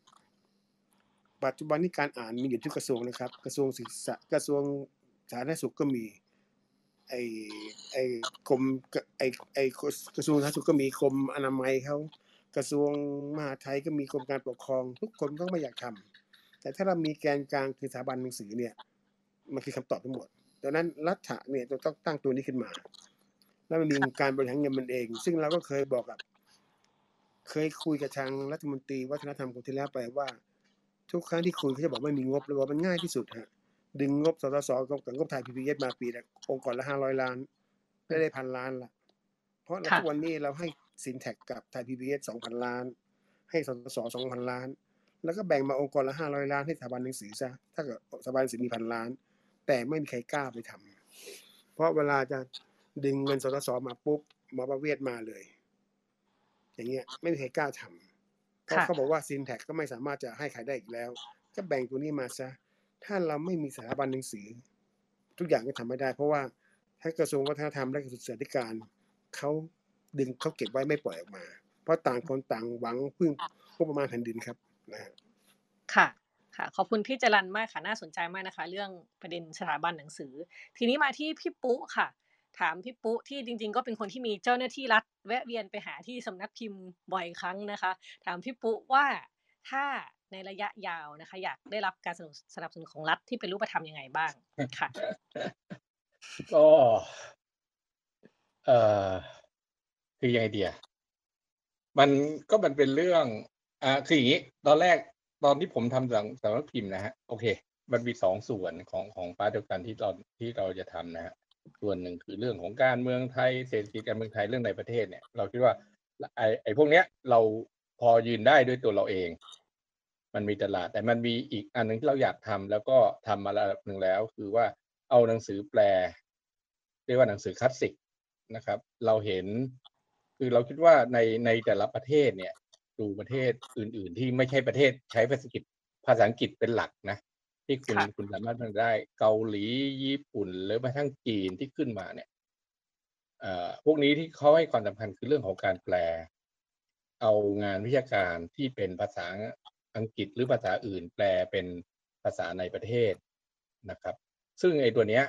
ปัจจุบันนี้การอ่านมีอยู่ทุกกระทรวงนะครับ กระทรวงศึกษากระทรวงสาธารณสุขก็มี ไอไอกรมไอไอกระทรวงสาธารณสุขก็มีกรมอนามัยเขากระทรวงมหาดไทยก็มีกรมการปกครอง ทุกคนก็ไม่อยากทำแต่ถ้าเรามีแกนกลางคือสถาบันหนังสือเนี่ยมันคือคำตอบทั้งหมดดังนั้นรัฐะเนี่ยต้องตั้งตัวนี้ขึ้นมา แล้วมันมีการบริหารเงินมันเอง ซึ่งเราก็เคยบอกกับเคยคุยกับทางรัฐมนตรีวัฒนธรรมคนที่แล้วไปว่า ทุกครั้งที่คุยเขาจะบอกไม่มีงบเลยว่ามันง่ายที่สุดฮะ ดึงงบสสสกับงบไทยพีพีเอสมาปีละองค์กรละห้าร้อยล้านได้ได้พันล้านละเพราะค่ะทุกวันนี้เราให้ sin tax กับไทยพีพีเอสสองพันล้าน ให้สสสสองพันล้าน แล้วก็แบ่งมาองค์กรละห้าร้อยล้านให้สถาบันหนังสือซะถ้าเกิดสถาบันหนังสือมีพันล้าน แต่ไม่มีใครกล้าไปทำเพราะเวลาจะดึงเงินสสสมาปุ๊บหมอประเวศมาเลย อย่างเงี้ยไม่มีใครกล้าทำเพราะค่ะเขาบอกว่า sin tax ก็ไม่สามารถจะให้ใครได้อีกแล้ว ก็แบ่งตัวนี้มาซะ ถ้าเราไม่มีสถาบันหนังสือ ทุกอย่างก็ทำไม่ได้ เพราะว่าถ้ากระทรวงวัฒนธรรมและกระทรวงศึกษาธิการเขาดึงเขาเก็บไว้ไม่ปล่อยออกมา เพราะต่างคนต่างหวังพึ่งงบประมาณแผ่นดินครับนะฮะค่ะค่ะขอบคุณพี่จรันมากค่ะน่าสนใจมากนะคะ เรื่องประเด็นสถาบันหนังสือ ทีนี้มาที่พี่ปุ๊ค่ะ ถามพี่ปุ๊ที่จริง ๆ ก็เป็นคนที่มีเจ้าหน้าที่รัฐ แวะเวียนไปหาที่สำนักพิมพ์บ่อยครั้งนะคะ ถามพี่ปุ๊ว่าถ้า ในระยะยาวนะคะ อยากได้รับการสนับสนุนของรัฐที่เป็นรูปธรรมยังไงบ้างค่ะก็เอ่อคือยังไงเดียมันก็มันเป็นเรื่องอ่าคืออย่างนี้ ตอนแรกตอนที่ผมทำสังสำนักพิมพ์นะฮะโอเค มันมีสองส่วนของของฟ้าเดียวกันที่เราที่เราจะทำนะฮะส่วนหนึ่งคือเรื่องของการเมืองไทยเศรษฐกิจการเมืองไทยเรื่องในประเทศเนี่ย เราคิดว่าไอ้ไอ้พวกเนี้ยเราพอยืนได้ด้วยตัวเราเอง มันมีตลาด แต่มันมีอีกอันหนึ่งที่เราอยากทำแล้วก็ทำมาระดับหนึ่งแล้ว คือว่าเอาหนังสือแปล เรียกว่าหนังสือคลาสสิกนะครับ เราเห็น คือเราคิดว่าในในแต่ละประเทศเนี่ย ดูประเทศอื่น ๆ ที่ไม่ใช่ประเทศใช้ภาษาอังกฤษภาษาอังกฤษเป็นหลักนะที่คุณค่ะคุณสามารถทำได้เกาหลีญี่ปุ่น หรือแม้กระทั่งจีนที่ขึ้นมาเนี่ยเอ่อพวกนี้ที่เขาให้ความสำคัญคือเรื่องของการแปล เอางานวิชาการที่เป็นภาษา อังกฤษหรือภาษาอื่นแปลเป็นภาษาในประเทศนะครับ ซึ่งไอ้ตัวเนี้ย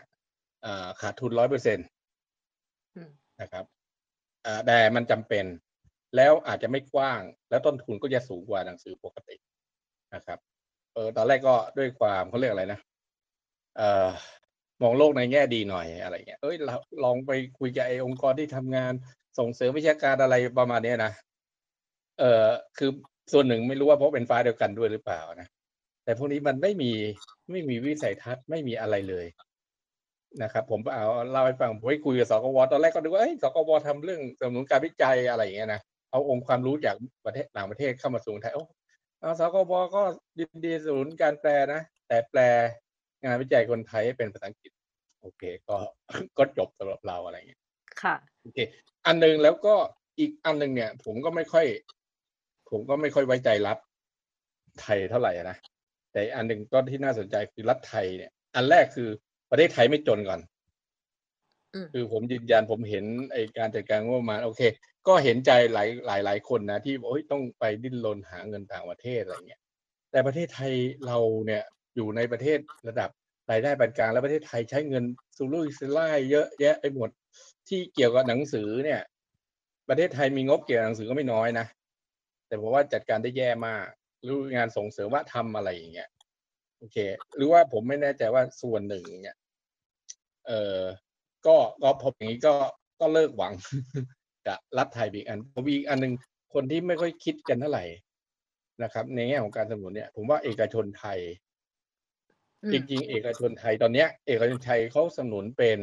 ขาดทุนร้อยเปอร์เซ็นตอืมนะครับแต่มันจำเป็นแล้วอาจจะไม่กว้าง แล้วต้นทุนก็จะสูงกว่าหนังสือปกตินะครับเออตอนแรกก็ด้วยความเขาเรียกอะไรนะเอ่อมองโลกในแง่ดีหน่อยอะไรเงี้ยเอ้ยเราลองไปคุยกับไอ้องค์กรที่ทำงานส่งเสริมวิชาการอะไรประมาณเนี้ยนะเออคือ ส่วนหนึ่งไม่รู้ว่าเพราะเป็นฟ้าเดียวกันด้วยหรือเปล่านะแต่พวกนี้มันไม่มีไม่มีวิสัยทัศน์ไม่มีอะไรเลยนะครับ ผมเอาเล่าให้ฟังผมไปคุยกับสกวตอนแรกก็นึกว่าเอ้ยสกวทำเรื่องสนับสนุนการวิจัยอะไรอย่างเงี้ยนะเอาองค์ความรู้จากประเทศต่างประเทศเข้ามาสู่ไทยโอ้เอาสกวก็ยินดีสนับสนุนการแปลนะแต่แปลงานวิจัยคนไทยให้เป็นภาษาอังกฤษ โอเค ก็ก็จบสำหรับเราอะไรอย่างเงี้ยค่ะโอเค อันหนึ่งแล้วก็อีกอันหนึ่งเนี่ย ผมก็ไม่ค่อย ผมก็ไม่ค่อยไว้ใจรัฐไทยเท่าไหร่อะนะแต่อันหนึ่งก็ที่น่าสนใจคือรัฐไทยเนี่ย อันแรกคือประเทศไทยไม่จนก่อนอืมคือผมยืนยันผมเห็นไอการจัดการงบประมาณโอเค ก็เห็นใจหลายหลายหลายคนนะที่บอกโอ้ยต้องไปดิ้นรนหาเงินต่างประเทศอะไรเงี้ยแต่ประเทศไทยเราเนี่ยอยู่ในประเทศระดับรายได้ปานกลางแล้วประเทศไทยใช้เงินสุรุ่ยสุร่ายเยอะแยะไปหมดที่เกี่ยวกับหนังสือเนี่ย ประเทศไทยมีงบเกี่ยวกับหนังสือก็ไม่น้อยนะ แต่ผมว่าจัดการได้แย่มากหรืองานส่งเสริมว่าทำอะไรอย่างเงี้ยโอเค หรือว่าผมไม่แน่ใจว่าส่วนหนึ่งเนี่ยเออก็ก็พบอย่างนี้ก็ก็เลิกหวังกับรัฐไทยอีกอันผมอีกอันหนึ่งคนที่ไม่ค่อยคิดกันเท่าไหร่นะครับ ในแง่ของการสนับสนุนเนี่ยผมว่าเอกชนไทยอืมจริงๆเอกชนไทยตอนเนี้ย เอกชนไทยเขาสนับสนุนเป็น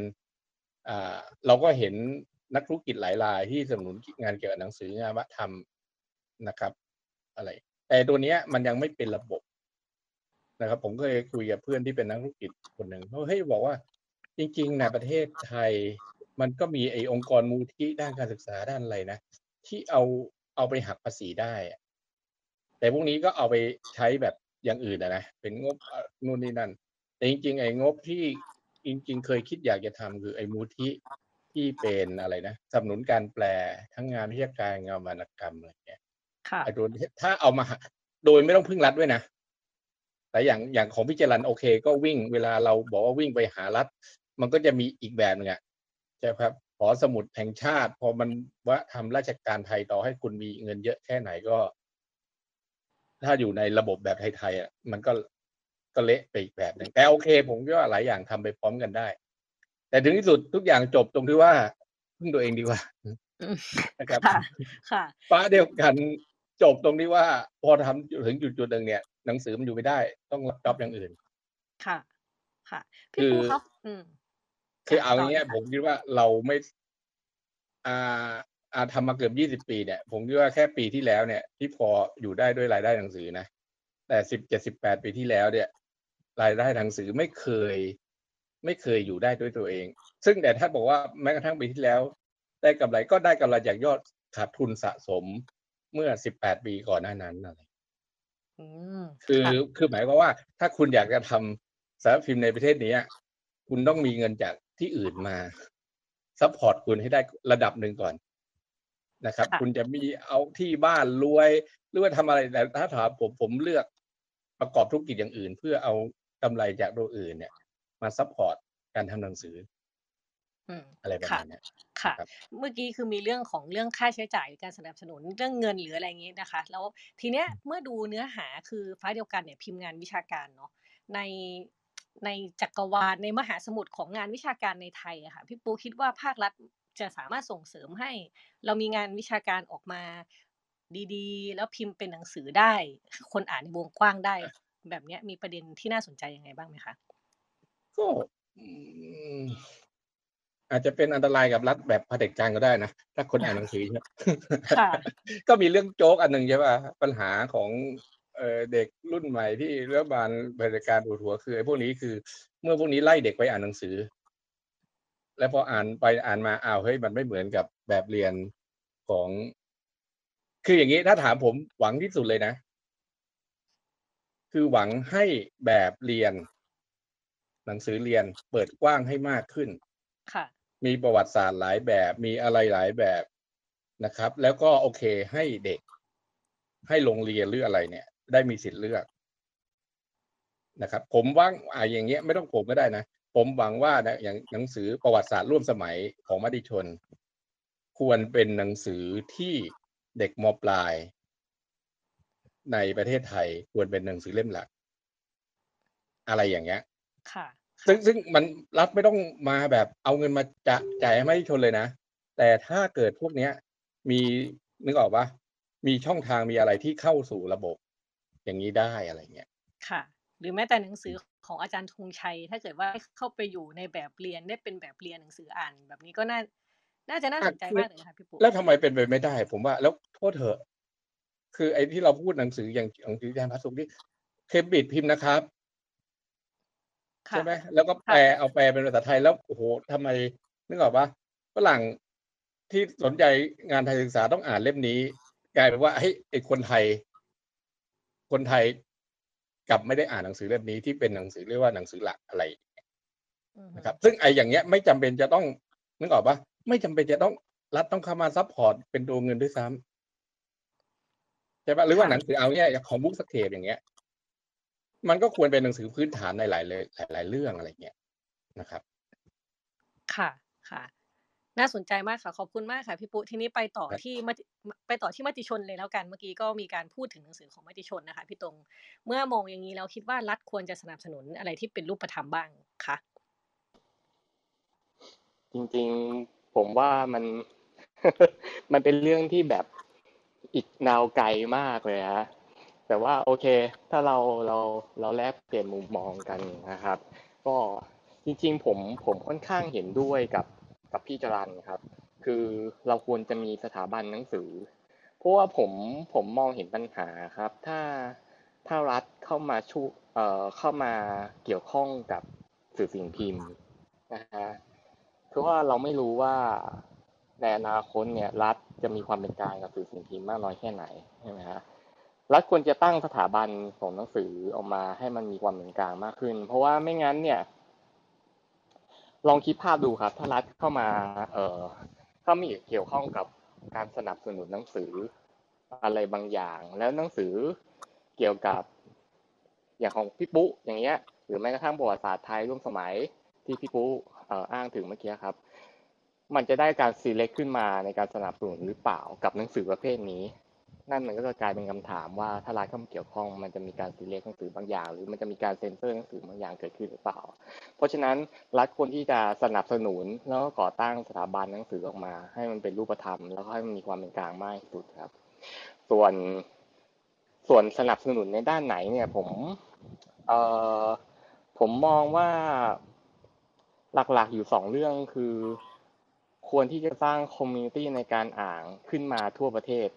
อ่าเราก็เห็นนักธุรกิจหลายรายที่สนับสนุนงานเกี่ยวกับหนังสืองานวัฒนธรรม นะครับ อะไร แต่ตัวเนี้ยมันยังไม่เป็นระบบนะครับ ผมก็เคยคุยกับเพื่อนที่เป็นนักธุรกิจคนหนึ่งเขาเฮ้ยบอกว่า จริงๆในประเทศไทย มันก็มีไอ้องค์กรมูลที่ด้านการศึกษาด้านอะไรนะที่เอาเอาไปหักภาษีได้ แต่พวกนี้ก็เอาไปใช้แบบอย่างอื่นนะ เป็นงบนู่นนี่นั่น แต่จริง ๆ ไอ้งบที่จริง ๆ เคยคิดอยากจะทำคือไอ้มูลที่ที่เป็นอะไรนะสนับสนุนการแปลทั้งงานวิชาการงานวรรณกรรมอะไรเงี้ย ค่ะไอ้ตัวนี้ถ้าเอามาหักโดยไม่ต้องพึ่งรัฐด้วยนะ แต่อย่างอย่างของพิจารันโอเค ก็วิ่งเวลาเราบอกว่าวิ่งไปหารัฐ มันก็จะมีอีกแบบหนึงอะใช่ครับหอสมุดแห่งชาติ พอมันว่าทำราชการไทยต่อให้คุณมีเงินเยอะแค่ไหนก็ ถ้าอยู่ในระบบแบบไทยๆอะมันก็ก็เละไปอีกแบบหนึ่งแต่โอเค ผมคิดว่าหลายอย่างทำไปพร้อมกันได้ แต่ถึงที่สุดทุกอย่างจบตรงที่ว่าพึ่งตัวเองดีกว่าอืมนะครับค่ะค่ะป้าเดียวกัน จบตรงที่ว่า พอทำถึงจุดจุดๆหนึ่งเนี่ย หนังสือมันอยู่ไม่ได้ ต้องรับจ็อบอย่างอื่น ค่ะ ค่ะคืพี่อปูครับอืมคือเอาต่อย่างเงี้ยลผมคิดว่าเราไม่อ่าอ่าทำมาเกือบยี่สิบปีเนี่ย ผมคิดว่าแค่ปีที่แล้วเนี่ย ที่พออยู่ได้ด้วยรายได้หนังสือนะ แต่สิบเจ็ดสิบแปดปีที่แล้วเนี่ย รายได้หนังสือไม่เคย ไม่เคยอยู่ได้ด้วยตัวเอง ซึ่งแต่ถ้าบอกว่าแม้กระทั่งปีที่แล้ว ได้กำไรก็ได้กำไรจากยอดขาดทุนสะสม เมื่อสิบแปดปีก่อนหน้านั้นอะไรอืมคือค่ะคือหมายความว่า ถ้าคุณอยากจะทำสำนักพิมพ์ในประเทศนี้อะคุณต้องมีเงินจากที่อื่นมา support คุณให้ได้ระดับหนึ่งก่อนนะครับค่ะคุณจะมีเอาที่บ้านรวย หรือว่าทำอะไรแต่ถ้าถามผมผมเลือกประกอบธุรกิจอย่างอื่น เพื่อเอากำไรจากตัวอื่นเนี่ย มา support การทำหนังสือ อืมอะไรประค่ะมาณเนี้ยค่ะครับเมื่อกี้คือมีเรื่องของเรื่องค่าใช้จ่ายการสนับสนุนเรื่องเงินหรืออะไรอย่างงี้นะคะ แล้วทีเนี้ยเมื่อดูเนื้อหาคือฟ้าเดียวกันเนี่ยพิมพ์งานวิชาการเนาะในในจักรวาลในมหาสมุทรของงานวิชาการในไทยอะค่ะพี่ปูคิดว่าภาครัฐจะสามารถส่งเสริมให้ เรามีงานวิชาการออกมาดีๆ แล้วพิมพ์เป็นหนังสือได้ คนอ่านในวงกว้างได้ แบบเนี้ยมีประเด็นที่น่าสนใจยังไงบ้างไหมคะก็ อืมอาจจะเป็นอันตรายกับรัฐแบบเผด็จการก็ได้นะ ถ้าคนอ่านหนังสือเยอะค่ะก็มีเรื่องโจ๊กอันหนึ่งใช่ป่ะปัญหาของเอ่อเด็กรุ่นใหม่ที่รัฐบาลเผด็จการปวดหัวคือไอ้พวกนี้คือ เมื่อพวกนี้ไล่เด็กไปอ่านหนังสือ แล้วพออ่านไปอ่านมาอ้าวเฮ้ยมันไม่เหมือนกับแบบเรียนของ คืออย่างนี้ถ้าถามผมหวังที่สุดเลยนะ คือหวังให้แบบเรียน หนังสือเรียนเปิดกว้างให้มากขึ้น ค่ะ มีประวัติศาสตร์หลายแบบ มีอะไรหลายแบบนะครับ แล้วก็โอเคให้เด็ก ให้โรงเรียนหรืออะไรเนี่ย ได้มีสิทธิ์เลือกนะครับ ผมว่างอ่าอย่างเงี้ยไม่ต้องผมก็ได้นะผมหวังว่านะอย่างหนังสือประวัติศาสตร์ร่วมสมัยของมติชน ควรเป็นหนังสือที่เด็กมปลาย ในประเทศไทยควรเป็นหนังสือเล่มหลัก อะไรอย่างเงี้ย ค่ะ ซึ่งซึ่งมันรัฐไม่ต้องมาแบบเอาเงินมาจะจ่ายให้มติชนเลยนะ แต่ถ้าเกิดพวกเนี้ย มีนึกออกปะมีช่องทางมีอะไรที่เข้าสู่ระบบ อย่างนี้ได้อะไรเงี้ยค่ะ หรือแม้แต่หนังสือของอาจารย์ธงชัย ถ้าเกิดว่าเข้าไปอยู่ในแบบเรียนได้เป็นแบบเรียนหนังสืออ่าน แบบนี้ก็น่าน่าจะน่าสนใจมากเลยนะคะพี่ปุ๊แล้วทำไมเป็นไปไม่ได้ ผมว่าแล้วโทษเถอะ คือไอ้ที่เราพูดหนังสืออย่างหนังสือแทนพระสุขที่เคมบริดจ์พิมพ์นะครับค่ะ ใช่ไหมแล้วก็แปลเอาแปลเป็นภาษาไทยแล้วโอ้โหทำไมนึกออกปะฝรั่งที่สนใจงานไทยศึกษาต้องอ่านเล่มนี้ กลายเป็นว่าเฮ้ยไอ้คนไทย คนไทยกลับไม่ได้อ่านหนังสือเล่มนี้ที่เป็นหนังสือเรียกว่าหนังสือหลักอะไรอือฮึนะครับ ซึ่งไอ้อย่างเงี้ยไม่จำเป็นจะต้องนึกออกปะไม่จำเป็นจะต้องรัฐต้องเข้ามา support เป็นตัวเงินด้วยซ้ำใช่ปะหรือว่าหนังสือเอาเนี่ยอย่างของ Bookscape อย่างเงี้ย มันก็ควรเป็นหนังสือพื้นฐานในหลายเลยหลายๆเรื่องอะไรเงี้ยนะครับ ค่ะค่ะ น่าสนใจมากค่ะ ขอบคุณมากค่ะพี่ปูทีนี้ไปต่อครับที่มติไปต่อที่มติชนเลยแล้วกันเมื่อกี้ก็มีการพูดถึงหนังสือของมติชนนะคะ พี่ตรงเมื่อมองอย่างนี้แล้วคิดว่ารัฐควรจะสนับสนุนอะไรที่เป็นรูปธรรมบ้างคะจริงๆผมว่ามันมันเป็นเรื่องที่แบบอีกนาวไกลมากเลยฮะ แต่ว่าโอเค ถ้าเราเราเราแลกเปลี่ยนมุมมองกันนะครับ ก็จริงๆผมผมค่อนข้างเห็นด้วยกับกับพี่จรันครับ คือเราควรจะมีสถาบันหนังสือ เพราะว่าผมผมมองเห็นปัญหาครับ ถ้าถ้ารัฐเข้ามาช่วยเอ่อเข้ามาเกี่ยวข้องกับสื่อสิ่งพิมพ์นะฮะคือว่าเราไม่รู้ว่าในอนาคตเนี่ยรัฐจะมีความเป็นกลางกับสื่อสิ่งพิมพ์มากน้อยแค่ไหนใช่ไหมฮะ รัฐควรจะตั้งสถาบันของหนังสือออกมาให้มันมีความเป็นกลางมากขึ้น เพราะว่าไม่งั้นเนี่ย ลองคิดภาพดูครับ ถ้ารัฐเข้ามา เอ่อเข้ามาเกี่ยวข้องกับการสนับสนุนหนังสืออะไรบางอย่าง แล้วหนังสือเกี่ยวกับ อย่างของพี่ปุ๊อย่างเงี้ย หรือแม้กระทั่งประวัติศาสตร์ไทยร่วมสมัยที่พี่ปุ๊อ,อ้างถึงเมื่อกี้ครับ มันจะได้การ select ขึ้นมาในการสนับสนุนหรือเปล่ากับหนังสือประเภทนี้ นั่นมันก็จะกลายเป็นคำถามว่าถ้ารัฐเข้ามาเกี่ยวข้องมันจะมีการ select หนังสือบางอย่าง หรือมันจะมีการเซ็นเซอร์หนังสือบางอย่างเกิดขึ้นหรือเปล่า เพราะฉะนั้นรัฐควรที่จะสนับสนุนแล้วก็ก่อตั้งสถาบันหนังสือออกมา ให้มันเป็นรูปธรรม แล้วก็ให้มันมีความเป็นกลางมากที่สุดครับ ส่วนส่วนสนับสนุนในด้านไหนเนี่ยผมเอ่อผมมองว่าหลักๆอยู่สองเรื่องคือ ควรที่จะสร้างคอมมูนิตี้ในการอ่านขึ้นมาทั่วประเทศ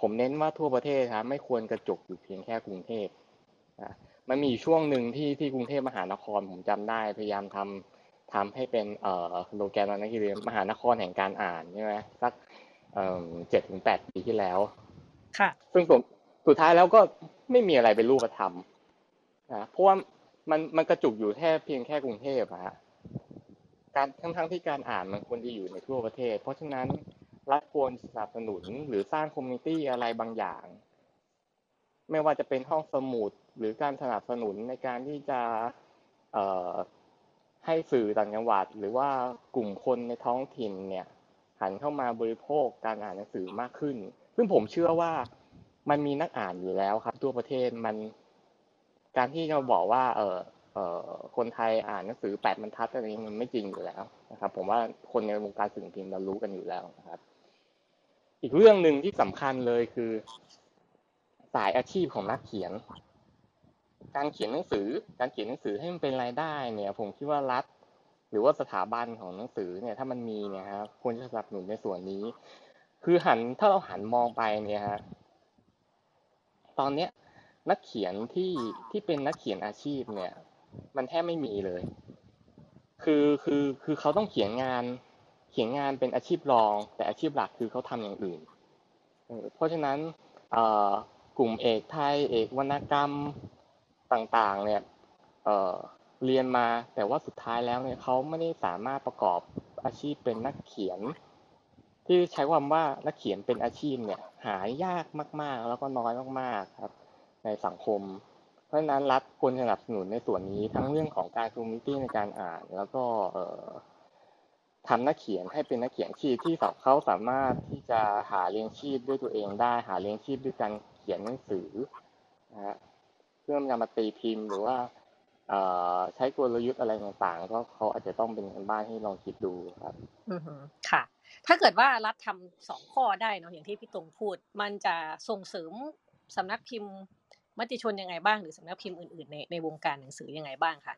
ผมเน้นว่าทั่วประเทศครับไม่ควรกระจุกอยู่เพียงแค่กรุงเทพนะมันมีอยู่ช่วงหนึ่งที่ที่กรุงเทพมหานครผมจำได้พยายามทำทำให้เป็นเอ่อโลแกนตอนนั้นคือมหานครแห่งการอ่านใช่ไหมสักเอ่อเจ็ดถึงแปดปีที่แล้ว ค่ะ ซึ่งผมสุดท้ายแล้วก็ไม่มีอะไรเป็นรูปธรรมนะเพราะว่ามันมันกระจุกอยู่แค่เพียงแค่กรุงเทพอะฮะการทั้งทั้งที่การอ่านมันควรจะอยู่ในทั่วประเทศ เพราะฉะนั้น รัฐควรสนับสนุนหรือสร้างคอมมูนิตี้อะไรบางอย่าง ไม่ว่าจะเป็นห้องสมุดหรือการสนับสนุนในการที่จะให้สื่อต่างจังหวัด หรือว่ากลุ่มคนในท้องถิ่นเนี่ยหันเข้ามาบริโภคการอ่านหนังสือมากขึ้น ซึ่งผมเชื่อว่ามันมีนักอ่านอยู่แล้วครับ ทั่วประเทศมัน การที่เราบอกว่า เออเออคนไทยอ่านหนังสือแปดบรรทัดอะไรนี้มันไม่จริงอยู่แล้วนะครับ ผมว่าคนในวงการสื่อสิ่งพิมพ์เรารู้กันอยู่แล้วนะครับ อีกเรื่องหนึ่งที่สำคัญเลยคือ สายอาชีพของนักเขียน การเขียนหนังสือ การเขียนหนังสือให้มันเป็นรายได้ เนี่ย ผมคิดว่ารัฐ หรือว่าสถาบันของหนังสือเนี่ย ถ้ามันมีเนี่ยครับควรจะสนับสนุนในส่วนนี้ คือหันถ้าเราหันมองไปเนี่ยฮะตอนเนี้ยนักเขียนที่ที่เป็นนักเขียนอาชีพเนี่ย มันแทบไม่มีเลย คือคือคือเขาต้องเขียนงาน ขียนงานเป็นอาชีพรอง แต่อาชีพหลักคือเขาทำอย่างอื่น เพราะฉะนั้นกลุ่มเอกไทยเอกวรรณกรรมต่างๆเนี่ยเเรียนมาแต่ว่าสุดท้ายแล้วเนี่ยเขาไม่ได้สามารถประกอบอาชีพเป็นนักเขียน ที่ใช้ความว่านักเขียนเป็นอาชีพเนี่ยหายากมากๆ แล้วก็น้อยมากๆครับ ในสังคม เพราะฉะนั้นรัฐควรสนับสนุนในส่วนนี้ทั้งเรื่องของการคอมมิตี้ในการอ่าน แล้วก็ ทำนักเขียนให้เป็นนักเขียนที่ที่เขาสามารถที่จะหาเลี้ยงชีพด้วยตัวเองได้หาเลี้ยงชีพด้วยการเขียนหนังสือนะฮะเพื่อนำมาตีพิมพ์หรือว่าเอ่อใช้กลยุทธ์อะไรต่างๆ ก็เขาอาจจะต้องเป็นการบ้านให้ลองคิดดูครับอือฮึค่ะ ถ้าเกิดว่ารัฐทำสองข้อได้เนาะอย่างที่พี่ตรงพูด มันจะส่งเสริมสำนักพิมพ์มติชนยังไงบ้างหรือสำนักพิมพ์อื่นๆในในวงการหนังสือยังไงบ้างคะ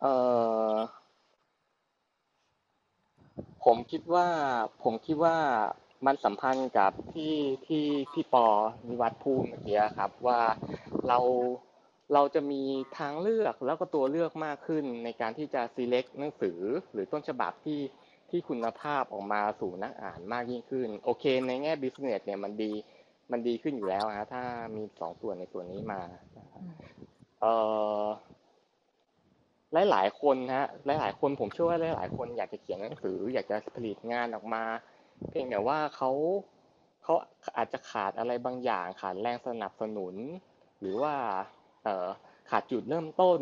เอ่อ ผมคิดว่าผมคิดว่ามันสัมพันธ์กับที่ที่พี่ปอนิวัฒน์พูดเมื่อกี้ครับ ว่าเราเราจะมีทางเลือกแล้วก็ตัวเลือกมากขึ้นในการที่จะ select หนังสือหรือต้นฉบับที่ที่คุณภาพออกมาสู่นักอ่านมากยิ่งขึ้น โอเค ในแง่ business เนี่ยมันดีมันดีขึ้นอยู่แล้วฮะถ้ามีสองส่วนในส่วนนี้มานะครับเอ่อ หลายหลายคนฮะหลายหลายคนผมเชื่อว่าหลายหลายคนอยากจะเขียนหนังสือ อยากจะผลิตงานออกมา เพียงแต่ว่าเขาเขาอาจจะขาดอะไรบางอย่างขาดแรงสนับสนุน หรือว่าเออขาดจุดเริ่มต้น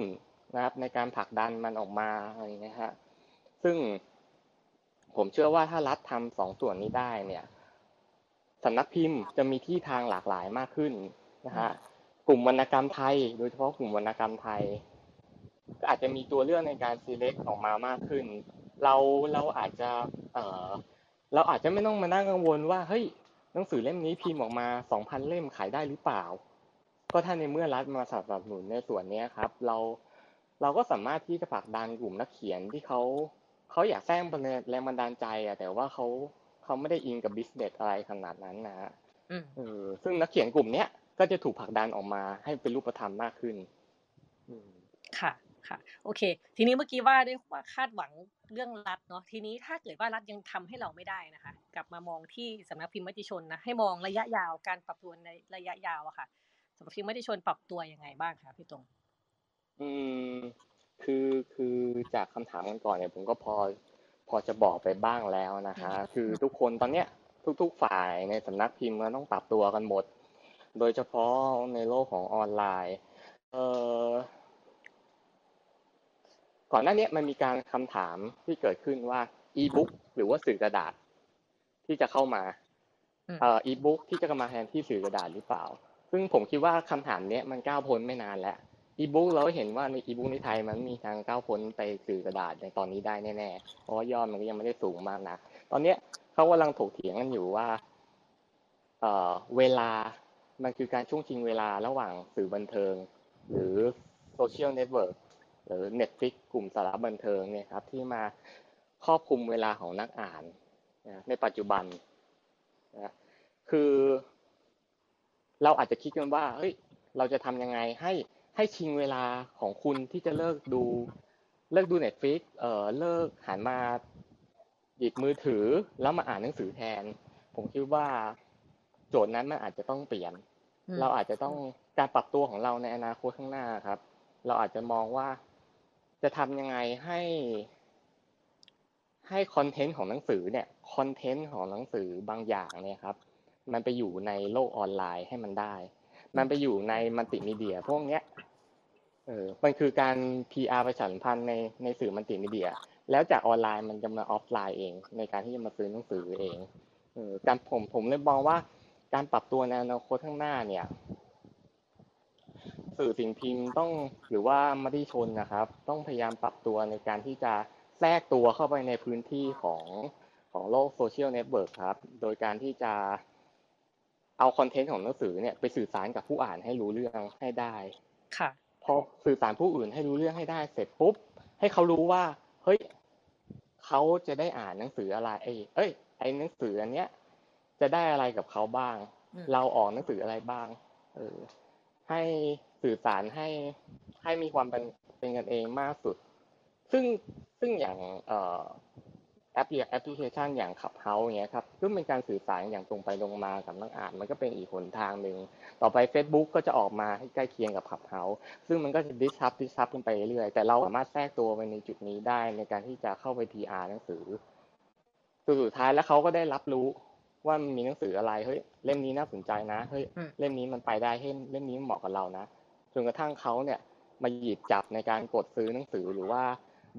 นะครับ ในการผลักดันมันออกมาอะไรอย่างเงี้ยฮะซึ่งผมเชื่อว่าถ้ารัฐทำสองส่วนนี้ได้เนี่ยสำนักพิมพ์จะมีที่ทางหลากหลายมากขึ้นนะฮะกลุ่มวรรณกรรมไทย โดยเฉพาะกลุ่มวรรณกรรมไทย ก็อาจจะมีตัวเลือกในการ select ออกมามากขึ้น เราเราอาจจะเอ่อเราอาจจะไม่ต้องมานั่งกังวลว่าเฮ้ยหนังสือเล่มนี้พิมพ์ออกมาสองพันเล่มขายได้หรือเปล่า ก็ถ้าในเมื่อรัฐมาสนับสนุนในส่วนเนี้ยครับ เราเราก็สามารถที่จะผลักดันกลุ่มนักเขียนที่เขาเขาอยากสร้างแรงบันดาลใจอะแต่ว่าเขาเขาไม่ได้อินกับบิสเนสอะไรขนาดนั้นนะฮะอืมเออซึ่งนักเขียนกลุ่มเนี้ยก็จะถูกผลักดันออกมาให้เป็นรูปธรรมมากขึ้น อืม ค่ะค่ะ โอเค ทีนี้เมื่อกี้ว่าด้วยว่าคาดหวังเรื่องรัฐเนาะทีนี้ถ้าเกิดว่ารัฐยังทำให้เราไม่ได้นะคะ กลับมามองที่สำนักพิมพ์มติชนนะให้มองระยะยาวการปรับตัวในระยะยาวอะค่ะสำนักพิมพ์มติชนปรับตัวยังไงบ้างคะพี่ตรง อืมคือคือจากคำถามกันก่อนเนี่ยผมก็พอพอจะบอกไปบ้างแล้วนะฮะคือทุกคนตอนเนี้ยทุก ๆ ฝ่ายในสำนักพิมพ์มันต้องปรับตัวกันหมด โดยเฉพาะในโลกของออนไลน์ เอ่อ ก่อนหน้านี้มันมีการคำถามที่เกิดขึ้นว่าอีบุ๊กหรือว่าสื่อกระดาษที่จะเข้ามาอืมเอ่ออีบุ๊กที่จะมาแทนที่สื่อกระดาษหรือเปล่า ซึ่งผมคิดว่าคำถามเนี้ยมันก้าวพ้นไม่นานแล้วอีบุ๊กเราก็เห็นว่าในอีบุ๊กในไทยมันมีทางก้าวพ้นไปสื่อกระดาษในตอนนี้ได้แน่ๆเพราะว่ายอดมันก็ยังไม่ได้สูงมากนะตอนเนี้ยเขากำลังถกเถียงกันอยู่ว่าเอ่อเวลามันคือการช่วงชิงเวลาระหว่างสื่อบันเทิง หรือ social network หรือ Netflix กลุ่มสาระบันเทิงเนี่ยครับที่มาครอบคลุมเวลาของนักอ่านนะในปัจจุบันนะคือ เราอาจจะคิดกันว่าเฮ้ยเราจะทำยังไงให้ให้ชิงเวลาของคุณที่จะเลิกดู เลิกดู Netflix เอ่อเลิกหันมาหยิบมือถือแล้วมาอ่านหนังสือแทน ผมคิดว่าโจทย์นั้นมันอาจจะต้องเปลี่ยนอืมเราอาจจะต้องการปรับตัวของเราในอนาคตข้างหน้าครับ เราอาจจะมองว่า จะทำยังไงให้ ให้ content ของหนังสือเนี่ย content ของหนังสือบางอย่างเนี่ยครับ มันไปอยู่ในโลกออนไลน์ให้มันได้ มันไปอยู่ในมัลติมีเดีย พวกเนี้ยเออมันคือการ PR ประชาสัมพันธ์ในในสื่อมัลติมีเดีย แล้วจากออนไลน์มันจะมาออฟไลน์เอง ในการที่จะมาซื้อหนังสือเองเออการผมผมเลยมองว่าการปรับตัวในอนาคตข้างหน้าเนี่ย สื่อสิ่งพิมพ์ต้องหรือว่ามติชนนะครับ ต้องพยายามปรับตัวในการที่จะแทรกตัวเข้าไปในพื้นที่ของของโลก social network ครับ โดยการที่จะเอา content ของหนังสือเนี่ยไปสื่อสารกับผู้อ่านให้รู้เรื่องให้ได้ค่ะพอสื่อสารผู้อื่นให้รู้เรื่องให้ได้เสร็จปุ๊บ ให้เขารู้ว่า เฮ้ยเขาจะได้อ่านหนังสืออะไร เอ้ยเอ้ยไอ้หนังสืออันเนี้ยจะได้อะไรกับเขาบ้างอืมเราออกหนังสืออะไรบ้าง เออ ให้ สื่อสารให้ให้มีความเป็นเป็นกันเองมากสุด ซึ่งซึ่งอย่างเอ่อแอปแอปพลิเคชันอย่างขับเฮาเงี้ยครับก็เป็นการสื่อสารอย่างตรงไปตรงมากับนักอ่าน มันก็เป็นอีกหนทางหนึ่งต่อไป Facebook ก็จะออกมาให้ใกล้เคียงกับขับเฮาซึ่งมันก็จะดิสทับดิสทับกันไปเรื่อยๆแต่เราสามารถแทรกตัวไปในจุดนี้ได้ในการที่จะเข้าไป PR หนังสือสุดสุดท้ายแล้วเขาก็ได้รับรู้ว่ามันมีหนังสืออะไรเฮ้ยเล่มนี้น่าสนใจนะเฮ้ยอืมเล่มนี้มันไปได้เฮ้ยเล่มนี้มันเหมาะกับเรานะ จนกระทั่งเขาเนี่ยมาหยิบจับในการกดซื้อหนังสือหรือว่า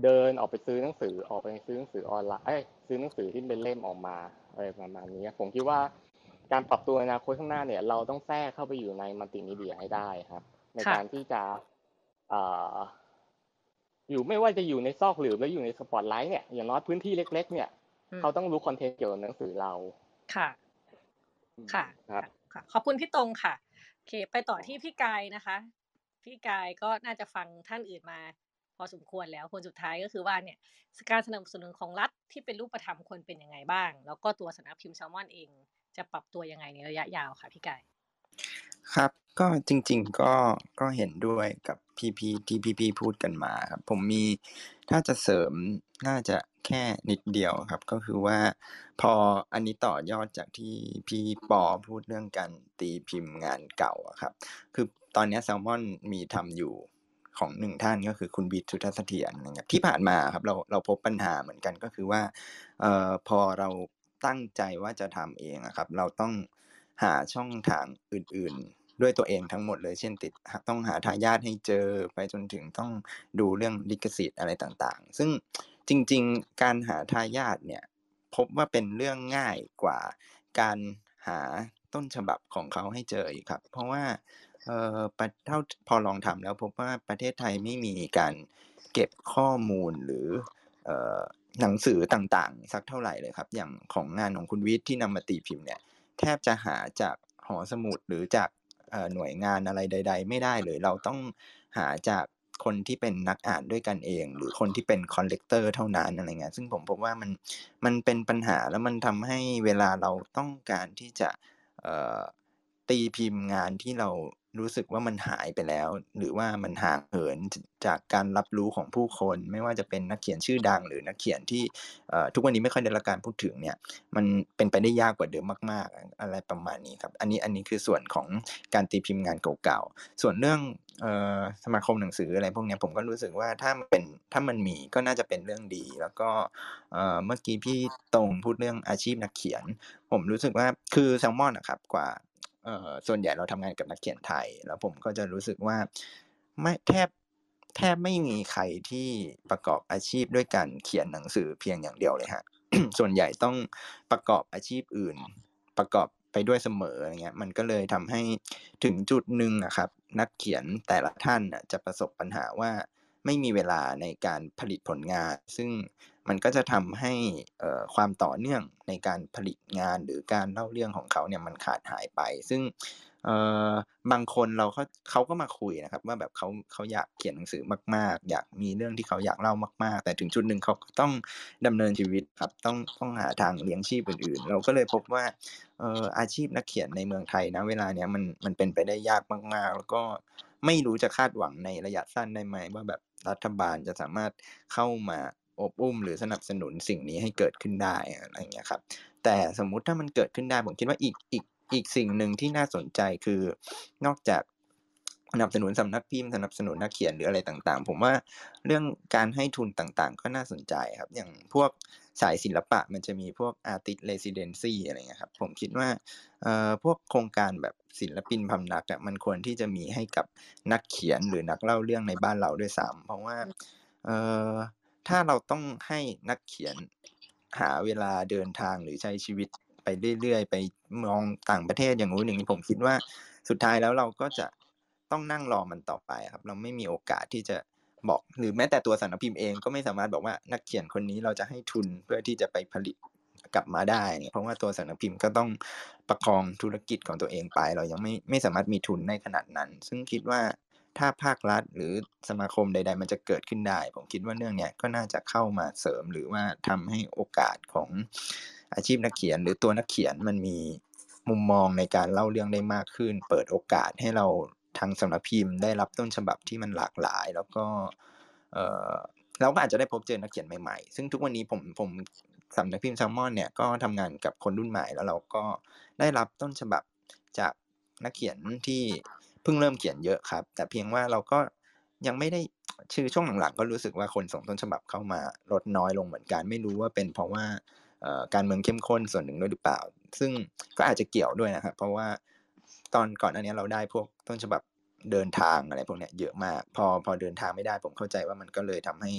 เดินออกไปซื้อหนังสือออกไปซื้อหนังสือออนไลน์เอ้ยซื้อหนังสือที่เป็นเล่มออกมาอะไรประมาณนี้ผมคิดว่าการปรับตัวในอนาคตข้างหน้าเนี่ย เราต้องแทรกเข้าไปอยู่ในมัลติมีเดียให้ได้ครับ ในค่ะการที่จะเอ่ออยู่ไม่ว่าจะอยู่ในซอกหลืบหรืออยู่ในสปอตไลท์เนี่ยอย่างน้อยพื้นที่เล็ก ๆ เนี่ยอืมเขาต้องรู้คอนเทนต์เกี่ยวกับหนังสือเราค่ะ ค่ะครับค่ะขอบคุณพี่ตรงค่ะโอเค ไปต่อที่พี่กายนะคะ พี่กายก็น่าจะฟังท่านอื่นมา พอสมควรแล้วคนสุดท้ายก็คือว่าเนี่ยการสนับสนุนของรัฐที่เป็นรูปธรรมควรเป็นยังไงบ้าง แล้วก็ตัวสนักพิมพ์แซลมอนเอง จะปรับตัวยังไงในระยะยาวค่ะพี่กายครับก็จริงๆก็ก็เห็นด้วยกับพี่พีที่พี่พีพูดกันมาครับผมมีถ้าจะเสริมน่าจะแค่นิดเดียวครับ ก็คือว่าพออันนี้ต่อยอดจากที่พี่ปอพูดเรื่องการตีพิมพ์งานเก่าครับ คือ ตอนนี้แซลมอนมีทำอยู่ของหนึ่งท่านก็คือคุณบีทสุทัศเสถียรนะครับที่ผ่านมาครับเราเราพบปัญหาเหมือนกันก็คือว่าเอ่อพอเราตั้งใจว่าจะทำเองครับ เราต้องหาช่องทางอื่นๆ ด้วยตัวเองทั้งหมดเลยเช่นติดต้องหาทายาทให้เจอไปจนถึงต้องดูเรื่องลิขสิทธิ์อะไรต่างๆ ซึ่งจริงๆ การหาทายาทเนี่ยพบว่าเป็นเรื่องง่ายกว่าการหาต้นฉบับของเขาให้เจออีกครับ เพราะว่า เอ่อเท่าพอลองทำแล้วพบว่าประเทศไทยไม่มีการเก็บข้อมูลหรือเอ่อหนังสือต่างๆ สักเท่าไหร่เลยครับ อย่างของงานของคุณวิทย์ที่นำมาตีพิมพ์เนี่ย แทบจะหาจากหอสมุดหรือจากเออหน่วยงานอะไรใด ๆ ไม่ได้เลย เราต้องหาจากคนที่เป็นนักอ่านด้วยกันเอง หรือคนที่เป็น collector เท่านั้นอะไรเงี้ยซึ่งผมพบว่ามันมันเป็นปัญหาแล้วมันทำให้เวลาเราต้องการที่จะตีพิมพ์งานที่เรา รู้สึกว่ามันหายไปแล้ว หรือว่ามันห่างเหินจากการรับรู้ของผู้คน ไม่ว่าจะเป็นนักเขียนชื่อดัง หรือนักเขียนที่ทุกวันนี้ไม่ค่อยได้รับการพูดถึงเนี่ย มันเป็นไปได้ยากกว่าเดิมมาก ๆ อะไรประมาณนี้ครับ อันนี้อันนี้คือส่วนของการตีพิมพ์งานเก่าๆ ส่วนเรื่องสมาคมหนังสืออะไรพวกนี้ผมก็รู้สึกว่าถ้ามันเป็นถ้ามันมีก็น่าจะเป็นเรื่องดี แล้วก็เมื่อกี้พี่ตรงพูดเรื่องอาชีพนักเขียน ผมรู้สึกว่าคือแซลมอนอะครับกว่า ส่วนใหญ่เราทำงานกับนักเขียนไทย แล้วผมก็จะรู้สึกว่าไม่แทบแทบไม่มีใครที่ประกอบอาชีพด้วยการเขียนหนังสือเพียงอย่างเดียวเลยฮะ ส่วนใหญ่ต้องประกอบอาชีพอื่น ประกอบไปด้วยเสมออะไรเงี้ย มันก็เลยทำให้ถึงจุดหนึ่งอะครับ นักเขียนแต่ละท่านจะประสบปัญหาว่าไม่มีเวลาในการผลิตผลงาน ซึ่ง มันก็จะทำให้ความต่อเนื่องในการผลิตงานหรือการเล่าเรื่องของเขาเนี่ยมันขาดหายไป ซึ่งบางคนเราเขาเขาก็มาคุยนะครับ ว่าแบบเขาเขาอยากเขียนหนังสือมาก ๆ อยากมีเรื่องที่เขาอยากเล่ามาก ๆ แต่ถึงจุดหนึ่งเขาก็ต้องดำเนินชีวิตครับต้องต้องหาทางเลี้ยงชีพอื่น ๆ เราก็เลยพบว่าอาชีพนักเขียนในเมืองไทยณเวลาเนี้ยมันมันเป็นไปได้ยากมาก ๆ แล้วก็ไม่รู้จะคาดหวังในระยะสั้นได้ไหมว่าแบบรัฐบาลจะสามารถเข้ามา อบอุ้มหรือสนับสนุนสิ่งนี้ให้เกิดขึ้นได้อะไรเงี้ยครับ แต่สมมุติถ้ามันเกิดขึ้นได้ผมคิดว่าอีกอีกอีกสิ่งหนึ่งที่น่าสนใจคือนอกจากสนับสนุนสำนักพิมพ์สนับสนุนนักเขียนหรืออะไรต่างๆ ผมว่าเรื่องการให้ทุนต่างๆ ก็น่าสนใจครับ อย่างพวกสายศิลปะมันจะมีพวก artist residency อะไรเงี้ยครับ ผมคิดว่าเอ่อพวกโครงการแบบศิลปินพำนักอะมันควรที่จะมีให้กับนักเขียนหรือนักเล่าเรื่องในบ้านเราด้วยซ้ำเพราะว่าเอ่อ ถ้าเราต้องให้นักเขียนหาเวลาเดินทางหรือใช้ชีวิตไปเรื่อยๆ ไปมองต่างประเทศอย่างนู้นอย่างนี้ผมคิดว่าสุดท้ายแล้วเราก็จะต้องนั่งรอมันต่อไปครับ เราไม่มีโอกาสที่จะบอกหรือแม้แต่ตัวสำนักพิมพ์เองก็ไม่สามารถบอกว่านักเขียนคนนี้เราจะให้ทุนเพื่อที่จะไปผลิตกลับมาได้เนี่ยเพราะว่าตัวสำนักพิมพ์ก็ต้องประคองธุรกิจของตัวเองไป เรายังไม่ไม่สามารถมีทุนในขนาดนั้น ซึ่งคิดว่า ถ้าภาครัฐหรือสมาคมใด ๆ มันจะเกิดขึ้นได้ ผมคิดว่าเรื่องเนี้ยก็น่าจะเข้ามาเสริมหรือว่าทำให้โอกาสของอาชีพนักเขียน หรือตัวนักเขียนมันมีมุมมองในการเล่าเรื่องได้มากขึ้น เปิดโอกาสให้เราทางสำนักพิมพ์ได้รับต้นฉบับที่มันหลากหลาย แล้วก็เออเราก็อาจจะได้พบเจอนักเขียนใหม่ๆ ซึ่งทุกวันนี้ผมผมสำนักพิมพ์แซลมอนเนี่ยก็ทำงานกับคนรุ่นใหม่แล้วเราก็ได้รับต้นฉบับจากนักเขียนที่ เพิ่งเริ่มเขียนเยอะครับ แต่เพียงว่าเราก็ยังไม่ได้ชื่อช่วงหลังๆก็รู้สึกว่าคนส่งต้นฉบับเข้ามาลดน้อยลงเหมือนกันไม่รู้ว่าเป็นเพราะว่าเอ่อการเมืองเข้มข้นส่วนหนึ่งด้วยหรือเปล่า ซึ่งก็อาจจะเกี่ยวด้วยนะครับ เพราะว่าตอนก่อนอันนี้ยเราได้พวกต้นฉบับเดินทางอะไรพวกเนี้ยเยอะมาก พอพอเดินทางไม่ได้ผมเข้าใจว่ามันก็เลยทำให้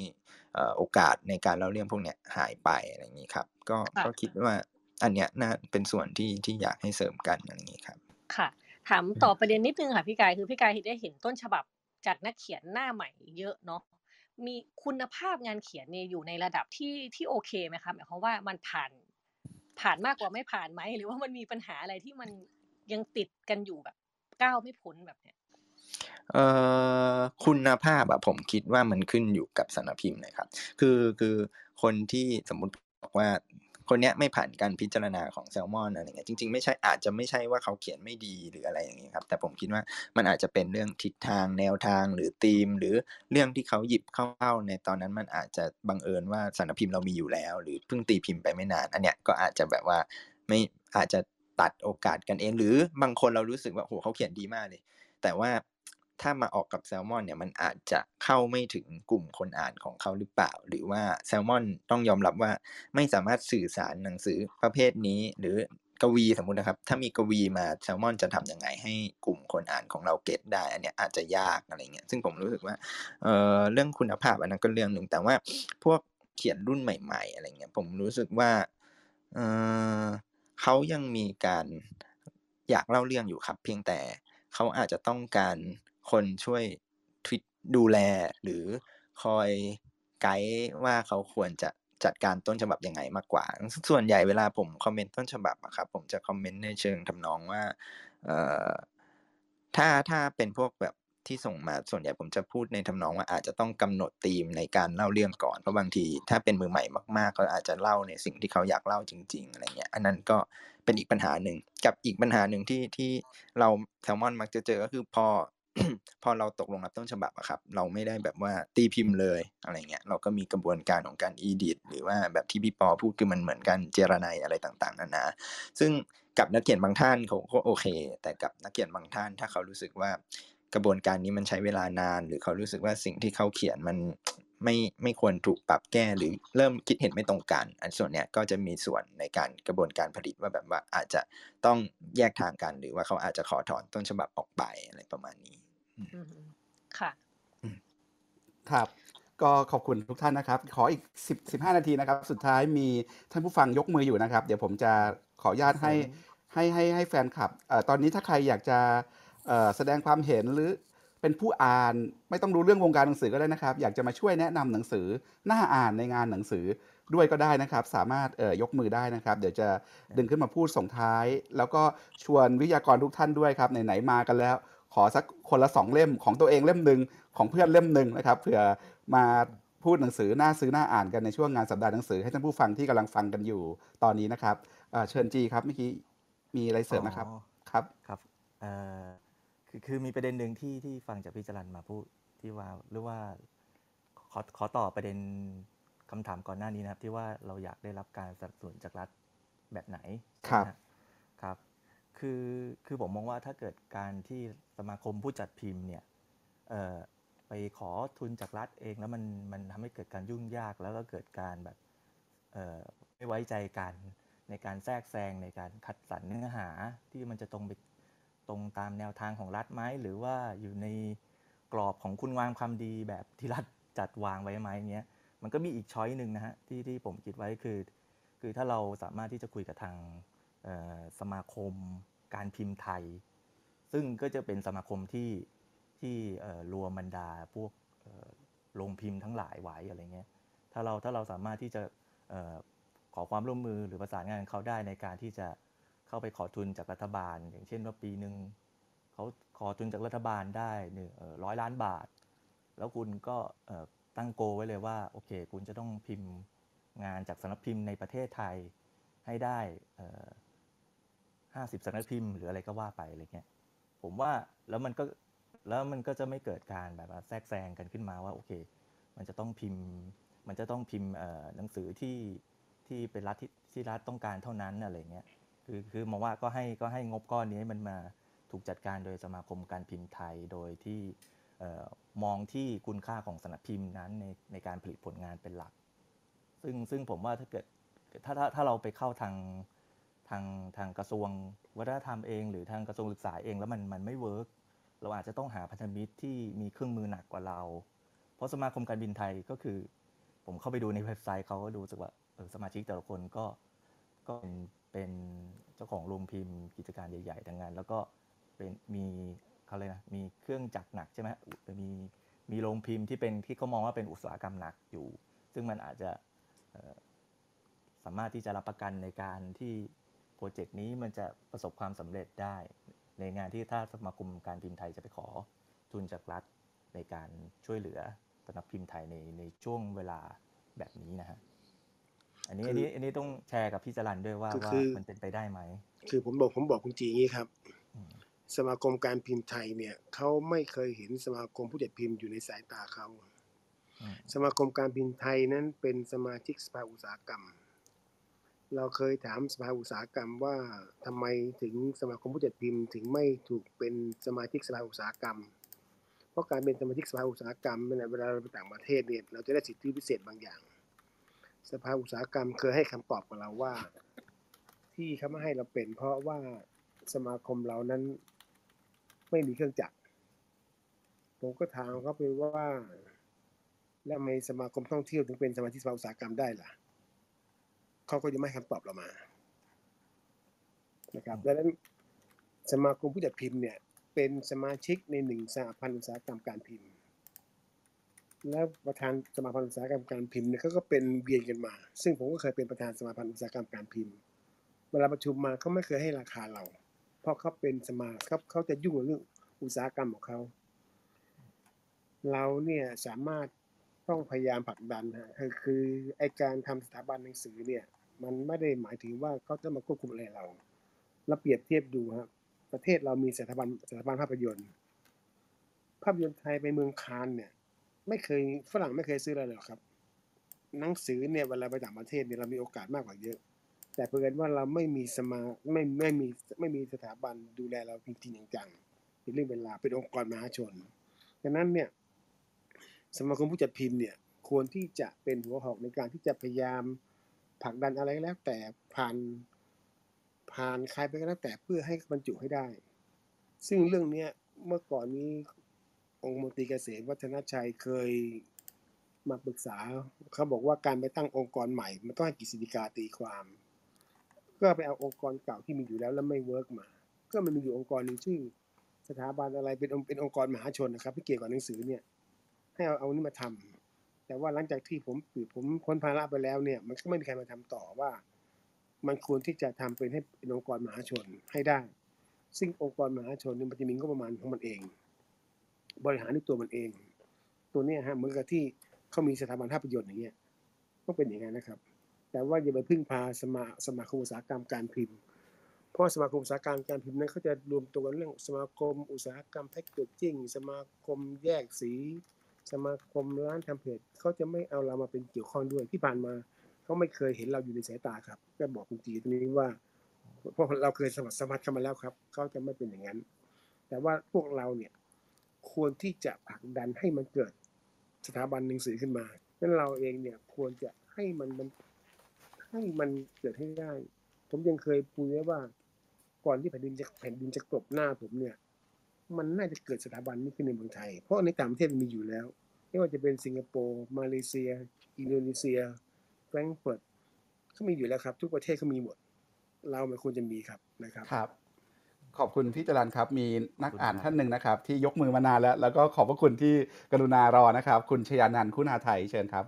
เอ่อโอกาสในการเล่าเรื่องพวกเนี้ยหายไปอะไรอย่างนี้ครับ ก็ค่ะก็คิดว่าอันเนี้ยน่าเป็นส่วนที่ที่อยากให้เสริมกันอะไรอย่างนี้ครับ ค่ะ ถามต่อประเด็นนิดนึงค่ะพี่กายคือพี่กายได้เห็นต้นฉบับจากนักเขียนหน้าใหม่เยอะเนาะมีคุณภาพงานเขียนเนี่ยอยู่ในระดับที่ที่โอเคไหมคะหมายความว่ามันผ่านผ่านมากกว่าไม่ผ่านไหมหรือว่ามันมีปัญหาอะไรที่มันยังติดกันอยู่แบบก้าวไม่พ้นแบบเนี้ยเอ่อคุณภาพอะผมคิดว่ามันขึ้นอยู่กับสำนักพิมพ์เลยครับ คือคือคนที่สมมุติบอกว่า คนเนี้ยไม่ผ่านการพิจารณาของแซลมอนอะไรเงี้ยจริง ๆไม่ใช่อาจจะไม่ใช่ว่าเขาเขียนไม่ดีหรืออะไรอย่างงี้ครับ แต่ผมคิดว่ามันอาจจะเป็นเรื่องทิศทางแนวทางหรือธีม หรือเรื่องที่เขาหยิบเข้าในตอนนั้นมันอาจจะบังเอิญว่าสำนักพิมพ์เรามีอยู่แล้ว หรือเพิ่งตีพิมพ์ไปไม่นานอันเนี้ยก็อาจจะแบบว่าไม่อาจจะตัดโอกาสกันเอง หรือบางคนเรารู้สึกว่าโอ้โฮเขาเขียนดีมากเลย แต่ว่า ถ้ามาออกกับแซลมอนเนี่ยมันอาจจะเข้าไม่ถึงกลุ่มคนอ่านของเขาหรือเปล่า หรือว่าแซลมอนต้องยอมรับว่าไม่สามารถสื่อสารหนังสือประเภทนี้ หรือกวีสมมุตินะครับ ถ้ามีกวีมาแซลมอนจะทำยังไงให้กลุ่มคนอ่านของเราเก็ตได้ อันเนี้ยอาจจะยากอะไรเงี้ยซึ่งผมรู้สึกว่าเอ่อเรื่องคุณภาพอันนั้นก็เรื่องหนึ่งแต่ว่าพวกเขียนรุ่นใหม่ๆอะไรเงี้ยผมรู้สึกว่าเออเขายังมีการอยากเล่าเรื่องอยู่ครับ เพียงแต่เขาอาจจะต้องการ คนช่วยทวิตดูแลหรือคอยไกด์ว่าเขาควรจะจัดการต้นฉบับยังไงมากกว่า ส่วนใหญ่เวลาผมคอมเมนต์ต้นฉบับอะครับ ผมจะคอมเมนต์ในเชิงทำนองว่าเอ่อถ้าถ้าเป็นพวกแบบที่ส่งมาส่วนใหญ่ผมจะพูดในทำนองว่าอาจจะต้องกำหนดธีมในการเล่าเรื่องก่อนเพราะบางทีถ้าเป็นมือใหม่มากๆเขาอาจจะเล่าในสิ่งที่เขาอยากเล่าจริง ๆอะไรเงี้ยอันนั้นก็เป็นอีกปัญหาหนึ่งกับอีกปัญหาหนึ่งที่ที่เราแซลมอนมักจะเจอก็คือพอ พอเราตกลงรับต้นฉบับอะครับ เราไม่ได้แบบว่าตีพิมพ์เลยอะไรเงี้ยเราก็มีกระบวนการของการอีดิทหรือว่าแบบที่พี่ปอพูดคือมันเหมือนกันเจรไนายอะไรต่างๆนานาซึ่งกับนักเขียนบางท่านเขาก็โอเค แต่กับนักเขียนบางท่าน ถ้าเขารู้สึกว่ากระบวนการนี้มันใช้เวลานาน หรือเขารู้สึกว่าสิ่งที่เขาเขียนมันไม่ไม่ควรถูกปรับแก้หรือเริ่มคิดเห็นไม่ตรงกัน อันส่วนเนี้ยก็จะมีส่วนในการกระบวนการผลิตว่าแบบว่าอาจจะต้องแยกทางกัน หรือว่าเขาอาจจะขอถอนต้นฉบับออกไปอะไรประมาณนี้ ค่ะ ครับ ก็ขอบคุณทุกท่านนะครับ ขออีกสิบสิบห้านาทีนะครับ สุดท้ายมีท่านผู้ฟังยกมืออยู่นะครับ เดี๋ยวผมจะขออนุญาตให้ให้ให้ให้แฟนคลับเอ่อตอนนี้ถ้าใครอยากจะเอ่อแสดงความเห็นหรือเป็นผู้อ่านไม่ต้องรู้เรื่องวงการหนังสือก็ได้นะครับ อยากจะมาช่วยแนะนำหนังสือหน้าอ่านในงานหนังสือด้วยก็ได้นะครับ สามารถเอ่อยกมือได้นะครับ เดี๋ยวจะดึงขึ้นมาพูดส่งท้าย แล้วก็ชวนวิทยากรทุกท่านด้วยครับไหนๆมากันแล้ว ขอสักคนละสองเล่มของตัวเองเล่มหนึ่งของเพื่อนเล่มหนึ่งนะครับเผื่อมาพูดหนังสือหน้าซื้อหน้าอ่านกันในช่วงงานสัปดาห์หนังสือให้ท่านผู้ฟังที่กำลังฟังกันอยู่ตอนนี้นะครับเอ่อเชิญจีครับเมื่อกี้มีอะไรเสริมนะครับอ๋อครับครับเอ่อคือคือมีประเด็นหนึ่งที่ที่ฟังจากพี่จรันมาพูดที่ว่าหรือว่าขอขอตอบประเด็นคำถามก่อนหน้านี้นะครับ ที่ว่าเราอยากได้รับการสนับสนุนจากรัฐแบบไหนครับนะฮะครับ คือคือผมมองว่าถ้าเกิดการที่สมาคมผู้จัดพิมพ์เนี่ยไปขอทุนจากรัฐเองแล้วมันมันทำให้เกิดการยุ่งยากแล้วก็เกิดการแบบไม่ไว้ใจกันในการแทรกแซงในการคัดสรรเนื้อหาที่มันจะตรงไปตรงตามแนวทางของรัฐไหมหรือว่าอยู่ในกรอบของคุณงามความดีแบบที่รัฐจัดวางไว้ไหมเงี้ยมันก็มีอีกช้อยหนึ่งนะฮะที่ที่ผมคิดไว้คือ คือถ้าเราสามารถที่จะคุยกับทางสมาคม การพิมพ์ไทย ซึ่งก็จะเป็นสมาคมที่ที่รวมบรรดาพวกเอ่อโรงพิมพ์ทั้งหลายไว้อะไรเงี้ย ถ้าเราถ้าเราสามารถที่จะขอความร่วมมือหรือประสานงานเขาได้ในการที่จะเข้าไปขอทุนจากรัฐบาล อย่างเช่นว่าปีหนึ่งเขาขอทุนจากรัฐบาลได้หนึ่งร้อยล้านบาท แล้วคุณก็ตั้งโกไว้เลยว่าโอเค คุณจะต้องพิมพ์งานจากสำนักพิมพ์ในประเทศไทยให้ได้ ห้าสิบสำนักพิมพ์หรืออะไรก็ว่าไปอะไรเงี้ยผมว่าแล้วมันก็แล้วมันก็จะไม่เกิดการแบบแทรกแซงกันขึ้นมาว่าโอเค มันจะต้องพิมพ์ มันจะต้องพิมพ์หนังสือที่ที่เป็นรัฐที่ที่รัฐต้องการเท่านั้นอะไรเงี้ยคือคือมองว่าก็ให้ก็ให้งบก้อนนี้มันมาถูกจัดการโดยสมาคมการพิมพ์ไทยโดยที่มองที่คุณค่าของสำนักพิมพ์นั้นในในการผลิตผลงานเป็นหลัก ซึ่งซึ่งผมว่าถ้าเกิดถ้าถ้าถ้าเราไปเข้าทาง ทางทางกระทรวงวัฒนธรรมเอง หรือทางกระทรวงศึกษาเองแล้วมันมันไม่ work เราอาจจะต้องหาพันธมิตรที่มีเครื่องมือหนักกว่าเรา เพราะสมาคมการบินไทยก็คือ ผมเข้าไปดูในเว็บไซต์เขาก็ดูสึกว่าเออสมาชิกแต่ละคนก็ก็เป็นเป็นเจ้าของโรงพิมพ์กิจการใหญ่ๆทั้งนั้นแล้วก็เป็นมีเขาเลยนะมีเครื่องจักรหนักใช่ไหมมีมีโรงพิมพ์ที่เป็นที่เขามองว่าเป็นอุตสาหกรรมหนักอยู่ ซึ่งมันอาจจะสามารถที่จะรับประกันในการที่ รเจกต์นี้มันจะประสบความสำเร็จได้ ในงานที่ถ้าสมาคมการพิมพ์ไทยจะไปขอทุนจากรัฐในการช่วยเหลือสำนักพิมพ์ไทยในในช่วงเวลาแบบนี้นะฮะอันนี้คืออันนี้อันนี้ต้องแชร์กับพี่จรันด้วยว่าคือว่าคือมันเป็นไปได้ไหมคือผมบอกผมบอกคุณจีอย่างนี้ครับ สมาคมการพิมพ์ไทยเนี่ยเขาไม่เคยเห็นสมาคมผู้จัดพิมพ์อยู่ในสายตาเขาสมาคมการพิมพ์ไทยนั้นเป็นสมาชิกสภาอุตสาหกรรม เราเคยถามสภาอุตสาหกรรมว่าทำไมถึงสมาคมผู้จัดพิมพ์ ถึงไม่ถูกเป็นสมาชิกสภาอุตสาหกรรม เพราะการเป็นสมาชิกสภาอุตสาหกรรมเนี่ยเวลาเราไปต่างประเทศเนี่ยเราจะได้สิทธิพิเศษบางอย่าง สภาอุตสาหกรรมเคยให้คำตอบกับเราว่า ที่เขาไม่ให้เราเป็น เพราะว่าสมาคมเรานั้นไม่มีเครื่องจักรผมก็ถามเขาไปว่า แล้วทำไมสมาคมท่องเที่ยวถึงเป็นสมาชิกสภาอุตสาหกรรมได้ล่ะ เขาก็จะไม่ให้คำตอบเรามา นะครับดังนั้นสมาคมผู้จัดพิมพ์เนี่ย เป็นสมาชิกในหนึ่งสหพันธ์อุตสาหกรรมการพิมพ์ แล้วประธานสมาพันธ์อุตสาหกรรมการพิมพ์เนี่ยเขาก็เป็นเวียนกันมา ซึ่งผมก็เคยเป็นประธานสมาพันธ์อุตสาหกรรมการพิมพ์ เวลาประชุมมาเขาไม่เคยให้ราคาเรา เพราะเขาเป็นสมาเขาเขาจะยุ่งกับเรื่องอุตสาหกรรมของเขา เราเนี่ยสามารถต้องพยายามผลักดันฮะคือคือไอการทำสถาบันหนังสือเนี่ย มันไม่ได้หมายถึงว่าเขาจะมาควบคุมอะไรเราเราเปรียบเทียบดูครับประเทศเรามีสถาบันสถาบันภาพยนตร์ ภาพยนตร์ไทยไปเมืองคานเนี่ย ไม่เคยฝรั่งไม่เคยซื้ออะไรเลยหรอกครับ หนังสือเนี่ยเวลาไปต่างประเทศเนี่ยเรามีโอกาสมากกว่าเยอะ แต่เพื่อนว่าเราไม่มีสมาไม่ไม่มีไม่มีสถาบันดูแลเราจริงๆจังๆเป็นเรื่องเวลาเป็นองค์กรมหาชนดังนั้นเนี่ยสมาคมผู้จัดพิมพ์เนี่ยควรที่จะเป็นหัวหอกในการที่จะพยายาม ผลักดันอะไรก็แล้ว แต่ผ่านผ่านใครไปก็แล้วแต่เพื่อให้บรรจุให้ได้ ซึ่งเรื่องเนี้ยเมื่อก่อนนี้องคมนตรีเกษมวัฒนชัยเคยมาปรึกษาเขาบอกว่าการไปตั้งองค์กรใหม่ มันต้องให้กฤษฎีกาตีความ ก็ไปเอาองค์กรเก่าที่มีอยู่แล้วแล้วไม่ work มา ก็มันมีอยู่องค์กรหนึ่งชื่อ สถาบันอะไรเป็นองค์เป็นองค์กรมหาชนนะครับที่เกี่ยวกับหนังสือเนี่ย ให้เอาเอานี่มาทำ แต่ว่าหลังจากที่ผมปิดผมพ้นภาระไปแล้วเนี่ย มันก็ไม่มีใครมาทำต่อว่า มันควรที่จะทำเป็นให้เป็นองค์กรมหาชนให้ได้ ซึ่งองค์กรมหาชนเนี่ยมันจะมีงบประมาณของมันเอง บริหารด้วยตัวมันเอง ตัวเนี้ยฮะเหมือนกับที่เขามีสถาบันภาพยนตร์อย่างเงี้ยต้องเป็นอย่างนั้นนะครับ แต่ว่าอย่าไปพึ่งพาสมาสมาคมอุตสาหกรรมการพิมพ์เพราะสมาคมอุตสาหกรรมการพิมพ์นั้นเขาจะรวมตัวกันเรื่องสมาคมอุตสาหกรรมแพ็กเกจจิ้งสมาคมแยกสี สมาคมร้านทำเพจเขาจะไม่เอาเรามาเป็นเกี่ยวข้องด้วยที่ผ่านมาเขาไม่เคยเห็นเราอยู่ในสายตาครับก็บอกคุณจีตรงนี้ว่าเพราะเราเคยสมัครสมัครกันมาแล้วครับเขาจะไม่เป็นอย่างนั้น แต่ว่าพวกเราเนี่ยควรที่จะผลักดันให้มันเกิดสถาบันหนังสือขึ้นมาดังนั้นเราเองเนี่ยควรจะให้มันมันให้มันเกิดให้ได้ ผมยังเคยพูดไว้ว่า ก่อนที่แผ่นดินจะแผ่นดินจะกลบหน้าผมเนี่ย มันน่าจะเกิดสถาบันนี้ขึ้นในเมืองไทย เพราะในต่างประเทศมันมีอยู่แล้ว ไม่ว่าจะเป็นสิงคโปร์ มาเลเซีย อินโดนีเซีย แฟรงก์เฟิร์ตเขามีอยู่แล้วครับ ทุกประเทศเขามีหมด เรามันควรจะมีครับนะครับครับ ขอบคุณพี่จรันครับ มีนักอ่านท่านหนึ่งนะครับ ที่ยกมือมานานแล้ว แล้วก็ขอบพระคุณที่กรุณารอนะครับ คุณชยานันท์คุณาไทยเชิญครับ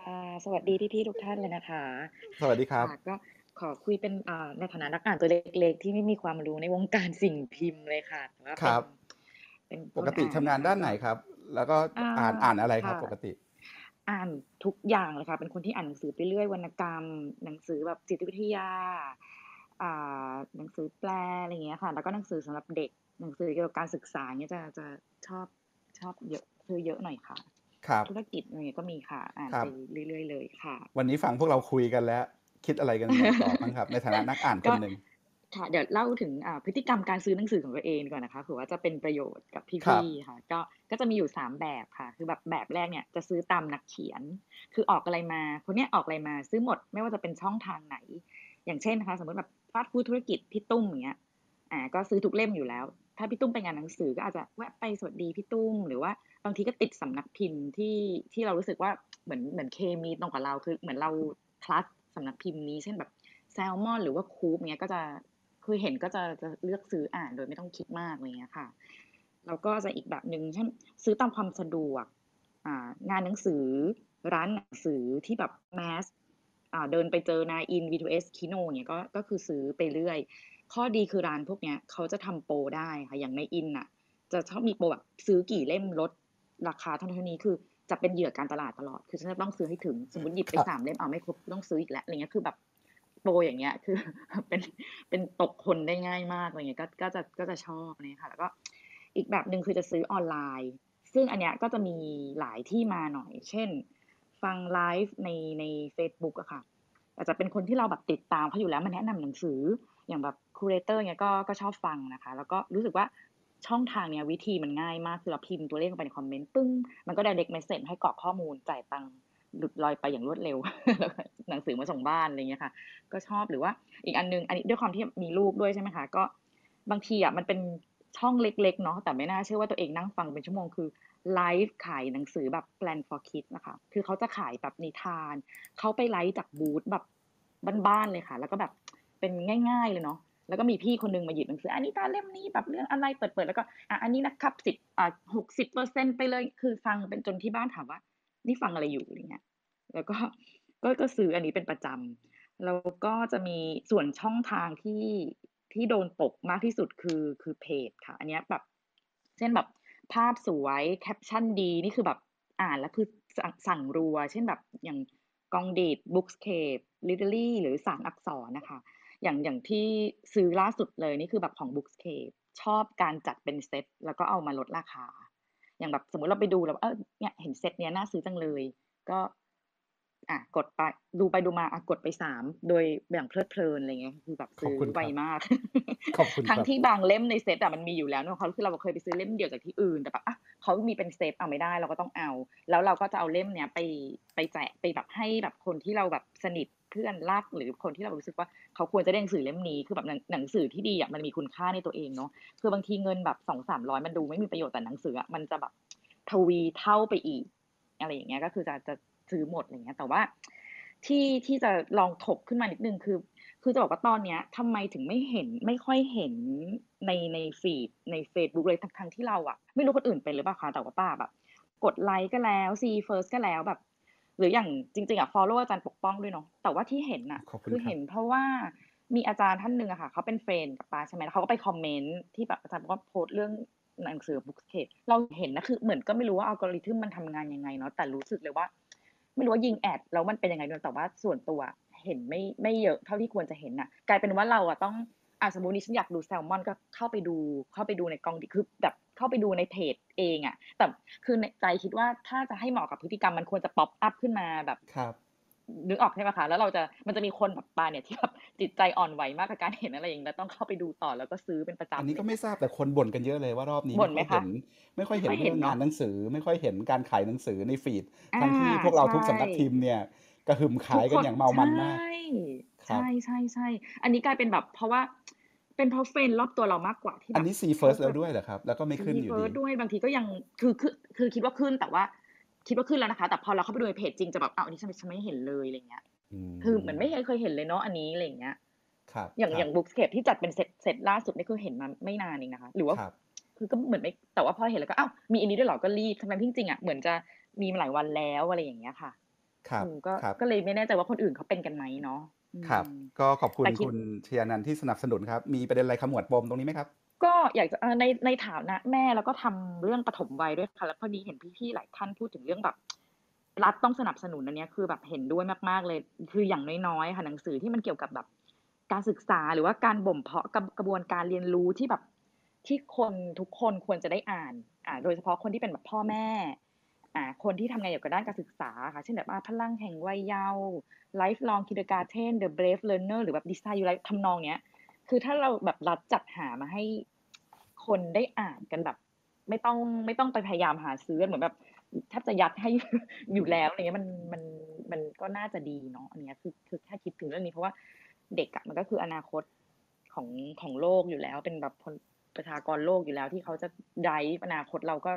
ค่ะสวัสดีพี่ๆทุกท่านเลยนะคะ สวัสดีครับค่ะก็ ขอคุยเป็นอ่าในฐานะนักอ่านตัวเล็ก ๆ ที่ไม่มีความรู้ในวงการสิ่งพิมพ์เลยค่ะแต่ว่าคเป็รันบเป็นปกติคนทำงานด้านไหนครับ แล้วก็อ่าอ่านอ่านอะไรครับค่ะปกติ อ่านทุกอย่างเลยค่ะ เป็นคนที่อ่านหนังสือไปเรื่อยวรรณกรรม หนังสือแบบจิตวิทยาอ่าหนังสือแปลอะไรอย่างเงี้ยค่ะ แล้วก็หนังสือสำหรับเด็ก หนังสือเกี่ยวกับการศึกษาเงี้ยจะจะชอบชอบเยอะซื้อเยอะหน่อยค่ะ ครับ ธุรกิจอะไรเงี้ยก็มีค่ะ อ่านครัไปบเรื่อยๆเลยค่ะ วันนี้ฟังพวกเราคุยกันแล้ว คิดอะไรกันต่อบ้างครับ ในฐานะนักอ่านคก็นหนึ่งค่ะเดี๋ยวเล่าถึงอ่าพฤติกรรมการซื้อหนังสือของตัวเองดีกว่อนนะคะเผื่อว่าจะเป็นประโยชน์กับครัพี่บๆค่ะ ก็ก็จะมีอยู่สามแบบค่ะ คือแบบแบบแรกเนี่ยจะซื้อตามนักเขียน คือออกอะไรมาคนเนี้ยออกอะไรมาซื้อหมด ไม่ว่าจะเป็นช่องทางไหน อย่างเช่นนะคะสมมติแบบฟาสต์ฟู้ดธุรกิจพี่ตุ้มอย่างเงี้ยอ่าก็ซื้อทุกเล่มอยู่แล้ว ถ้าพี่ตุ้มไปงานหนังสือก็อาจจะแวะไปสวัสดีพี่ตุ้ม หรือว่าบางทีก็ติดสำนักพิมพ์ที่ที่เรารู้สึกว่าเหมือนเหมือนเคมีตรงกับเราคือเหมือนเราคลัส สำนักพิมพ์นี้เช่นแบบแซลมอน หรือว่าคูปเนี้ยก็จะคือเห็นก็จะจะเลือกซื้ออ่านโดยไม่ต้องคิดมากอะไรเงี้ยค่ะแล้วก็จะอีกแบบหนึ่งเช่นซื้อตามความสะดวกอ่างานหนังสือร้านหนังสือที่แบบแมสเดินไปเจอนาอิน V2S คิโนเนี่ยก็ก็คือซื้อไปเรื่อย ข้อดีคือร้านพวกเนี้ยเขาจะทำโปรได้ค่ะอย่างในอินน่ะ จะชอบมีโปรแบบซื้อกี่เล่มลดราคาเท่านั้นเท่านี้คือ จะเป็นเหยื่อการตลาดตลอด คือฉันจะต้องซื้อให้ถึง สมมติหยิบไปครับสามเล่มเอาไม่ครบต้องซื้ออีกแล้วอะไรเงี้ยคือแบบโปรอย่างเงี้ย คือเป็นเป็นตกคนได้ง่ายมากอะไรเงี้ยก็ก็จะก็จะชอบเนี่ยค่ะ แล้วก็อีกแบบหนึ่งคือจะซื้อออนไลน์ ซึ่งอันเนี้ยก็จะมีหลายที่มาหน่อย เช่น ฟังไลฟ์ในใน Facebook อะค่ะอาจจะเป็นคนที่เราแบบติดตามเขาอยู่แล้วมาแนะนำหนังสืออย่างแบบคูเรเตอร์เนี่ยก็ก็ชอบฟังนะคะ แล้วก็รู้สึกว่า ช่องทางเนี้ยวิธีมันง่ายมากคือเราพิมพ์ตัวเลขลงไปในคอมเมนต์ปึ้ง มันก็ได้เด็กเมสเซจให้กรอกข้อมูลจ่ายตังค์หลุดลอยไปอย่างรวดเร็ว หนังสือมาส่งบ้านอะไรเงี้ยค่ะ ก็ชอบหรือว่าอีกอันนึง อันนี้ด้วยความที่มีลูกด้วยใช่ไหมคะก็บางทีอะมันเป็นช่องเล็กๆเนาะแต่ไม่น่าเชื่อว่าตัวเองนั่งฟังเป็นชั่วโมงคือไลฟ์ขายหนังสือแบบ Plan for Kids นะคะ คือเขาจะขายแบบนิทาน เขาไปไลฟ์จากบูธแบบบ้านๆเลยค่ะ แล้วก็แบบเป็นง่าย ๆเลยเนาะ แล้วก็มีพี่คนนึงมาหยิบหนังสืออันนี้ตาเล่มนี้แบบเรื่องอะไรเปิดๆแล้วก็อะอันนี้นะครับสิบอะหกสิบเปอร์เซ็นไปเลยคือฟังเป็นจนที่บ้านถามว่า นี่ฟังอะไรอยู่อะไรเงี้ยแล้วก็ก็ก็ซื้ออันนี้เป็นประจแล้วก็จะมีส่วนช่องทางที่ที่โดนตกมากที่สุดคือคือเพจค่ะ อันนี้แบบเช่นแบบภาพสวยแคปชั่นดีนี่คือแบบอ่านแล้วคือสั่งสั่งรัว เช่นแบบอย่างกองดีดบุ๊กสเคปลิเ e อรี่หรือสารอักษรนะคะ อย่างอย่างที่ซื้อล่าสุดเลยนี่คือแบบของ Bookscape ชอบการจัดเป็นเซตแล้วก็เอามาลดราคา อย่างแบบสมมติเราไปดูแล้วเออเนี่ยเห็นเซตเนี้ยน่าซื้อจังเลย ก็ อะกดไปดูไปดูมาอะกดไปสามโดยอย่างเพลิดเพลินอะไรเงี้ยคือแบบขอบซื้อคุณคไวรับมากขอบคุณคทั้งรับที่บางเล่มในเซตอะมันมีอยู่แล้วเนอะเขาคือเราเคยไปซื้อเล่มเดียวจากที่อื่นแต่แบบอะเขามีเป็นเซตเอาไม่ได้เราก็ต้องเอา แล้วเราก็จะเอาเล่มเนี้ยไปไปแจกไปแบบให้แบบคนที่เราแบบสนิทเพื่อนรักหรือคนที่เรารู้สึกว่าเขาควรจะได้หนังสือเล่มนี้คือแบบหนังหนังสือที่ดีอะมันมีคุณค่าในตัวเองเนาะคือบางทีเงินแบบสองสามร้อยมันดูไม่มีประโยชน์แต่หนังสืออะมันจะแบบทวีเท่าไปอีกอะไรอย่างเงี้ยก็คือจะจะ ซื้อหมดอะไรเงี้ย แต่ว่าที่ที่จะลองถกขึ้นมานิดนึงคือ คือจะบอกว่าตอนเนี้ยทำไมถึงไม่เห็นไม่ค่อยเห็นในใน feed ใน Facebook เลยทั้งทั้งที่เราอะไม่รู้คนอื่นเป็นหรือเปล่าคะแต่ว่าป้าแบบ กดไลค์ก็แล้ว see first ก็แล้วแบบ หรืออย่างจริง ๆอะ follow อาจารย์ปกป้องด้วยเนาะแต่ว่าที่เห็นอะขอบคุณคือครับเห็นเพราะว่ามีอาจารย์ท่านหนึ่งอะค่ะเขาเป็น friend กับป้าใช่ไหมแล้วเขาก็ไป comment ที่แบบอาจารย์บอกว่าโพสต์เรื่องหนังสือ Bookscape เราเห็นนะคือเหมือนก็ไม่รู้ว่าอัลกอริทึมมันทำงานยังไงเนาะแต่รู้สึกเลยว่า ไม่รู้ว่ายิง ad แล้วมันเป็นยังไงด้วยแต่ว่าส่วนตัวเห็นไม่ไม่เยอะเท่าที่ควรจะเห็นน่ะ กลายเป็นว่าเราอะต้องอะสมมตินี่ฉันอยากดูแซลมอนก็เข้าไปดูเข้าไปดูในก็องดิดคือแบบเข้าไปดูในเพจเองอะแต่คือในใจคิดว่าถ้าจะให้เหมาะกับพฤติกรรมมันควรจะ pop up ขึ้นมาแบบครับ นึกออกใช่ไหมคะ แล้วเราจะมันจะมีคนแบบป้าเนี่ยที่แบบจิตใจอ่อนไหวมากกับการเห็นอะไรอย่างนี้แล้วต้องเข้าไปดูต่อแล้วก็ซื้อเป็นประจำอันนี้ก็เลยไม่ทราบแต่คนบ่นกันเยอะเลยว่ารอบนี้บ่นไหมค่อยคะเห็นไม่ค่อยเห็นไม่ค่อยเห็เรื่นองเนอะงานหนังสือ ไม่ค่อยเห็นการขายหนังสือในฟีดอ่าทั้งที่พวกเราทุกใช่สำนักพิมพ์เนี่ยกระหึ่มทุขากยคกันนอย่างเมามันมากใช่ครับใช่ใช่ใช่อันนี้กลายเป็นแบบเพราะว่าเป็นเพราะเฟรนด์รอบตัวเรามากกว่าที่อัแบนบนี้ see เขา first จะแล้วด้วยเหรอครับ แล้วก็ไม่ขึ้นซีอยู่เฟิดีร์สด้วยบางทีก็ยังคือคือคือคิดว่าขึ้นแต่ว่า คิดว่าขึ้นแล้วนะคะ แต่พอเราเข้าไปดูในเพจจริงจะแบบอ้าวอันนี้ฉันฉันไม่เห็นเลยอะไรเงี้ยอืมคือเหมือนไม่เคยเห็นเลยเนาะอันนี้อะไรเงี้ยครับ อย่างคอรับย่าง Bookscape ที่จัดเป็น set set ล่าสุดนี่คือเห็นมาไม่นานเองนะคะ หรือว่าครับคือก็เหมือนไม่แต่ว่าพอเห็นแล้วก็อ้าวมีอันนี้ด้วยเหรอก็รีบทำไมจริงๆอะเหมือนจะมีมาหลายวันแล้วอะไรอย่างเงี้ยค่ะครับอืมก็ครับก็เลยไม่แน่ใจว่าคนอื่นเขาเป็นกันไหมเนาะอืครับมก็ขอบคุณแต่คิดคุณชยานันท์ที่สนับสนุนครับ มีประเด็นอะไรขมวดปมตรงนี้ไหมครับ ก็อยากจะในในฐานะแม่แล้วก็ทำเรื่องปฐมวัยด้วยค่ะแล้วพอดีเห็นพี่ๆหลายท่านพูดถึงเรื่องแบบรัฐต้องสนับสนุนอันนี้คือแบบเห็นด้วยมากๆเลย คืออย่างน้อยๆค่ะหนังสือที่มันเกี่ยวกับแบบการศึกษาหรือว่าการบ่มเพาะกระกระบวนการเรียนรู้ที่แบบที่คนทุกคนควรจะได้อ่านอ่าโดยเฉพาะคนที่เป็นแบบพ่อแม่อ่าคนที่ทำงานเกี่ยวกับด้านการศึกษาค่ะเช่นแบบว่าพลังแห่งวัยเยาว์ lifelong kindergarten the brave learner หรือแบบ design your life ทำนองเนี้ย คือถ้าเราแบบรัฐจัดหามาให้คนได้อ่านกันแบบ ไม่ต้องไม่ต้องไปพยายามหาซื้อเหมือนแบบแทบจะยัดให้อยู่แล้วอะไรเงี้ยมันมันมันก็น่าจะดีเนาะอันเนี้ยคือคือแค่คิดถึงเรื่องนี้เพราะว่าเด็กอะมันก็คืออนาคตของของโลกอยู่แล้ว เป็นแบบคนประชากรโลกอยู่แล้ว ที่เขาจะไดอนาคตเราก็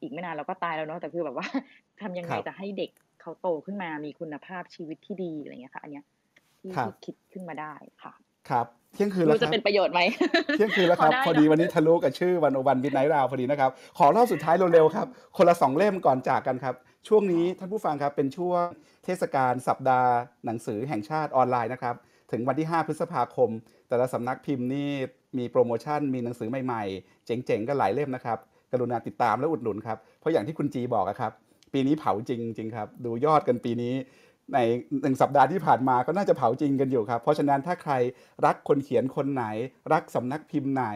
อีกไม่นานเราก็ตายแล้วเนาะแต่คือแบบว่าทำยังไงครับจะให้เด็กเขาโตขึ้นมามีคุณภาพชีวิตที่ดีอะไรเงี้ยค่ะ อันเนี้ยที่ครับที่คิดขึ้นมาได้ค่ะ ครับเที่ยงคืนไม่แล้วรู้คจะรับเป็นประโยชน์ไหมเที่ยงคืนแล้วครับ พอได้พอดีเนอะวันนี้ทะลุกับชื่อวันโอวันมิดไนท์ราวพอดีนะครับ ขอรอบสุดท้ายเร็วๆครับ คนละสองเล่มก่อนจากกันครับ ช่วงนี้ท่านผู้ฟังครับเป็นช่วงเทศกาลสัปดาห์หนังสือแห่งชาติออนไลน์นะครับ ถึงวันที่ 5 พฤษภาคม แต่ละสำนักพิมพ์นี่มีโปรโมชั่นมีหนังสือใหม่ๆ เจ๋งๆกันหลายเล่มนะครับกรุณาติดตามและอุดหนุนครับเพราะอย่างที่คุณจีบอกอะครับปีนี้เผาจริงจริงๆครับ ดูยอดกันปีนี้ ในหนึ่งสัปดาห์ที่ผ่านมาก็น่าจะเผาจริงกันอยู่ครับ เพราะฉะนั้นถ้าใครรักคนเขียนคนไหน รักสำนักพิมพ์ไหน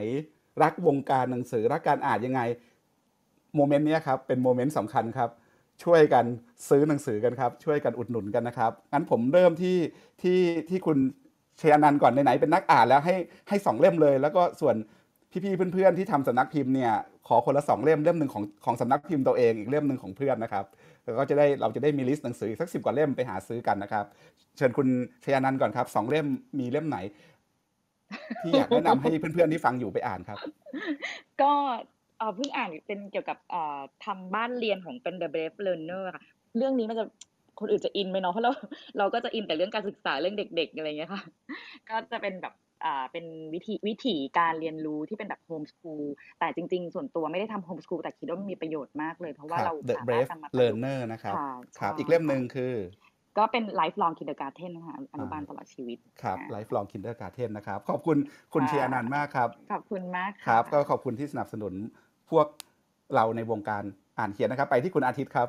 รักวงการหนังสือรักการอ่านยังไง moment นี้ครับเป็น moment สำคัญครับ ช่วยกันซื้อหนังสือกันครับ ช่วยกันอุดหนุนกันนะครับงั้นผมเริ่มที่ที่ที่คุณชยานันท์ก่อนไหนๆเป็นนักอ่านแล้วให้ให้สองเล่มเลย แล้วก็ส่วนพี่ๆเพื่อนๆที่ทำสำนักพิมพ์เนี่ยขอคนละสองเล่มเล่มหนึ่งของของสำนักพิมพ์ตัวเองอีกเล่มหนึ่งของเพื่อนนะครับ แล้วก็จะได้เราจะได้มี list หนังสืออีกสักสิบกว่าเล่มไปหาซื้อกันนะครับ เชิญคุณชยานันท์ก่อนครับสองเล่มมีเล่มไหน ที่อยากแนะนำให้เพื่อนๆที่ฟังอยู่ไปอ่านครับ ก็เพิ่งอ่านเป็นเกี่ยวกับทำบ้านเรียนของเป็น The Brave Learner ค่ะเรื่องนี้มันจะคนอื่นจะอินไหมเนาะเพราะเราเราก็จะอินแต่เรื่องการศึกษาเรื่องเด็ก ๆอะไรเงี้ยค่ะ ก็จะเป็นแบบ เป็นวิธีวิถีการเรียนรู้ที่เป็นแบบโฮมส o ูลแต่จริง ๆ ส่วนตัวไม่ได้ทำโฮมส o ูลแต่คิดว่ามันมีประโยชน์มากเลย เพราะว่าครับเรา The สามารถ Brave นำมาประยุกต์ Learner นะครับค่ะครับใช่อีกเล่มหนึ่ค่ะงคือ ก็เป็น lifelong kindergarten นะคะอนุอ่าบาลตลอดชีวิตครับอ่า Lifelong Kindergarten นะครับ ขอบคุณคุณค่ะเชียร์อนันต์มากครับ ขอบคุณมากครัค่ะบก็ขอบคุณที่สนับสนุนพวกเราในวงการอ่านเขียนนะครับ ไปที่คุณอาทิตย์ครับ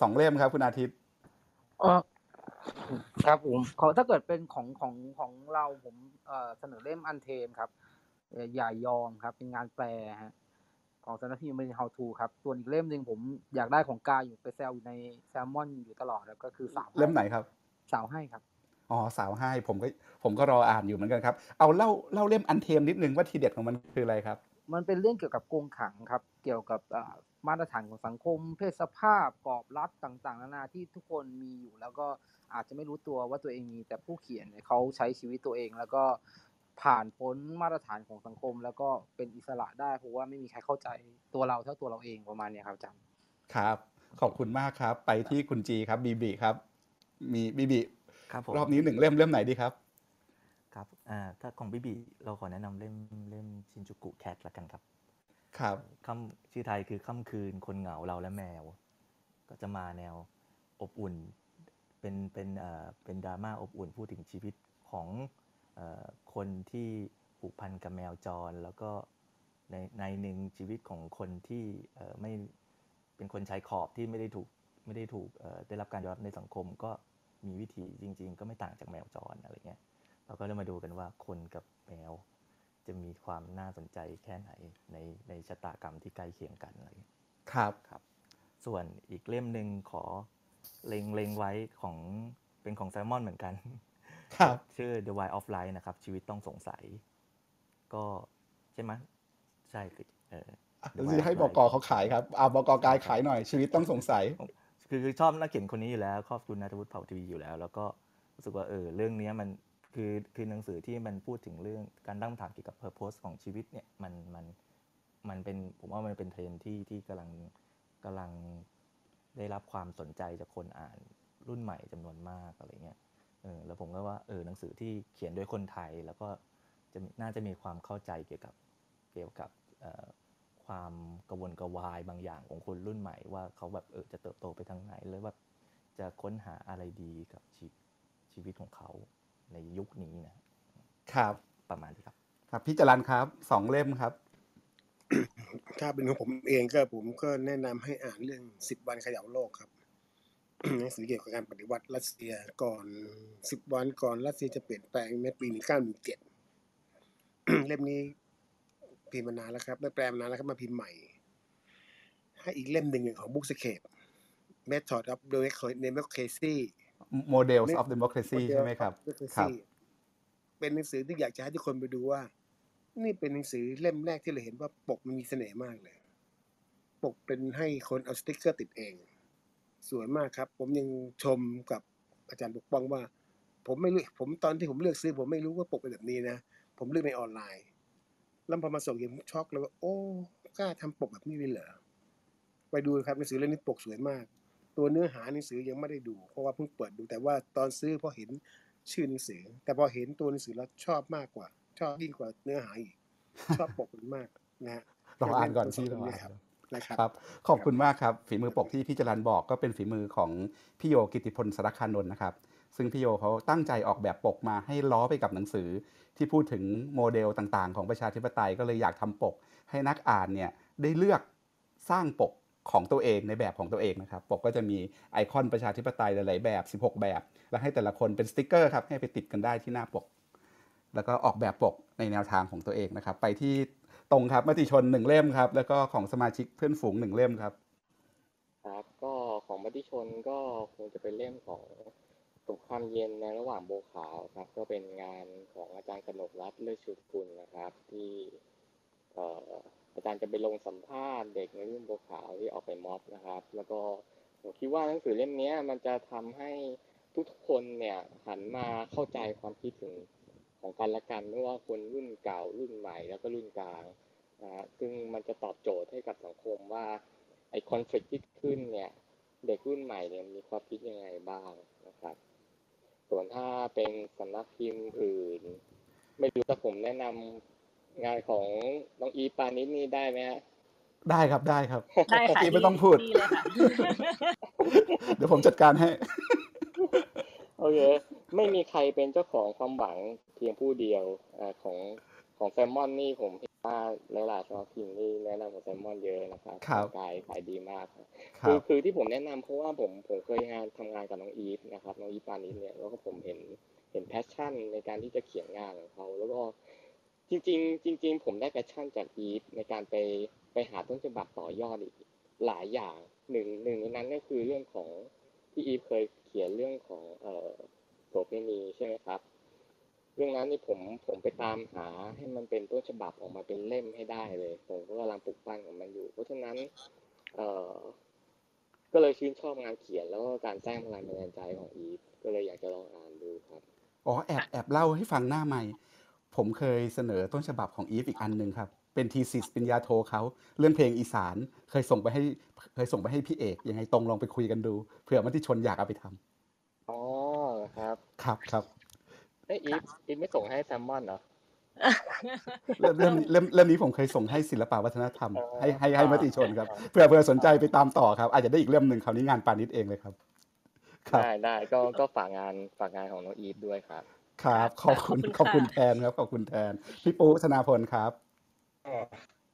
สองเล่มครับ คุณอาทิตย์เออ ครับผมขอถ้าเกิดเป็นของของของเราผมเอ่อเสนอเล่มอันเทมครับเอ่ออย่ายอมครับ เป็นงานแปลฮะของสำนักพิมพ์เป็น how to ครับ ส่วนอีกเล่มหนึ่งผมอยากได้ของกายอยู่ไปแซวอยู่ในแซลมอนอยู่ตลอดแล้วก็คือสาวเล่มไหนครับ สาวให้ครับอ๋อสาวให้ผมก็ผมก็รออ่านอยู่เหมือนกันครับ เอาเล่าเล่าเล่มอันเทมนิดนึงว่าทีเด็ดของมันคืออะไรครับ มันเป็นเรื่องเกี่ยวกับกรงขังครับ เกี่ยวกับอ่า มาตรฐานของสังคม เพศสภาพกรอบรัดต่างๆ นานาที่ทุกคนมีอยู่ แล้วก็อาจจะไม่รู้ตัวว่าตัวเองมี แต่ผู้เขียนเนี่ยเขาใช้ชีวิตตัวเอง แล้วก็ผ่านพ้นมาตรฐานของสังคม แล้วก็เป็นอิสระได้เพราะว่าไม่มีใครเข้าใจตัวเราเท่าตัวเราเองประมาณเนี้ยครับอาจารย์ครับ ขอบคุณมากครับ ไปที่คุณจีครับบีบีครับ มีบีบีครับผมรอบนี้หนึ่งเล่มเล่มไหนดีครับครับอ่าถ้าของบิบีเราขอแนะนำเล่มเล่มชินจูกุแคทละกันครับ ครับคำชื่อไทยคือค่ำคืนคนเหงาเราและแมว ก็จะมาแนวอบอุ่น เป็นเป็นเอ่อเป็นดราม่าอบอุ่นพูดถึงชีวิตของเอ่อคนที่ผูกพันกับแมวจร แล้วก็ในในหนึ่งชีวิตของคนที่เอ่อไม่เป็นคนชายขอบที่ไม่ได้ถูกไม่ได้ถูกเอ่อได้รับการยอมรับในสังคมก็มีวิถีจริง ๆ ก็ไม่ต่างจากแมวจรอะไรเงี้ยเราก็เลยมาดูกันว่าคนกับแมว จะมีความน่าสนใจแค่ไหนในในชะตากรรมที่ใกล้เคียงกันอะไรอย่างเงี้ยครับครับ ส่วนอีกเล่มหนึ่งขอเล็งเล็งไว้ของเป็นของแซลมอนเหมือนกัน ครับ ชื่อ The Why of Life นะครับ ชีวิตต้องสงสัย ก็ใช่ไหมยใช่คือเออ The จะ Why ให้ of บ Life กเขาขายครับเอาบกกายขายหน่อยชีวิตต้องสงสัย คือคือชอบนักเขียนคนนี้อยู่แล้วชอบคุณนัทวุฒิเผ่าทวีอยู่แล้ว แล้วก็รู้สึกว่าเออเรื่องเนี้ยมัน คือคือหนังสือที่มันพูดถึงเรื่องการตั้งคำถามเกี่ยวกับ purpose ของชีวิตเนี่ยมันมันมันเป็นผมว่ามันเป็นเทรนที่ที่กำลังกำลังได้รับความสนใจจากคนอ่านรุ่นใหม่จำนวนมากอะไรเงี้ยเออแล้วผมก็ว่าเออหนังสือที่เขียนโดยคนไทยแล้วก็จะน่าจะมีความเข้าใจเกี่ยวกับเกี่ยวกับความกระวนกระวายบางอย่างของคนรุ่นใหม่ว่าเขาแบบเออจะเติบโตไปทางไหนหรือว่าจะค้นหาอะไรดีกับชีชีวิตของเขา ในยุคนี้นะครับ ประมาณนี้ครับ ครับพี่จรันครับสองเล่มครับ ถ้าเป็นของผมเองก็ผมก็แนะนำให้อ่านเรื่องสิบวันเขย่าโลกครับหนังสือเกี่ยวกับการปฏิวัติรัสเซียก่อนสิบวันก่อนรัสเซียจะเปลี่ยนแปลงในปีหนึ่งเก้าหนึ่งเจ็ดเล่มนี้พิมพ์มานานแล้วครับได้แปลมานานแล้วครับมาพิมพ์ใหม่ให้อีกเล่มหนึ่งของบุ๊กสเคป Method of Democracy Models of Democracy Model ใช่ไหมครับ of Democracy ครับ เป็นหนังสือที่อยากจะให้ทุกคนไปดูว่า นี่เป็นหนังสือเล่มแรกที่เราเห็นว่าปกมันมีเสน่ห์มากเลย ปกเป็นให้คนเอาสติ๊กเกอร์ติดเอง สวยมากครับ ผมยังชมกับอาจารย์ปกป้องว่า ผมไม่รู้ผมตอนที่ผมเลือกซื้อ ผมไม่รู้ว่าปกเป็นแบบนี้นะ ผมเลือกในออนไลน์แล้วพอมาส่งยังช็อกเลยว่าโอ้กล้าทำปกแบบนี้เลยเหรอไปดูครับหนังสือเล่มนี้ปกสวยมาก ตัวเนื้อหาหนังสือยังไม่ได้ดู เพราะว่าเพิ่งเปิดดูแต่ว่าตอนซื้อพอเห็นชื่อหนังสือ แต่พอเห็นตัวหนังสือแล้วชอบมากกว่า ชอบยิ่งกว่าเนื้อหาอีก ชอบปกมันมากนะฮะลองอ่านก่อนยพี่แะลองำอ่านครับนะครับครับขอบคุณมากครับ ฝีมือปกที่พี่จรันบอกก็เป็นฝีมือของพี่โยกิติพลสารคานนท์นะครับ ซึ่งพี่โยเขาตั้งใจออกแบบปกมาให้ล้อไปกับหนังสือ ที่พูดถึงโมเดลต่างๆ ของประชาธิปไตยก็เลยอยากทำปก ให้นักอ่านเนี่ยได้เลือกสร้างปก ของตัวเองในแบบของตัวเองนะครับปกก็จะมีไอคอนประชาธิปไตยหลายๆแบบ 16 แบบ แล้วให้แต่ละคนเป็นสติกเกอร์ครับให้ไปติดกันได้ที่หน้าปก แล้วก็ออกแบบปกในแนวทางของตัวเองนะครับ ไปที่ตรงครับมติชนหนึ่งเล่มครับ แล้วก็ของสมาชิกเพื่อนฝูงหนึ่งเล่มครับ ครับก็ของมติชนก็คงจะเป็นเล่มของสงครามเย็นในระหว่างโบขาวครับ ก็เป็นงานของอาจารย์กนกรัตน์เลิศชุดกุลนะครับ ที่เอ่อ อาจารย์จะไปลงสัมภาษณ์เด็กในรุ่นโบวขาวที่ออกไปม็อบนะครับ แล้วก็ผมคิดว่าหนังสือเล่มนี้มันจะทำให้ทุกคนเนี่ยหันมาเข้าใจความคิดถึงของกันและกันไม่ว่าคนรุ่นเก่ารุ่นใหม่แล้วก็รุ่นกลางนะซึ่งมันจะตอบโจทย์ให้กับสังคมว่าไอ้คอนฟ lict ที่ขึ้นเนี่ยเด็กรุ่นใหม่เนี่ยมีความคิดยังไงบ้างนะครับ ส่วนถ้าเป็นสำนักพิมพ์อื่น ไม่รู้ถ้าผมแนะนำ งานของน้องอีฟปานิชนี่ได้ไหมฮะได้ครับได้ครับได้ค่ะพี่ไม่ดีต้องพูดดีเลยค่ะเดี๋ยวผมจัดการให้โอเคไม่มีใครเป็นเจ้าของความหวังเพียงผู้เดียวอ่าของของแซมมอนนี่ผมเห็นว่าหลายๆสำนักพิมพ์นี่แนะนำของแซมมอนเยอะนะครับครับขายขายดีมากครับครับคือคือที่ผมแนะนำเพราะว่าผมผมเคยงานทำงานกับน้องอีฟนะครับน้องอีฟปานิชเนี่ยแล้วก็ผมเห็นเห็น passion ในการที่จะเขียนงานของเขาแล้วก็ จริงๆ จริง ๆ ผมได้ passion จากอีฟในการไปไปหาต้นฉบับต่อยอดอีกหลายอย่างหนึ่งหนึ่งในนั้นก็คือเรื่องของที่อีฟเคยเขียนเรื่องของเอ่อโสเภณีใช่ไหมครับ เรื่องนั้นนี่ผมผมไปตามหาให้มันเป็นต้นฉบับออกมาเป็นเล่มให้ได้เลย ผมก็กำลังปลุกปั้นกับมันอยู่ เพราะฉะนั้นเอ่อก็เลยชื่นชอบงานเขียนแล้วก็การสร้างแรงบันดาลใจของอีฟก็เลยอยากจะลองอ่านดูครับอ๋อแอบแอบเล่าให้ฟังหน้าใหม่ ผมเคยเสนอต้นฉบับของอีฟอีกอันหนึ่งครับ เป็น thesis ปริญญาโทเขาเรื่องเพลงอีสานเคยส่งไปให้เคยส่งไปให้พี่เอกยังไงตรงลองไปคุยกันดูเผื่อมันที่ชนอยากเอาไปทำอ๋อครับครับครับเอ้ยอีฟอีฟไม่ส่งให้แซลมอนเหรอเรื่องเรื่องเรื่องเรื่องนี้ผมเคยส่งให้ศิลปวัฒนธรรมอ๋อให้ให้ให้มติชนครับอ๋อเผื่อเผื่อสนใจไปตามต่อครับ อาจจะได้อีกเล่มหนึ่งคราวนี้งานปานิชเองเลยครับครับได้ได้ก็ก็ฝากงานฝากงานของน้องอีฟด้วยครับ ครับ ขอบคุณขอบคุณแทนครับ ขอบคุณแทน พี่ปูธนาพลครับก็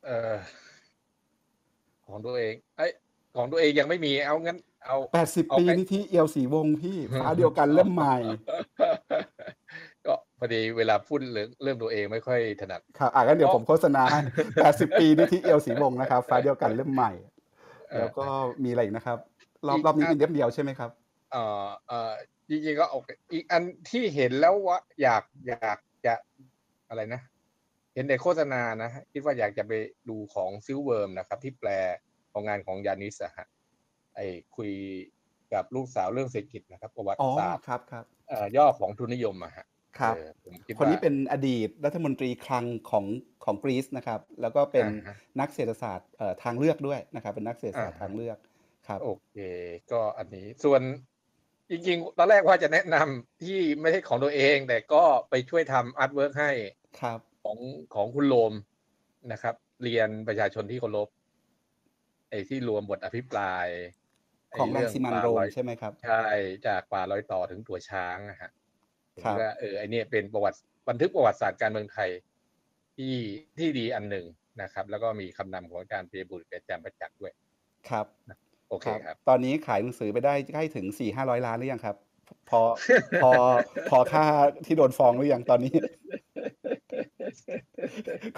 เอ่อของตัวเองเอ้ยของตัวเองยังไม่มีเอางั้น เอาแปดสิบเอาปีไปนิธิเอียวสีวงศ์พี่ฟ้าเดียวกันเล่มใหม่ ก็พอดีเวลาพูดเรื่องเรื่องตัวเองไม่ค่อยถนัดครับอะงั้นเดี๋ยวก็ผมโฆษณาให้แปดสิบปีนิธิเอียวศรีวงศ์นะครับฟ้าเดียวกันเล่มใหม่เอ่อแล้วก็มีอะไรอีกนะครับ รอบอีกรอบนี้อันมีเล่มเดียวใช่ไหมครับเอ่อเอ่อ จริงๆก็โอเคอีกอันที่เห็นแล้วว่าอยากอยากจะอะไรนะ เห็นในโฆษณานะคิดว่าอยากจะไปดูของ Silkworm นะครับ ที่แปลของงานของยานิสอะฮะไอ้คุยกับลูกสาวเรื่องเศรษฐกิจนะครับประวัติอ๋อศาสตร์ครับครับเอ่อย่อของทุนนิยมอะฮะครับเออผมคิดคนว่านี้เป็นอดีตรัฐมนตรีคลังของของกรีซนะครับ แล้วก็เป็นอ่าฮะนักเศรษฐศาสตร์เอ่อทางเลือกด้วยนะครับ เป็นนักเศรษฐศาสตร์อ่าฮะทางเลือกครับ โอเค ก็อันนี้ส่วน จริงๆ ตอนแรกว่าจะแนะนำที่ไม่ใช่ของตัวเอง แต่ก็ไปช่วยทำ artwork ให้ครับของของคุณโลมนะครับ เรียนประชาชนที่เคารพไอ้ที่รวมบทอภิปรายไของรังสิมันต์โรมป่าอยใช่ไหมครับ ใช่จากป่าลอยต่อถึงตัวช้างนะฮะผมครับว่าเออไอเนี่ยเป็นประวัติบันทึกประวัติศาสตร์การเมืองไทย ที่ที่ดีอันหนึ่งนะครับ แล้วก็มีคำนำของอาจารย์เปียบุตรกับอาจารย์ประจักษ์ด้วยครับ โอเคครับ ตอนนี้ขายหนังสือไปได้ใกล้ถึงสี่ห้าร้อยล้านหรือยังครับ พอพอพอค่าที่โดนฟ้องหรือยังตอนนี้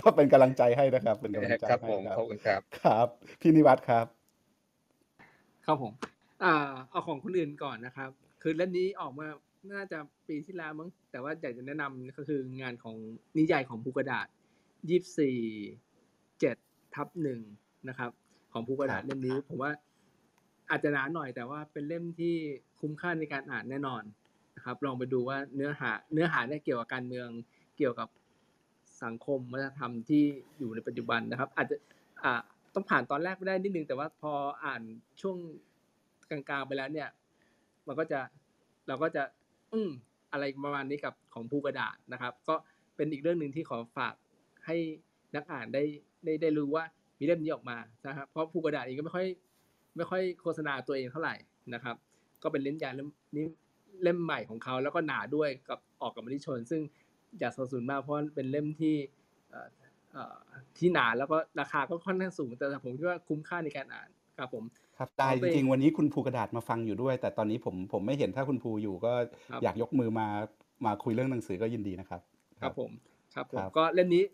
ก็เป็นกำลังใจให้นะครับ เป็นกำลังใจครับให้ผมครับขอบคุณครับ ครับพี่นิวัฒน์ครับ ครับผมอ่าเอาของคนอื่นก่อนนะครับ คือเล่มนี้ออกมาน่าจะปีที่แล้วมั้งแต่ว่าอยากจะแนะนำก็คืองานของนิยายของภูกระดาษยี่สี่เจ็ดทับหนึ่งนะครับ ของภูกระดาษเล่มนี้ผมว่า อาจจะหนาหน่อยแต่ว่าเป็นเล่มที่คุ้มค่าในการอ่านแน่นอนนะครับ ลองไปดูว่าเนื้อหาเนื้อหาเนี่ยเกี่ยวกับการเมืองเกี่ยวกับสังคมวัฒนธรรมที่อยู่ในปัจจุบันนะครับ อาจจะอ่าต้องผ่านตอนแรกไม่ได้นิดนึงแต่ว่าพออ่านช่วงกลางๆไปแล้วเนี่ย มันก็จะเราก็จะ อืมอะไรประมาณนี้กับของภูกระดาษนะครับ ก็เป็นอีกเรื่องหนึ่งที่ขอฝากให้นักอ่านได้ได้ได้รู้ว่ามีเล่มนี้ออกมานะครับเพราะภูกระดาษเองก็ไม่ค่อย ไม่ค่อยโฆษณาตัวเองเท่าไหร่นะครับ ก็เป็นเล่มใหญ่เล่มนี้เล่มใหม่ของเขาแล้วก็หนาด้วยกับออกกับมติชน ซึ่งอยากสนับสนุนมากเพราะเป็นเล่มที่เอ่อเอ่อที่หนาแล้วก็ราคาก็ค่อนข้างสูง แต่ผมคิดว่าคุ้มค่าในการอ่านครับผมครับได้จริงๆวันนี้คุณภูกระดาษมาฟังอยู่ด้วย แต่ตอนนี้ผมผมไม่เห็นถ้าคุณภูอยู่ก็ครับอยากยกมือมามาคุยเรื่องหนังสือก็ยินดีนะครับ ครับผมครับผมครับก็เล่มนี้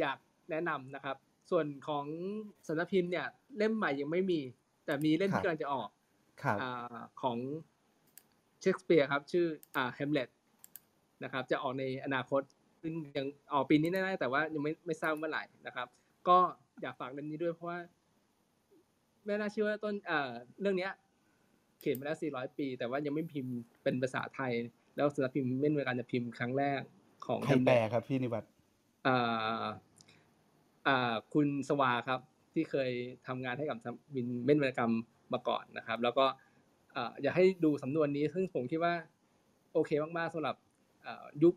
อยากแนะนำนะครับ ส่วนของสำนักพิมพ์เนี่ยเล่มใหม่ยังไม่มี แต่มีเล่มครับที่กำลังจะออกครับอ่าของเชคสเปียร์ครับ ชื่ออ่าแฮมเล็ตนะครับ จะออกในอนาคตซึ่งยังออกปีนี้แน่ๆแต่ว่ายังไม่ไม่ทราบเมื่อไหร่นะครับ ก็อยากฝากเล่มนี้ด้วยเพราะว่าไม่น่าเชื่อว่าต้นเอ่อเรื่องเนี้ย เขียนมาแล้ว 400 ปี แต่ว่ายังไม่พิมพ์เป็นภาษาไทย แล้วสำนักพิมพ์เม่นเวลาจะพิมพ์ครั้งแรกของใครแปล Hamlet ครับพี่นิวัฒน์อ่าอ่าคุณสวาครับ ที่เคยทำงานให้กับสำนักพิมพ์เม่นวรรณกรรมมาก่อนนะครับ แล้วก็อยากให้ดูสำนวนนี้ ซึ่งผมคิดว่าโอเคมากๆสำหรับยุค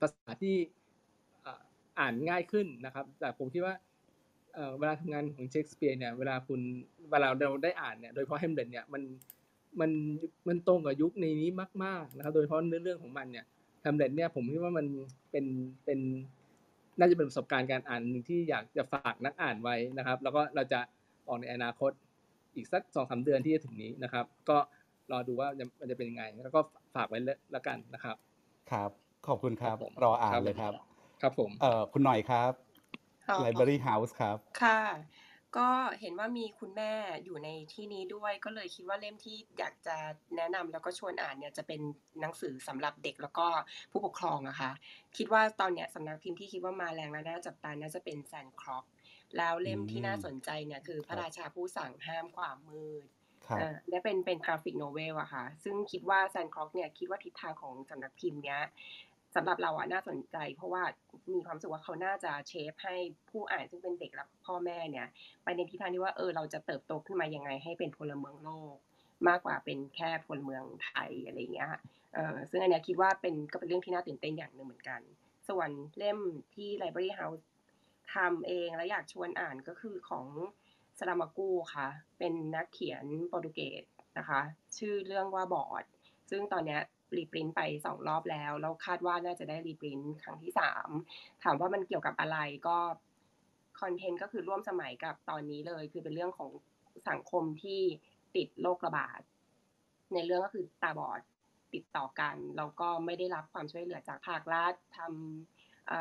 ภาษาที่อ่านง่ายขึ้นนะครับ แต่ผมคิดว่าเวลาทำงานของเชคสเปียร์เนี่ยเวลาคุณเวลาเราได้อ่านเนี่ยโดยเฉพาะแฮมเล็ตเนี่ยมันมันมันตรงกับยุคในนี้มาก ๆ นะครับ โดยเฉพาะเนื้อเรื่องของมันเนี่ยแฮมเล็ตเนี่ยผมคิดว่ามันเป็นเป็น น่าจะเป็นประสบการณ์การอ่านหนึ่งที่อยากจะฝากนักอ่านไว้นะครับ แล้วก็เราจะออกในอนาคตอีกสักสองสาเดือนที่จะถึงนี้นะครับ ก็รอดูว่ามันจะเป็นยังไง แล้วก็ฝากไว้แล้วกันนะครับ ครับ ขอบคุณครับผมรออ่านครับเลยครับ ครับผมเอ่อคุณหน่อยครับค่ะ Library House ครับ ค่ะ ก็เห็นว่ามีคุณแม่อยู่ในที่นี้ด้วยก็เลยคิดว่าเล่มที่อยากจะแนะนำแล้วก็ชวนอ่านเนี่ยจะเป็นหนังสือสำหรับเด็กแล้วก็ผู้ปกครองอะค่ะคิดว่าตอนเนี้ยสำนักพิมพ์ที่คิดว่ามาแรงและน่าจับตาน่าจะเป็นแซนด์คล็อกแล้วเล่มที่น่าสนใจเนี่ยคือพระราชาผู้สั่งห้ามความมืดครับอ่าและเป็นเป็น graphic novel อะค่ะ ซึ่งคิดว่าแซนด์คล็อกเนี่ยคิดว่าทิศทางของสำนักพิมพ์เนี้ย สำหรับเราอะน่าสนใจ เพราะว่ามีความรู้สึกว่าเขาน่าจะ shape ให้ผู้อ่านซึ่งเป็นเด็กและพ่อแม่เนี่ย ไปในทิศทางที่ว่าเออเราจะเติบโตขึ้นมายังไงให้เป็นพลเมืองโลก มากกว่าเป็นแค่พลเมืองไทยอะไรอย่างเงี้ยค่ะเออซึ่งอันเนี้ยคิดว่าเป็นก็เป็นเรื่องที่น่าตื่นเต้นอย่างหนึ่งเหมือนกัน ส่วนเล่มที่ Library House ทำเองแล้วอยากชวนอ่านก็คือของสลามากูค่ะ เป็นนักเขียนโปรตุเกสนะคะ ชื่อเรื่องว่าบอร์ดซึ่งตอนเนี้ย รีปรินต์ไปสองรอบแล้ว แล้วคาดว่าน่าจะได้รีปรินต์ครั้งที่สามถามว่ามันเกี่ยวกับอะไรก็คอนเทนต์ก็คือร่วมสมัยกับตอนนี้เลย คือเป็นเรื่องของสังคมที่ติดโรคระบาด ในเรื่องก็คือตาบอดติดต่อกัน แล้วก็ไม่ได้รับความช่วยเหลือจากภาครัฐทำอ่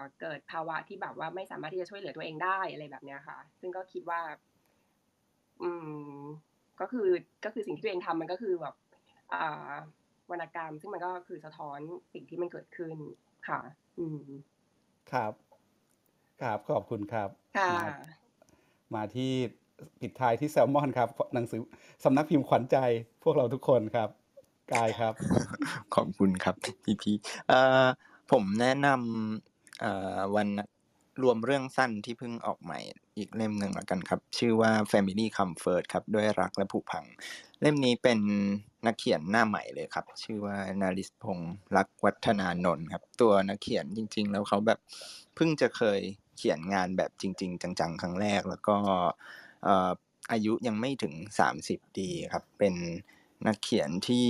อเกิดภาวะที่แบบว่าไม่สามารถที่จะช่วยเหลือตัวเองได้อะไรแบบเนี้ยค่ะ ซึ่งก็คิดว่า อืมก็คือก็คือสิ่งที่ตัวเองทำมันก็คือแบบ วรรณกรรม ซึ่งมันก็คือสะท้อนสิ่งที่มันเกิดขึ้นค่ะ อืมครับ ครับขอบคุณครับค่ะมามาที่ปิดท้ายที่แซลมอนครับหนังสือสำนักพิมพ์ขวัญใจพวกเราทุกคนครับ กายครับ ขอบคุณครับพี่พีเอ่อผมแนะนำเอ่อวัน รวมเรื่องสั้นที่เพิ่งออกใหม่อีกเล่มหนึ่งละกันครับ ชื่อว่า Family Comfort ครับ ด้วยรักและผูกพัง เล่มนี้เป็นนักเขียนหน้าใหม่เลยครับ ชื่อว่านาริสพงษ์รักวัฒนานนท์ครับ ตัวนักเขียนจริง ๆ แล้วเขาแบบเพิ่งจะเคยเขียนงานแบบจริง ๆ จังๆ ครั้งแรก แล้วก็เอ่ออายุยังไม่ถึง 30ดีครับ เป็นนักเขียนที่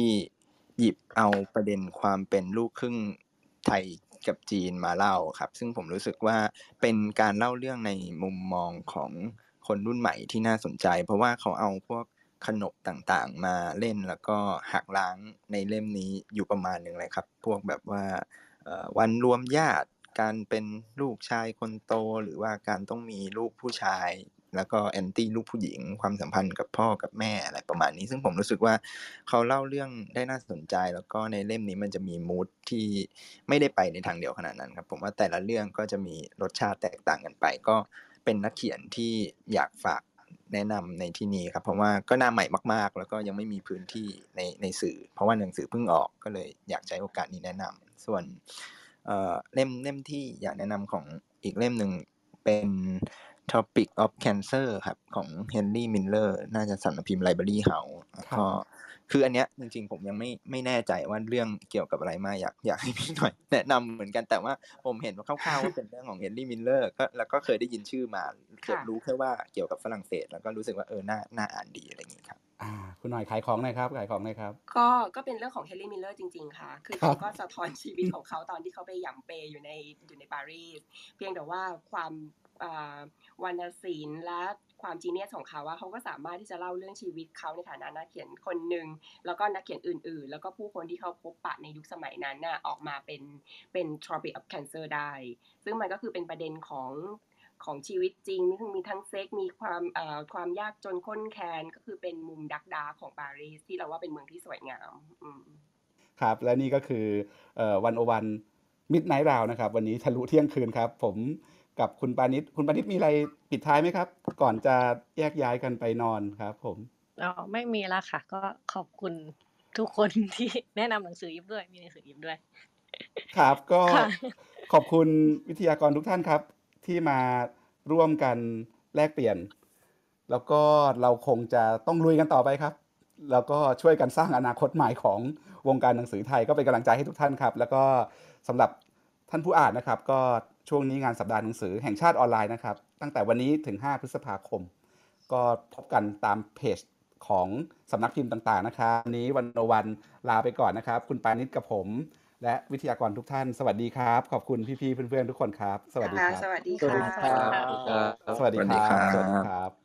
หยิบเอาประเด็นความเป็นลูกครึ่งไทย กับจีนมาเล่าครับ ซึ่งผมรู้สึกว่าเป็นการเล่าเรื่องในมุมมองของคนรุ่นใหม่ที่น่าสนใจ เพราะว่าเขาเอาพวกขนบต่างๆ มาเล่นแล้วก็หักล้างในเล่มนี้อยู่ประมาณหนึ่งเลยครับ พวกแบบว่าวันรวมญาติการเป็นลูกชายคนโตหรือว่าการต้องมีลูกผู้ชาย แล้วก็แอนตี้ลูกผู้หญิง ความสัมพันธ์กับพ่อกับแม่อะไรประมาณนี้ ซึ่งผมรู้สึกว่าเขาเล่าเรื่องได้น่าสนใจ แล้วก็ในเล่มนี้มันจะมีมูดที่ไม่ได้ไปในทางเดียวขนาดนั้นครับ ผมว่าแต่ละเรื่องก็จะมีรสชาติแตกต่างกันไป ก็เป็นนักเขียนที่อยากฝากแนะนำในที่นี้ครับ เพราะว่าก็หน้าใหม่มาก ๆ แล้วก็ยังไม่มีพื้นที่ในในสื่อ เพราะว่าหนังสือเพิ่งออกก็เลยอยากใช้โอกาสนี้แนะนำส่วนเล่มเล่มที่อยากแนะนำของอีกเล่มหนึ่งเป็น Topic of Cancer ครับ ของ Henry Miller น่าจะสำนักพิมพ์ Library House แล้วครัก็บคืออันเนี้ยจริงๆ ผมยังไม่ไม่แน่ใจว่าเรื่องเกี่ยวกับอะไรมากอยากอยากให้พี่หน่อย แนะนำเหมือนกันแต่ว่าผมเห็นว่าคร่าวๆว่าเป็นเรื่องของ Henry Miller ก็แล้วก็เคยได้ยินชื่อมาก่อนค่ะรู้แค่ว่าเกี่ยวกับฝรั่งเศส แล้วก็รู้สึกว่าเออน่าน่าอ่านดีอะไรอย่างงี้ครับอ่าคุณหน่อยขายของหน่อยครับขายของหน่อยครับ ก็ก็เป็นเรื่องของเฮนรี่มิลเลอร์จริง ๆ ค่ะ คือครัเขาบก็สะท้อนชีวิตของเขาตอนที่เขาไปหยำเปอยู่ในอยู่ในปารีสเพียงแต่ว่าความอ่า วรรณศิลป์และความ genius ของเขาว่าเขาก็สามารถที่จะเล่าเรื่องชีวิตเขาในฐานะนักเขียนคนหนึ่งแล้วก็นักเขียนอื่น ๆ แล้วก็ผู้คนที่เขาพบปะในยุคสมัยนั้นน่ะออกมาเป็นเป็น Tropic of Cancer ได้ ซึ่งมันก็คือเป็นประเด็นของของชีวิตจริงมีทั้งมีทั้งเซ็กมีความความยากจนข้นแค้นก็คือเป็นมุมดักดาของปารีสที่เราว่าเป็นเมืองที่สวยงามครับ และนี่ก็คือ One-O-One Midnight Hour นะครับ วันนี้ทะลุเที่ยงคืนครับ ผม กับคุณปานิชคุณปานิชมีอะไรปิดท้ายไหมครับ ก่อนจะแยกย้ายกันไปนอนครับ ผมอ๋อไม่มีแล้วค่ะ ก็ขอบคุณทุกคนที่แนะนำหนังสือยิบด้วย มีหนังสือยิบด้วย ครับก็ค่ะขอบคุณวิทยากรทุกท่านครับ ที่มาร่วมกันแลกเปลี่ยน แล้วก็เราคงจะต้องลุยกันต่อไปครับ แล้วก็ช่วยกันสร้างอนาคตใหม่ของวงการหนังสือไทยก็เป็นกำลังใจให้ทุกท่านครับ แล้วก็สำหรับ ท่านผู้อ่านนะครับ ก็ช่วงนี้งานสัปดาห์หนังสือแห่งชาติออนไลน์นะครับ ตั้งแต่วันนี้ถึง 5 พฤษภาคม ก็พบกันตามเพจของสำนักพิมพ์ต่างๆนะครับวันนี้วันโนวันลาไปก่อนนะครับ คุณปานิชกับผม และวิทยากรทุกท่าน สวัสดีครับ ขอบคุณพี่ๆเพื่อนๆทุกคนครับ สวัสดีค่ะครับ สวัสดีสวัสค่ะดีครับ สวัสดีสวัสดีคครัรับบสวัสดีครับ